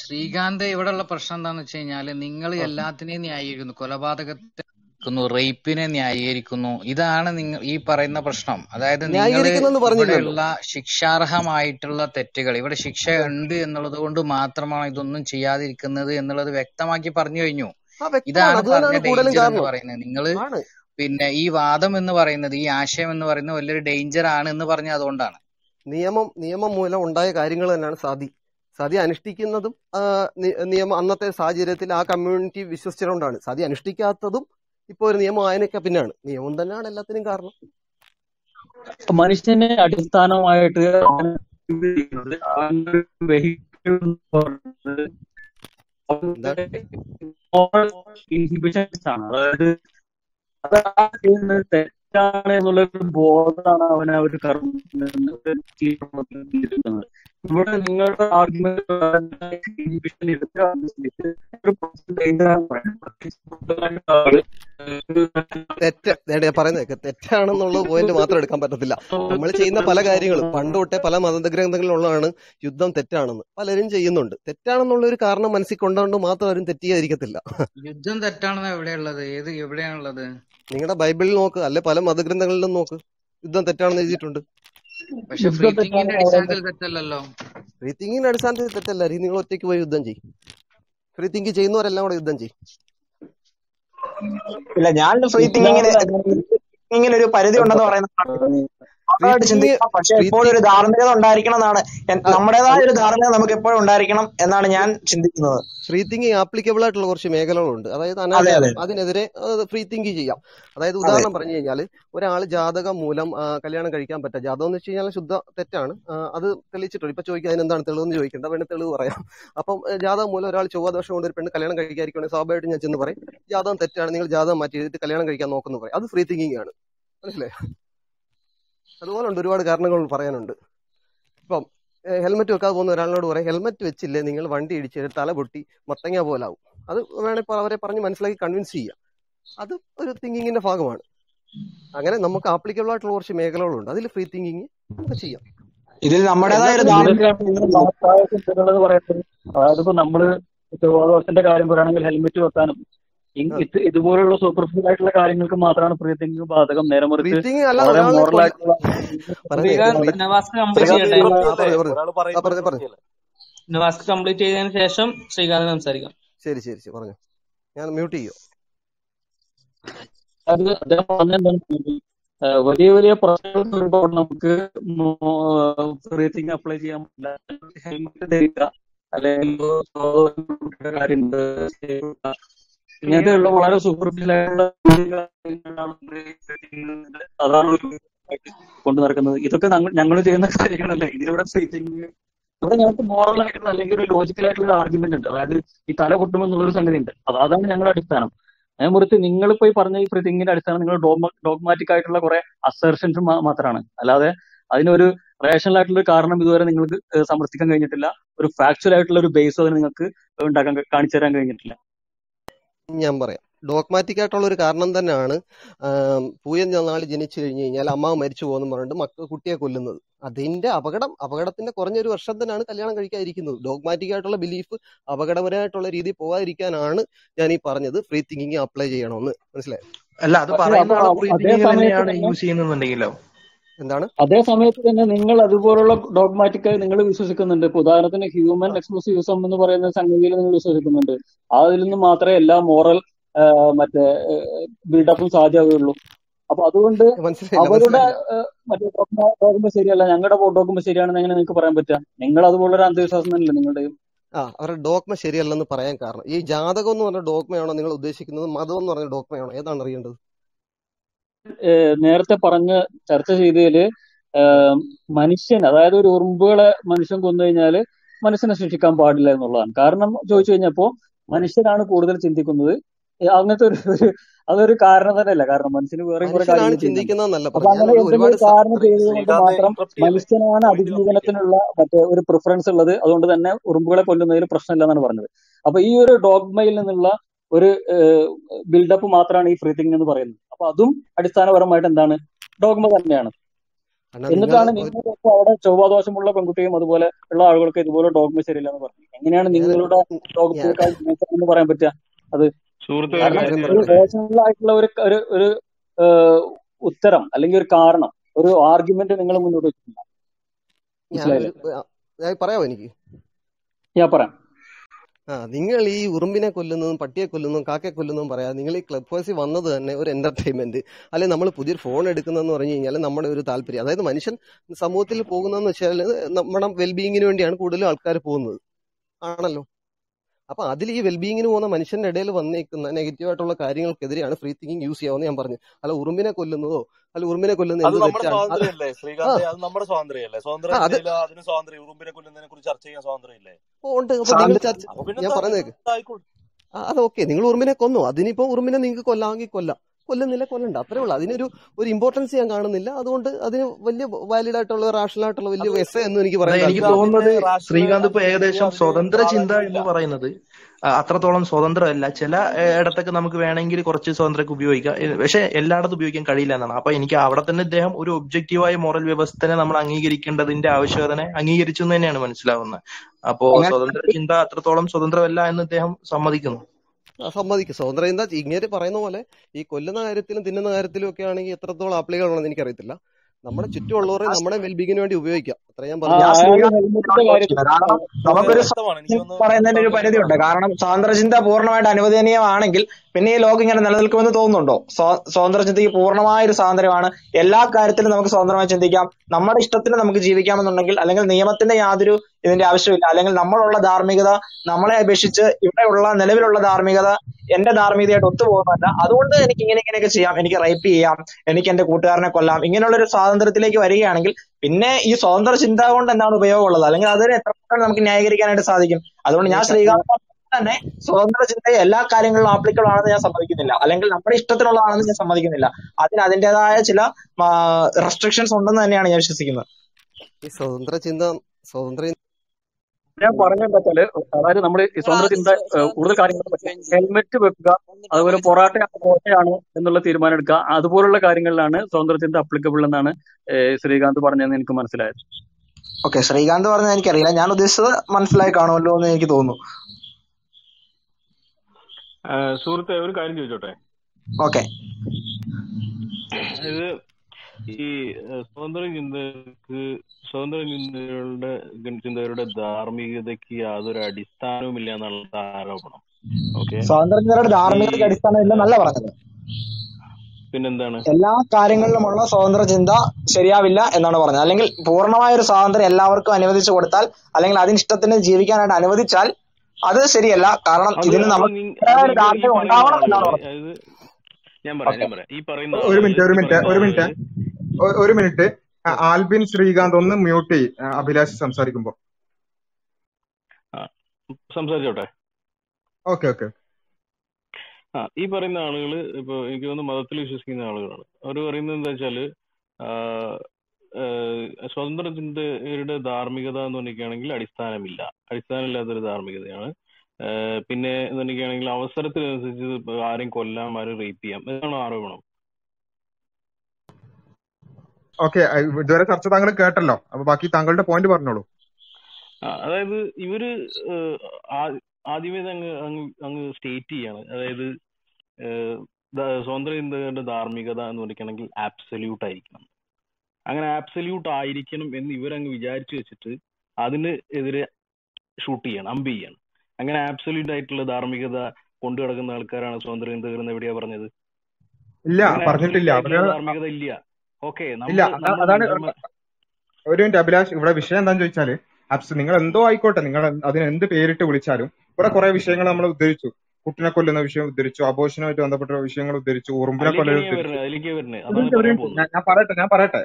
ശ്രീകാന്ത് ഇവിടെയുള്ള പ്രശ്നം എന്താന്ന് വെച്ച് കഴിഞ്ഞാൽ നിങ്ങൾ എല്ലാത്തിനെയും ന്യായീകരിക്കുന്നു. കൊലപാതകത്തെ ന്യായീകരിക്കുന്നു റേപ്പിനെ ന്യായീകരിക്കുന്നു. ഇതാണ് നിങ്ങൾ ഈ പറയുന്ന പ്രശ്നം. അതായത് നിങ്ങളുള്ള ഇവിടെയുള്ള ശിക്ഷാർഹമായിട്ടുള്ള തെറ്റുകൾ ഇവിടെ ശിക്ഷ ഉണ്ട് എന്നുള്ളത് കൊണ്ട് മാത്രമാണ് ഇതൊന്നും ചെയ്യാതിരിക്കുന്നത് എന്നുള്ളത് വ്യക്തമാക്കി പറഞ്ഞു കഴിഞ്ഞു. ഇതാണ് അത് പറഞ്ഞ ഡേഞ്ചർ എന്ന് പറയുന്നത്. നിങ്ങൾ പിന്നെ ഈ വാദം എന്ന് പറയുന്നത് ഈ ആശയം എന്ന് പറയുന്നത് വലിയൊരു ഡേഞ്ചർ ആണ് എന്ന് പറഞ്ഞ അതുകൊണ്ടാണ്. നിയമം നിയമം മൂലം ഉണ്ടായ കാര്യങ്ങൾ തന്നെയാണ് സതി സതി അനുഷ്ഠിക്കുന്നതും നിയമം അന്നത്തെ സാഹചര്യത്തിൽ ആ കമ്മ്യൂണിറ്റി വിശ്വസിച്ചുകൊണ്ടാണ്. സതി അനുഷ്ഠിക്കാത്തതും ഇപ്പോൾ ഒരു നിയമം ആയതിനൊക്കെ പിന്നാണ്. നിയമം തന്നെയാണ് എല്ലാത്തിനും കാരണം. മനുഷ്യനെ അടിസ്ഥാനമായിട്ട് ഇൻഹിബിഷൻസ് ആണ്. അതായത് അത് ആ ചെയ്യുന്നത് തെറ്റാണ് എന്നുള്ള ഒരു ബോധമാണ് അവൻ ആ ഒരു കർമ്മം ഇവിടെ നിങ്ങളുടെ ആർഗ്യുമെന്റ് ആണ് പറയുന്നത്. തെറ്റാണെന്നുള്ള പോയിന്റ് മാത്രം എടുക്കാൻ പറ്റത്തില്ല. നമ്മൾ ചെയ്യുന്ന പല കാര്യങ്ങളും പണ്ട് തൊട്ടേ പല മതഗ്രന്ഥങ്ങളിലുള്ളതാണ് യുദ്ധം തെറ്റാണെന്ന്. പലരും ചെയ്യുന്നുണ്ട്. തെറ്റാണെന്നുള്ള ഒരു കാരണം മനസ്സിൽ കൊണ്ടുകൊണ്ട് മാത്രം അവരും തെറ്റിയായിരിക്കത്തില്ല യുദ്ധം തെറ്റാണെന്ന് എവിടെയുള്ളത് ഏത് എവിടെയാണുള്ളത് നിങ്ങളുടെ ബൈബിളിൽ നോക്ക് അല്ലെ പല മതഗ്രന്ഥങ്ങളിലും നോക്ക്. യുദ്ധം തെറ്റാണെന്ന് എഴുതിയിട്ടുണ്ട്. പക്ഷെ ഫ്രീ അടിസ്ഥാനത്തിൽ തെറ്റല്ലല്ലോ. ഫ്രീ അടിസ്ഥാനത്തിൽ തെറ്റല്ല. നിങ്ങൾ ഒറ്റയ്ക്ക് പോയി യുദ്ധം ചെയ്യും. ഫ്രീ തിങ്ക് ചെയ്യുന്നവരെല്ലാം കൂടെ യുദ്ധം ചെയ്യും. ഇല്ല ഞാൻ ഫ്രീ തിങ്കിങ്ങിന് ഒരു പരിധി ഉണ്ടെന്ന് പറയുന്നത് മാത്രമായിട്ട് ചിന്തിക്കാം. പക്ഷെ എപ്പോഴും ഒരു ധാർമ്മികത ഉണ്ടായിരിക്കണം എന്നാണ്. നമ്മുടേതായ ഒരു ധാർമ്മികത നമുക്ക് എപ്പോഴും ഉണ്ടായിരിക്കണം എന്നാണ് ഞാൻ ചിന്തിക്കുന്നത്. ഫ്രീ തിങ്കിങ് ആപ്ലിക്കബിൾ ആയിട്ടുള്ള കുറച്ച് മേഖലകളുണ്ട്. അതായത് അനാചാരം അതിനെതിരെ ഫ്രീ തിങ്ക് ചെയ്യാം. അതായത് ഉദാഹരണം പറഞ്ഞു കഴിഞ്ഞാൽ ഒരാൾ ജാതകം മൂലം കല്യാണം കഴിക്കാൻ പറ്റുക ജാതകം എന്ന് വെച്ച് കഴിഞ്ഞാൽ ശുദ്ധ തെറ്റാണ്. അത് തെളിയിച്ചിട്ടുണ്ട്. ഇപ്പൊ ചോദിക്കുക അതിനെന്താണ് തെളിവെന്ന് ചോദിക്കേണ്ട വേണേ തെളിവ് പറയാം. അപ്പം ജാതക ജാതകം മൂലം ഒരാൾ ചൊവ്വാദോഷം കൊണ്ട് ഒരു പെണ്ണ് കല്യാണം കഴിക്കാതിരിക്കുകയാണെങ്കിൽ സ്വാഭാവികമായിട്ട് ഞാൻ ചെന്ന് പറയും ജാതകം തെറ്റാണ്. നിങ്ങൾ ജാതകം മാറ്റി എഴുതിയിട്ട് കല്യാണം കഴിക്കാൻ നോക്കുന്നു പറയും. അത് ഫ്രീ തിങ്കിങ് ആണ്. മനസ്സിലായോ? അതുപോലെ ഉണ്ട് ഒരുപാട് കാരണങ്ങൾ പറയാനുണ്ട്. ഇപ്പം ഹെൽമെറ്റ് വെക്കാതെ പോകുന്ന ഒരാളിനോട് പറയാം ഹെൽമെറ്റ് വെച്ചില്ലേ നിങ്ങൾ വണ്ടി ഇടിച്ച് തല പൊട്ടി മത്തങ്ങ പോലാവും അത് വേണമെങ്കിൽ അവരെ പറഞ്ഞ് മനസ്സിലാക്കി കൺവിൻസ് ചെയ്യാം. അത് ഒരു തിങ്കിങ്ങിന്റെ ഭാഗമാണ്. അങ്ങനെ നമുക്ക് ആപ്ലിക്കബിൾ ആയിട്ടുള്ള കുറച്ച് മേഖലകളുണ്ട്. അതിൽ ഫ്രീ തിങ്കിങ് നമുക്ക് ചെയ്യാം. ഇതിൽ നമ്മുടേതായ അതായത് ഇപ്പൊ നമ്മൾ ചൊവ്വാദോഷത്തിന്റെ കാര്യം പറയുകയാണെങ്കിൽ ഹെൽമെറ്റ് വെക്കാനും ഇത് ഇതുപോലുള്ള സൂപ്പർഫിഷ്യൽ ആയിട്ടുള്ള കാര്യങ്ങൾക്ക് മാത്രമാണ് പ്രീതിങ് ബാധകം. നേരെ മറിച്ച് കംപ്ലീറ്റ് ചെയ്തതിനു ശേഷം ശ്രീകാന്ത് സംസാരിക്കാം. ശരി ശരി പറഞ്ഞു. ഞാൻ മ്യൂട്ട് ചെയ്യോ? അത് അദ്ദേഹം പറഞ്ഞെന്താണ് വലിയ വലിയ പ്രശ്നങ്ങൾ വരുമ്പോൾ നമുക്ക് അപ്ലൈ ചെയ്യാൻ പറ്റില്ല. ഹെൽമെറ്റ് ധരിക്കുക അല്ലെങ്കിൽ ഇങ്ങനത്തെയുള്ള വളരെ കൊണ്ടു അതാണ് ഒരു നടക്കുന്നത്. ഇതൊക്കെ ഞങ്ങൾ ചെയ്യുന്ന കാര്യങ്ങളല്ല? ഇതിലൂടെ ഇവിടെ ഞങ്ങൾക്ക് മോറൽ ആയിട്ടുള്ള അല്ലെങ്കിൽ ഒരു ലോജിക്കൽ ആയിട്ടുള്ള ആർഗ്യുമെന്റ് ഉണ്ട്. അതായത് ഈ തല പൊട്ടുമെന്നുള്ള ഒരു സംഗതി ഉണ്ട്. അത് അതാണ് ഞങ്ങളുടെ അടിസ്ഥാനം. അതിനെ മുറിച്ച് നിങ്ങൾ പോയി പറഞ്ഞ ഈ പ്രതിങ്ങിന്റെ അടിസ്ഥാനം നിങ്ങൾ ഡോഗ്മാറ്റിക് ആയിട്ടുള്ള കുറെ അസർഷൻസ് മാത്രമാണ് അല്ലാതെ അതിനൊരു റേഷണൽ ആയിട്ടുള്ള ഒരു കാരണം ഇതുവരെ നിങ്ങൾക്ക് സമർത്ഥിക്കാൻ കഴിഞ്ഞിട്ടില്ല. ഒരു ഫാക്ച്വൽ ആയിട്ടുള്ള ഒരു ബേസ് അതിന് നിങ്ങൾക്ക് ഉണ്ടാക്കാൻ കാണിച്ചു തരാൻ കഴിഞ്ഞിട്ടില്ല. ഞാൻ പറയാം. ഡോഗ്മാറ്റിക് ആയിട്ടുള്ള ഒരു കാരണം തന്നെയാണ് പൂയൻ ചെന്നാൾ ജനിച്ചു കഴിഞ്ഞു കഴിഞ്ഞാൽ അമ്മാവ് മരിച്ചു പോകുന്നു പറഞ്ഞിട്ട് മക്ക കുട്ടിയെ കൊല്ലുന്നത്. അതിന്റെ അപകടം അപകടത്തിന്റെ കുറഞ്ഞൊരു തന്നെയാണ് കല്യാണം കഴിക്കാതിരിക്കുന്നത്. ഡോഗ്മാറ്റിക് ആയിട്ടുള്ള ബിലീഫ് അപകടപരമായിട്ടുള്ള രീതി പോകാതിരിക്കാനാണ് ഞാൻ ഈ പറഞ്ഞത്. ഫ്രീ തിങ്കിങ് അപ്ലൈ ചെയ്യണമെന്ന്. മനസ്സിലായോ? അല്ല അത് പറയുന്ന അപ്പൊ ഫ്രീ അതേ തിങ്കിങ് തന്നെയാണ് യൂസ് ചെയ്യുന്നുണ്ടെങ്കിലോ എന്താണ്? അതേ സമയത്ത് തന്നെ നിങ്ങൾ അതുപോലുള്ള ഡോഗ്മാറ്റിക് ആയി നിങ്ങൾ വിശ്വസിക്കുന്നുണ്ട്. ഇപ്പൊ ഉദാഹരണത്തിന് ഹ്യൂമൻ എക്സ്ക്ലൂസീവിസം എന്ന് പറയുന്ന സംഗതിയിൽ നിങ്ങൾ വിശ്വസിക്കുന്നുണ്ട്. അതിൽ നിന്ന് മാത്രമേ എല്ലാ മോറൽ മറ്റേ ബിൽഡപ്പും സാധ്യമാവുകയുള്ളൂ. അപ്പൊ അതുകൊണ്ട് അവരുടെ മറ്റേ ഡോഗ്മ ശരിയല്ല. ഞങ്ങളുടെ ഡോഗ്മ ശരിയാണെന്ന് എങ്ങനെ നിങ്ങൾക്ക് പറയാൻ പറ്റുക? നിങ്ങൾ അതുപോലൊരു അന്ധവിശ്വാസം തന്നെയല്ലേ നിങ്ങളുടെയും? ആ അവരുടെ ഡോക്മ ശരിയല്ലെന്ന് പറയാൻ കാരണം. ഈ ജാതകം എന്ന് പറഞ്ഞ ഡോക്മയാണോ നിങ്ങൾ ഉദ്ദേശിക്കുന്നത്? മതം എന്ന് പറഞ്ഞ ഡോക്മയാണോ ഏതാണ് അറിയേണ്ടത്? നേരത്തെ പറഞ്ഞ് ചർച്ച ചെയ്തതിൽ മനുഷ്യൻ അതായത് ഒരു ഉറുമ്പുകളെ മനുഷ്യൻ കൊന്നു കഴിഞ്ഞാൽ മനുഷ്യനെ ശിക്ഷിക്കാൻ പാടില്ല എന്നുള്ളതാണ്. കാരണം ചോദിച്ചു കഴിഞ്ഞപ്പോ മനുഷ്യനാണ് കൂടുതൽ ചിന്തിക്കുന്നത്. അങ്ങനത്തെ ഒരു ഒരു അതൊരു കാരണം തന്നെയല്ല. കാരണം മനുഷ്യന് വേറെ കുറെ കാര്യങ്ങൾ അപ്പൊ അങ്ങനെ എന്തെങ്കിലും കാരണം ചെയ്തുകൊണ്ട് മാത്രം മനുഷ്യനാണ് അതിജീവനത്തിനുള്ള മറ്റേ ഒരു പ്രിഫറൻസ് ഉള്ളത്. അതുകൊണ്ട് തന്നെ ഉറുമ്പുകളെ കൊല്ലുന്നതിൽ പ്രശ്നമില്ല എന്നാണ് പറഞ്ഞത്. അപ്പൊ ഈ ഒരു ഡോഗ്മയിൽ നിന്നുള്ള ഒരു ബിൽഡപ്പ് മാത്രമാണ് ഈ ഫ്രീ തിങ് എന്ന് പറയുന്നത്. അപ്പൊ അതും അടിസ്ഥാനപരമായിട്ട് എന്താണ്? ഡോഗ്മ തന്നെയാണ്. എന്നിട്ടാണ് നിങ്ങൾക്ക് നിങ്ങൾ അവിടെ ചൊവ്വാദോഷമുള്ള പെൺകുട്ടിയും അതുപോലെ ഉള്ള ആളുകൾക്ക് ഇതുപോലെ ഡോഗ്മ ശരിയില്ല എന്ന് പറഞ്ഞു എങ്ങനെയാണ് നിങ്ങളുടെ ഡോഗ്മെന്ന് പറയാൻ പറ്റുക? അത് സുഹൃത്തെ ഒരു ഒരു പറയട്ടെ ആയിട്ടുള്ള ഒരു ഒരു ഒരു ഉത്തരം അല്ലെങ്കിൽ ഒരു കാരണം ഒരു ആർഗ്യുമെന്റ് നിങ്ങൾ മുന്നോട്ട് വെച്ചിട്ടില്ല പറയാമോ എനിക്ക്? ഞാൻ പറയാം. ആ നിങ്ങൾ ഈ ഉറുമ്പിനെ കൊല്ലുന്നതും പട്ടിയെ കൊല്ലുന്നതും കാക്കയെ കൊല്ലുന്നതും പറയാം നിങ്ങൾ ഈ ക്ലബ് ഹൗസിൽ വന്നത് തന്നെ ഒരു എന്റർടൈൻമെന്റ് അല്ലെ നമ്മൾ പുതിയൊരു ഫോൺ എടുക്കുന്നതെന്ന് പറഞ്ഞു കഴിഞ്ഞാൽ നമ്മുടെ ഒരു താല്പര്യം. അതായത് മനുഷ്യൻ സമൂഹത്തിൽ പോകുന്നതെന്ന് വെച്ചാൽ നമ്മുടെ വെൽബീയിങ്ങിന് വേണ്ടിയാണ് കൂടുതലും ആൾക്കാർ പോകുന്നത്. ആണല്ലോ? അപ്പൊ അതിൽ ഈ വെൽബീയിങ്ങിന് പോകുന്ന മനുഷ്യന്റെ ഇടയിൽ വന്നേക്കുന്ന നെഗറ്റീവായിട്ടുള്ള കാര്യങ്ങൾക്കെതിരെയാണ് ഫ്രീ തിങ്കിങ് യൂസ് ചെയ്യാവുന്ന ഞാൻ പറഞ്ഞു അല്ല ഉറുമ്പിനെ കൊല്ലുന്നതോ അല്ല ഉറുമ്പിനെ കൊല്ലുന്ന അത് നമ്മുടെ സ്വാതന്ത്ര്യമല്ലേ ശ്രീകാന്ത് അത് സ്വാതന്ത്ര്യമല്ലേ അതിന് സ്വാതന്ത്ര്യം ഉറുമ്പിനെ കൊല്ലുന്നതിനെ കുറിച്ച് ചർച്ച ചെയ്യാൻ സ്വാതന്ത്ര്യമില്ലേ? ഓ, ഉണ്ട്. നിങ്ങൾ ചർച്ച ഞാൻ പറഞ്ഞേക്ക് അത് ഓക്കെ. നിങ്ങൾ ഉറുമ്പിനെ കൊന്നു. അതിനിപ്പോ ഉറുമ്പിനെ നിങ്ങൾക്ക് കൊല്ലാമെങ്കിൽ കൊല്ലാം. കൊല്ലുന്നില്ല കൊല്ലണ്ട അത്രേ ഉള്ളൂ. അതിനൊരു ഒരു ഇമ്പോർട്ടൻസ് ഞാൻ കാണുന്നില്ല. അതുകൊണ്ട് അതിന് വലിയ വാലിഡ് ആയിട്ടുള്ള റാഷണൽ ആയിട്ടുള്ള വലിയ വെസ എസ് എന്ന് എനിക്ക് പറയാം പറയാൻ എനിക്ക് തോന്നുന്നത് ശ്രീകാന്ത് ഇപ്പൊ ഏകദേശം സ്വതന്ത്ര ചിന്ത എന്ന് പറയുന്നത് അത്രത്തോളം സ്വതന്ത്രമല്ല. ചില ഇടത്തൊക്കെ നമുക്ക് വേണമെങ്കിൽ കുറച്ച് സ്വാതന്ത്ര്യമൊക്കെ ഉപയോഗിക്കാം. പക്ഷെ എല്ലായിടത്തും ഉപയോഗിക്കാൻ കഴിയില്ല എന്നാണ്. അപ്പൊ എനിക്ക് അവിടെ തന്നെ ഇദ്ദേഹം ഒരു ഒബ്ജക്റ്റീവായ മോറൽ വ്യവസ്ഥനെ നമ്മൾ അംഗീകരിക്കേണ്ടതിന്റെ ആവശ്യകതനെ അംഗീകരിച്ചു തന്നെയാണ് മനസ്സിലാവുന്നത്. അപ്പോ സ്വതന്ത്ര ചിന്ത അത്രത്തോളം സ്വതന്ത്രമല്ല എന്ന് ഇദ്ദേഹം സമ്മതിക്കുന്നു. സമ്മതിക്കും. സ്വതന്ത്രം എന്താ? ഇങ്ങനെ പറയുന്ന പോലെ ഈ കൊല്ലുന്ന കാര്യത്തിലും തിന്നുന്ന കാര്യത്തിലും ഒക്കെ ആണെങ്കിൽ എത്രത്തോളം ആപ്ലിക്കബിൾ ആണെന്ന് എനിക്കറിയത്തില്ല. നമ്മുടെ ചുറ്റുമുള്ളവരെ നമ്മുടെ വെൽബീങ്ങിന് വേണ്ടി ഉപയോഗിക്കാം. അത്ര ഞാൻ പറയുന്നതിന് ഒരു പരിധിയുണ്ട്. കാരണം സ്വാതന്ത്ര്യചിന്ത പൂർണമായിട്ട് അനുവദനീയമാണെങ്കിൽ പിന്നെ ഈ ലോകം ഇങ്ങനെ നിലനിൽക്കുമെന്ന് തോന്നുന്നുണ്ടോ? സ്വാതന്ത്ര്യചിന്തയ്ക്ക് പൂർണമായ ഒരു സ്വാതന്ത്ര്യമാണ്. എല്ലാ കാര്യത്തിലും നമുക്ക് സ്വതന്ത്രമായി ചിന്തിക്കാം. നമ്മുടെ ഇഷ്ടത്തിന് നമുക്ക് ജീവിക്കാമെന്നുണ്ടെങ്കിൽ അല്ലെങ്കിൽ നിയമത്തിന്റെ യാതൊരു ഇതിന്റെ ആവശ്യമില്ല അല്ലെങ്കിൽ നമ്മളുള്ള ധാർമ്മികത നമ്മളെ അപേക്ഷിച്ച് ഇവിടെയുള്ള നിലവിലുള്ള ധാർമ്മികത എന്റെ ധാർമ്മികതയായിട്ട് ഒത്തുപോകുന്നതല്ല. അതുകൊണ്ട് എനിക്ക് ഇങ്ങനെ ഇങ്ങനെയൊക്കെ ചെയ്യാം. എനിക്ക് റേപ്പ് ചെയ്യാം. എനിക്ക് എന്റെ കൂട്ടുകാരനെ കൊല്ലാം. ഇങ്ങനെയുള്ള ഒരു സ്വാതന്ത്ര്യത്തിലേക്ക് വരികയാണെങ്കിൽ പിന്നെ ഈ സ്വതന്ത്ര ചിന്ത കൊണ്ട് എന്താണ് ഉപയോഗമുള്ളത്? അല്ലെങ്കിൽ അതിനെ എത്രത്തോളം നമുക്ക് ന്യായീകരിക്കാനായിട്ട് സാധിക്കും? അതുകൊണ്ട് ഞാൻ ശ്രീകാന്ത് തന്നെ സ്വതന്ത്ര ചിന്ത എല്ലാ കാര്യങ്ങളിലും ആപ്ലിക്കബിൾ ആണെന്ന് ഞാൻ സമ്മതിക്കുന്നില്ല. അല്ലെങ്കിൽ നമ്മുടെ ഇഷ്ടത്തിലുള്ളതാണെന്ന് ഞാൻ സമ്മതിക്കുന്നില്ല. അതിന് അതിന്റേതായ ചില റെസ്ട്രിക്ഷൻസ് ഉണ്ടെന്ന് തന്നെയാണ് ഞാൻ വിശ്വസിക്കുന്നത്. ഈ സ്വതന്ത്ര ചിന്ത സ്വതന്ത്ര ഞാൻ പറഞ്ഞെന്താ വെച്ചാൽ അതായത് നമ്മൾ സ്വന്തം ചിന്ത കൂടുതൽ കാര്യങ്ങൾ ഹെൽമെറ്റ് വെക്കുക അതുപോലെ പൊറാട്ട കോട്ടയാണ് എന്നുള്ള തീരുമാനം എടുക്കുക അതുപോലുള്ള കാര്യങ്ങളിലാണ് സ്വതന്ത്ര ചിന്ത അപ്ലിക്കബിൾ എന്നാണ് ശ്രീകാന്ത് പറഞ്ഞതെന്ന് എനിക്ക് മനസ്സിലായത്. ഓക്കെ ശ്രീകാന്ത് പറഞ്ഞത് എനിക്കറിയില്ല. ഞാൻ ഉദ്ദേശിച്ചത് മനസ്സിലായി കാണുമല്ലോ എന്ന് എനിക്ക് തോന്നുന്നു. സുഹൃത്തെ ഒരു കാര്യം ചോദിച്ചോട്ടെ? ഓക്കെ. അതായത് ഈ സ്വതന്ത്ര ചിന്തക്ക് സ്വതന്ത്ര ചിന്തകളുടെ ചിന്തകരുടെ ധാർമ്മികതയ്ക്ക് യാതൊരു അടിസ്ഥാനവും ഇല്ല എന്നുള്ള ആരോപണം. ഓക്കെ? സ്വതന്ത്ര ചിന്തയുടെ ഈ ധാർമ്മികതയ്ക്ക് അടിസ്ഥാനം ഇല്ലെന്നല്ല പറഞ്ഞത്. പിന്നെന്താണ്? എല്ലാ കാര്യങ്ങളിലുമുള്ള സ്വതന്ത്ര ചിന്ത ശരിയാവില്ല എന്നാണ് പറഞ്ഞത്. അല്ലെങ്കിൽ പൂർണമായ ഒരു സ്വാതന്ത്ര്യം എല്ലാവർക്കും അനുവദിച്ചു കൊടുത്താൽ അല്ലെങ്കിൽ അതിന് ഇഷ്ടത്തിന് ജീവിക്കാനായിട്ട് അനുവദിച്ചാൽ അത് ശരിയല്ല. കാരണം ഇതിന് അത് നമുക്ക് നി- ഇത്രയും അത് ഒരു ഈ ഈ ധാർമ്മികം പറയുന്ന ഉണ്ടാവണം എന്നാണ് പറഞ്ഞത്. ഞാൻ പറയാം ഞാൻ പറയാം. ഈ പറയുന്ന ഒരു മിനിറ്റ് ഒരു മിനിറ്റ് ഒരു മിനിറ്റ്. ഒരു മിനിറ്റ്. ആൽബിൻ ശ്രീകാന്ത് ഒന്ന് മ്യൂട്ട് ചെയ്യ്. അഭിലാഷ് സംസാരിക്കുമ്പോ. സംസാരിച്ചോട്ടെ? Okay okay. ആ ഈ പറയുന്ന ആളുകൾ ഇപ്പൊ എനിക്ക് തോന്നുന്നു മതത്തിൽ വിശ്വസിക്കുന്ന ആളുകളാണ്. അവർ പറയുന്നത് എന്താ വെച്ചാൽ സ്വതന്ത്ര ചിന്തയുടെ ധാർമ്മികത എന്ന് പറഞ്ഞിരിക്കുകയാണെങ്കിൽ അടിസ്ഥാനമില്ല. അടിസ്ഥാനമില്ലാത്തൊരു ധാർമ്മികതയാണ്. പിന്നെ എന്ന് പറഞ്ഞിരിക്കുകയാണെങ്കിൽ അവസരത്തിനനുസരിച്ച് ആരെയും കൊല്ലാം ആരും റേപ്പ് ചെയ്യാം. ഇതാണ് ആരോപണം. ഓക്കെ ഇതുവരെ ചർച്ച താങ്കൾ കേട്ടല്ലോ. അപ്പൊ ബാക്കി താങ്കളുടെ പോയിന്റ് പറഞ്ഞോളൂ. അതായത് ഇവർ ആദ്യമേ അങ്ങ് അങ്ങ് സ്റ്റേറ്റ് ചെയ്യാണ്. അതായത് സ്വതന്ത്ര ചിന്തകരുടെ ധാർമ്മികത എന്ന് പറയുകയാണെങ്കിൽ ആബ്സല്യൂട്ട് ആയിരിക്കണം. അങ്ങനെ ആബ്സല്യൂട്ട് ആയിരിക്കണം എന്ന് ഇവരങ്ങ് വിചാരിച്ചു വെച്ചിട്ട് അതിന് എതിരെ ഷൂട്ട് ചെയ്യണം അമ്പ് ചെയ്യണം. അങ്ങനെ ആബ്സല്യൂട്ട് ആയിട്ടുള്ള ധാർമ്മികത കൊണ്ടു കിടക്കുന്ന ആൾക്കാരാണ് സ്വതന്ത്ര ചിന്തകർ എന്ന് എവിടെയാ പറഞ്ഞത്? ഇല്ല പറഞ്ഞിട്ടില്ല. ധാർമ്മികത ഇല്ല. ഓക്കെ ഇല്ല അതാണ് ഒരു മിനിറ്റ് അഭിലാഷ് ഇവിടെ വിഷയം എന്താന്ന് ചോദിച്ചാൽ അബ്സ് നിങ്ങൾ എന്തോ ആയിക്കോട്ടെ നിങ്ങൾ അതിന് എന്ത് പേരിട്ട് വിളിച്ചാലും ഇവിടെ കുറെ വിഷയങ്ങൾ നമ്മൾ ഉദ്ധരിച്ചു. കുട്ടിനെ കൊല്ലുന്ന വിഷയം ഉദ്ധരിച്ചു അബോഷനുമായിട്ട് ബന്ധപ്പെട്ട വിഷയങ്ങൾ ഉദ്ധരിച്ചു ഉറുമ്പിനെ കൊല്ലുന്ന ഞാൻ പറയട്ടെ ഞാൻ പറയട്ടെ.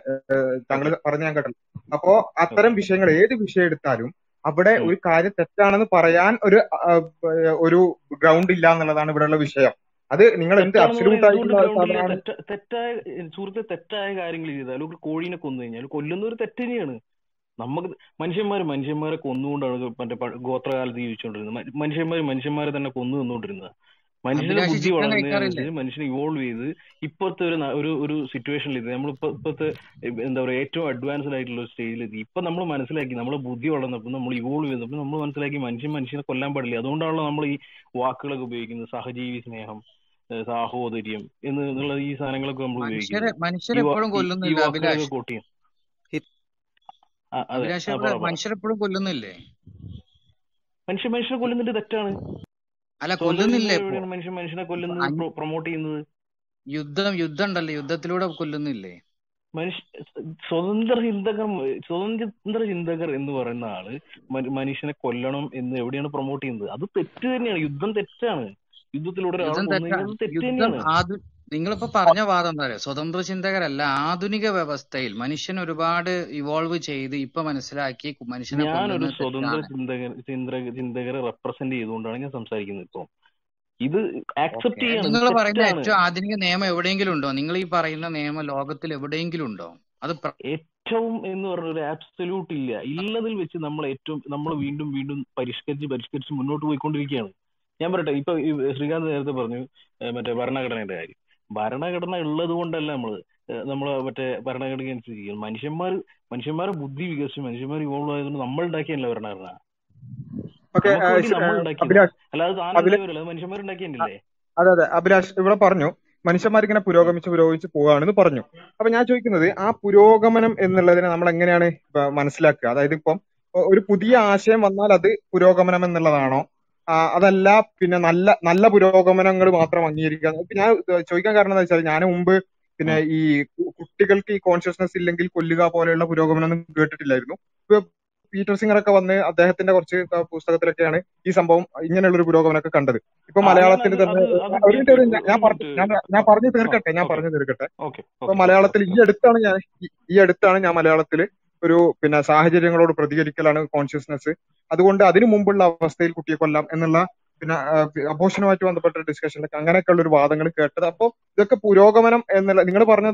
താങ്കൾ പറഞ്ഞു ഞാൻ കേട്ടല്ലോ. അപ്പോ അത്തരം വിഷയങ്ങൾ ഏത് വിഷയം എടുത്താലും അവിടെ ഒരു കാര്യം തെറ്റാണെന്ന് പറയാൻ ഒരു ഒരു ഗ്രൗണ്ട് ഇല്ല എന്നുള്ളതാണ് ഇവിടെയുള്ള വിഷയം. അത് നിങ്ങൾ എന്ത് അബ്സലൂട്ട് അബ്സല്യൂട്ട് ആയിട്ടുള്ള തെറ്റായ സുഹൃത്തെ തെറ്റായ കാര്യങ്ങൾ ചെയ്താൽ ഒരു കോഴീനെ കൊന്നു കഴിഞ്ഞാൽ കൊല്ലുന്ന ഒരു തെറ്റ് തന്നെയാണ്. നമുക്ക് മനുഷ്യന്മാർ മനുഷ്യന്മാരെ കൊന്നുകൊണ്ടാണ് മറ്റേ ഗോത്രകാലത്ത് ജീവിച്ചുകൊണ്ടിരുന്നത്. മനുഷ്യന്മാർ മനുഷ്യന്മാരെ തന്നെ കൊന്നു തന്നുകൊണ്ടിരുന്നത് മനുഷ്യന്റെ ബുദ്ധി വളർന്നു മനുഷ്യനെ ഇവോൾവ് ചെയ്ത് ഇപ്പോഴത്തെ ഒരു ഒരു ഒരു സിറ്റുവേഷനിൽ ഇത് നമ്മളിപ്പോ ഇപ്പോഴത്തെ എന്താ പറയുക ഏറ്റവും അഡ്വാൻസ്ഡ് ആയിട്ടുള്ള ഒരു സ്റ്റേജിൽ എത്തി ഇപ്പൊ നമ്മൾ മനസ്സിലാക്കി നമ്മളെ ബുദ്ധി വളർന്നപ്പോൾ നമ്മൾ ഇവോൾവ് ചെയ്തപ്പോൾ നമ്മൾ മനസ്സിലാക്കി മനുഷ്യൻ മനുഷ്യനെ കൊല്ലാൻ പാടില്ല. അതുകൊണ്ടാണല്ലോ നമ്മൾ ഈ വാക്കുകളൊക്കെ ഉപയോഗിക്കുന്നത്. സഹജീവി സ്നേഹം സാഹോദര്യം എന്ന് എന്നുള്ള ഈ സാധനങ്ങളൊക്കെ നമ്മൾ ഉപയോഗിക്കും. മനുഷ്യരെപ്പോഴും കൊല്ലുന്നില്ല മനുഷ്യൻ മനുഷ്യനെ കൊല്ലുന്നത് തെറ്റാണ്. അല്ല കൊല്ലുന്നില്ലേ മനുഷ്യൻ മനുഷ്യനെ കൊല്ലുന്നത് പ്രൊമോട്ട് ചെയ്യുന്നത്? യുദ്ധം യുദ്ധം ഉണ്ടല്ലോ യുദ്ധത്തിലൂടെ കൊല്ലുന്നില്ലേ? മനുഷ്യ സ്വതന്ത്ര ചിന്തകർ സ്വതന്ത്ര ചിന്തകർ എന്ന് പറയുന്ന ആൾ മനുഷ്യനെ കൊല്ലണം എന്ന് എവിടെയാണ് പ്രൊമോട്ട് ചെയ്യുന്നത്? അത് തെറ്റ് തന്നെയാണ് യുദ്ധം തെറ്റാണ്. യുദ്ധത്തിലൂടെ നിങ്ങളിപ്പോ പറഞ്ഞ വാദം എന്താ പറയാ സ്വതന്ത്ര ചിന്തകരല്ല ആധുനിക വ്യവസ്ഥയിൽ മനുഷ്യൻ ഒരുപാട് ഇവോൾവ് ചെയ്ത് ഇപ്പൊ മനസ്സിലാക്കി മനുഷ്യനെ ഞാനൊരു സ്വതന്ത്ര ചിന്തകർ ചിന്തകരെ റെപ്രസെന്റ് ചെയ്തുകൊണ്ടാണ് ഞാൻ സംസാരിക്കുന്നത് ഇപ്പൊ. ഇത് ആക്സെപ്റ്റ് ചെയ്യാൻ നിങ്ങൾ പറയുന്ന ഏറ്റവും ആധുനിക നിയമം എവിടെയെങ്കിലും ഉണ്ടോ? നിങ്ങൾ ഈ പറയുന്ന നിയമം ലോകത്തിൽ എവിടെയെങ്കിലും ഉണ്ടോ? അത് ഏറ്റവും എന്ന് പറഞ്ഞ ഒരു ആബ്സല്യൂട്ട് ഇല്ല. ഇല്ലതിൽ വെച്ച് നമ്മൾ ഏറ്റവും നമ്മൾ വീണ്ടും വീണ്ടും പരിഷ്കരിച്ച് പരിഷ്കരിച്ച് മുന്നോട്ട് പോയിക്കൊണ്ടിരിക്കുകയാണ്. ഞാൻ പറയട്ടെ ഇപ്പൊ ശ്രീകാന്ത് നേരത്തെ പറഞ്ഞു മറ്റേ ഭരണഘടനയുടെ കാര്യം. ഭരണഘടന ഉള്ളത് കൊണ്ടല്ല നമ്മൾ നമ്മൾ നമ്മൾ മറ്റേ ഭരണഘടന അനുസരിച്ച് മനുഷ്യന്മാർ മനുഷ്യന്മാരെ ബുദ്ധി വികസിച്ചു മനുഷ്യന്മാർ ഇവോൾവ് ആയതുകൊണ്ട് നമ്മൾ ഉണ്ടാക്കിയല്ല ഭരണഘടന. നമ്മൾ അല്ലാതെ മനുഷ്യന്മാർ ഉണ്ടാക്കിയല്ലേ അതെ അതെ അഭിലാഷ് ഇവിടെ പറഞ്ഞു മനുഷ്യന്മാർ ഇങ്ങനെ പുരോഗമിച്ച് പുരോഗമിച്ച് പോവുകയാണെന്ന് പറഞ്ഞു. അപ്പൊ ഞാൻ ചോദിക്കുന്നത് ആ പുരോഗമനം എന്നുള്ളതിനെ നമ്മൾ എങ്ങനെയാണ് മനസ്സിലാക്കുക? അതായത് ഇപ്പം ഒരു പുതിയ ആശയം വന്നാൽ അത് പുരോഗമനം എന്നുള്ളതാണോ? അതല്ല പിന്നെ നല്ല നല്ല പുരോഗമനങ്ങൾ മാത്രം അംഗീകരിക്കുക ഞാൻ ചോദിക്കാൻ കാരണം എന്താ വെച്ചാൽ ഞാൻ മുമ്പ് പിന്നെ ഈ കുട്ടികൾക്ക് ഈ കോൺഷ്യസ്നസ് ഇല്ലെങ്കിൽ കൊല്ലുക പോലെയുള്ള പുരോഗമനം ഒന്നും കേട്ടിട്ടില്ലായിരുന്നു. ഇപ്പൊ പീറ്റർ സിംഗർ ഒക്കെ വന്ന് അദ്ദേഹത്തിന്റെ കുറച്ച് പുസ്തകത്തിലൊക്കെയാണ് ഈ സംഭവം ഇങ്ങനെയുള്ള ഒരു പുരോഗമനമൊക്കെ കണ്ടത്. ഇപ്പൊ മലയാളത്തിൽ തന്നെ ഞാൻ പറഞ്ഞു ഞാൻ പറഞ്ഞു തീർക്കട്ടെ ഞാൻ പറഞ്ഞു തീർക്കട്ടെ. ഇപ്പൊ മലയാളത്തിൽ ഈ അടുത്താണ് ഞാൻ ഈ ഈ അടുത്താണ് ഞാൻ മലയാളത്തിൽ ഒരു പിന്നെ സാഹചര്യങ്ങളോട് പ്രതികരിക്കലാണ് കോൺഷ്യസ്നെസ് അതുകൊണ്ട് അതിനു മുമ്പുള്ള അവസ്ഥയിൽ കുട്ടിയെ കൊല്ലാം എന്നുള്ള പിന്നെ അബോഷനുമായിട്ട് ബന്ധപ്പെട്ട ഡിസ്കഷനിലൊക്കെ അങ്ങനെയൊക്കെയുള്ള ഒരു വാദങ്ങൾ കേട്ടത്. അപ്പൊ ഇതൊക്കെ പുരോഗമനം എന്നുള്ള നിങ്ങൾ പറഞ്ഞ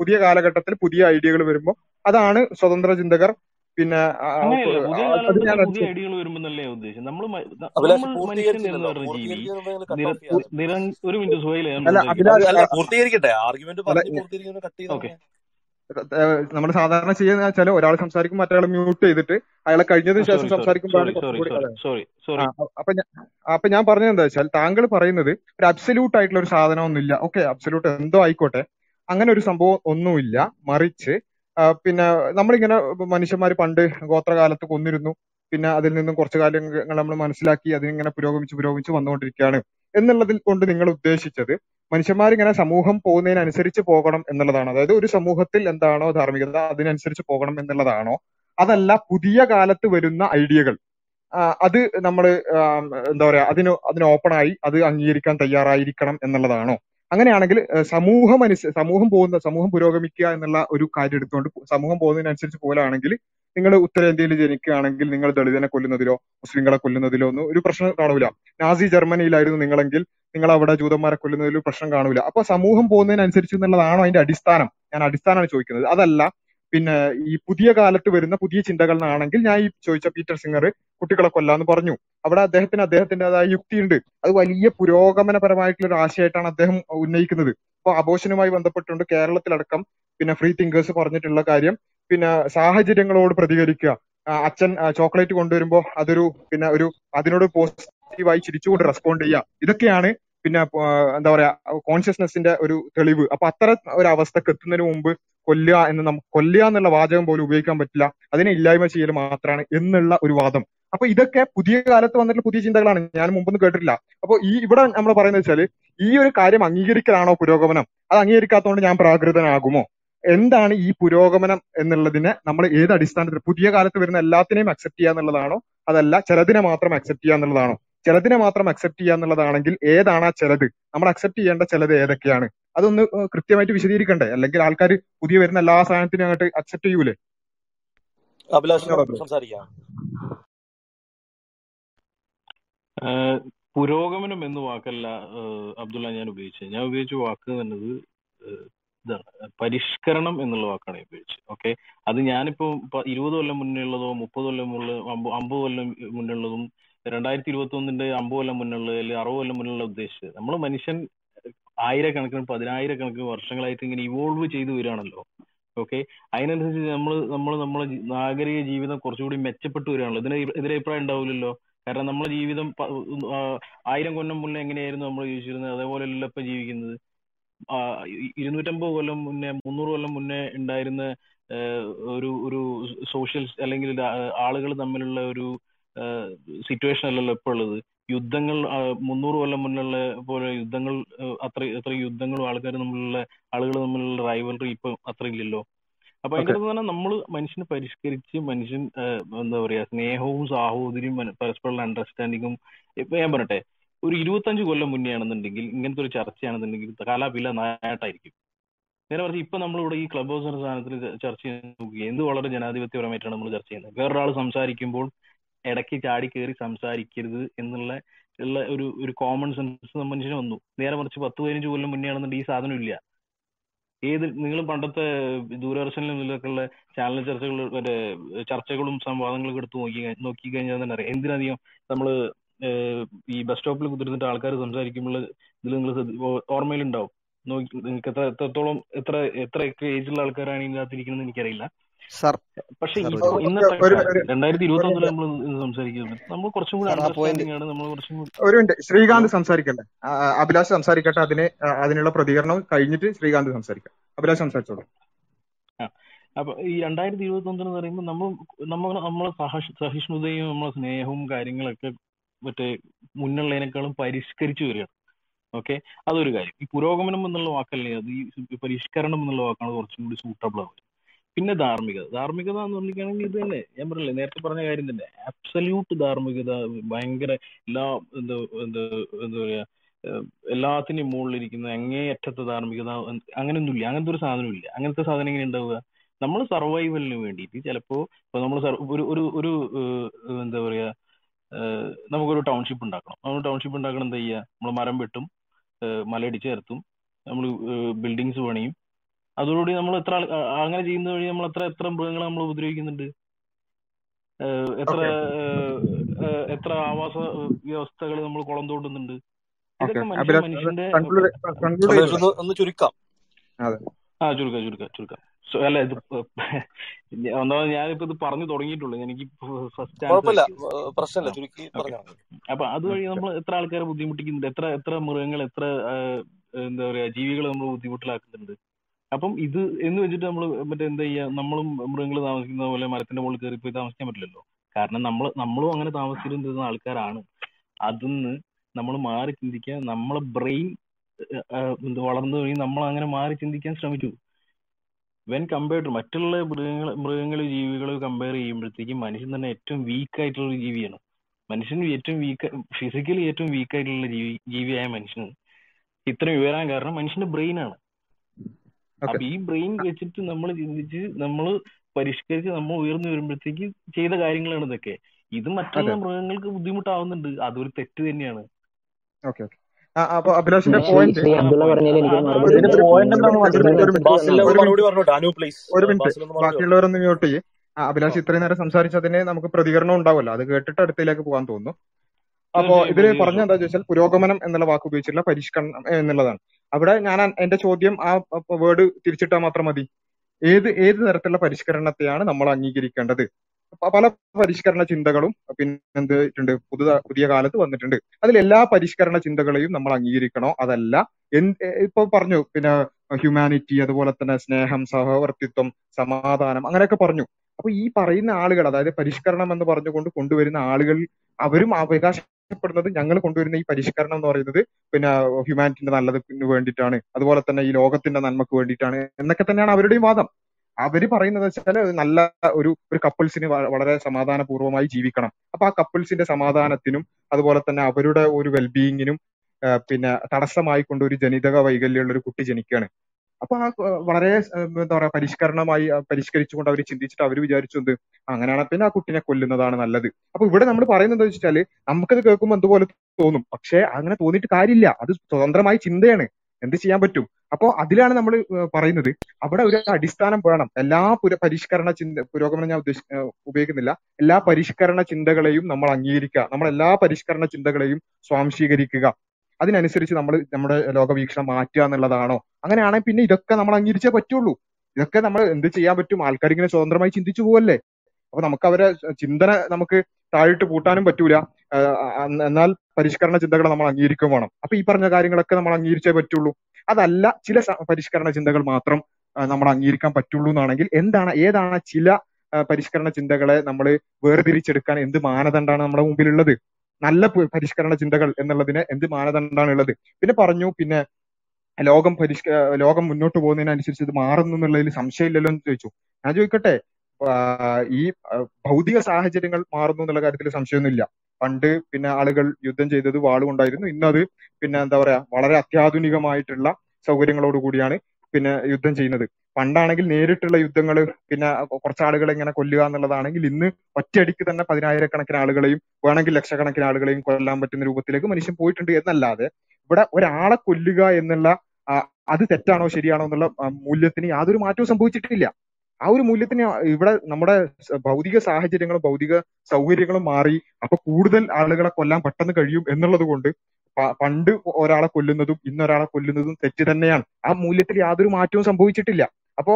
പുതിയ കാലഘട്ടത്തിൽ പുതിയ ഐഡിയകൾ വരുമ്പോൾ അതാണ് സ്വതന്ത്ര ചിന്തകർ പിന്നെ പുതിയ കാലഘട്ടത്തിൽ പുതിയ ഐഡിയകൾ വരുമ്പോന്നല്ലേ ഉദ്ദേശം? നമ്മൾ ഒരു മിനിറ്റ് സുഹൈല അല്ല പൂർത്തീകരിക്കട്ടെ ആർഗ്യുമെന്റ് അല്ല പറഞ്ഞ് പൂർത്തീകരിക്കുന്നത് കട്ട് ഓക്കെ. നമ്മൾ സാധാരണ ചെയ്യുന്ന വെച്ചാൽ ഒരാൾ സംസാരിക്കും മറ്റേ മ്യൂട്ട് ചെയ്തിട്ട് അയാളെ കഴിഞ്ഞതിന് ശേഷം സംസാരിക്കുമ്പോൾ സംസാരിക്കുമ്പോഴാണ് അപ്പൊ ഞാൻ അപ്പൊ ഞാൻ പറഞ്ഞത് എന്താ വെച്ചാൽ താങ്കൾ പറയുന്നത് ഒരു അബ്സല്യൂട്ട് ആയിട്ടുള്ള ഒരു സാധനം ഒന്നുമില്ല ഓക്കെ അബ്സല്യൂട്ട് എന്തോ ആയിക്കോട്ടെ. അങ്ങനെ ഒരു സംഭവം ഒന്നുമില്ല. മറിച്ച് പിന്നെ നമ്മളിങ്ങനെ മനുഷ്യന്മാർ പണ്ട് ഗോത്രകാലത്ത് കൊന്നിരുന്നു. പിന്നെ അതിൽ നിന്നും കുറച്ചു കാര്യങ്ങൾ നമ്മൾ മനസ്സിലാക്കി അതിനിങ്ങനെ പുരോഗമിച്ച് പുരോഗമിച്ച് വന്നുകൊണ്ടിരിക്കുകയാണ്. എന്നുള്ളതിൽ കൊണ്ട് നിങ്ങൾ ഉദ്ദേശിച്ചത് മനുഷ്യന്മാരിങ്ങനെ സമൂഹം പോകുന്നതിനനുസരിച്ച് പോകണം എന്നുള്ളതാണ്. അതായത് ഒരു സമൂഹത്തിൽ എന്താണോ ധാർമ്മികത അതിനനുസരിച്ച് പോകണം എന്നുള്ളതാണോ അതല്ല പുതിയ കാലത്ത് വരുന്ന ഐഡിയകൾ. അത് നമ്മൾ എന്താ പറയാ അതിന് അതിന് ഓപ്പണായി അത് അംഗീകരിക്കാൻ തയ്യാറായിരിക്കണം എന്നുള്ളതാണോ? അങ്ങനെയാണെങ്കിൽ സമൂഹം അനുസ സമൂഹം പോകുന്ന സമൂഹം പുരോഗമിക്കുക എന്നുള്ള ഒരു കാര്യം എടുത്തുകൊണ്ട് സമൂഹം പോകുന്നതിനനുസരിച്ച് പോലാണെങ്കിൽ നിങ്ങൾ ഉത്തരേന്ത്യയിൽ ജനിക്കുകയാണെങ്കിൽ നിങ്ങൾ ദളിതനെ കൊല്ലുന്നതിലോ മുസ്ലിങ്ങളെ കൊല്ലുന്നതിലോ ഒന്നും ഒരു പ്രശ്നം കാണൂല. നാസി ജർമ്മനിയിലായിരുന്നു നിങ്ങളെങ്കിൽ നിങ്ങൾ അവിടെ ജൂതന്മാരെ കൊല്ലുന്നതിൽ പ്രശ്നം കാണൂല. അപ്പൊ സമൂഹം പോകുന്നതിനനുസരിച്ച് എന്നുള്ളതാണോ അതിന്റെ അടിസ്ഥാനം? ഞാൻ അടിസ്ഥാനമാണ് ചോദിക്കുന്നത്. അതല്ല പിന്നെ ഈ പുതിയ കാലത്ത് വരുന്ന പുതിയ ചിന്തകൾ ആണെങ്കിൽ ഞാൻ ഈ ചോദിച്ച പീറ്റർ സിംഗർ കുട്ടികളെ കൊല്ലാന്ന് പറഞ്ഞു. അവിടെ അദ്ദേഹത്തിന് അദ്ദേഹത്തിന്റെതായ യുക്തിയുണ്ട്. അത് വലിയ പുരോഗമനപരമായിട്ടുള്ള ഒരു ആശയമായിട്ടാണ് അദ്ദേഹം ഉന്നയിക്കുന്നത്. അപ്പൊ അബോഷനുമായി ബന്ധപ്പെട്ടുകൊണ്ട് കേരളത്തിലടക്കം. പിന്നെ ഫ്രീ തിങ്കേഴ്സ് പറഞ്ഞിട്ടുള്ള കാര്യം പിന്നെ സാഹചര്യങ്ങളോട് പ്രതികരിക്കുക. അച്ഛൻ ചോക്ലേറ്റ് കൊണ്ടുവരുമ്പോൾ അതൊരു പിന്നെ ഒരു അതിനോട് പോസിറ്റീവായി ചിരിച്ചുകൊണ്ട് റെസ്പോണ്ട് ചെയ്യുക. ഇതൊക്കെയാണ് പിന്നെ എന്താ പറയാ കോൺഷ്യസ്നെസിന്റെ ഒരു തെളിവ്. അപ്പൊ അത്തരം ഒരു അവസ്ഥക്ക് എത്തുന്നതിന് മുമ്പ് കൊല്ലുക എന്ന് നമുക്ക് കൊല്ലുക എന്നുള്ള വാചകം പോലും ഉപയോഗിക്കാൻ പറ്റില്ല. അതിനെ ഇല്ലായ്മ ചെയ്യൽ മാത്രമാണ് എന്നുള്ള ഒരു വാദം. അപ്പൊ ഇതൊക്കെ പുതിയ കാലത്ത് വന്നിട്ടുള്ള പുതിയ ചിന്തകളാണ്. ഞാൻ മുമ്പൊന്നും കേട്ടിട്ടില്ല. അപ്പൊ ഈ ഇവിടെ നമ്മൾ പറയുന്നത് വെച്ചാൽ ഈ ഒരു കാര്യം അംഗീകരിക്കലാണോ പുരോഗമനം? അത് അംഗീകരിക്കാത്തതുകൊണ്ട് ഞാൻ പ്രാകൃതനാകുമോ? എന്താണ് ഈ പുരോഗമനം എന്നുള്ളതിനെ നമ്മൾ ഏത് അടിസ്ഥാനത്തിൽ പുതിയ കാലത്ത് വരുന്ന എല്ലാത്തിനെയും അക്സെപ്റ്റ് ചെയ്യുക എന്നുള്ളതാണോ? അതല്ല ചിലതിനെ മാത്രം അക്സെപ്റ്റ് ചെയ്യുക എന്നുള്ളതാണോ? ചിലതിനെ മാത്രം അക്സെപ്റ്റ് ചെയ്യുക എന്നുള്ളതാണെങ്കിൽ ഏതാണ് ആ ചിലത്? നമ്മൾ അക്സെപ്റ്റ് ചെയ്യേണ്ട ചിലത് ഏതൊക്കെയാണ്? അതൊന്ന് കൃത്യമായിട്ട് വിശദീകരിക്കണ്ടേ? അല്ലെങ്കിൽ ആൾക്കാർ പുതിയ വരുന്ന എല്ലാ സാധനത്തിനും അങ്ങോട്ട് അക്സെപ്റ്റ് ചെയ്യൂലേ? സംസാരിക്കാം. പുരോഗമനം എന്ന വാക്കല്ല അബ്ദുള്ള ഞാൻ ഉപയോഗിച്ചത്. ഞാൻ ഉപയോഗിച്ച വാക്ക് എന്നത് ഇതാണ് പരിഷ്കരണം എന്നുള്ള വാക്കാണ് ഉപയോഗിച്ചത്. ഓക്കെ അത് ഞാനിപ്പോ ഇരുപത് കൊല്ലം മുന്നേ ഉള്ളതോ മുപ്പത് കൊല്ലം അമ്പ- അമ്പത് കൊല്ലം മുന്നേ ഉള്ളതും രണ്ടായിരത്തി ഇരുപത്തി ഒന്നിന്റെ അമ്പത് കൊല്ലം മുന്നേ ഉള്ളത് അല്ലെങ്കിൽ അറുപത് കൊല്ലം മുന്നേ ഉള്ള ഉദ്ദേശിച്ചത്. നമ്മൾ മനുഷ്യൻ ആയിരക്കണക്കിന് പതിനായിരക്കണക്കിന് വർഷങ്ങളായിട്ട് ഇങ്ങനെ ഇവോൾവ് ചെയ്തു വരികയാണല്ലോ. ഓക്കെ അതിനനുസരിച്ച് നമ്മൾ നമ്മൾ നമ്മളെ നാഗരിക ജീവിതം കുറച്ചുകൂടി മെച്ചപ്പെട്ടു വരികയാണല്ലോ. ഇതിന് എതിരെ അഭിപ്രായം ഉണ്ടാവില്ലല്ലോ. കാരണം നമ്മളെ ജീവിതം ആയിരം കൊല്ലം മുന്നേ എങ്ങനെയായിരുന്നു നമ്മൾ ജീവിച്ചിരുന്നത്? അതേപോലെയല്ല ഇപ്പൊ ജീവിക്കുന്നത്. ഇരുന്നൂറ്റമ്പത് കൊല്ലം മുന്നേ മുന്നൂറ് കൊല്ലം മുന്നേ ഉണ്ടായിരുന്ന ഒരു ഒരു സോഷ്യൽ അല്ലെങ്കിൽ ആളുകൾ തമ്മിലുള്ള ഒരു സിറ്റുവേഷൻ അല്ലല്ലോ ഇപ്പോൾ ഉള്ളത്. യുദ്ധങ്ങൾ മുന്നൂറ് കൊല്ലം മുന്നുള്ള പോലെ യുദ്ധങ്ങൾ അത്ര അത്ര യുദ്ധങ്ങളും ആൾക്കാർ തമ്മിലുള്ള ആളുകൾ തമ്മിലുള്ള റൈവലറി ഇപ്പൊ അത്ര ഇല്ലല്ലോ. അപ്പൊ അതിന്റെ അടുത്ത് തന്നെ നമ്മൾ മനുഷ്യനെ പരിഷ്കരിച്ച് മനുഷ്യൻ എന്താ പറയാ സ്നേഹവും സാഹോദര്യവും പരസ്പരമുള്ള അണ്ടർസ്റ്റാൻഡിങ്ങും ഇപ്പൊ ഞാൻ പറയട്ടെ ഒരു ഇരുപത്തഞ്ച് കൊല്ലം മുന്നേ ആണെന്നുണ്ടെങ്കിൽ ഇങ്ങനത്തെ ഒരു ചർച്ചയാണെന്നുണ്ടെങ്കിൽ കലാപില നായാട്ടായിരിക്കും. നേരെ പറഞ്ഞു ഇപ്പൊ നമ്മളിവിടെ ഈ ക്ലബ് ഹൗസ് എന്ന സാധനത്തിൽ ചർച്ച ചെയ്യാൻ നോക്കി എന്ത് വളരെ ജനാധിപത്യപരമായിട്ടാണ് നമ്മൾ ചർച്ച ചെയ്യുന്നത്? വേറൊരാൾ സംസാരിക്കുമ്പോൾ ഇടയ്ക്ക് ചാടി കയറി സംസാരിക്കരുത് എന്നുള്ള ഉള്ള ഒരു ഒരു കോമൺ സെൻസ് മനുഷ്യന് വന്നു. നേരെ മറിച്ച് പത്ത് പതിനഞ്ച് കൊല്ലം മുന്നേ ആണെന്നുണ്ടെങ്കിൽ ഈ സാധനം ഇല്ല. ഏത് നിങ്ങൾ പണ്ടത്തെ ദൂരദർശനിലൊക്കെയുള്ള ചാനൽ ചർച്ചകൾ മറ്റേ ചർച്ചകളും സംവാദങ്ങളും എടുത്ത് നോക്കി നോക്കി കഴിഞ്ഞാൽ തന്നെ അറിയാം. എന്തിനധികം നമ്മൾ ഈ ബസ് സ്റ്റോപ്പിൽ കുത്തിരുന്നിട്ട് ആൾക്കാർ സംസാരിക്കുമ്പോൾ ഇതിൽ നിങ്ങൾ ഓർമ്മയിലുണ്ടാവും. നോക്കി നിങ്ങൾക്ക് എത്ര എത്രത്തോളം എത്ര എത്ര ഏജുള്ള ആൾക്കാരാണ് ഇതിനകത്തിരിക്കുന്നത് എനിക്കറിയില്ല. സാർ പക്ഷെ ഇന്നത്തെ രണ്ടായിരത്തി ഇരുപത്തി ഒന്നിൽ നമ്മൾ സംസാരിക്കുന്നത് നമ്മൾ കുറച്ചും കൂടി അണ്ടർസ്റ്റാൻഡിംഗ് ആണ് നമ്മൾ കുറച്ചും കൂടി ഒരു മിനിറ്റ്. ശ്രീകാന്ത് ആ, അഭിലാഷ് സംസാരിക്കട്ടെ. അതിന് അതിനുള്ള പ്രതികരണം കഴിഞ്ഞിട്ട് ശ്രീകാന്ത് സംസാരിക്കാം. അഭിലാഷ് സംസാരിച്ചോളൂ. ആ അപ്പൊ ഈ രണ്ടായിരത്തി ഇരുപത്തി ഒന്നിന് പറയുമ്പോൾ നമ്മൾ നമ്മൾ നമ്മളെ സഹ- സഹിഷ്ണുതയും നമ്മളെ സ്നേഹവും കാര്യങ്ങളൊക്കെ മറ്റേ മുന്നുള്ളതിനേക്കാളും പരിഷ്കരിച്ചു വരികയാണ് ഓക്കെ? അതൊരു കാര്യം. ഈ പുരോഗമനം എന്നുള്ള വാക്കല്ലേ അത്? ഈ പരിഷ്കരണം എന്നുള്ള വാക്കാണ് കുറച്ചും കൂടി സൂട്ടബിൾ ആവുക. പിന്നെ ധാർമ്മികത. ധാർമ്മികത എന്ന് പറഞ്ഞിരിക്കുകയാണെങ്കിൽ ഇത് തന്നെ ഞാൻ പറഞ്ഞില്ലേ നേരത്തെ പറഞ്ഞ കാര്യം തന്നെ. അബ്സല്യൂട്ട് ധാർമ്മികത ഭയങ്കര എല്ലാ എന്താ എന്താ എന്താ പറയാ എല്ലാത്തിനും മുകളിലിരിക്കുന്ന അങ്ങേയറ്റത്തെ ധാർമ്മികത അങ്ങനെയൊന്നുമില്ല അങ്ങനത്തെ ഒരു സാധനം ഇല്ല അങ്ങനത്തെ സാധനം എങ്ങനെ ഉണ്ടാവുക? നമ്മൾ സർവൈവലിന് വേണ്ടിയിട്ട് ചിലപ്പോ ഇപ്പൊ നമ്മൾ ഒരു ഒരു എന്താ പറയാ നമുക്കൊരു ടൗൺഷിപ്പ് ഉണ്ടാക്കണം. നമ്മൾ ടൗൺഷിപ്പ് ഉണ്ടാക്കണം എന്താ ചെയ്യുക നമ്മൾ മരം വെട്ടും മലയിടിച്ച് ചേർത്തും നമ്മൾ ബിൽഡിങ്സ് പണിയും. അതോടുകൂടി നമ്മൾ എത്ര അങ്ങനെ ചെയ്യുന്ന വഴി നമ്മൾ എത്ര എത്ര മൃഗങ്ങളെ നമ്മൾ ഉപദ്രവിക്കുന്നുണ്ട്? എത്ര എത്ര ആവാസ വ്യവസ്ഥകൾ നമ്മൾ കുളം തോണ്ടുന്നുണ്ട്? ഇതൊക്കെ മനുഷ്യന്റെ ഒന്ന് ചുരുക്കാം. അതെ. ആ ചുരുക്കാം ചുരുക്കാം ചുരുക്കാം. സോ, അല്ല ഇത് ഒന്നാമത് ഞാനിപ്പോ ഇത് പറഞ്ഞു തുടങ്ങിയിട്ടുള്ളൂ. എനിക്ക് ഫസ്റ്റ് അപ്പൊ അതുവഴി നമ്മൾ എത്ര ആൾക്കാരെ ബുദ്ധിമുട്ടിക്കുന്നുണ്ട്? എത്ര എത്ര മൃഗങ്ങൾ എത്ര എന്താ പറയാ ജീവികൾ നമ്മൾ ബുദ്ധിമുട്ടിലാക്കുന്നുണ്ട്? അപ്പം ഇത് എന്ന് വെച്ചിട്ട് നമ്മൾ മറ്റേ എന്താ ചെയ്യാ നമ്മളും മൃഗങ്ങൾ താമസിക്കുന്ന പോലെ മരത്തിന്റെ മുകളിൽ കയറി പോയി താമസിക്കാൻ പറ്റില്ലല്ലോ? കാരണം നമ്മൾ നമ്മളും അങ്ങനെ താമസിച്ചിരുന്ന ആൾക്കാരാണ്. അതിന്ന് നമ്മൾ മാറി ചിന്തിക്കാൻ നമ്മളെ ബ്രെയിൻ വളർന്നു കഴിഞ്ഞ് നമ്മൾ അങ്ങനെ മാറി ചിന്തിക്കാൻ ശ്രമിച്ചു വെൻ കമ്പയർഡ് മറ്റുള്ള മൃഗങ്ങൾ മൃഗങ്ങൾ ജീവികൾ കമ്പയർ ചെയ്യുമ്പോഴത്തേക്കും മനുഷ്യൻ തന്നെ ഏറ്റവും വീക്ക് ആയിട്ടുള്ള ഒരു ജീവിയാണ്. മനുഷ്യൻ ഏറ്റവും വീക്ക് ഫിസിക്കലി ഏറ്റവും വീക്ക് ആയിട്ടുള്ള ജീവി ജീവിയായ മനുഷ്യൻ. ഇത്രയും ഉയരാൻ കാരണം മനുഷ്യന്റെ ബ്രെയിൻ ആണ്. അപ്പൊ ഈ ബ്രെയിൻ വെച്ചിട്ട് നമ്മൾ ചിന്തിച്ച് നമ്മൾ പരിഷ്കരിച്ച് നമ്മൾ ഉയർന്നു വരുമ്പോഴത്തേക്ക് ചെയ്ത കാര്യങ്ങളാണ് ഇതൊക്കെ. ഇത് മറ്റുള്ള മൃഗങ്ങൾക്ക് ബുദ്ധിമുട്ടാവുന്നുണ്ട്. അതൊരു തെറ്റ് തന്നെയാണ്. അപ്പൊ അഭിലാഷിന്റെ പോയിന്റ് ഒരു മിനിറ്റ് പോയിന്റ് ഒരു എന്താണെന്ന് ഒരു മിനിറ്റ് ഒരു മിനിറ്റ്. മറുപടി അനു പ്ലീസ് ഒരു ഒന്ന് ബാക്കിയുള്ളവരൊന്ന് മ്യൂട്ട് ചെയ്യേ. അഭിലാഷ് ഇത്രയും നേരം സംസാരിച്ചതിന് നമുക്ക് പ്രതികരണം ഉണ്ടാവുമല്ലോ. അത് കേട്ടിട്ട് അടുത്തേക്ക് പോകാൻ തോന്നുന്നു. അപ്പോ ഇതിൽ ഇതിൽ പറഞ്ഞ എന്താ ചോദിച്ചാൽ പുരോഗമനം എന്നുള്ള വാക്ക് ഉപയോഗിച്ചിട്ടുള്ള പരിഷ്കരണം എന്നുള്ളതാണ്. അവിടെ ഞാൻ എന്റെ ചോദ്യം ആ വേർഡ് തിരിച്ചിട്ടാൽ മാത്രം മതി. ഏത് ഏത് തരത്തിലുള്ള പരിഷ്കരണത്തെയാണ് നമ്മൾ അംഗീകരിക്കേണ്ടത്? പല പരിഷ്കരണ ചിന്തകളും പിന്നെ എന്ത് പുതു പുതിയ കാലത്ത് വന്നിട്ടുണ്ട്. അതിൽ എല്ലാ പരിഷ്കരണ ചിന്തകളെയും നമ്മൾ അംഗീകരിക്കണോ? അതല്ല. ഇപ്പൊ പറഞ്ഞു. പിന്നെ ഹ്യൂമാനിറ്റി അതുപോലെ തന്നെ സ്നേഹം സഹവർത്തിത്വം സമാധാനം അങ്ങനെയൊക്കെ പറഞ്ഞു. അപ്പൊ ഈ പറയുന്ന ആളുകൾ അതായത് പരിഷ്കരണം എന്ന് പറഞ്ഞുകൊണ്ട് കൊണ്ടുവരുന്ന ആളുകൾ അവരും അവകാശപ്പെടുന്നത് ഞങ്ങൾ കൊണ്ടുവരുന്ന ഈ പരിഷ്കരണം എന്ന് പറയുന്നത് പിന്നെ ഹ്യൂമാനിറ്റിന്റെ നല്ലതിന് വേണ്ടിയിട്ടാണ്. അതുപോലെ തന്നെ ഈ ലോകത്തിന്റെ നന്മക്ക് വേണ്ടിയിട്ടാണ്. എന്നൊക്കെ തന്നെയാണ് അവരുടെയും വാദം. അവർ പറയുന്നത് വെച്ചാൽ നല്ല ഒരു ഒരു കപ്പിൾസിന് വളരെ സമാധാനപൂർവമായി ജീവിക്കണം. അപ്പൊ ആ കപ്പിൾസിന്റെ സമാധാനത്തിനും അതുപോലെ തന്നെ അവരുടെ ഒരു വെൽബീയിങ്ങിനും പിന്നെ തടസ്സമായി കൊണ്ട് ഒരു ജനിതക വൈകല്യമുള്ള ഒരു കുട്ടി ജനിക്കുകയാണ് അപ്പൊ ആ വളരെ എന്താ പറയാ പരിഷ്കരണമായി പരിഷ്കരിച്ചുകൊണ്ട് അവർ ചിന്തിച്ചിട്ട് അവർ വിചാരിച്ചു എന്ത്? അങ്ങനെയാണ് പിന്നെ ആ കുട്ടിനെ കൊല്ലുന്നതാണ് നല്ലത്. അപ്പൊ ഇവിടെ നമ്മൾ പറയുന്നത് വെച്ചാൽ നമുക്കത് കേൾക്കുമ്പോൾ എന്തുപോലെ തോന്നും? പക്ഷെ അങ്ങനെ തോന്നിയിട്ട് കാര്യമില്ല. അത് സ്വതന്ത്രമായി ചിന്തയാണ്. എന്ത് ചെയ്യാൻ പറ്റും? അപ്പോ അതിലാണ് നമ്മൾ പറയുന്നത്. അവിടെ ഒരു അടിസ്ഥാനം വേണം. എല്ലാ പുര പരിഷ്കരണ ചിന്ത പുരോഗമനം ഞാൻ ഉദ്ദേശി ഉപയോഗിക്കുന്നില്ല. എല്ലാ പരിഷ്കരണ ചിന്തകളെയും നമ്മൾ അംഗീകരിക്കുക. നമ്മൾ എല്ലാ പരിഷ്കരണ ചിന്തകളെയും സ്വാംശീകരിക്കുക. അതിനനുസരിച്ച് നമ്മൾ നമ്മുടെ ലോകവീക്ഷണം മാറ്റുക എന്നുള്ളതാണോ? അങ്ങനെയാണെങ്കിൽ പിന്നെ ഇതൊക്കെ നമ്മൾ അംഗീകരിച്ചേ പറ്റുള്ളൂ. ഇതൊക്കെ നമ്മൾ എന്ത് ചെയ്യാൻ പറ്റും? ആൾക്കാർ ഇങ്ങനെ സ്വതന്ത്രമായി ചിന്തിച്ചു പോവല്ലേ? അപ്പൊ നമുക്ക് അവരെ ചിന്തന നമുക്ക് താഴിട്ട് പൂട്ടാനും പറ്റൂല. എന്നാൽ പരിഷ്കരണ ചിന്തകൾ നമ്മൾ അംഗീകരിക്കുകയും വേണം. അപ്പൊ ഈ പറഞ്ഞ കാര്യങ്ങളൊക്കെ നമ്മൾ അംഗീകരിച്ചേ പറ്റുള്ളൂ. അതല്ല ചില പരിഷ്കരണ ചിന്തകൾ മാത്രം നമ്മൾ അംഗീകരിക്കാൻ പറ്റുള്ളൂ എന്നാണെങ്കിൽ എന്താണ് ഏതാണ് ചില പരിഷ്കരണ ചിന്തകളെ നമ്മൾ വേർതിരിച്ചെടുക്കാൻ എന്ത് മാനദണ്ഡമാണ് നമ്മുടെ മുമ്പിലുള്ളത്? നല്ല പരിഷ്കരണ ചിന്തകൾ എന്നുള്ളതിന് എന്ത് മാനദണ്ഡമാണ് ഉള്ളത്? പിന്നെ പറഞ്ഞു പിന്നെ ലോകം പരിഷ്ക ലോകം മുന്നോട്ട് പോകുന്നതിനനുസരിച്ച് ഇത് മാറുന്നു എന്നുള്ളതിൽ സംശയമില്ലല്ലോ എന്ന് ചോദിച്ചു. ഞാൻ ചോദിക്കട്ടെ ഈ ഭൗതിക സാഹചര്യങ്ങൾ മാറുന്നു എന്നുള്ള കാര്യത്തിൽ സംശയമൊന്നുമില്ല. പണ്ട് പിന്നെ ആളുകൾ യുദ്ധം ചെയ്തത് വാളുകൊണ്ടായിരുന്നു. ഇന്നത് പിന്നെ എന്താ പറയാ വളരെ അത്യാധുനികമായിട്ടുള്ള സൗകര്യങ്ങളോട് കൂടിയാണ് പിന്നെ യുദ്ധം ചെയ്യുന്നത്. പണ്ടാണെങ്കിൽ നേരിട്ടുള്ള യുദ്ധങ്ങൾ പിന്നെ കുറച്ച് ആളുകളെ ഇങ്ങനെ കൊല്ലുക എന്നുള്ളതാണെങ്കിൽ ഇന്ന് ഒറ്റയടിക്ക് തന്നെ പതിനായിരക്കണക്കിന് ആളുകളെയും വേണമെങ്കിൽ ലക്ഷക്കണക്കിന് ആളുകളെയും കൊല്ലാൻ പറ്റുന്ന രൂപത്തിലേക്ക് മനുഷ്യൻ പോയിട്ടുണ്ട് എന്നല്ലാതെ ഇവിടെ ഒരാളെ കൊല്ലുക എന്നുള്ള അത് തെറ്റാണോ ശരിയാണോ എന്നുള്ള മൂല്യത്തിന് യാതൊരു മാറ്റവും സംഭവിച്ചിട്ടില്ല. ആ ഒരു മൂല്യത്തിന് ഇവിടെ നമ്മുടെ ഭൗതിക സാഹചര്യങ്ങളും ഭൗതിക സൗകര്യങ്ങളും മാറി അപ്പൊ കൂടുതൽ ആളുകളെ കൊല്ലാൻ പെട്ടെന്ന് കഴിയും എന്നുള്ളത് കൊണ്ട് പണ്ട് ഒരാളെ കൊല്ലുന്നതും ഇന്നൊരാളെ കൊല്ലുന്നതും തെറ്റ് തന്നെയാണ്. ആ മൂല്യത്തിൽ യാതൊരു മാറ്റവും സംഭവിച്ചിട്ടില്ല. അപ്പോ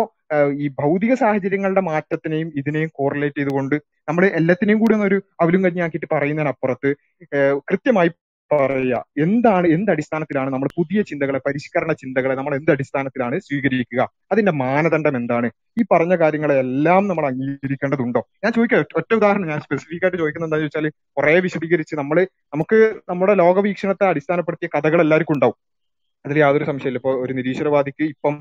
ഈ ഭൗതിക സാഹചര്യങ്ങളുടെ മാറ്റത്തിനെയും ഇതിനെയും കോറിലേറ്റ് ചെയ്തുകൊണ്ട് നമ്മൾ എല്ലാത്തിനെയും കൂടി ഒന്ന് ഒരു അവലും കഞ്ഞിയാക്കിയിട്ട് പറയുന്നതിനപ്പുറത്ത് കൃത്യമായി പറയുക. എന്താണ് എന്ത് അടിസ്ഥാനത്തിലാണ് നമ്മൾ പുതിയ ചിന്തകളെ പരിഷ്കരണ ചിന്തകളെ നമ്മൾ എന്ത് അടിസ്ഥാനത്തിലാണ് സ്വീകരിക്കുക? അതിന്റെ മാനദണ്ഡം എന്താണ്? ഈ പറഞ്ഞ കാര്യങ്ങളെല്ലാം നമ്മൾ അംഗീകരിക്കേണ്ടതുണ്ടോ? ഞാൻ ചോദിക്കാം ഒറ്റ ഉദാഹരണം ഞാൻ സ്പെസിഫിക് ആയിട്ട് ചോദിക്കുന്നത് എന്താണെന്ന് വെച്ചാൽ കുറെ വിശദീകരിച്ച് നമ്മൾ നമുക്ക് നമ്മുടെ ലോകവീക്ഷണത്തെ അടിസ്ഥാനപ്പെടുത്തിയ കഥകൾ എല്ലാവർക്കും ഉണ്ടാവും. അതിൽ യാതൊരു സംശയമില്ല ഇപ്പൊ ഒരു നിരീശ്വരവാദിക്ക് ഇപ്പം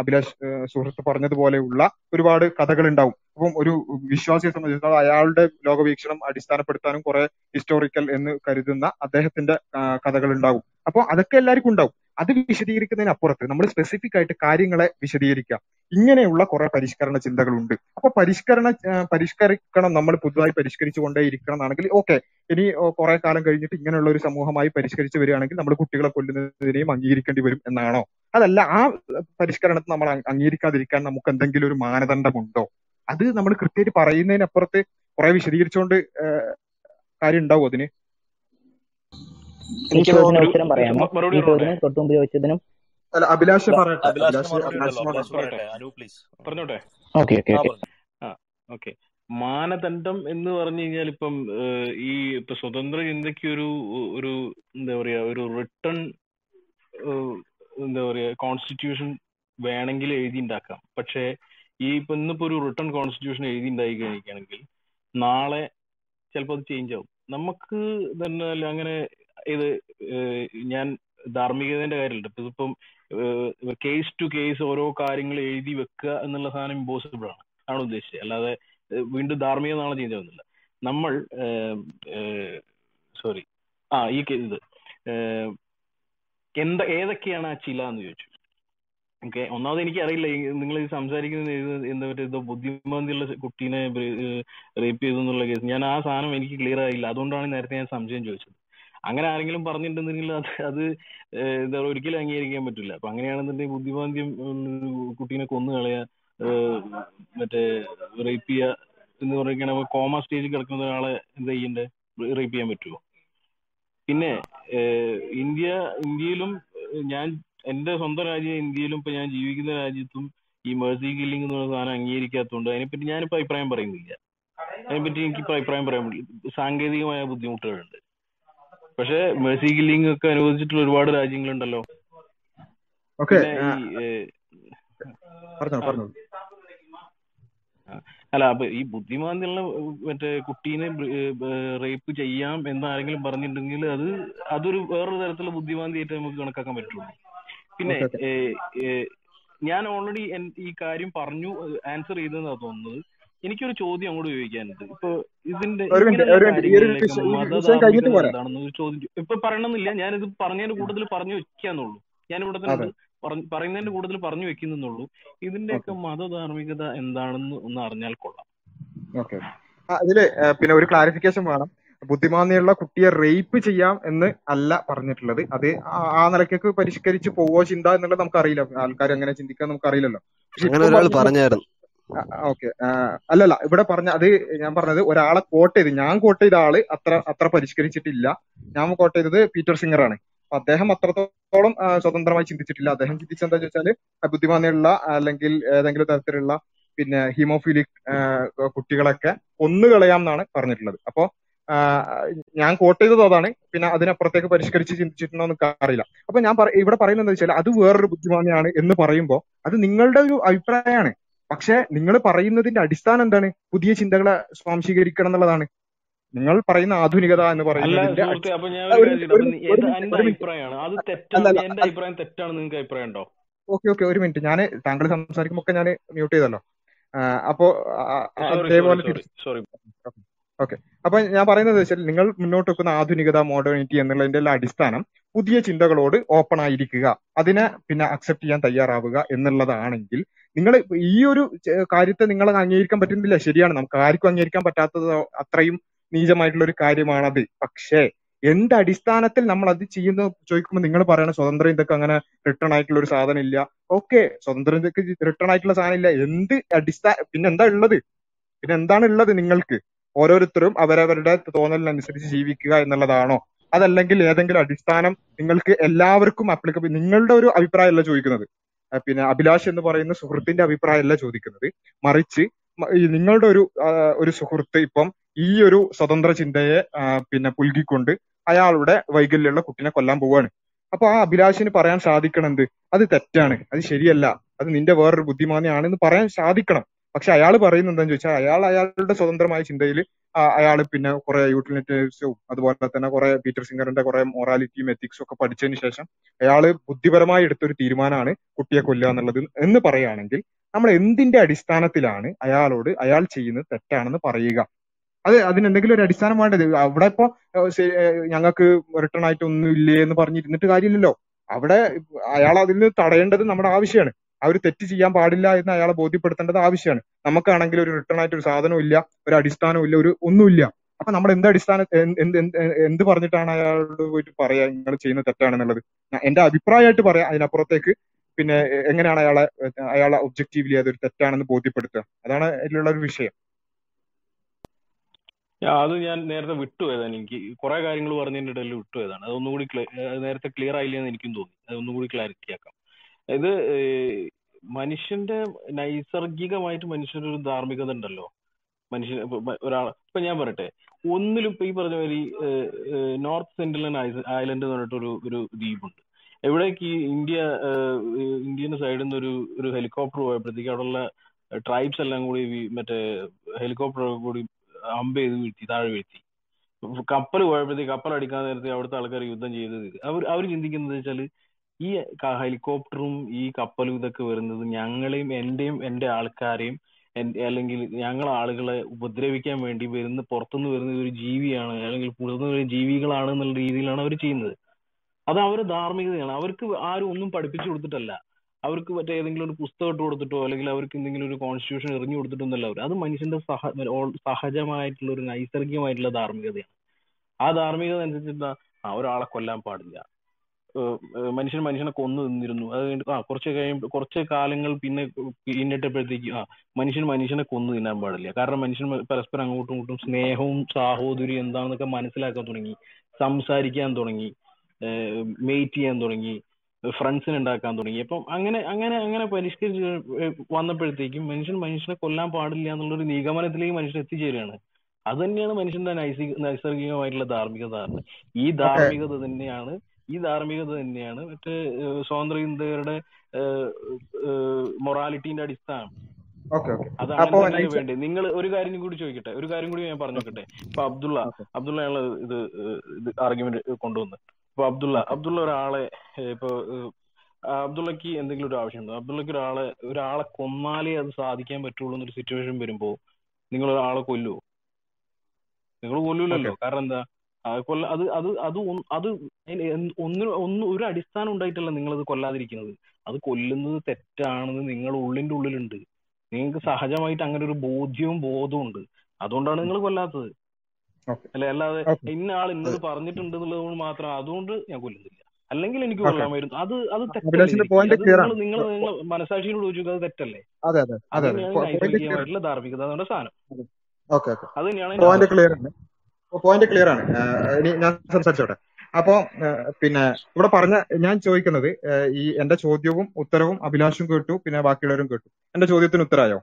അഭിലാഷ് സുഹൃത്ത് പറഞ്ഞതുപോലെയുള്ള ഒരുപാട് കഥകൾ ഉണ്ടാവും. അപ്പം ഒരു വിശ്വാസിയെ സംബന്ധിച്ചിടത്തോളം അയാളുടെ ലോകവീക്ഷണം അടിസ്ഥാനപ്പെടുത്താനും കുറെ ഹിസ്റ്റോറിക്കൽ എന്ന് കരുതുന്ന അദ്ദേഹത്തിന്റെ കഥകൾ ഉണ്ടാവും അപ്പൊ അതൊക്കെ എല്ലാവർക്കും ഉണ്ടാവും. അത് വിശദീകരിക്കുന്നതിനപ്പുറത്ത് നമ്മൾ സ്പെസിഫിക് ആയിട്ട് കാര്യങ്ങളെ വിശദീകരിക്കുക. ഇങ്ങനെയുള്ള കുറെ പരിഷ്കരണ ചിന്തകളുണ്ട്. അപ്പൊ പരിഷ്കരണ പരിഷ്കരിക്കണം നമ്മൾ പുതുതായി പരിഷ്കരിച്ചു കൊണ്ടേ ഇരിക്കണം എന്നാണെങ്കിൽ ഓക്കെ ഇനി കുറെ കാലം കഴിഞ്ഞിട്ട് ഇങ്ങനെയുള്ള ഒരു സമൂഹമായി പരിഷ്കരിച്ചു വരികയാണെങ്കിൽ നമ്മൾ കുട്ടികളെ കൊല്ലുന്നതിനെയും അംഗീകരിക്കേണ്ടി വരും എന്നാണോ? അതല്ല ആ പരിഷ്കരണത്തെ നമ്മൾ അംഗീകരിക്കാതിരിക്കാൻ നമുക്ക് എന്തെങ്കിലും ഒരു മാനദണ്ഡമുണ്ടോ? അത് നമ്മൾ കൃത്യമായിട്ട് പറയുന്നതിനപ്പുറത്ത് കുറെ വിശദീകരിച്ചുകൊണ്ട് കാര്യം ഉണ്ടാവും അതിന്. പറയാമോ തൊട്ടുമുമ്പ് ചോദിച്ചതിനും അല്ല അഭിലാഷ് പറയട്ടെ ഓക്കെ ഓക്കെ മാനദണ്ഡം എന്ന് പറഞ്ഞു കഴിഞ്ഞാൽ ഇപ്പം ഈ ഇപ്പൊ സ്വതന്ത്ര ചിന്തയ്ക്ക് ഒരു ഒരു എന്താ പറയാ ഒരു റിട്ടേൺ എന്താ പറയാ കോൺസ്റ്റിറ്റ്യൂഷൻ വേണമെങ്കിൽ എഴുതി ഉണ്ടാക്കാം പക്ഷേ ഈ ഇപ്പൊ ഇന്നിപ്പോ ഒരു റിട്ടേൺ കോൺസ്റ്റിറ്റ്യൂഷൻ എഴുതി ഉണ്ടായി കഴിക്കുകയാണെങ്കിൽ നാളെ ചിലപ്പോൾ അത് ചേഞ്ച് ആവും. നമുക്ക് തന്നെ അങ്ങനെ ഇത് ഞാൻ ധാർമ്മികതയുടെ കാര്യമുണ്ട് ഇതിപ്പം കേസ് ടു കേസ് ഓരോ കാര്യങ്ങൾ എഴുതി വെക്കുക എന്നുള്ള സാധനം ഇമ്പോസിബിൾ ആണ്. ആണ് ഉദ്ദേശിച്ചത്. അല്ലാതെ വീണ്ടും ധാർമ്മികത നാളെ ചേഞ്ച് ആവുന്നില്ല. നമ്മൾ സോറി ആ ഈ ഇത് എന്താ ഏതൊക്കെയാണ് ആ ചില എന്ന് ചോദിച്ചു. ഓക്കെ. ഒന്നാമത് എനിക്ക് അറിയില്ല നിങ്ങൾ സംസാരിക്കുന്നത് എന്താ പറയുക ഇതോ ബുദ്ധിമാന്തിയുള്ള കുട്ടീനെ റേപ്പ് ചെയ്തു എന്നുള്ള കേസ്. ഞാൻ ആ സാധനം എനിക്ക് ക്ലിയർ ആയില്ല. അതുകൊണ്ടാണ് നേരത്തെ ഞാൻ സംശയം ചോദിച്ചത്. അങ്ങനെ ആരെങ്കിലും പറഞ്ഞിട്ടുണ്ടെങ്കിൽ അത് അത് എന്താ പറയുക ഒരിക്കലും അംഗീകരിക്കാൻ പറ്റില്ല. അപ്പൊ അങ്ങനെയാണെന്നുണ്ടെങ്കിൽ ബുദ്ധിമാന്ദ്യം കുട്ടീനെ കൊന്നു കളയുക മറ്റേ റേപ്പ് ചെയ്യുക എന്ന് പറയുകയാണെങ്കിൽ കോമ സ്റ്റേജിൽ കിടക്കുന്ന ഒരാളെ എന്താ ചെയ്യണ്ടേ? റേപ്പ് ചെയ്യാൻ പറ്റുമോ പിന്നെ ഇന്ത്യ ഇന്ത്യയിലും ഞാൻ എന്റെ സ്വന്തം രാജ്യം ഇന്ത്യയിലും ഇപ്പൊ ഞാൻ ജീവിക്കുന്ന രാജ്യത്തും ഈ മേഴ്സി കില്ലിംഗ് എന്ന് പറയുന്ന സാധനം അംഗീകരിക്കാത്തതുകൊണ്ട് അതിനെപ്പറ്റി ഞാനിപ്പോ അഭിപ്രായം പറയുന്നില്ല. അതിനെപ്പറ്റി എനിക്കിപ്പോ അഭിപ്രായം പറയാൻ പറ്റില്ല. സാങ്കേതികമായ ബുദ്ധിമുട്ടുകളുണ്ട്. പക്ഷെ മേഴ്സി കില്ലിംഗ് ഒക്കെ അനുവദിച്ചിട്ടുള്ള ഒരുപാട് രാജ്യങ്ങളുണ്ടല്ലോ. അല്ല അപ്പൊ ഈ ബുദ്ധിമാന്തിയുള്ള മറ്റേ കുട്ടീനെ റേപ്പ് ചെയ്യാം എന്ന് ആരെങ്കിലും പറഞ്ഞിട്ടുണ്ടെങ്കിൽ അത് അതൊരു വേറൊരു തരത്തിലുള്ള ബുദ്ധിമാന്തിയായിട്ട് നമുക്ക് കണക്കാക്കാൻ പറ്റുള്ളൂ. പിന്നെ ഞാൻ ഓൾറെഡി ഈ കാര്യം പറഞ്ഞു ആൻസർ ചെയ്തെന്നാ തോന്നുന്നത്. എനിക്കൊരു ചോദ്യം അങ്ങോട്ട് ചോദിക്കാനുണ്ട്. ഇപ്പൊ ഇതിന്റെ ഇപ്പൊ പറയണമെന്നില്ല. ഞാനിത് പറഞ്ഞതിന് കൂടുതൽ പറഞ്ഞു വെക്കാന്നുള്ളൂ. ഞാൻ ഇവിടെ തന്നെ പറയുന്നതിന്റെ കൂടുതൽ പറഞ്ഞു വെക്കുന്നുള്ളൂ ഇതിന്റെയൊക്കെ മതധാർമ്മികത എന്താണെന്ന് ഒന്ന് അറിഞ്ഞാൽ കൊള്ളാം. അതിൽ പിന്നെ ഒരു ക്ലാരിഫിക്കേഷൻ വേണം. ബുദ്ധിമാന്യമുള്ള കുട്ടിയെ റേപ്പ് ചെയ്യാം എന്ന് അല്ല പറഞ്ഞിട്ടുള്ളത്. അത് ആ നിലയ്ക്കൊക്കെ പരിഷ്കരിച്ച് പോവോ ചിന്ത എന്നുള്ളത് നമുക്കറിയില്ല. ആൾക്കാർ എങ്ങനെ ചിന്തിക്കാൻ നമുക്കറിയില്ലല്ലോ. ഓക്കെ അല്ലല്ല ഇവിടെ പറഞ്ഞ അത് ഞാൻ പറഞ്ഞത് ഒരാളെ കോട്ട് ചെയ്ത് ഞാൻ കോട്ട് ചെയ്ത ആൾ അത്ര അത്ര പരിഷ്കരിച്ചിട്ടില്ല. ഞാൻ കോട്ട് ചെയ്തത് പീറ്റർ സിംഗർ ആണ്. അദ്ദേഹം അത്രത്തോളം സ്വതന്ത്രമായി ചിന്തിച്ചിട്ടില്ല. അദ്ദേഹം ചിന്തിച്ചത് എന്താ വെച്ചാൽ ആ, അല്ലെങ്കിൽ ഏതെങ്കിലും തരത്തിലുള്ള പിന്നെ ഹീമോഫിലിക് കുട്ടികളൊക്കെ കൊന്നുകളയാം എന്നാണ് പറഞ്ഞിട്ടുള്ളത്. അപ്പോ ഞാൻ കോട്ട് ചെയ്തത് അതാണ്. പിന്നെ അതിനപ്പുറത്തേക്ക് പരിഷ്കരിച്ച് ചിന്തിച്ചിട്ടുണ്ടോ എന്ന് അറിയില്ല അപ്പൊ ഞാൻ ഇവിടെ പറയുന്നത് എന്താ വെച്ചാൽ അത് വേറൊരു ബുദ്ധിമാനിയാണ് എന്ന് പറയുമ്പോൾ അത് നിങ്ങളുടെ ഒരു അഭിപ്രായമാണ്. പക്ഷെ നിങ്ങൾ പറയുന്നതിന്റെ അടിസ്ഥാനം എന്താണ്? പുതിയ ചിന്തകളെ സ്വാംശീകരിക്കണം എന്നുള്ളതാണ്. നിങ്ങൾ പറയുന്ന ആധുനികത എന്ന് പറയുന്നത് ഓക്കെ ഓക്കെ ഒരു മിനിറ്റ്. ഞാൻ താങ്കൾ സംസാരിക്കുമ്പോൾ ഒക്കെ ഞാൻ മ്യൂട്ട് ചെയ്തല്ലോ. അപ്പോ അതേപോലെ സോറി ഓക്കെ അപ്പൊ ഞാൻ പറയുന്നത് വെച്ചാൽ നിങ്ങൾ മുന്നോട്ട് വെക്കുന്ന ആധുനികത മോഡേണിറ്റി എന്നുള്ളതിന്റെ എല്ലാം അടിസ്ഥാനം പുതിയ ചിന്തകളോട് ഓപ്പൺ ആയിരിക്കുക. അതിനെ പിന്നെ അക്സെപ്റ്റ് ചെയ്യാൻ തയ്യാറാവുക എന്നുള്ളതാണെങ്കിൽ നിങ്ങൾ ഈ ഒരു കാര്യത്തെ നിങ്ങൾ അംഗീകരിക്കാൻ പറ്റുന്നില്ല. ശരിയാണ്. നമുക്ക് ആർക്കും അംഗീകരിക്കാൻ പറ്റാത്തത് അത്രയും നീചമായിട്ടുള്ള ഒരു കാര്യമാണത്. പക്ഷേ എന്ത് അടിസ്ഥാനത്തിൽ നമ്മൾ അത് ചെയ്യുന്ന ചോദിക്കുമ്പോൾ നിങ്ങൾ പറയണ സ്വതന്ത്രം ഇതൊക്കെ അങ്ങനെ റിട്ടേൺ ആയിട്ടുള്ള ഒരു സാധനം ഇല്ല. ഓക്കെ സ്വതന്ത്രം ഇതൊക്കെ റിട്ടേൺ ആയിട്ടുള്ള സാധനം ഇല്ല. എന്ത് അടിസ്ഥാന പിന്നെ എന്താ ഉള്ളത്? പിന്നെ എന്താണ് ഉള്ളത് നിങ്ങൾക്ക്? ഓരോരുത്തരും അവരവരുടെ തോന്നലിനനുസരിച്ച് ജീവിക്കുക എന്നുള്ളതാണോ? അതല്ലെങ്കിൽ ഏതെങ്കിലും അടിസ്ഥാനം നിങ്ങൾക്ക് എല്ലാവർക്കും അപ്ലിക്കബിൾ നിങ്ങളുടെ ഒരു അഭിപ്രായമല്ല ചോദിക്കുന്നത്. പിന്നെ അഭിലാഷ് എന്ന് പറയുന്ന സുഹൃത്തിന്റെ അഭിപ്രായമല്ല ചോദിക്കുന്നത്. മറിച്ച് നിങ്ങളുടെ ഒരു ഒരു സുഹൃത്ത് ഇപ്പം ഈ ഒരു സ്വതന്ത്ര ചിന്തയെ പിന്നെ പുൽകിക്കൊണ്ട് അയാളുടെ വൈകല്യമുള്ള കുട്ടിനെ കൊല്ലാൻ പോവാണ്. അപ്പൊ ആ അഭിലാഷിന് പറയാൻ സാധിക്കണം എന്ത്? അത് തെറ്റാണ്. അത് ശരിയല്ല. അത് നിന്റെ വേറൊരു ബുദ്ധിമാനിയാണെന്ന് പറയാൻ സാധിക്കണം. പക്ഷെ അയാൾ പറയുന്നത് എന്താന്ന് ചോദിച്ചാൽ അയാൾ അയാളുടെ സ്വതന്ത്രമായ ചിന്തയിൽ അയാൾ പിന്നെ കുറെ യൂട്ടിലിറ്റേഴ്സും അതുപോലെ തന്നെ കുറെ പീറ്റർ സിംഗറിന്റെ കുറെ മൊറാലിറ്റിയും എത്തിക്സും ഒക്കെ പഠിച്ചതിന് ശേഷം അയാൾ ബുദ്ധിപരമായി എടുത്തൊരു തീരുമാനമാണ് കുട്ടിയെ കൊല്ലുക എന്നുള്ളത് എന്ന് പറയുകയാണെങ്കിൽ നമ്മൾ എന്തിന്റെ അടിസ്ഥാനത്തിലാണ് അയാളോട് അയാൾ ചെയ്യുന്നത് തെറ്റാണെന്ന് പറയുക? അത് അതിനെന്തെങ്കിലും ഒരു അടിസ്ഥാനം വേണ്ടത്? അവിടെ ഇപ്പോ ഞങ്ങൾക്ക് റിട്ടേൺ ആയിട്ട് ഒന്നും ഇല്ലേ എന്ന് പറഞ്ഞിരുന്നിട്ട് കാര്യമില്ലല്ലോ. അവിടെ അയാൾ അതിൽ തടയേണ്ടത് നമ്മുടെ ആവശ്യമാണ്. ഒരു തെറ്റ് ചെയ്യാൻ പാടില്ല എന്ന് അയാളെ ബോധ്യപ്പെടുത്തേണ്ടത് ആവശ്യമാണ്. നമുക്കാണെങ്കിൽ ഒരു റിട്ടേൺ ആയിട്ട് ഒരു സാധനവും ഇല്ല ഒരു അടിസ്ഥാനവും ഇല്ല ഒരു ഒന്നുമില്ല. അപ്പൊ നമ്മൾ എന്ത് അടിസ്ഥാന എന്ത് എന്ത് പറഞ്ഞിട്ടാണ് അയാളോട് പോയിട്ട് പറയാ നിങ്ങൾ ചെയ്യുന്ന തെറ്റാണെന്നുള്ളത്? എന്റെ അഭിപ്രായമായിട്ട് പറയാം അതിനപ്പുറത്തേക്ക്. പിന്നെ എങ്ങനെയാണ് അയാളെ അയാളെ ഒബ്ജക്റ്റീവ്ലി അതൊരു തെറ്റാണെന്ന് ബോധ്യപ്പെടുത്തുക? അതാണ് അതിലുള്ള ഒരു വിഷയം. അത് ഞാൻ നേരത്തെ വിട്ടുപോയതാണ്. എനിക്ക് കുറെ കാര്യങ്ങൾ പറഞ്ഞതിന്റെ ഇടയിൽ വിട്ടുപോയതാണ്. അതൊന്നുകൂടി clear- നേരത്തെ ക്ലിയർ ആയില്ലെന്ന് എനിക്കും തോന്നി. അതൊന്നുകൂടി ക്ലാരിറ്റി ആക്കാം. ഇത് മനുഷ്യന്റെ നൈസർഗികമായിട്ട് മനുഷ്യന്റെ ഒരു ധാർമ്മികത ഉണ്ടല്ലോ. മനുഷ്യൻ ഒരാൾ ഇപ്പൊ ഞാൻ പറയട്ടെ. ഒന്നിലും ഇപ്പൊ ഈ പറഞ്ഞ മാതിരി നോർത്ത് സെൻട്രൽ ഐലൻഡ് എന്ന് പറഞ്ഞിട്ടൊരു ഒരു ദ്വീപുണ്ട്. എവിടേക്ക് ഈ ഇന്ത്യ ഇന്ത്യൻ സൈഡിൽ നിന്ന് ഒരു ഒരു ഹെലികോപ്റ്റർ പോയപ്പോഴത്തേക്ക് അവിടെയുള്ള ട്രൈബ്സ് എല്ലാം കൂടി മറ്റേ ഹെലികോപ്റ്റർ കൂടി അമ്പ് ചെയ്ത് വീഴ്ത്തി താഴെ വീഴ്ത്തി. കപ്പൽ പോയപ്പോഴത്തേക്ക് കപ്പൽ അടിക്കാൻ നേരത്തെ അവിടുത്തെ ആൾക്കാർ യുദ്ധം ചെയ്തത് അവർ അവർ ചിന്തിക്കുന്നത് വെച്ചാൽ ഈ ഹെലികോപ്റ്ററും ഈ കപ്പലും ഇതൊക്കെ വരുന്നത് ഞങ്ങളെയും എന്റെയും എന്റെ ആൾക്കാരെയും അല്ലെങ്കിൽ ഞങ്ങൾ ആളുകളെ ഉപദ്രവിക്കാൻ വേണ്ടി വരുന്ന പുറത്തുനിന്ന് വരുന്ന ഒരു ജീവിയാണ് അല്ലെങ്കിൽ പുറത്തുനിന്ന് വരുന്ന ജീവികളാണ് എന്നുള്ള രീതിയിലാണ് അവർ ചെയ്യുന്നത്. അത് അവരുടെ ധാർമ്മികതയാണ്. അവർക്ക് ആരും ഒന്നും പഠിപ്പിച്ചു കൊടുത്തിട്ടല്ല. അവർക്ക് മറ്റേ ഏതെങ്കിലും ഒരു പുസ്തകം ഇട്ട് കൊടുത്തിട്ടോ അല്ലെങ്കിൽ അവർക്ക് എന്തെങ്കിലും ഒരു കോൺസ്റ്റിറ്റ്യൂഷൻ എറിഞ്ഞു കൊടുത്തിട്ടൊന്നുമല്ല അവർ അത് മനുഷ്യന്റെ സഹ സഹജമായിട്ടുള്ള ഒരു നൈസർഗികമായിട്ടുള്ള ധാർമ്മികതയാണ്. ആ ധാർമ്മികത അനുസരിച്ചിട്ട് ആ ഒരാളെ കൊല്ലാൻ പാടില്ല. മനുഷ്യൻ മനുഷ്യനെ കൊന്നു നിന്നിരുന്നു. അത് കഴിഞ്ഞിട്ട് ആ കുറച്ച് കഴിയുമ്പോൾ കുറച്ച് കാലങ്ങൾ പിന്നെ പിന്നിട്ടപ്പോഴത്തേക്ക് ആ മനുഷ്യൻ മനുഷ്യനെ കൊന്നു തിന്നാൻ പാടില്ല. കാരണം മനുഷ്യൻ പരസ്പരം അങ്ങോട്ടും ഇങ്ങോട്ടും സ്നേഹവും സാഹോദര്യം എന്താണെന്നൊക്കെ മനസ്സിലാക്കാൻ തുടങ്ങി സംസാരിക്കാൻ തുടങ്ങി മെയ്റ്റ് ചെയ്യാൻ തുടങ്ങി ഫ്രണ്ട്സിനെ ഉണ്ടാക്കാൻ തുടങ്ങി. അപ്പം അങ്ങനെ അങ്ങനെ അങ്ങനെ പരിഷ്കരിച്ച് വന്നപ്പോഴത്തേക്കും മനുഷ്യൻ മനുഷ്യനെ കൊല്ലാൻ പാടില്ല എന്നുള്ളൊരു നിഗമനത്തിലേക്ക് മനുഷ്യൻ എത്തിച്ചേരുകയാണ്. അത് തന്നെയാണ് മനുഷ്യന്റെ നൈസിക നൈസർഗികമായിട്ടുള്ള ധാർമ്മികത. എന്ന്. ഈ ധാർമ്മികത തന്നെയാണ് ഈ ധാർമ്മികത തന്നെയാണ്. മറ്റേ സ്വതന്ത്ര ഇന്ത്യയുടെ മൊറാലിറ്റിന്റെ അടിസ്ഥാനം. അതാണ് വേണ്ടത്. നിങ്ങൾ ഒരു കാര്യം കൂടി ചോദിക്കട്ടെ? ഒരു കാര്യം കൂടി ഞാൻ പറഞ്ഞു നോക്കട്ടെ ഇപ്പൊ അബ്ദുള്ള ഓക്കെ. അബ്ദുള്ള അയാൾ ഇത് ഇത് ആർഗ്യുമെന്റ് കൊണ്ടുവന്നത് ഇപ്പൊ അബ്ദുള്ള അബ്ദുള്ള ഒരാളെ ഇപ്പൊ അബ്ദുള്ളക്ക് എന്തെങ്കിലും ഒരു ആവശ്യമുണ്ടോ? അബ്ദുള്ളക്ക് ഒരാളെ ഒരാളെ കൊന്നാലേ അത് സാധിക്കാൻ പറ്റുള്ളൂ എന്നൊരു സിറ്റുവേഷൻ വരുമ്പോ നിങ്ങൾ ഒരാളെ കൊല്ലുവോ? നിങ്ങൾ കൊല്ലൂലല്ലോ. കാരണം എന്താ? ആ കൊല്ല അത് അത് അത് അത് ഒന്നിന് ഒന്ന് ഒരു അടിസ്ഥാനം ഉണ്ടായിട്ടല്ല നിങ്ങൾ അത് കൊല്ലാതിരിക്കുന്നത്. അത് കൊല്ലുന്നത് തെറ്റാണെന്ന് നിങ്ങൾ ഉള്ളിന്റെ ഉള്ളിലുണ്ട്. നിങ്ങൾക്ക് സഹജമായിട്ട് അങ്ങനെ ഒരു ബോധ്യവും ബോധവും ഉണ്ട്. അതുകൊണ്ടാണ് നിങ്ങൾ കൊല്ലാത്തത്. അല്ലെ? അല്ലാതെ ഇന്ന ആൾ ഇന്നത് പറഞ്ഞിട്ടുണ്ട് എന്നുള്ളത് കൊണ്ട് മാത്രം അതുകൊണ്ട് ഞാൻ കൊല്ലുന്നില്ല. അല്ലെങ്കിൽ എനിക്ക് കൊള്ളാമായിരുന്നു. അത് അത് തെറ്റല്ലേ അത് നിങ്ങൾ നിങ്ങൾ മനസാക്ഷിയോട് ചോദിച്ചു അത് തെറ്റല്ലേ? അതെ അതെ അത് അതെ അതെ ധാർമ്മികത സാധനം. അത് തന്നെയാണ് പോയിന്റ് ക്ലിയർ ആണ്. ഞാൻ സംസാരിച്ചോട്ടെ. അപ്പോ പിന്നെ ഇവിടെ പറഞ്ഞ ഞാൻ ചോദിക്കുന്നത് ഈ എന്റെ ചോദ്യവും ഉത്തരവും അഭിലാഷും കേട്ടു പിന്നെ ബാക്കിയുള്ളവരും കേട്ടു. എന്റെ ചോദ്യത്തിന് ഉത്തരമായോ?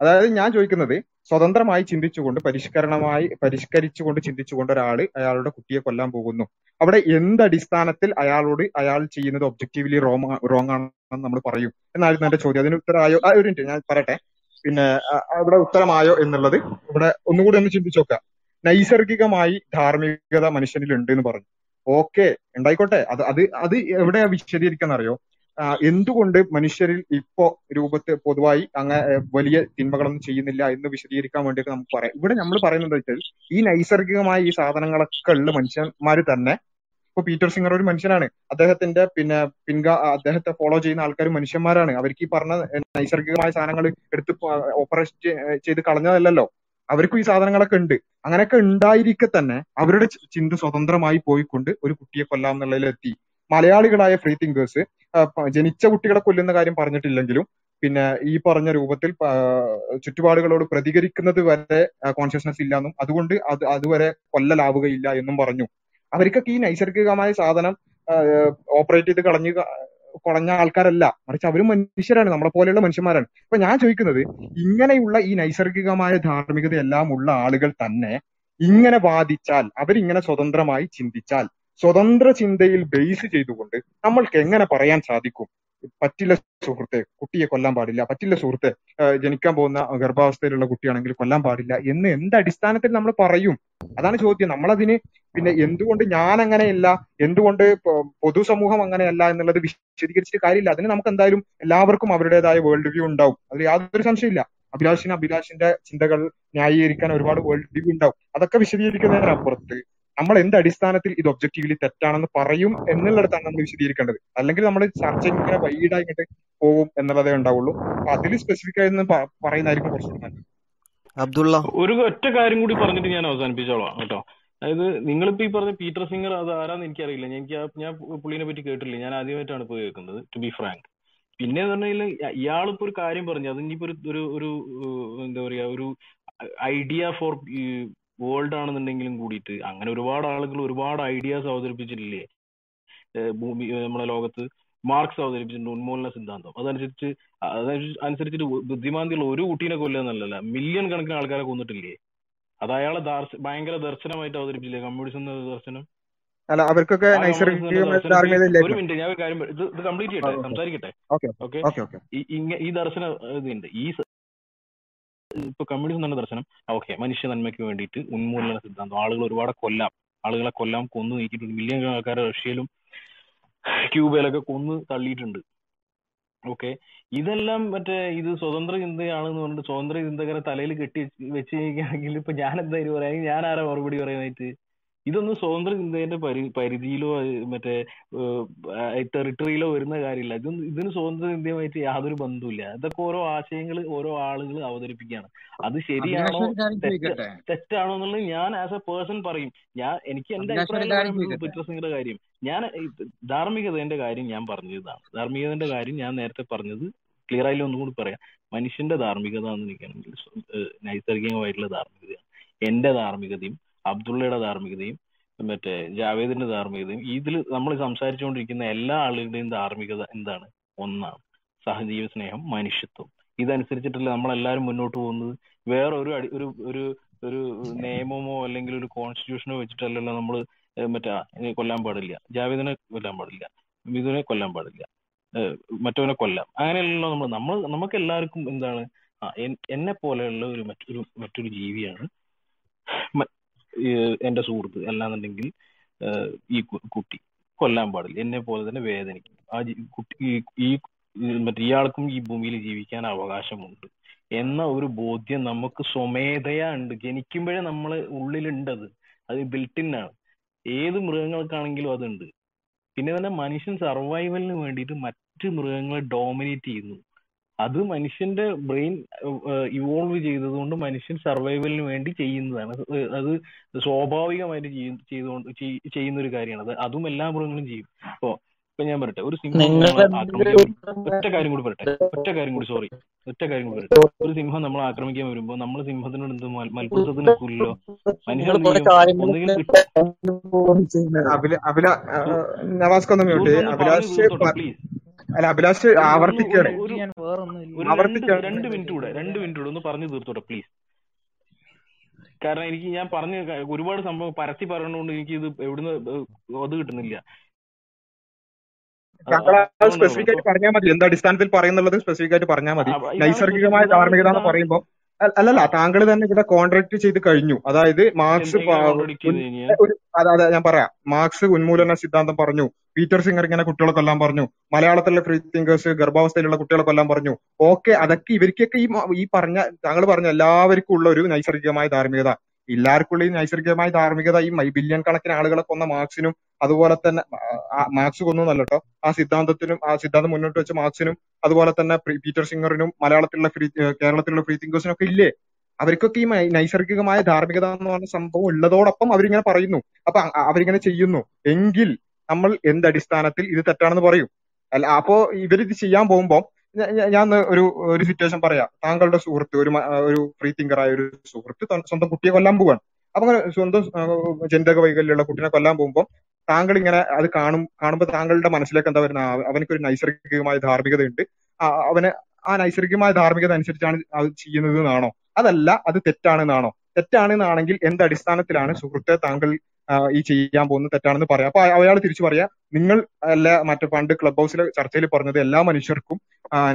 അതായത് ഞാൻ ചോദിക്കുന്നത് സ്വതന്ത്രമായി ചിന്തിച്ചുകൊണ്ട് പരിഷ്കരണമായി പരിഷ്കരിച്ചുകൊണ്ട് ചിന്തിച്ചുകൊണ്ട് ഒരാൾ അയാളുടെ കുട്ടിയെ കൊല്ലാൻ പോകുന്നു. അവിടെ എന്ത് അടിസ്ഥാനത്തിൽ അയാളോട് അയാൾ ചെയ്യുന്നത് ഒബ്ജക്റ്റീവ്ലി റോങ് റോങ് ആണെന്ന് നമ്മൾ പറയും? എന്നായിരുന്നു എന്റെ ചോദ്യം. അതിന് ഉത്തരമായോ? ഒരു ഞാൻ പറയട്ടെ. പിന്നെ അവിടെ ഉത്തരമായോ എന്നുള്ളത് ഇവിടെ ഒന്നുകൂടി ഒന്ന് ചിന്തിച്ചു നോക്കുക. നൈസർഗികമായി ധാർമ്മികത മനുഷ്യനിൽ ഉണ്ട് എന്ന് പറഞ്ഞു. ഓക്കെ ഉണ്ടായിക്കോട്ടെ. അത് അത് അത് എവിടെയാ വിശദീകരിക്കാൻ അറിയോ എന്തുകൊണ്ട് മനുഷ്യരിൽ ഇപ്പോ രൂപത്തിൽ പൊതുവായി അങ്ങനെ വലിയ തിന്മകളൊന്നും ചെയ്യുന്നില്ല എന്ന് വിശദീകരിക്കാൻ വേണ്ടിയിട്ട് നമുക്ക് പറയാം. ഇവിടെ നമ്മൾ പറയുന്നത് വെച്ചാൽ ഈ നൈസർഗികമായ ഈ സാധനങ്ങളൊക്കെ ഉള്ള മനുഷ്യന്മാർ തന്നെ ഇപ്പൊ പീറ്റർ സിംഗർ ഒരു മനുഷ്യനാണ്. അദ്ദേഹത്തിന്റെ പിന്നെ പിൻഗാ അദ്ദേഹത്തെ ഫോളോ ചെയ്യുന്ന ആൾക്കാർ മനുഷ്യന്മാരാണ്. അവർക്ക് ഈ പറഞ്ഞ നൈസർഗികമായ സാധനങ്ങൾ എടുത്ത് ഓപ്പറേറ്റ് ചെയ്ത് കളഞ്ഞതല്ലല്ലോ. അവർക്കും ഈ സാധനങ്ങളൊക്കെ ഉണ്ട്. അങ്ങനെയൊക്കെ ഉണ്ടായിരിക്കെ തന്നെ അവരുടെ ചിന്ത സ്വതന്ത്രമായി പോയിക്കൊണ്ട് ഒരു കുട്ടിയെ കൊല്ലാം എന്നുള്ളതിലെത്തി. മലയാളികളായ ഫ്രീ തിങ്കേഴ്സ് ജനിച്ച കുട്ടികളെ കൊല്ലുന്ന കാര്യം പറഞ്ഞിട്ടില്ലെങ്കിലും പിന്നെ ഈ പറഞ്ഞ രൂപത്തിൽ ചുറ്റുപാടുകളോട് പ്രതികരിക്കുന്നത് വരെ കോൺഷ്യസ്നസ് ഇല്ലാന്നും അതുകൊണ്ട് അത് അതുവരെ കൊല്ലലാവുകയില്ല എന്നും പറഞ്ഞു. അവർക്കൊക്കെ ഈ നൈസർഗികമായ സാധനം ഓപ്പറേറ്റ് ചെയ്ത് കളഞ്ഞ് കുളഞ്ഞ ആൾക്കാരല്ല. മറിച്ച് അവരും മനുഷ്യരാണ്. നമ്മളെ പോലെയുള്ള മനുഷ്യന്മാരാണ്. അപ്പൊ ഞാൻ ചോദിക്കുന്നത് ഇങ്ങനെയുള്ള ഈ നൈസർഗികമായ ധാർമ്മികത എല്ലാം ഉള്ള ആളുകൾ തന്നെ ഇങ്ങനെ വാദിച്ചാൽ അവരിങ്ങനെ സ്വതന്ത്രമായി ചിന്തിച്ചാൽ സ്വതന്ത്ര ചിന്തയിൽ ബേസ് ചെയ്തുകൊണ്ട് നമ്മൾക്ക് എങ്ങനെ പറയാൻ സാധിക്കും? പറ്റില്ല സുഹൃത്തെ കുട്ടിയെ കൊല്ലാൻ പാടില്ല. പറ്റില്ല സുഹൃത്തെ ജനിക്കാൻ പോകുന്ന ഗർഭാവസ്ഥയിലുള്ള കുട്ടിയാണെങ്കിൽ കൊല്ലാൻ പാടില്ല എന്ന് എന്ത് അടിസ്ഥാനത്തിൽ നമ്മൾ പറയും? അതാണ് ചോദ്യം. നമ്മളതിന് പിന്നെ എന്തുകൊണ്ട് ഞാൻ അങ്ങനെയല്ല എന്തുകൊണ്ട് പൊതുസമൂഹം അങ്ങനെയല്ല എന്നുള്ളത് വിശദീകരിച്ചിട്ട് കാര്യമില്ല. അതിന് നമുക്ക് എന്തായാലും എല്ലാവർക്കും അവരുടേതായ വേൾഡ് വ്യൂ ഉണ്ടാവും. അതിൽ യാതൊരു സംശയമില്ല അഭിലാഷിന് അഭിലാഷിന്റെ ചിന്തകൾ ന്യായീകരിക്കാൻ ഒരുപാട് വേൾഡ് വ്യൂ ഉണ്ടാവും. അതൊക്കെ വിശദീകരിക്കുന്നതിനപ്പുറത്ത് നമ്മൾ എന്ത് അടിസ്ഥാനത്തിൽ ഇത് ഒബ്ജക്റ്റീവ്ലി തെറ്റാണെന്ന് പറയും എന്നുള്ളിടത്താണ് നമ്മൾ വിശദീകരിക്കേണ്ടത്. അല്ലെങ്കിൽ നമ്മൾ ചർച്ച ഇങ്ങനെ വൈഡായിട്ട് പോകും എന്നുള്ളതേ ഉണ്ടാവുള്ളൂ. അപ്പൊ അതിൽ സ്പെസിഫിക് ആയി പറയുന്നതായിരിക്കും കുറച്ചുകൂടി നല്ലത്. അബ്ദുള്ള. ഒരു ഒറ്റ കാര്യം കൂടി പറഞ്ഞിട്ട് ഞാൻ അവസാനിപ്പിച്ചോളാം കേട്ടോ. അതായത് നിങ്ങളിപ്പോ ഈ പറഞ്ഞ പീറ്റർ സിംഗർ അത് ആരാന്ന് എനിക്കറിയില്ല. എനിക്ക് ആ- ഞാൻ പുള്ളിനെ പറ്റി കേട്ടില്ല ഞാൻ ആദ്യമായിട്ടാണ് ഇപ്പൊ കേൾക്കുന്നത് ടു ബി ഫ്രാങ്ക് പിന്നെ പറഞ്ഞാൽ ഇയാളിപ്പോ ഒരു കാര്യം പറഞ്ഞു. അത് ഇനിയിപ്പോ ഒരു ഒരു ഒരു എന്താ പറയാ ഒരു ഐഡിയ ഫോർ വേൾഡ് ആണെന്നുണ്ടെങ്കിലും കൂടിയിട്ട് അങ്ങനെ ഒരുപാട് ആളുകൾ ഒരുപാട് ഐഡിയാസ് അവതരിപ്പിച്ചിട്ടില്ലേ? ഭൂമി നമ്മുടെ ലോകത്ത് മാർക്സ് അവതരിപ്പിച്ചിട്ടുണ്ട് ഉന്മൂലന സിദ്ധാന്തം. അതനുസരിച്ച് അതനുസരിച്ചിട്ട് ബുദ്ധിമാന്തിയുള്ള ഒരു കുട്ടീനെ കൊല്ലുക എന്നല്ല മില്യൺ കണക്കിന് ആൾക്കാരെ കൊന്നിട്ടില്ലേ? അത് അയാളെ ഭയങ്കര ദർശനമായിട്ട് അവതരിപ്പിച്ചില്ലേ? കമ്മ്യൂണിസം എന്ന ദർശനം? അല്ല അവർക്കൊക്കെ ഒരു മിനിറ്റ് ഞാൻ ഒരു കാര്യം ഇത് ഇത് കംപ്ലീറ്റ് ചെയ്യട്ടെ സംസാരിക്കട്ടെ. ഓക്കെ ഈ ദർശനം ഇതുണ്ട്. ഈ ഇപ്പൊ കമ്മ്യൂണിസം തന്നെ ദർശനം. ഓക്കെ മനുഷ്യ നന്മയ്ക്ക് വേണ്ടിയിട്ട് ഉന്മൂലന സിദ്ധാന്തം. ആളുകൾ ഒരുപാട് കൊല്ലാം. ആളുകളെ കൊല്ലാം കൊന്നു നീക്കിയിട്ടുണ്ട്. മില്യൺ ആൾക്കാരെ റഷ്യയിലും ക്യൂബയിലൊക്കെ കൊന്നു തള്ളിയിട്ടുണ്ട്. ഓക്കെ ഇതെല്ലാം മറ്റേ ഇത് സ്വതന്ത്ര ചിന്തയാണെന്ന് പറഞ്ഞിട്ട് സ്വതന്ത്ര ചിന്തകരെ തലയിൽ കെട്ടി വെച്ച് കഴിഞ്ഞാണെങ്കിൽ ഇപ്പൊ ഞാൻ എന്തായാലും പറയാം? ഞാൻ ആരാ മറുപടി പറയാനായിട്ട്? ഇതൊന്നും സ്വതന്ത്ര ചിന്തയുടെ പരി പരിധിയിലോ മറ്റേ ടെറിട്ടറിയിലോ വരുന്ന കാര്യമില്ല. ഇതൊന്നും ഇതിന് സ്വതന്ത്ര ചിന്തയുമായിട്ട് യാതൊരു ബന്ധവുമില്ല. ഇതൊക്കെ ഓരോ ആശയങ്ങൾ ഓരോ ആളുകൾ അവതരിപ്പിക്കുകയാണ്. അത് ശരിയാണോ തെറ്റാണോ എന്നുള്ളത് ഞാൻ ആസ് എ പേഴ്സൺ പറയും. ഞാൻ എനിക്ക് എന്റെ അഭിപ്രായം കാര്യം ഞാൻ പീറ്റർ സിംഗറുടെ കാര്യം. ഞാൻ ഈ ധാർമ്മികതയുടെ കാര്യം ഞാൻ പറഞ്ഞതാണ്. ധാർമ്മികതയുടെ കാര്യം ഞാൻ നേരത്തെ പറഞ്ഞത് ക്ലിയർ ആയില്ല ഒന്നും കൂടി പറയാം. മനുഷ്യന്റെ ധാർമ്മികത എന്ന് നിൽക്കണമെങ്കിൽ നൈസർഗികമായിട്ടുള്ള ധാർമ്മികതയാണ്. എന്റെ ധാർമ്മികതയും അബ്ദുള്ളയുടെ ധാർമ്മികതയും മറ്റേ ജാവേദിന്റെ ധാർമ്മികതയും ഇതിൽ നമ്മൾ സംസാരിച്ചുകൊണ്ടിരിക്കുന്ന എല്ലാ ആളുകളുടെയും ധാർമ്മികത എന്താണ്? ഒന്നാണ് സഹജീവ സ്നേഹം മനുഷ്യത്വം. ഇതനുസരിച്ചിട്ടല്ല നമ്മളെല്ലാവരും മുന്നോട്ട് പോകുന്നത്? വേറെ ഒരു അടി ഒരു ഒരു ഒരു നിയമമോ അല്ലെങ്കിൽ ഒരു കോൺസ്റ്റിറ്റ്യൂഷനോ വെച്ചിട്ടല്ലല്ലോ നമ്മൾ മറ്റേ കൊല്ലാൻ പാടില്ല. ജാവേദിനെ കൊല്ലാൻ പാടില്ല. മിഥുനെ കൊല്ലാൻ പാടില്ല. മറ്റവനെ കൊല്ലാം. അങ്ങനെയല്ലല്ലോ നമ്മൾ നമ്മൾ നമുക്ക് എല്ലാവർക്കും എന്താണ് എന്നെ പോലെയുള്ള ഒരു മറ്റൊരു മറ്റൊരു ജീവിയാണ് എന്റെ സുഹൃത്ത് അല്ലാന്നുണ്ടെങ്കിൽ ഈ കുട്ടി കൊല്ലാൻ പാടില്ല. എന്നെ പോലെ തന്നെ വേദനിക്കും ആ കുട്ടി ഈ മറ്റേ ഇയാൾക്കും ഈ ഭൂമിയിൽ ജീവിക്കാൻ അവകാശമുണ്ട്. എന്ന ഒരു ബോധ്യം നമുക്ക് സ്വമേധയാ ഉണ്ട്. ജനിക്കുമ്പോഴേ നമ്മൾ ഉള്ളിലുണ്ട് അത് അത് ബിൽട്ടിൻ ആണ്. ഏത് മൃഗങ്ങൾക്കാണെങ്കിലും അതുണ്ട്. പിന്നെ തന്നെ മനുഷ്യൻ സർവൈവലിന് വേണ്ടിയിട്ട് മറ്റ് മൃഗങ്ങളെ ഡോമിനേറ്റ് ചെയ്യുന്നു. അത് മനുഷ്യന്റെ ബ്രെയിൻ ഇവോൾവ് ചെയ്തതുകൊണ്ട് മനുഷ്യൻ സർവൈവലിന് വേണ്ടി ചെയ്യുന്നതാണ്. അത് സ്വാഭാവികമായിട്ട് ചെയ്യും ചെയ്തുകൊണ്ട് ചെയ്യുന്ന ഒരു കാര്യമാണ്. അത് അതും എല്ലാ മൃഗങ്ങളും ചെയ്യും. ഇപ്പൊ ഇപ്പൊ ഞാൻ പറട്ടെ ഒരു സിംഹം ഒറ്റ കാര്യം കൂടി പറട്ടെ ഒറ്റ കാര്യം കൂടി സോറി ഒറ്റ കാര്യം കൂടി പറട്ടെ ഒരു സിംഹം നമ്മളെ ആക്രമിക്കാൻ വരുമ്പോ നമ്മൾ സിംഹത്തിനോട് എന്ത് മൽ- മൽപ്പിടുത്തത്തിന് മനുഷ്യർ ഒന്നുകിൽ പ്ലീസ് അല്ല അഭിലാഷ് ആവർത്തിക്കാണ്. ആവർത്തിക്കാണ്. രണ്ട് മിനിറ്റ് കൂടെ രണ്ട് മിനിറ്റ് കൂടെ ഒന്ന് പറഞ്ഞു തീർത്തോട്ടെ പ്ലീസ് കാരണം എനിക്ക് ഞാൻ പറഞ്ഞ ഒരുപാട് സംഭവം പരത്തി പറയണോണ്ട് എനിക്ക് ഇത് എവിടുന്ന് അത് കിട്ടുന്നില്ല. സ്പെസിഫിക് ആയിട്ട് പറഞ്ഞാൽ മതി. എന്താ അടിസ്ഥാനത്തിൽ പറയുന്നുള്ളത് സ്പെസിഫിക് ആയിട്ട് പറഞ്ഞാൽ മതി. നൈസർഗികമായ ധാർമ്മികത എന്ന് പറയുമ്പോൾ അല്ലല്ല താങ്കൾ തന്നെ ഇവിടെ കോൺട്രാക്ട് ചെയ്ത് കഴിഞ്ഞു. അതായത് മാർക്സ് അതെ അതെ ഞാൻ പറയാം. മാർക്സ് ഉന്മൂലന സിദ്ധാന്തം പറഞ്ഞു. പീറ്റർ സിംഗർ ഇങ്ങനെ കുട്ടികളെ കൊല്ലാൻ പറഞ്ഞു. മലയാളത്തിലെ ഫ്രീ തിങ്കേഴ്സ് ഗർഭാവസ്ഥയിലുള്ള കുട്ടികളെ കൊല്ലാൻ പറഞ്ഞു. ഓക്കെ അതൊക്കെ ഇവർക്കൊക്കെ ഈ ഈ പറഞ്ഞ താങ്കൾ പറഞ്ഞ എല്ലാവർക്കും ഉള്ള ഒരു നൈസർഗികമായ ധാർമ്മികത. എല്ലാവർക്കും ഉള്ള ഈ നൈസർഗികമായ ധാർമ്മികത ഈ ബില്യൺ കണക്കിന് ആളുകളെ കൊന്ന മാർക്സിനും അതുപോലെ തന്നെ മാർക്സ് കൊന്നല്ല കേട്ടോ. ആ സിദ്ധാന്തത്തിനും ആ സിദ്ധാന്തം മുന്നോട്ട് വെച്ച മാർക്സിനും അതുപോലെ തന്നെ പീറ്റർ സിംഗറിനും മലയാളത്തിലുള്ള ഫ്രീ കേരളത്തിലുള്ള ഫ്രീ തിങ്കേഴ്സിനും ഒക്കെ ഇല്ലേ? അവർക്കൊക്കെ ഈ നൈസർഗികമായ ധാർമ്മികത എന്ന് പറഞ്ഞ സംഭവം ഉള്ളതോടൊപ്പം അവരിങ്ങനെ പറയുന്നു. അപ്പൊ അവരിങ്ങനെ ചെയ്യുന്നു. എങ്കിൽ നമ്മൾ എന്ത് അടിസ്ഥാനത്തിൽ ഇത് തെറ്റാണെന്ന് പറയും. അല്ല അപ്പോ ഇവരിത് ചെയ്യാൻ പോകുമ്പോൾ ഞാൻ ഒരു ഒരു സിറ്റുവേഷൻ പറയാം. താങ്കളുടെ സുഹൃത്ത് ഒരു ഒരു ഫ്രീ തിങ്കറായ ഒരു സുഹൃത്ത് സ്വന്തം കുട്ടിയെ കൊല്ലാൻ പോവാണ്. അപ്പൊ അങ്ങനെ സ്വന്തം ജനിതക വൈകല്യമുള്ള കുട്ടിനെ കൊല്ലാൻ പോകുമ്പോൾ താങ്കൾ ഇങ്ങനെ അത് കാണും കാണുമ്പോൾ താങ്കളുടെ മനസ്സിലേക്ക് എന്താ വരുന്ന? അവനൊരു നൈസർഗികമായ ധാർമ്മികത ഉണ്ട് അവന് ആ നൈസർഗികമായ ധാർമ്മികത അനുസരിച്ചാണ് അത് ചെയ്യുന്നത് എന്നാണോ? അതല്ല അത് തെറ്റാണെന്നാണോ? തെറ്റാണെന്നാണെങ്കിൽ എന്ത് അടിസ്ഥാനത്തിലാണ് സുഹൃത്തെ താങ്കൾ ഈ ചെയ്യാൻ പോകുന്നത് തെറ്റാണെന്ന് പറയാം? അപ്പൊ അയാൾ തിരിച്ചു പറയാ നിങ്ങൾ അല്ല മറ്റേ പണ്ട് ക്ലബ് ഹൗസിലെ ചർച്ചയിൽ പറഞ്ഞത് എല്ലാ മനുഷ്യർക്കും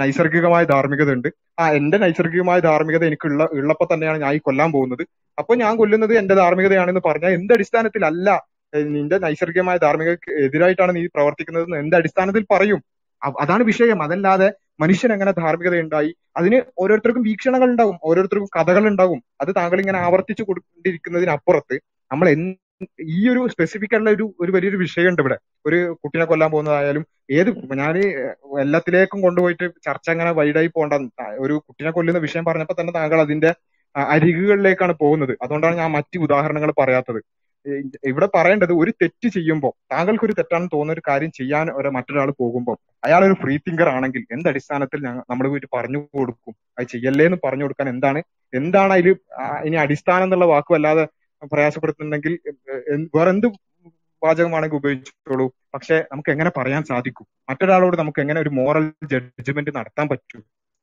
നൈസർഗികമായ ധാർമ്മികത ഉണ്ട് ആ എന്റെ നൈസർഗികമായ ധാർമ്മികത എനിക്കുള്ള ഉള്ളപ്പോ തന്നെയാണ് ഞാൻ ഈ കൊല്ലാൻ പോകുന്നത്. അപ്പൊ ഞാൻ കൊല്ലുന്നത് എന്റെ ധാർമ്മികതയാണെന്ന് പറഞ്ഞാൽ എന്ത് അടിസ്ഥാനത്തിലല്ല നിന്റെ നൈസർഗികമായ ധാർമ്മിക എതിരായിട്ടാണ് നീ പ്രവർത്തിക്കുന്നത് എന്ത് അടിസ്ഥാനത്തിൽ പറയും? അതാണ് വിഷയം. അതല്ലാതെ മനുഷ്യൻ എങ്ങനെ ധാർമ്മികത ഉണ്ടായി അതിന് ഓരോരുത്തർക്കും വീക്ഷണങ്ങൾ ഉണ്ടാവും ഓരോരുത്തർക്കും കഥകൾ ഉണ്ടാവും അത് താങ്കൾ ഇങ്ങനെ ആവർത്തിച്ചു കൊണ്ടിരിക്കുന്നതിനപ്പുറത്ത് നമ്മൾ ഈ ഒരു സ്പെസിഫിക് ആയിട്ടുള്ള ഒരു ഒരു വലിയൊരു വിഷയമുണ്ട് ഇവിടെ. ഒരു കുട്ടിനെ കൊല്ലാൻ പോകുന്നതായാലും ഏത് ഞാൻ എല്ലാത്തിലേക്കും കൊണ്ടുപോയിട്ട് ചർച്ച അങ്ങനെ വൈഡായി പോകണ്ട. ഒരു കുട്ടിനെ കൊല്ലുന്ന വിഷയം പറഞ്ഞപ്പോൾ തന്നെ താങ്കൾ അതിന്റെ അരികുകളിലേക്കാണ് പോകുന്നത്. അതുകൊണ്ടാണ് ഞാൻ മറ്റു ഉദാഹരണങ്ങൾ പറയാത്തത്. ഇവിടെ പറയേണ്ടത് ഒരു തെറ്റ് ചെയ്യുമ്പോൾ താങ്കൾക്ക് ഒരു തെറ്റാണെന്ന് തോന്നുന്ന ഒരു കാര്യം ചെയ്യാൻ ഒരു മറ്റൊരാൾ പോകുമ്പോൾ അയാൾ ഒരു ഫ്രീ തിങ്കർ ആണെങ്കിൽ എന്ത് അടിസ്ഥാനത്തിൽ ഞങ്ങൾ നമ്മൾ പോയിട്ട് പറഞ്ഞു കൊടുക്കും? അത് ചെയ്യല്ലേ എന്ന് പറഞ്ഞു കൊടുക്കാൻ എന്താണ്? എന്താണ് അതിൽ ഇനി അടിസ്ഥാനം എന്നുള്ള വാക്കും അല്ലാതെ പ്രയാസപ്പെടുത്തുന്നുണ്ടെങ്കിൽ വേറെ എന്ത് വാചകമാണെങ്കിൽ ഉപയോഗിച്ചോളൂ. പക്ഷെ നമുക്ക് എങ്ങനെ പറയാൻ സാധിക്കും? മറ്റൊരാളോട് നമുക്ക് എങ്ങനെ ഒരു മോറൽ ജഡ്ജ്മെന്റ് നടത്താൻ പറ്റും?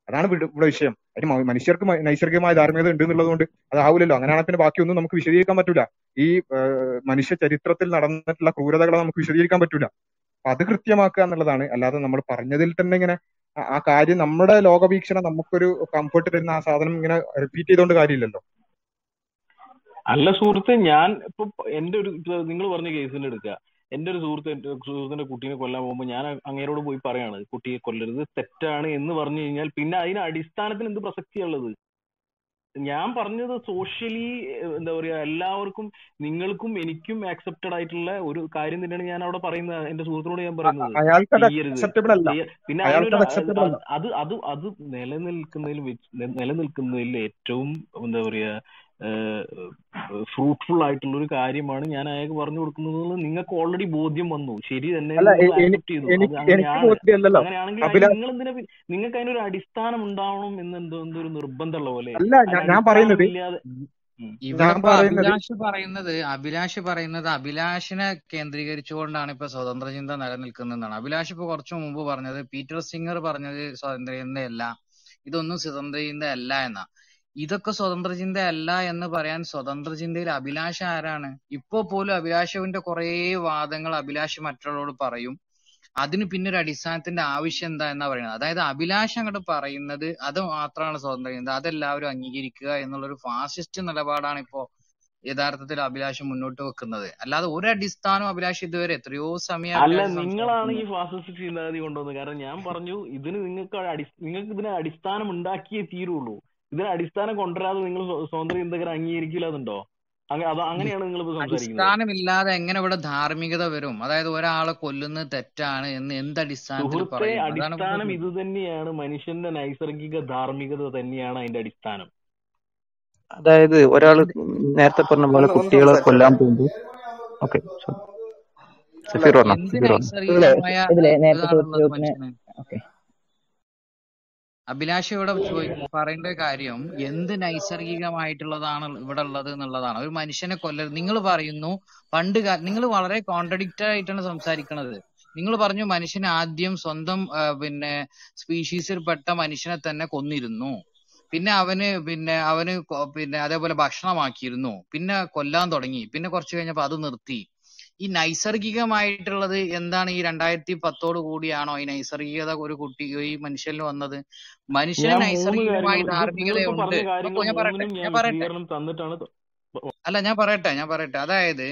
അതാണ് ഇവിടെ വിഷയം. അതിന് മനുഷ്യർക്ക് നൈസർഗികമായ ധാർമ്മികത ഉണ്ട് എന്നുള്ളതുകൊണ്ട് അതാവില്ലല്ലോ അങ്ങനെയാണെങ്കിൽ പിന്നെ ബാക്കിയൊന്നും നമുക്ക് വിശദീകരിക്കാൻ പറ്റൂല. ഈ മനുഷ്യ ചരിത്രത്തിൽ നടന്നിട്ടുള്ള ക്രൂരതകളെ നമുക്ക് വിശദീകരിക്കാൻ പറ്റൂല. അപ്പൊ അത് കൃത്യമാക്കുക എന്നുള്ളതാണ്. അല്ലാതെ നമ്മൾ പറഞ്ഞതിൽ തന്നെ ഇങ്ങനെ ആ ആ കാര്യം നമ്മുടെ ലോകവീക്ഷണം നമുക്കൊരു കംഫർട്ട് തരുന്ന ആ സാധനം ഇങ്ങനെ റിപ്പീറ്റ് ചെയ്തുകൊണ്ട് കാര്യമില്ലല്ലോ. അല്ല സുഹൃത്തെ ഞാൻ ഇപ്പൊ എന്റെ ഒരു നിങ്ങൾ പറഞ്ഞ കേസിന് എടുക്കുക. എന്റെ ഒരു സുഹൃത്ത് സുഹൃത്തിന്റെ കുട്ടീനെ കൊല്ലാൻ പോകുമ്പോൾ ഞാൻ അങ്ങേരോട് പോയി പറയാണ് കുട്ടിയെ കൊല്ലരുത് തെറ്റാണ് എന്ന് പറഞ്ഞു കഴിഞ്ഞാൽ പിന്നെ അതിന് അടിസ്ഥാനത്തിന് എന്ത് പ്രസക്തിയുള്ളത് ഞാൻ പറഞ്ഞത് സോഷ്യലി എന്താ പറയാ എല്ലാവർക്കും നിങ്ങൾക്കും എനിക്കും ആക്സെപ്റ്റഡ് ആയിട്ടുള്ള ഒരു കാര്യം തന്നെയാണ് ഞാൻ അവിടെ പറയുന്നത് എന്റെ സുഹൃത്തിനോട് ഞാൻ പറയുന്നത്. പിന്നെ അത് അത് അത് നിലനിൽക്കുന്നതിൽ നിലനിൽക്കുന്നതിൽ ഏറ്റവും എന്താ പറയാ ഫ്രൂട്ട്ഫുൾ ആയിട്ടുള്ള ഒരു കാര്യമാണ് ഞാൻ അയാൾക്ക് പറഞ്ഞു കൊടുക്കുന്നത് നിങ്ങൾക്ക് ഓൾറെഡി ബോധ്യം വന്നു. ശരി തന്നെ അല്ല അങ്ങനെയാണെങ്കിൽ നിങ്ങൾ എന്തിനാ നിങ്ങൾക്ക് അതിനൊരു അടിസ്ഥാനം ഉണ്ടാവണം എന്ന് എന്തോ എന്തോ ഒരു നിർബന്ധമുള്ള പോലെ. അല്ല ഞാൻ പറയുന്നത് അഭിലാഷ് പറയുന്നത് അഭിലാഷ് പറയുന്നത് അഭിലാഷിനെ കേന്ദ്രീകരിച്ചുകൊണ്ടാണ് ഇപ്പൊ സ്വതന്ത്ര ചിന്ത നിലനിൽക്കുന്നതെന്നാണ്. അഭിലാഷ് ഇപ്പൊ കുറച്ചു മുമ്പ് പറഞ്ഞത് പീറ്റർ സിംഗർ പറഞ്ഞത് സ്വതന്ത്ര ചിന്തയല്ല ഇതൊന്നും സ്വതന്ത്ര ചിന്തയല്ല എന്നാ. ഇതൊക്കെ സ്വതന്ത്ര ചിന്ത അല്ല എന്ന് പറയാൻ സ്വതന്ത്ര ചിന്തയിൽ അഭിലാഷ ആരാണ്? ഇപ്പോ പോലും അഭിലാഷവിന്റെ കുറെ വാദങ്ങൾ അഭിലാഷ് മറ്റുള്ളവരോട് പറയും. അതിന് പിന്നെ ഒരു അടിസ്ഥാനത്തിന്റെ ആവശ്യം എന്താ എന്നാ പറയുന്നത്? അതായത് അഭിലാഷ് അങ്ങോട്ട് പറയുന്നത് അത് മാത്രമാണ് സ്വതന്ത്ര ചിന്ത അതെല്ലാവരും അംഗീകരിക്കുക എന്നുള്ള ഒരു ഫാസിസ്റ്റ് നിലപാടാണ് ഇപ്പോ യഥാർത്ഥത്തിൽ അഭിലാഷം മുന്നോട്ട് വെക്കുന്നത്. അല്ലാതെ ഒരു അടിസ്ഥാനം അഭിലാഷ് ഇതുവരെ എത്രയോ സമയം അല്ല നിങ്ങളാണ് ഈ ഫാസിസ്റ്റ് ചിന്താഗതി കൊണ്ടുവന്നത്. കാരണം ഞാൻ പറഞ്ഞു ഇതിന് നിങ്ങൾക്ക് നിങ്ങൾക്ക് ഇതിന് അടിസ്ഥാനം ഉണ്ടാക്കിയേ തീരുള്ളൂ. ഇതിന് അടിസ്ഥാനം കൊണ്ടുവരാതെ നിങ്ങൾ സ്വ- സ്വതന്ത്ര ചിന്തകർ അംഗീകരിക്കില്ല എന്നുണ്ടോ അങ്ങ- അത് അങ്ങനെയാണ് നിങ്ങൾ അടിസ്ഥാനമില്ലാതെ എങ്ങനെ ഇവിടെ ധാർമ്മികത വരും? അതായത് ഒരാളെ കൊല്ലുന്നത് തെറ്റാണ് എന്ന് എന്ത് അടിസ്ഥാനത്തിൽ അടിസ്ഥാനം ഇത് തന്നെയാണ്. മനുഷ്യന്റെ നൈസർഗിക ധാർമ്മികത തന്നെയാണ് അതിന്റെ അടിസ്ഥാനം. അതായത് ഒരാൾ നേരത്തെ പറഞ്ഞ പോലെ കുട്ടികളെ കൊല്ലാൻ പോകുമ്പോൾ ഓക്കെ അല്ല സഫീർ പറഞ്ഞോ? എന്ത് സഫീർ പറഞ്ഞോ ഇതിലെ നൈസർഗികമായ ഇതിലെ നേരത്തെ ചോദിച്ച ഇതാണുള്ളത് ചോദ്യത്തിന് മനുഷ്യന് ഓക്കെ അഭിലാഷ് ഇവിടെ പറയേണ്ട കാര്യം എന്ത് നൈസർഗികമായിട്ടുള്ളതാണ് ഇവിടെ ഉള്ളത് എന്നുള്ളതാണ്. ഒരു മനുഷ്യനെ കൊല്ലരുത്. നിങ്ങൾ പറയുന്നു പണ്ട് നിങ്ങൾ വളരെ കോൺട്രഡിക്റ്റഡ് ആയിട്ടാണ് സംസാരിക്കുന്നത് നിങ്ങൾ പറഞ്ഞു മനുഷ്യൻ ആദ്യം സ്വന്തം പിന്നെ സ്പീഷീസിൽപ്പെട്ട മനുഷ്യനെ തന്നെ കൊന്നിരുന്നു. പിന്നെ അവന് പിന്നെ അവന് പിന്നെ അതേപോലെ ഭക്ഷണമാക്കിയിരുന്നു. പിന്നെ കൊല്ലാൻ തുടങ്ങി. പിന്നെ കുറച്ചു കഴിഞ്ഞപ്പോ അത് നിർത്തി. ഈ നൈസർഗികമായിട്ടുള്ളത് എന്താണ് ഈ രണ്ടായിരത്തി പത്തോട് കൂടിയാണോ ഈ നൈസർഗികത ഒരു കുട്ടി ഈ മനുഷ്യനിൽ വന്നത്? മനുഷ്യന് നൈസർഗികമായി കാര്യങ്ങൾ ധാർമ്മികത ഉണ്ട്. അപ്പൊ ഞാൻ പറയട്ടെ ഞാൻ പറയട്ടെ. അല്ല ഞാൻ പറയട്ടെ ഞാൻ പറയട്ടെ. അതായത്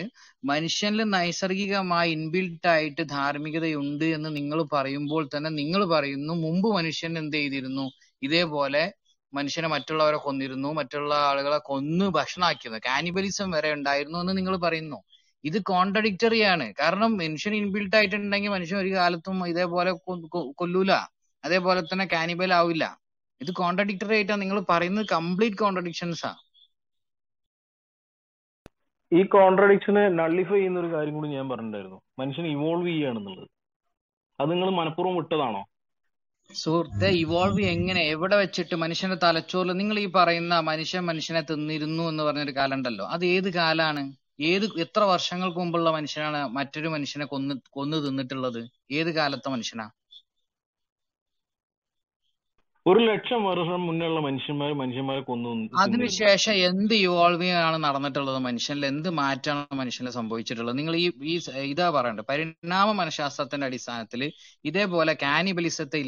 മനുഷ്യനിൽ നൈസർഗികമായി ഇൻബിൽട്ട് ആയിട്ട് ധാർമ്മികതയുണ്ട് എന്ന് നിങ്ങൾ പറയുമ്പോൾ തന്നെ നിങ്ങൾ പറയുന്നു മുമ്പ് മനുഷ്യൻ എന്ത് ചെയ്തിരുന്നു? ഇതേപോലെ മനുഷ്യനെ മറ്റുള്ളവരെ കൊന്നിരുന്നു മറ്റുള്ള ആളുകളെ കൊന്ന് ഭക്ഷണമാക്കിയിരുന്നു കാനിബലിസം വരെ ഉണ്ടായിരുന്നു എന്ന് നിങ്ങൾ പറയുന്നു. ഇത് കോൺട്രഡിക്ടറി ആണ്. കാരണം മനുഷ്യൻ ഇൻബിൽട്ട് ആയിട്ടുണ്ടെങ്കിൽ മനുഷ്യൻ ഒരു കാലത്തും ഇതേപോലെ കൊല്ലൂല. അതേപോലെ തന്നെ കാനിബൽ ആവില്ല. ഇത് കോൺട്രഡിക്ടറി ആയിട്ടാണ് നിങ്ങൾ പറയുന്നത്. കംപ്ലീറ്റ് കോൺട്രഡിക്ഷൻസ് ആ. ഈ കോൺട്രഡിക്ഷനെ നള്ളിഫൈ ചെയ്യുന്ന ഒരു കാര്യം കൂടി ഞാൻ പറഞ്ഞിട്ടുണ്ടായിരുന്നു. മനുഷ്യൻ ഇവോൾവ് ചെയ്യുകയാണെന്നുള്ളത്. അത് നിങ്ങൾ മനഃപൂർവം വിട്ടതാണോ? സുഹൃത്തെ ഇവോൾവ് എങ്ങനെ? എവിടെ വെച്ചിട്ട് മനുഷ്യന്റെ തലച്ചോറിൽ നിങ്ങൾ ഈ പറയുന്ന മനുഷ്യൻ മനുഷ്യനെ തിന്നിരുന്നു എന്ന് പറഞ്ഞൊരു കാലം ഉണ്ടല്ലോ. അത് ഏത് കാലാണ്? ഏത് എത്ര വർഷങ്ങൾക്ക് മുമ്പുള്ള മനുഷ്യനാണ് മറ്റൊരു മനുഷ്യനെ കൊന്ന് കൊന്നു തിന്നിട്ടുള്ളത്? ഏത് കാലത്തെ മനുഷ്യനാ? ഒരു ലക്ഷം വർഷം മുന്നേയുള്ള മനുഷ്യന്മാർ മനുഷ്യന്മാരെ കൊന്നു അതിനുശേഷം എന്ത് ഇവോൾവിംഗ് ആണ് നടന്നിട്ടുള്ളത് മനുഷ്യനിൽ? എന്ത് മാറ്റമാണ് മനുഷ്യനെ സംഭവിച്ചിട്ടുള്ളത്? നിങ്ങൾ ഈ ഈ ഇതാ പറയണ്ടത് പരിണാമ മനഃശാസ്ത്രത്തിന്റെ അടിസ്ഥാനത്തിൽ ഇതേപോലെ കാനിബലിസത്തെ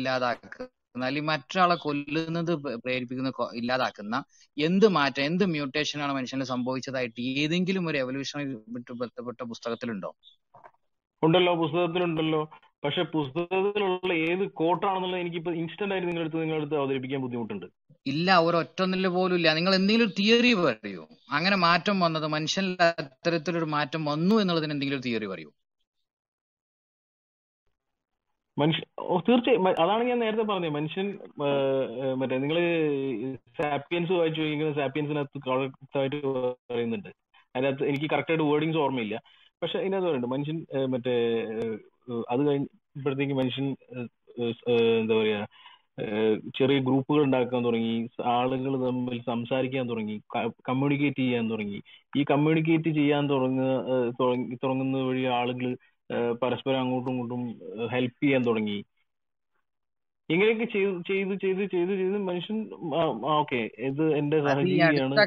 ഇല്ലാതാക്കുന്ന അല്ലെങ്കിൽ മറ്റൊരാളെ കൊല്ലുന്നത് പ്രേരിപ്പിക്കുന്ന ഇല്ലാതാക്കുന്ന എന്ത് മാറ്റം എന്ത് മ്യൂട്ടേഷൻ ആണ് മനുഷ്യനിൽ സംഭവിച്ചതായിട്ട് ഏതെങ്കിലും ഒരു എവല്യൂഷണറി ബന്ധപ്പെട്ട പുസ്തകത്തിലുണ്ടോ? ഉണ്ടല്ലോ പുസ്തകത്തിലുണ്ടല്ലോ. പക്ഷെ പുസ്തകത്തിലുള്ള ഏത് കോട്ടാണെന്നുള്ളത് എനിക്കിപ്പോ ഇൻസ്റ്റന്റ് ആയിട്ട് നിങ്ങളടുത്ത് നിങ്ങളടുത്ത് അവതരിപ്പിക്കാൻ ബുദ്ധിമുട്ടുണ്ട്. ഇല്ല ഒരൊറ്റൊന്നിൽ പോലും ഇല്ല. നിങ്ങൾ എന്തെങ്കിലും തിയറി പറയൂ. അങ്ങനെ മാറ്റം വന്നത് മനുഷ്യനിൽ അത്തരത്തിലൊരു മാറ്റം വന്നു എന്നുള്ളതിന് എന്തെങ്കിലും തിയറി പറയൂ. മനുഷ്യ ഓ, തീർച്ചയായും. അതാണ് ഞാൻ നേരത്തെ പറഞ്ഞത്. മനുഷ്യൻ മറ്റേ നിങ്ങൾ സാപ്പിയൻസ് വായിച്ചു ചോദിക്കുന്ന സാപ്പിയൻസിനകത്ത് കറക്റ്റായിട്ട് പറയുന്നുണ്ട്. അതിനകത്ത് എനിക്ക് കറക്റ്റായിട്ട് വേർഡിങ്സ് ഓർമ്മയില്ല. പക്ഷെ ഇതിനകത്ത് പറയുന്നുണ്ട്. മനുഷ്യൻ മറ്റേ അത് കഴിഞ്ഞപ്പോഴത്തേക്ക് മനുഷ്യൻ എന്താ പറയാ ചെറിയ ഗ്രൂപ്പുകൾ ഉണ്ടാക്കാൻ തുടങ്ങി. ആളുകൾ തമ്മിൽ സംസാരിക്കാൻ തുടങ്ങി. കമ്മ്യൂണിക്കേറ്റ് ചെയ്യാൻ തുടങ്ങി. ഈ കമ്മ്യൂണിക്കേറ്റ് ചെയ്യാൻ തുടങ്ങുന്ന ആ, തുടങ്ങുന്ന വഴി ആളുകൾ പരസ്പരം അങ്ങോട്ടും ഇങ്ങോട്ടും ഹെൽപ്പ് ചെയ്യാൻ തുടങ്ങി. ഇങ്ങനെയൊക്കെ ചെയ്ത് ചെയ്ത് ചെയ്ത് ചെയ്ത് ചെയ്ത് മനുഷ്യൻ ഓക്കെ ഇത് എന്റെ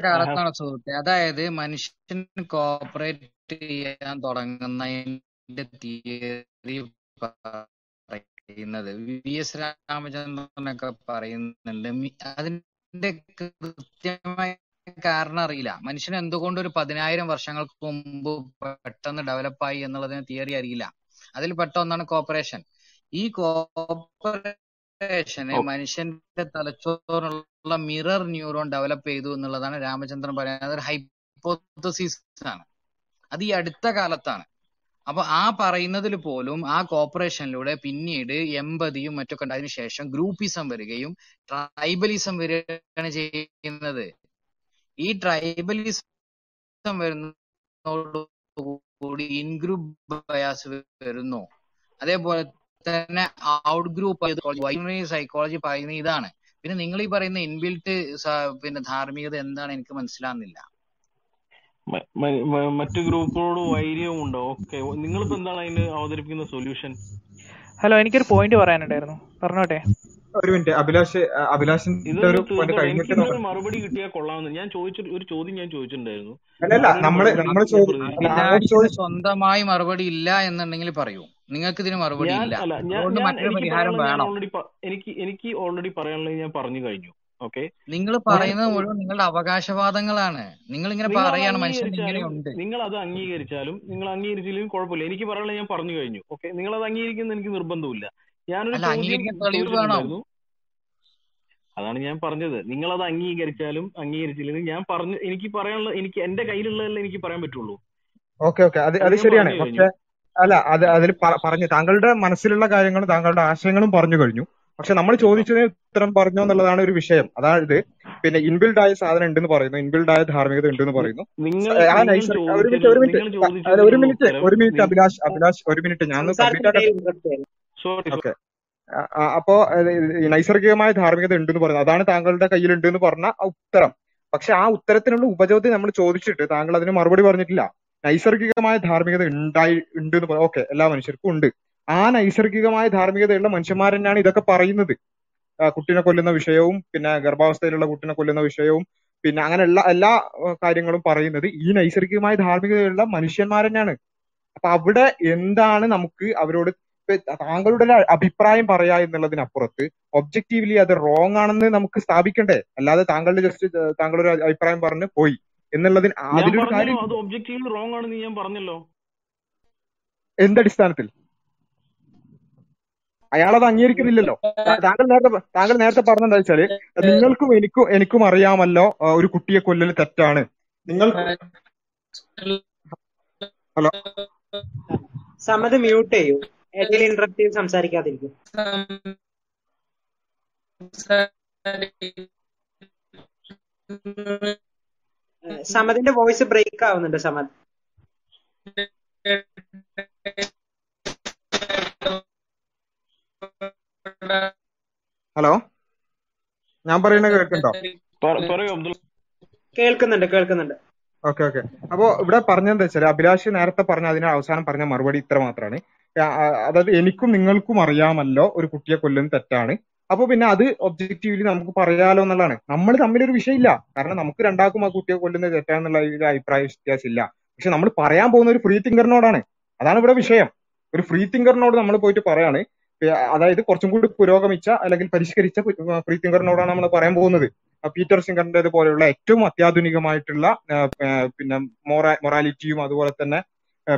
കാലത്താണ് സുഹൃത്തെ. അതായത് മനുഷ്യൻ കോപ്പറേറ്റ് ചെയ്യാൻ തുടങ്ങുന്നതിന്റെ തിയറി പറയുന്നത്. വി എസ് രാമചന്ദ്രനൊക്കെ പറയുന്നുണ്ട്. അതിന്റെ കൃത്യമായ കാരണം അറിയില്ല. മനുഷ്യൻ എന്തുകൊണ്ട് ഒരു പതിനായിരം വർഷങ്ങൾക്ക് മുമ്പ് പെട്ടെന്ന് ഡെവലപ്പായി എന്നുള്ളതിന് തിയറി അറിയില്ല. അതിൽ പെട്ട ഒന്നാണ് കോപ്പറേഷൻ ഈ കോപ്പറേഷനെ മനുഷ്യന്റെ തലച്ചോറിനുള്ള മിറർ ന്യൂറോൺ ഡെവലപ്പ് ചെയ്തു എന്നുള്ളതാണ് രാമചന്ദ്രൻ പറയുന്നത്. അതൊരു ഹൈപ്പോത്തസിസ് ആണ്. അത് ഈ അടുത്ത കാലത്താണ്. അപ്പൊ ആ പറയുന്നതിൽ പോലും ആ കോപ്പറേഷനിലൂടെ പിന്നീട് എമ്പതിയും മറ്റൊക്കെ ഉണ്ടായതിനു ശേഷം ഗ്രൂപ്പിസം വരികയും ട്രൈബലിസം വരികയാണ് ചെയ്യുന്നത്. ഈ ട്രൈബലിസം വരുന്നതോടുകൂടി ഇൻ ഗ്രൂപ്പ് ബയാസ് വരുന്നു. അതേപോലെ തന്നെ ഔട്ട് ഗ്രൂപ്പ് സൈക്കോളജി പറയുന്ന ഇതാണ്. പിന്നെ നിങ്ങൾ ഈ പറയുന്ന ഇൻബിൽട്ട് പിന്നെ ധാർമ്മികത എന്താണ് എനിക്ക് മനസ്സിലാകുന്നില്ല മറ്റു ഗ്രൂപ്പുകളോട് വൈര്യവും ഉണ്ടോ? ഓക്കെ നിങ്ങളിപ്പോ എന്താണ് അതിന് അവതരിപ്പിക്കുന്ന സൊല്യൂഷൻ ഹലോ എനിക്കൊരു പോയിന്റ് പറയാനുണ്ടായിരുന്നു. പറഞ്ഞോട്ടെ. ഒരു മിനിറ്റ് അഭിലാഷ് അഭിലാഷിന്റെ ഒരു പോയിന്റ് കഴിഞ്ഞിട്ട് എനിക്ക് മറുപടി കിട്ടിയാൽ കൊള്ളാമെന്ന്. ഞാൻ ചോദിച്ച ഒരു ചോദ്യം ഞാൻ ചോദിച്ചിട്ടുണ്ടായിരുന്നു. അല്ലല്ല നമ്മൾ നമ്മൾ സ്വന്തമായി മറുപടി ഇല്ല എന്നുണ്ടെങ്കിൽ പറയൂ. നിങ്ങൾക്ക് ഇതിന് മറുപടി ഇല്ല. എനിക്ക് എനിക്ക് എനിക്ക് ഓൾറെഡി പറയാനുള്ളത് ഞാൻ പറഞ്ഞു കഴിഞ്ഞു. ഓക്കെ നിങ്ങൾ പറയുന്നത് മുഴുവൻ നിങ്ങളുടെ അവകാശവാദങ്ങളാണ്. നിങ്ങൾ ഇങ്ങനെ പറയാണ് മനുഷ്യൻ നിങ്ങൾ അത് അംഗീകരിച്ചാലും നിങ്ങൾ അംഗീകരിച്ചില്ലെങ്കിലും കുഴപ്പമില്ല. എനിക്ക് പറയാനുള്ളത് ഞാൻ പറഞ്ഞു കഴിഞ്ഞു. ഓക്കെ നിങ്ങൾ അത് അംഗീകരിക്കുന്ന എനിക്ക് നിർബന്ധമില്ല. ഞാനൊരു ചോദ്യം അതാണ് ഞാൻ പറഞ്ഞത്. നിങ്ങൾ അത് അംഗീകരിച്ചാലും അംഗീകരിച്ചില്ലെങ്കിലും ഞാൻ പറഞ്ഞു എനിക്ക് പറയാനുള്ള എനിക്ക് എന്റെ കയ്യിലുള്ളതല്ലേ എനിക്ക് പറയാൻ പറ്റുള്ളൂ. Okay okay. അത് അത് ശരിയാണ്. പക്ഷെ അല്ല അത് അതിൽ പറഞ്ഞു താങ്കളുടെ മനസ്സിലുള്ള കാര്യങ്ങളും താങ്കളുടെ ആശയങ്ങളും പറഞ്ഞു കഴിഞ്ഞു. പക്ഷെ നമ്മൾ ചോദിച്ചതിന് ഉത്തരം പറഞ്ഞോ എന്നുള്ളതാണ് ഒരു വിഷയം. അതായത് പിന്നെ ഇൻബിൽഡ് ആയ സാധനം ഉണ്ടെന്ന് പറയുന്നു ഇൻബിൽഡ് ആയ ധാർമ്മികത ഉണ്ടെന്ന് പറയുന്നു. ആ ഒരു മിനിറ്റ് ഒരു മിനിറ്റ്. ഒരു മിനിറ്റ് ഒരു മിനിറ്റ് അഭിലാഷ് അഭിലാഷ് ഒരു മിനിറ്റ്. ഞാൻ ഓക്കെ. അപ്പോ നൈസർഗികമായ ധാർമ്മികത ഉണ്ടെന്ന് പറയുന്നു. അതാണ് താങ്കളുടെ കയ്യിലുണ്ട് എന്ന് പറഞ്ഞ ഉത്തരം. പക്ഷെ ആ ഉത്തരത്തിനുള്ള ഉപചോദ്യം നമ്മൾ ചോദിച്ചിട്ട് താങ്കൾ അതിന് മറുപടി പറഞ്ഞിട്ടില്ല. നൈസർഗികമായ ധാർമ്മികത ഉണ്ടായി ഉണ്ട് എന്ന് ഓക്കെ എല്ലാ മനുഷ്യർക്കും ഉണ്ട്. ആ നൈസർഗികമായ ധാർമ്മികതയുള്ള മനുഷ്യന്മാർ തന്നെയാണ് ഇതൊക്കെ പറയുന്നത്. കുട്ടിനെ കൊല്ലുന്ന വിഷയവും പിന്നെ ഗർഭാവസ്ഥയിലുള്ള കുട്ടിനെ കൊല്ലുന്ന വിഷയവും പിന്നെ അങ്ങനെ എല്ലാ എല്ലാ കാര്യങ്ങളും പറയുന്നത് ഈ നൈസർഗികമായ ധാർമ്മികതയുള്ള മനുഷ്യന്മാർ തന്നെയാണ് അപ്പൊ അവിടെ എന്താണ് നമുക്ക് അവരോട് താങ്കളുടെ അഭിപ്രായം പറയാ എന്നുള്ളതിനപ്പുറത്ത് ഒബ്ജക്റ്റീവ്ലി അത് റോങ് ആണെന്ന് നമുക്ക് സ്ഥാപിക്കണ്ടേ? അല്ലാതെ താങ്കളുടെ ജസ്റ്റ് താങ്കളുടെ അഭിപ്രായം പറഞ്ഞ് പോയി. എന്നുള്ളതിന് അതിലൊരു കാര്യം റോങ് ആണെന്ന് ഞാൻ പറഞ്ഞല്ലോ? എന്തടിസ്ഥാനത്തിൽ? അയാളത് അംഗീകരിക്കുന്നില്ലല്ലോ. താങ്കൾ നേരത്തെ താങ്കൾ നേരത്തെ പറഞ്ഞെന്താ വെച്ചാൽ നിങ്ങൾക്കും എനിക്കും എനിക്കും അറിയാമല്ലോ ഒരു കുട്ടിയെ കൊല്ലൽ തെറ്റാണ്. നിങ്ങൾ ഹലോ. സമത് മ്യൂട്ട് ചെയ്യൂ. ഇടയിൽ ഇന്ററപ്റ്റ് ചെയ്ത് സംസാരിക്കാതിരിക്കും. സമതിന്റെ വോയിസ് ബ്രേക്ക് ആവുന്നുണ്ട് സമത്. ഹലോ? ഞാൻ പറയുന്നത് കേൾക്കുന്നുണ്ടോ? കേൾക്കുന്നുണ്ട് കേൾക്കുന്നുണ്ട്. Okay okay. അപ്പോ ഇവിടെ പറഞ്ഞെന്താ വെച്ചാൽ അഭിലാഷ് നേരത്തെ പറഞ്ഞ അതിന് അവസാനം പറഞ്ഞ മറുപടി ഇത്ര മാത്രമാണ് അതായത് എനിക്കും നിങ്ങൾക്കും അറിയാമല്ലോ ഒരു കുട്ടിയെ കൊല്ലുന്നത് തെറ്റാണ്. അപ്പൊ പിന്നെ അത് ഒബ്ജക്റ്റീവ്ലി നമുക്ക് പറയാലോ എന്നുള്ളതാണ്. നമ്മൾ തമ്മിൽ ഒരു വിഷയമില്ല. കാരണം നമുക്ക് രണ്ടാൾക്കും ആ കുട്ടിയെ കൊല്ലുന്നത് തെറ്റാന്നുള്ള ഒരു അഭിപ്രായ വ്യത്യാസമില്ല. പക്ഷെ നമ്മൾ പറയാൻ പോകുന്ന ഒരു ഫ്രീ തിങ്കറിനോടാണ്. അതാണ് ഇവിടെ വിഷയം. ഒരു ഫ്രീ തിങ്കറിനോട് നമ്മൾ പോയിട്ട് പറയാണ്. അതായത് കുറച്ചും കൂടി പുരോഗമിച്ച അല്ലെങ്കിൽ പരിഷ്കരിച്ച ഫ്രീ തിങ്കറിനോടാണ് നമ്മൾ പറയാൻ പോകുന്നത്. പീറ്റർ സിംഗറിന്റേത് പോലെയുള്ള ഏറ്റവും അത്യാധുനികമായിട്ടുള്ള പിന്നെ മൊറാ മൊറാലിറ്റിയും അതുപോലെ തന്നെ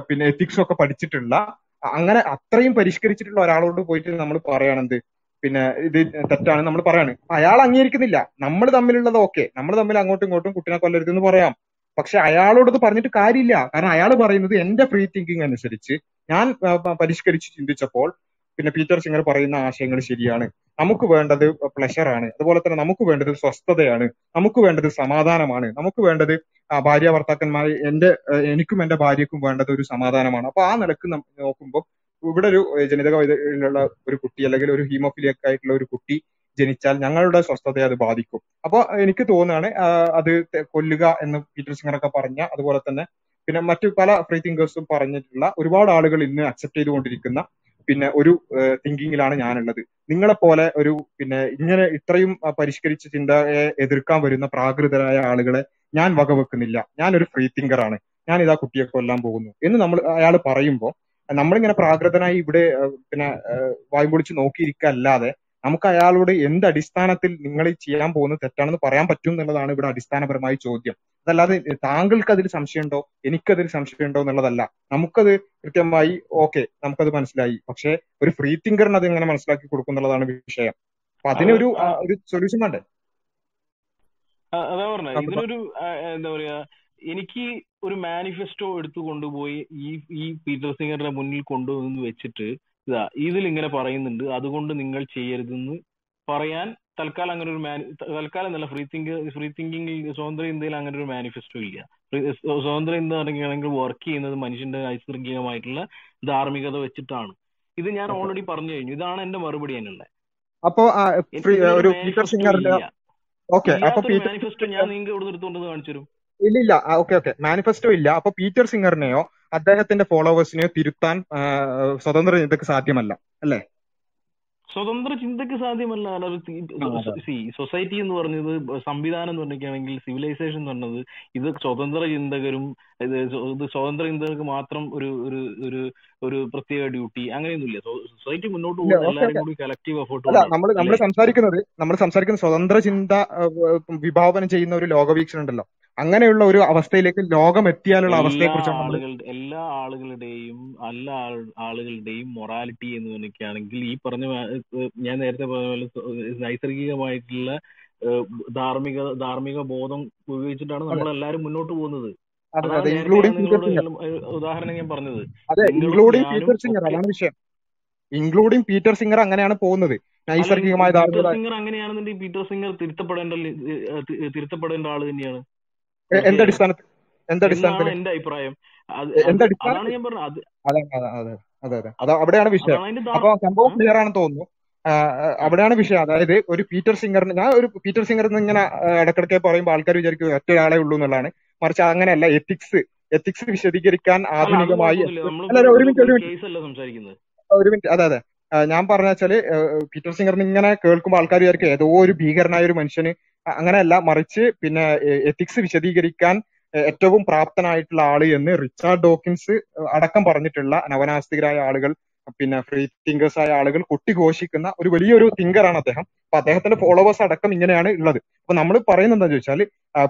പിന്നെ എത്തിക്സും ഒക്കെ പഠിച്ചിട്ടുള്ള അങ്ങനെ അത്രയും പരിഷ്കരിച്ചിട്ടുള്ള ഒരാളോട് പോയിട്ട് നമ്മൾ പറയണത് പിന്നെ ഇത് തെറ്റാണ് നമ്മൾ പറയാണ്. അയാൾ അംഗീകരിക്കുന്നില്ല. നമ്മൾ തമ്മിലുള്ളത് ഓക്കെ. നമ്മൾ തമ്മിൽ അങ്ങോട്ടും ഇങ്ങോട്ടും കുട്ടിനെ കൊല്ലരുത് എന്ന് പറയാം. പക്ഷെ അയാളോടത് പറഞ്ഞിട്ട് കാര്യമില്ല. കാരണം അയാൾ പറയുന്നത് എന്റെ ഫ്രീ തിങ്കിങ് അനുസരിച്ച് ഞാൻ പരിഷ്കരിച്ച് ചിന്തിച്ചപ്പോൾ പിന്നെ പീറ്റർ സിംഗർ പറയുന്ന ആശയങ്ങൾ ശരിയാണ്. നമുക്ക് വേണ്ടത് പ്ലഷർ ആണ്. അതുപോലെ തന്നെ നമുക്ക് വേണ്ടത് സ്വസ്ഥതയാണ്. നമുക്ക് വേണ്ടത് സമാധാനമാണ്. നമുക്ക് വേണ്ടത് ഭാര്യ ഭർത്താക്കന്മാർ എന്റെ എനിക്കും എന്റെ ഭാര്യക്കും വേണ്ടത് ഒരു സമാധാനമാണ്. അപ്പൊ ആ നിലയ്ക്ക് നോക്കുമ്പോൾ ഇവിടെ ഒരു ജനിതക വൈദ്യുള്ള ഒരു കുട്ടി അല്ലെങ്കിൽ ഒരു ഹീമോഫിലിയക് ആയിട്ടുള്ള ഒരു കുട്ടി ജനിച്ചാൽ ഞങ്ങളുടെ സ്വസ്ഥതയെ അത് ബാധിക്കും. അപ്പൊ എനിക്ക് തോന്നുകയാണ് അത് കൊല്ലുക എന്ന് പീറ്റർ സിംഗർ ഒക്കെ പറഞ്ഞ അതുപോലെ തന്നെ പിന്നെ മറ്റു പല ഫ്രീ തിങ്കേഴ്സും പറഞ്ഞിട്ടുള്ള ഒരുപാട് ആളുകൾ ഇന്ന് അക്സെപ്റ്റ് ചെയ്തുകൊണ്ടിരിക്കുന്ന പിന്നെ ഒരു തിങ്കിങ്ങിലാണ് ഞാനുള്ളത്. നിങ്ങളെ പോലെ ഒരു പിന്നെ ഇങ്ങനെ ഇത്രയും പരിഷ്കരിച്ച ചിന്തയെ എതിർക്കാൻ വരുന്ന പ്രാകൃതരായ ആളുകളെ ഞാൻ വകവെക്കുന്നില്ല. ഞാനൊരു ഫ്രീ തിങ്കറാണ് ഞാൻ ഇതാ കുട്ടിയെ കൊല്ലാൻ പോകുന്നു. എന്ന് നമ്മൾ അയാൾ പറയുമ്പോൾ നമ്മളിങ്ങനെ പ്രാകൃതനായി ഇവിടെ പിന്നെ വായും പൊളിച്ച് നോക്കിയിരിക്കല്ലാതെ നമുക്ക് അയാളോട് എന്ത് അടിസ്ഥാനത്തിൽ നിങ്ങൾ ചെയ്യാൻ പോകുന്നത് തെറ്റാണെന്ന് പറയാൻ പറ്റും എന്നുള്ളതാണ് ഇവിടെ അടിസ്ഥാനപരമായ ചോദ്യം. അതല്ലാതെ താങ്കൾക്ക് അതിൽ സംശയമുണ്ടോ? എനിക്കതിൽ സംശയമുണ്ടോ എന്നുള്ളതല്ല. നമുക്കത് കൃത്യമായി ഓക്കെ നമുക്കത് മനസ്സിലായി. പക്ഷെ ഒരു ഫ്രീ തിങ്കറിന് അത് എങ്ങനെ മനസ്സിലാക്കി കൊടുക്കും എന്നുള്ളതാണ് വിഷയം. അപ്പൊ അതിനൊരു ഒരു സൊല്യൂഷൻ വേണ്ടേ? അതാ പറഞ്ഞ. ഇതിനൊരു എന്താ പറയാ എനിക്ക് ഒരു മാനിഫെസ്റ്റോ എടുത്തു കൊണ്ടുപോയി ഈ ഈ പീറ്റർ സിംഗറിന്റെ മുന്നിൽ കൊണ്ടുവന്ന് വെച്ചിട്ട് ഇതിൽ ഇങ്ങനെ പറയുന്നുണ്ട്. അതുകൊണ്ട് നിങ്ങൾ ചെയ്യരുതെന്ന് പറയാൻ തൽക്കാലം അങ്ങനെ ഒരു മാനി തൽക്കാലം എന്നല്ല ഫ്രീ തിങ്ക് ഫ്രീ തിങ്കിങ് സ്വതന്ത്ര ഇന്ത്യയിൽ അങ്ങനെ ഒരു മാനിഫെസ്റ്റോ ഇല്ല സ്വതന്ത്ര ഇന്ത്യ പറയുകയാണെങ്കിൽ വർക്ക് ചെയ്യുന്നത് മനുഷ്യന്റെ നൈസർഗികമായിട്ടുള്ള ധാർമ്മികത വെച്ചിട്ടാണ്. ഇത് ഞാൻ ഓൾറെഡി പറഞ്ഞു കഴിഞ്ഞു. ഇതാണ് എന്റെ മറുപടി അതിനുള്ള അപ്പോ ഒരു പീറ്റർ മാനിഫെസ്റ്റോ സിംഗറിന്റെ ഇല്ല. ഓക്കെ അപ്പൊ പീറ്റർ മാനിഫെസ്റ്റോ ഞാൻ നിങ്ങൾക്ക് ഇവിടെ എടുത്തുകൊണ്ടത് കാണിച്ചു തരും. ഇല്ല ഇല്ല ഓക്കെ ഓക്കെ മാനിഫെസ്റ്റോ ഇല്ല. അപ്പൊ പീറ്റർ സിംഗറിനെയോ അദ്ദേഹത്തിന്റെ ഫോളോവേഴ്സിനെ തിരുത്താൻ സ്വതന്ത്ര ചിന്തക്ക് സാധ്യമല്ല അല്ലേ? സ്വതന്ത്ര ചിന്തക്ക് സാധ്യമല്ല സി സൊസൈറ്റി എന്ന് പറഞ്ഞത് സംവിധാനം എന്ന് പറഞ്ഞിരിക്കുകയാണെങ്കിൽ സിവിലൈസേഷൻ എന്ന് പറഞ്ഞത് ഇത് സ്വതന്ത്ര ചിന്തകരും ഇത് സ്വതന്ത്ര ചിന്തകർക്ക് മാത്രം ഒരു ഒരു ഒരു ഒരു പ്രത്യേക ഡ്യൂട്ടി അങ്ങനെയൊന്നുമില്ല. സൊസൈറ്റി മുന്നോട്ട് പോകുന്ന എല്ലാവരും കൂടി കളക്റ്റീവ് എഫേർട്ട് അല്ല നമ്മൾ നമ്മൾ സംസാരിക്കുന്നത് നമ്മൾ സംസാരിക്കുന്ന സ്വതന്ത്ര ചിന്ത വിഭാവനം ചെയ്യുന്ന ഒരു ലോകവീക്ഷണം ഉണ്ടല്ലോ അങ്ങനെയുള്ള ഒരു അവസ്ഥയിലേക്ക് ലോകം എത്തിയാലുള്ള അവസ്ഥയെ കുറിച്ചാണ് എല്ലാ ആളുകളുടെയും അല്ല ആളുകളുടെയും മൊറാലിറ്റി എന്ന് പറയുകയാണെങ്കിൽ ഈ പറഞ്ഞ ഞാൻ നേരത്തെ പറഞ്ഞ പോലെ നൈസർഗികമായിട്ടുള്ള ധാർമ്മിക ധാർമ്മിക ബോധം ഉപയോഗിച്ചിട്ടാണ് നമ്മൾ എല്ലാവരും മുന്നോട്ട് പോകുന്നത്. ഉദാഹരണം ഞാൻ പറഞ്ഞത്. ഇൻക്ലൂഡിംഗ് പീറ്റർ സിംഗർ അതാണ് വിഷയം. ഇൻക്ലൂഡിങ് പീറ്റർ സിംഗർ അങ്ങനെയാണ് പോകുന്നത്. നൈസർഗികമായ പീറ്റർ സിംഗർ അങ്ങനെയാണെന്നുണ്ടെങ്കിൽ പീറ്റർ സിംഗർ തിരുത്തപ്പെടേണ്ട തിരുത്തപ്പെടേണ്ട ആൾ തന്നെയാണ്. എന്റെ അഭിപ്രായം? അതാണ് ഞാൻ പറഞ്ഞത്. അതെ അതെ അതെ അതെ. അവിടെയാണ് വിഷയം. അപ്പൊ സംഭവം ക്ലിയർ ആണെന്ന് തോന്നുന്നു. അവിടെയാണ് വിഷയം. അതായത് ഒരു പീറ്റർ സിംഗറിന് ഞാൻ ഒരു പീറ്റർ സിംഗർ എന്ന് ഇങ്ങനെ ആ, പറയുമ്പോൾ ആൾക്കാർ വിചാരിക്കും ഒറ്റ ഒരാളെ ഉള്ളൂ എന്നുള്ളതാണ്. മറിച്ച് അങ്ങനെയല്ല എത്തിക്സ് എത്തിക്സ് വിശദീകരിക്കാൻ ആധുനികമായി ഒരു മിനിറ്റ് ഒരു മിനിറ്റ്. അതെ അതെ. ഞാൻ പറഞ്ഞ വെച്ചാൽ പീറ്റർ സിംഗറിന് ഇങ്ങനെ കേൾക്കുമ്പോൾ ആൾക്കാർ വിചാരിക്കും ഏതോ ഒരു ഭീകരനായ ഒരു മനുഷ്യന് അങ്ങനെയല്ല മറിച്ച് പിന്നെ എത്തിക്സ് വിശദീകരിക്കാൻ ഏറ്റവും പ്രാപ്തനായിട്ടുള്ള ആൾ എന്ന് റിച്ചാർഡ് ഡോക്കിൻസ് അടക്കം പറഞ്ഞിട്ടുള്ള നവനാസ്തികരായ ആളുകൾ പിന്നെ ഫ്രീ തിങ്കേഴ്സ് ആയ ആളുകൾ കൊട്ടിഘോഷിക്കുന്ന ഒരു വലിയൊരു തിങ്കറാണ് അദ്ദേഹം. അപ്പൊ അദ്ദേഹത്തിന്റെ ഫോളോവേഴ്സ് അടക്കം ഇങ്ങനെയാണ് ഉള്ളത്. അപ്പൊ നമ്മൾ പറയുന്നത് എന്താ ചോദിച്ചാൽ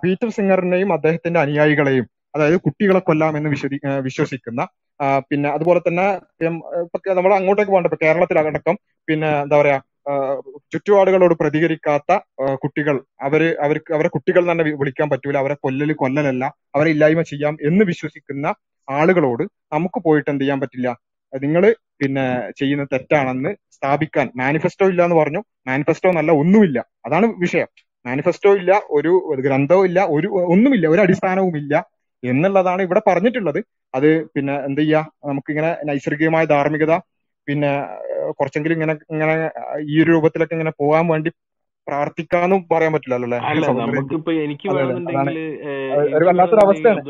പീറ്റർ സിംഗറിനെയും അദ്ദേഹത്തിന്റെ അനുയായികളെയും അതായത് കുട്ടികളെ കൊല്ലാമെന്ന് വിശ്വസി വിശ്വ വിശ്വസിക്കുന്ന പിന്നെ അതുപോലെ തന്നെ നമ്മൾ അങ്ങോട്ടേക്ക് പോകണ്ട കേരളത്തിലടക്കം പിന്നെ എന്താ പറയാ ചുറ്റുപാടുകളോട് പ്രതികരിക്കാത്ത കുട്ടികൾ. അവർ അവർക്ക് അവരെ കുട്ടികൾ തന്നെ വിളിക്കാൻ പറ്റൂല. അവരെ കൊല്ലല് കൊല്ലലല്ല. അവരെ ഇല്ലായ്മ ചെയ്യാം എന്ന് വിശ്വസിക്കുന്ന ആളുകളോട് നമുക്ക് പോയിട്ട് എന്ത് ചെയ്യാൻ പറ്റില്ല? നിങ്ങൾ പിന്നെ ചെയ്യുന്ന തെറ്റാണെന്ന് സ്ഥാപിക്കാൻ. മാനിഫെസ്റ്റോ ഇല്ല എന്ന് പറഞ്ഞു. മാനിഫെസ്റ്റോ നല്ല ഒന്നുമില്ല. അതാണ് വിഷയം. മാനിഫെസ്റ്റോ ഇല്ല ഒരു ഗ്രന്ഥവും ഇല്ല ഒരു ഒന്നുമില്ല ഒരു അടിസ്ഥാനവും ഇല്ല എന്നുള്ളതാണ് ഇവിടെ പറഞ്ഞിട്ടുള്ളത്. അത് പിന്നെ എന്ത് ചെയ്യാ? നമുക്കിങ്ങനെ നൈസർഗികമായ ധാർമ്മികത പിന്നെ കുറച്ചെങ്കിലും ഇങ്ങനെ ഇങ്ങനെ ഈ ഒരു രൂപത്തിലൊക്കെ ഇങ്ങനെ പോകാൻ വേണ്ടി പ്രാർത്ഥിക്കാന്നും പറയാൻ പറ്റില്ലല്ലോ ഒരു വല്ലാത്തൊരു അവസ്ഥയാണ്.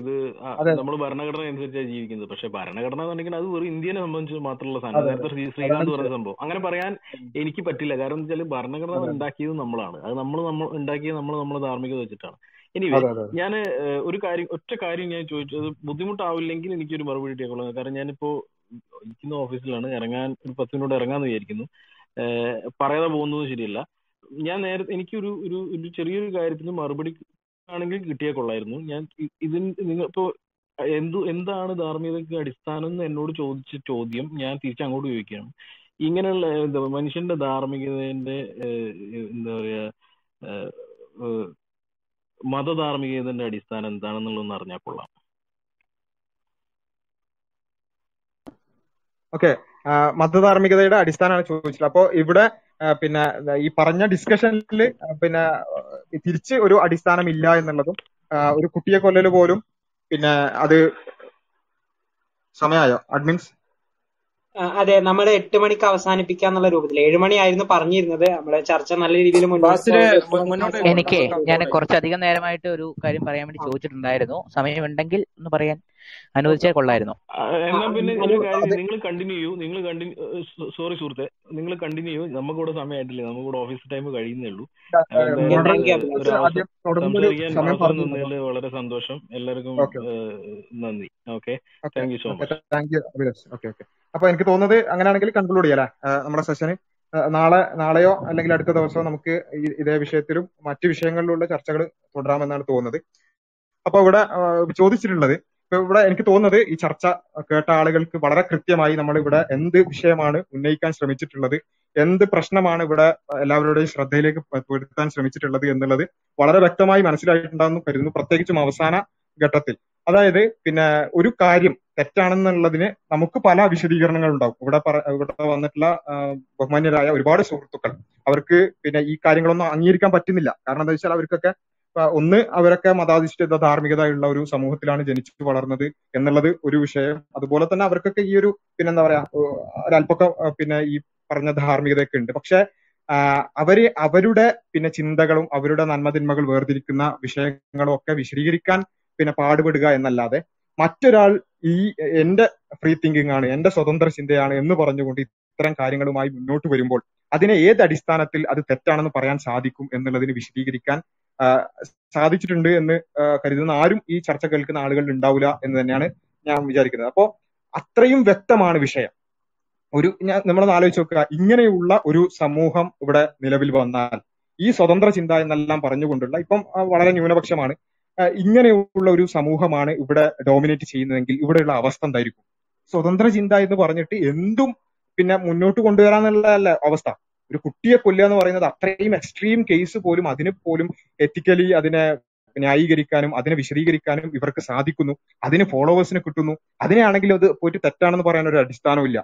ഇത് നമ്മൾ ഭരണഘടന അനുസരിച്ചാണ് ജീവിക്കുന്നത്. പക്ഷെ ഭരണഘടന എന്നുണ്ടെങ്കിൽ അത് വെറും ഇന്ത്യനെ സംബന്ധിച്ച് മാത്രമുള്ള സാധനം. നേരത്തെ ശ്രീകാന്ത് പറഞ്ഞ സംഭവം. അങ്ങനെ പറയാൻ എനിക്ക് പറ്റില്ല. കാരണം എന്താ വെച്ചാൽ ഭരണഘടന ഉണ്ടാക്കിയത് നമ്മളാണ്. അത് നമ്മൾ നമ്മൾ ഉണ്ടാക്കിയത് നമ്മൾ നമ്മളെ ധാർമ്മികത വെച്ചിട്ടാണ്. എനിവേ ഞാൻ ഒരു കാര്യം ഒറ്റ കാര്യം ഞാൻ ചോദിച്ചത് ബുദ്ധിമുട്ടാവില്ലെങ്കിൽ എനിക്കൊരു മറുപടി കിട്ടിയേക്കുള്ളൂ കാരണം ഞാനിപ്പോ ഇരിക്കുന്ന ഓഫീസിലാണ്. ഇറങ്ങാൻ ഒരു പത്ത് മിനിറ്റ് ഇറങ്ങാന്ന് വിചാരിക്കുന്നു. പറയാതെ പോകുന്നത് ശരിയല്ല. ഞാൻ നേരത്തെ എനിക്കൊരു ഒരു ഒരു ചെറിയൊരു കാര്യത്തിന് മറുപടി ആണെങ്കിൽ കിട്ടിയാൽ കൊള്ളായിരുന്നു. ഞാൻ ഇതിന് നിങ്ങൾ ഇപ്പോ എന്തു എന്താണ് ധാർമ്മികതയ്ക്ക് അടിസ്ഥാനം എന്ന് എന്നോട് ചോദിച്ച ചോദ്യം ഞാൻ തിരിച്ചങ്ങോട്ട് ചോദിക്കുകയാണ്. ഇങ്ങനെയുള്ള എന്താ മനുഷ്യന്റെ ധാർമ്മികതന്റെ എന്താ പറയാ മതധാർമ്മികതന്റെ അടിസ്ഥാനം എന്താണെന്നുള്ളതെന്ന് അറിഞ്ഞാൽ കൊള്ളാം. ഓക്കെ. മതധാർമ്മികതയുടെ അടിസ്ഥാനമാണ് ചോദിച്ചത് അപ്പോ ഇവിടെ പിന്നെ ഈ പറഞ്ഞ ഡിസ്കഷനിൽ പിന്നെ തിരിച്ച് ഒരു അടിസ്ഥാനം ഇല്ല എന്നുള്ളതും ഒരു കുട്ടിയെ കൊല്ലല് പോലും പിന്നെ അത് സമയമായോ? അഡ്മിൻസ് അതെ. നമ്മൾ എട്ട് മണിക്ക് അവസാനിപ്പിക്കാന്നുള്ള രൂപത്തിൽ ഏഴ് മണിയായിരുന്നു പറഞ്ഞിരുന്നത്. നമ്മുടെ ചർച്ച നല്ല രീതിയിൽ മുന്നോട്ട് എനിക്ക് ഞാൻ കുറച്ചധികം നേരമായിട്ട് ഒരു കാര്യം പറയാൻ വേണ്ടി ചോദിച്ചിട്ടുണ്ടായിരുന്നു. സമയമുണ്ടെങ്കിൽ ഒന്ന് പറയാൻ. അനുവദിച്ചാൽ കൊള്ളായിരുന്നു. നിങ്ങൾ കണ്ടിന്യൂ ചെയ്യൂ. നിങ്ങൾ കണ്ടിന്യൂ സോറി സുഹൃത്തെ. നിങ്ങൾ കണ്ടിന്യൂ ചെയ്യൂ. നമുക്കിവിടെ സമയമായിട്ടില്ല നമുക്കിവിടെ ഓഫീസ് ടൈം കഴിയുന്നേ ഉള്ളൂ. സംസാരിക്കാൻ വളരെ സന്തോഷം. എല്ലാവർക്കും നന്ദി. Okay? Thank you so much thank you Abhilash. Okay okay. അപ്പൊ എനിക്ക് തോന്നുന്നത് അങ്ങനെയാണെങ്കിൽ കൺക്ലൂഡ് ചെയ്യാം നമ്മുടെ സെഷന് നാളെ നാളെയോ അല്ലെങ്കിൽ അടുത്ത ദിവസമോ നമുക്ക് ഈ- ഇതേ വിഷയത്തിലും മറ്റു വിഷയങ്ങളിലുള്ള ചർച്ചകൾ തുടരാമെന്നാണ് തോന്നുന്നത്. അപ്പൊ ഇവിടെ ചോദിച്ചിട്ടുള്ളത് ഇവിടെ എനിക്ക് തോന്നുന്നത് ഈ ചർച്ച കേട്ട ആളുകൾക്ക് വളരെ കൃത്യമായി നമ്മൾ ഇവിടെ എന്ത് വിഷയമാണ് ഉന്നയിക്കാൻ ശ്രമിച്ചിട്ടുള്ളത് എന്ത് പ്രശ്നമാണ് ഇവിടെ എല്ലാവരുടെയും ശ്രദ്ധയിലേക്ക് പെടുത്താൻ ശ്രമിച്ചിട്ടുള്ളത് എന്നുള്ളത് വളരെ വ്യക്തമായി മനസ്സിലായിട്ടുണ്ടാകുന്നു കരുതുന്നു പ്രത്യേകിച്ചും അവസാന ഘട്ടത്തിൽ. അതായത് പിന്നെ ഒരു കാര്യം തെറ്റാണെന്നുള്ളതിന് നമുക്ക് പല വിശദീകരണങ്ങൾ ഉണ്ടാവും ഇവിടെ പറ ഇവിടെ വന്നിട്ടുള്ള ബഹുമാന്യരായ ഒരുപാട് സുഹൃത്തുക്കൾ അവർക്ക് പിന്നെ ഈ കാര്യങ്ങളൊന്നും അംഗീകരിക്കാൻ പറ്റുന്നില്ല. കാരണം എന്താ വെച്ചാൽ അവർക്കൊക്കെ ഒന്ന് അവരൊക്കെ മതാധിഷ്ഠിത ധാർമ്മികതയുള്ള ഒരു സമൂഹത്തിലാണ് ജനിച്ചു വളർന്നത് എന്നുള്ളത് ഒരു വിഷയം. അതുപോലെ തന്നെ അവർക്കൊക്കെ ഈ ഒരു പിന്നെന്താ പറയാ ഒരല്പൊക്കെ പിന്നെ ഈ പറഞ്ഞ ധാർമ്മികതയൊക്കെ ഉണ്ട്. പക്ഷെ അവർ അവരുടെ പിന്നെ ചിന്തകളും അവരുടെ നന്മതിന്മകൾ വേർതിരിക്കുന്ന വിഷയങ്ങളും ഒക്കെ വിശദീകരിക്കാൻ പിന്നെ പാടുപെടുക എന്നല്ലാതെ മറ്റൊരാൾ ഈ എന്റെ ഫ്രീ തിങ്കിങ് ആണ് എന്റെ സ്വതന്ത്ര ചിന്തയാണ് എന്ന് പറഞ്ഞുകൊണ്ട് ഇത്തരം കാര്യങ്ങളുമായി മുന്നോട്ട് വരുമ്പോൾ അതിനെ ഏത് അടിസ്ഥാനത്തിൽ അത് തെറ്റാണെന്ന് പറയാൻ സാധിക്കും എന്നുള്ളതിന് വിശദീകരിക്കാൻ സാധിച്ചിട്ടുണ്ട് എന്ന് കരുതുന്ന ആരും ഈ ചർച്ച കേൾക്കുന്ന ആളുകളിൽ ഉണ്ടാവില്ല എന്ന് തന്നെയാണ് ഞാൻ വിചാരിക്കുന്നത്. അപ്പോ അത്രയും വ്യക്തമാണ് വിഷയം. ഒരു ഞാൻ നമ്മളൊന്ന് ആലോചിച്ച് നോക്കുക. ഇങ്ങനെയുള്ള ഒരു സമൂഹം ഇവിടെ നിലവിൽ വന്നാൽ ഈ സ്വതന്ത്ര ചിന്ത എന്നെല്ലാം പറഞ്ഞുകൊണ്ടുള്ള ഇപ്പം വളരെ ന്യൂനപക്ഷമാണ്. ഇങ്ങനെയുള്ള ഒരു സമൂഹമാണ് ഇവിടെ ഡോമിനേറ്റ് ചെയ്യുന്നതെങ്കിൽ ഇവിടെയുള്ള അവസ്ഥ എന്തായിരിക്കും? സ്വതന്ത്ര ചിന്ത എന്ന് പറഞ്ഞിട്ട് എന്തും പിന്നെ മുന്നോട്ട് കൊണ്ടുവരാന്നുള്ളതല്ല അവസ്ഥ. ഒരു കുട്ടിയെ കൊല്ലുക എന്ന് പറയുന്നത് അത്രയും എക്സ്ട്രീം കേസ് പോലും അതിന് പോലും എത്തിക്കലി അതിനെ ന്യായീകരിക്കാനും അതിനെ വിശദീകരിക്കാനും ഇവർക്ക് സാധിക്കുന്നു. അതിന് ഫോളോവേഴ്സിനെ കിട്ടുന്നു. അതിനെയാണെങ്കിൽ അത് പോയിട്ട് തെറ്റാണെന്ന് പറയാൻ ഒരു അടിസ്ഥാനമില്ല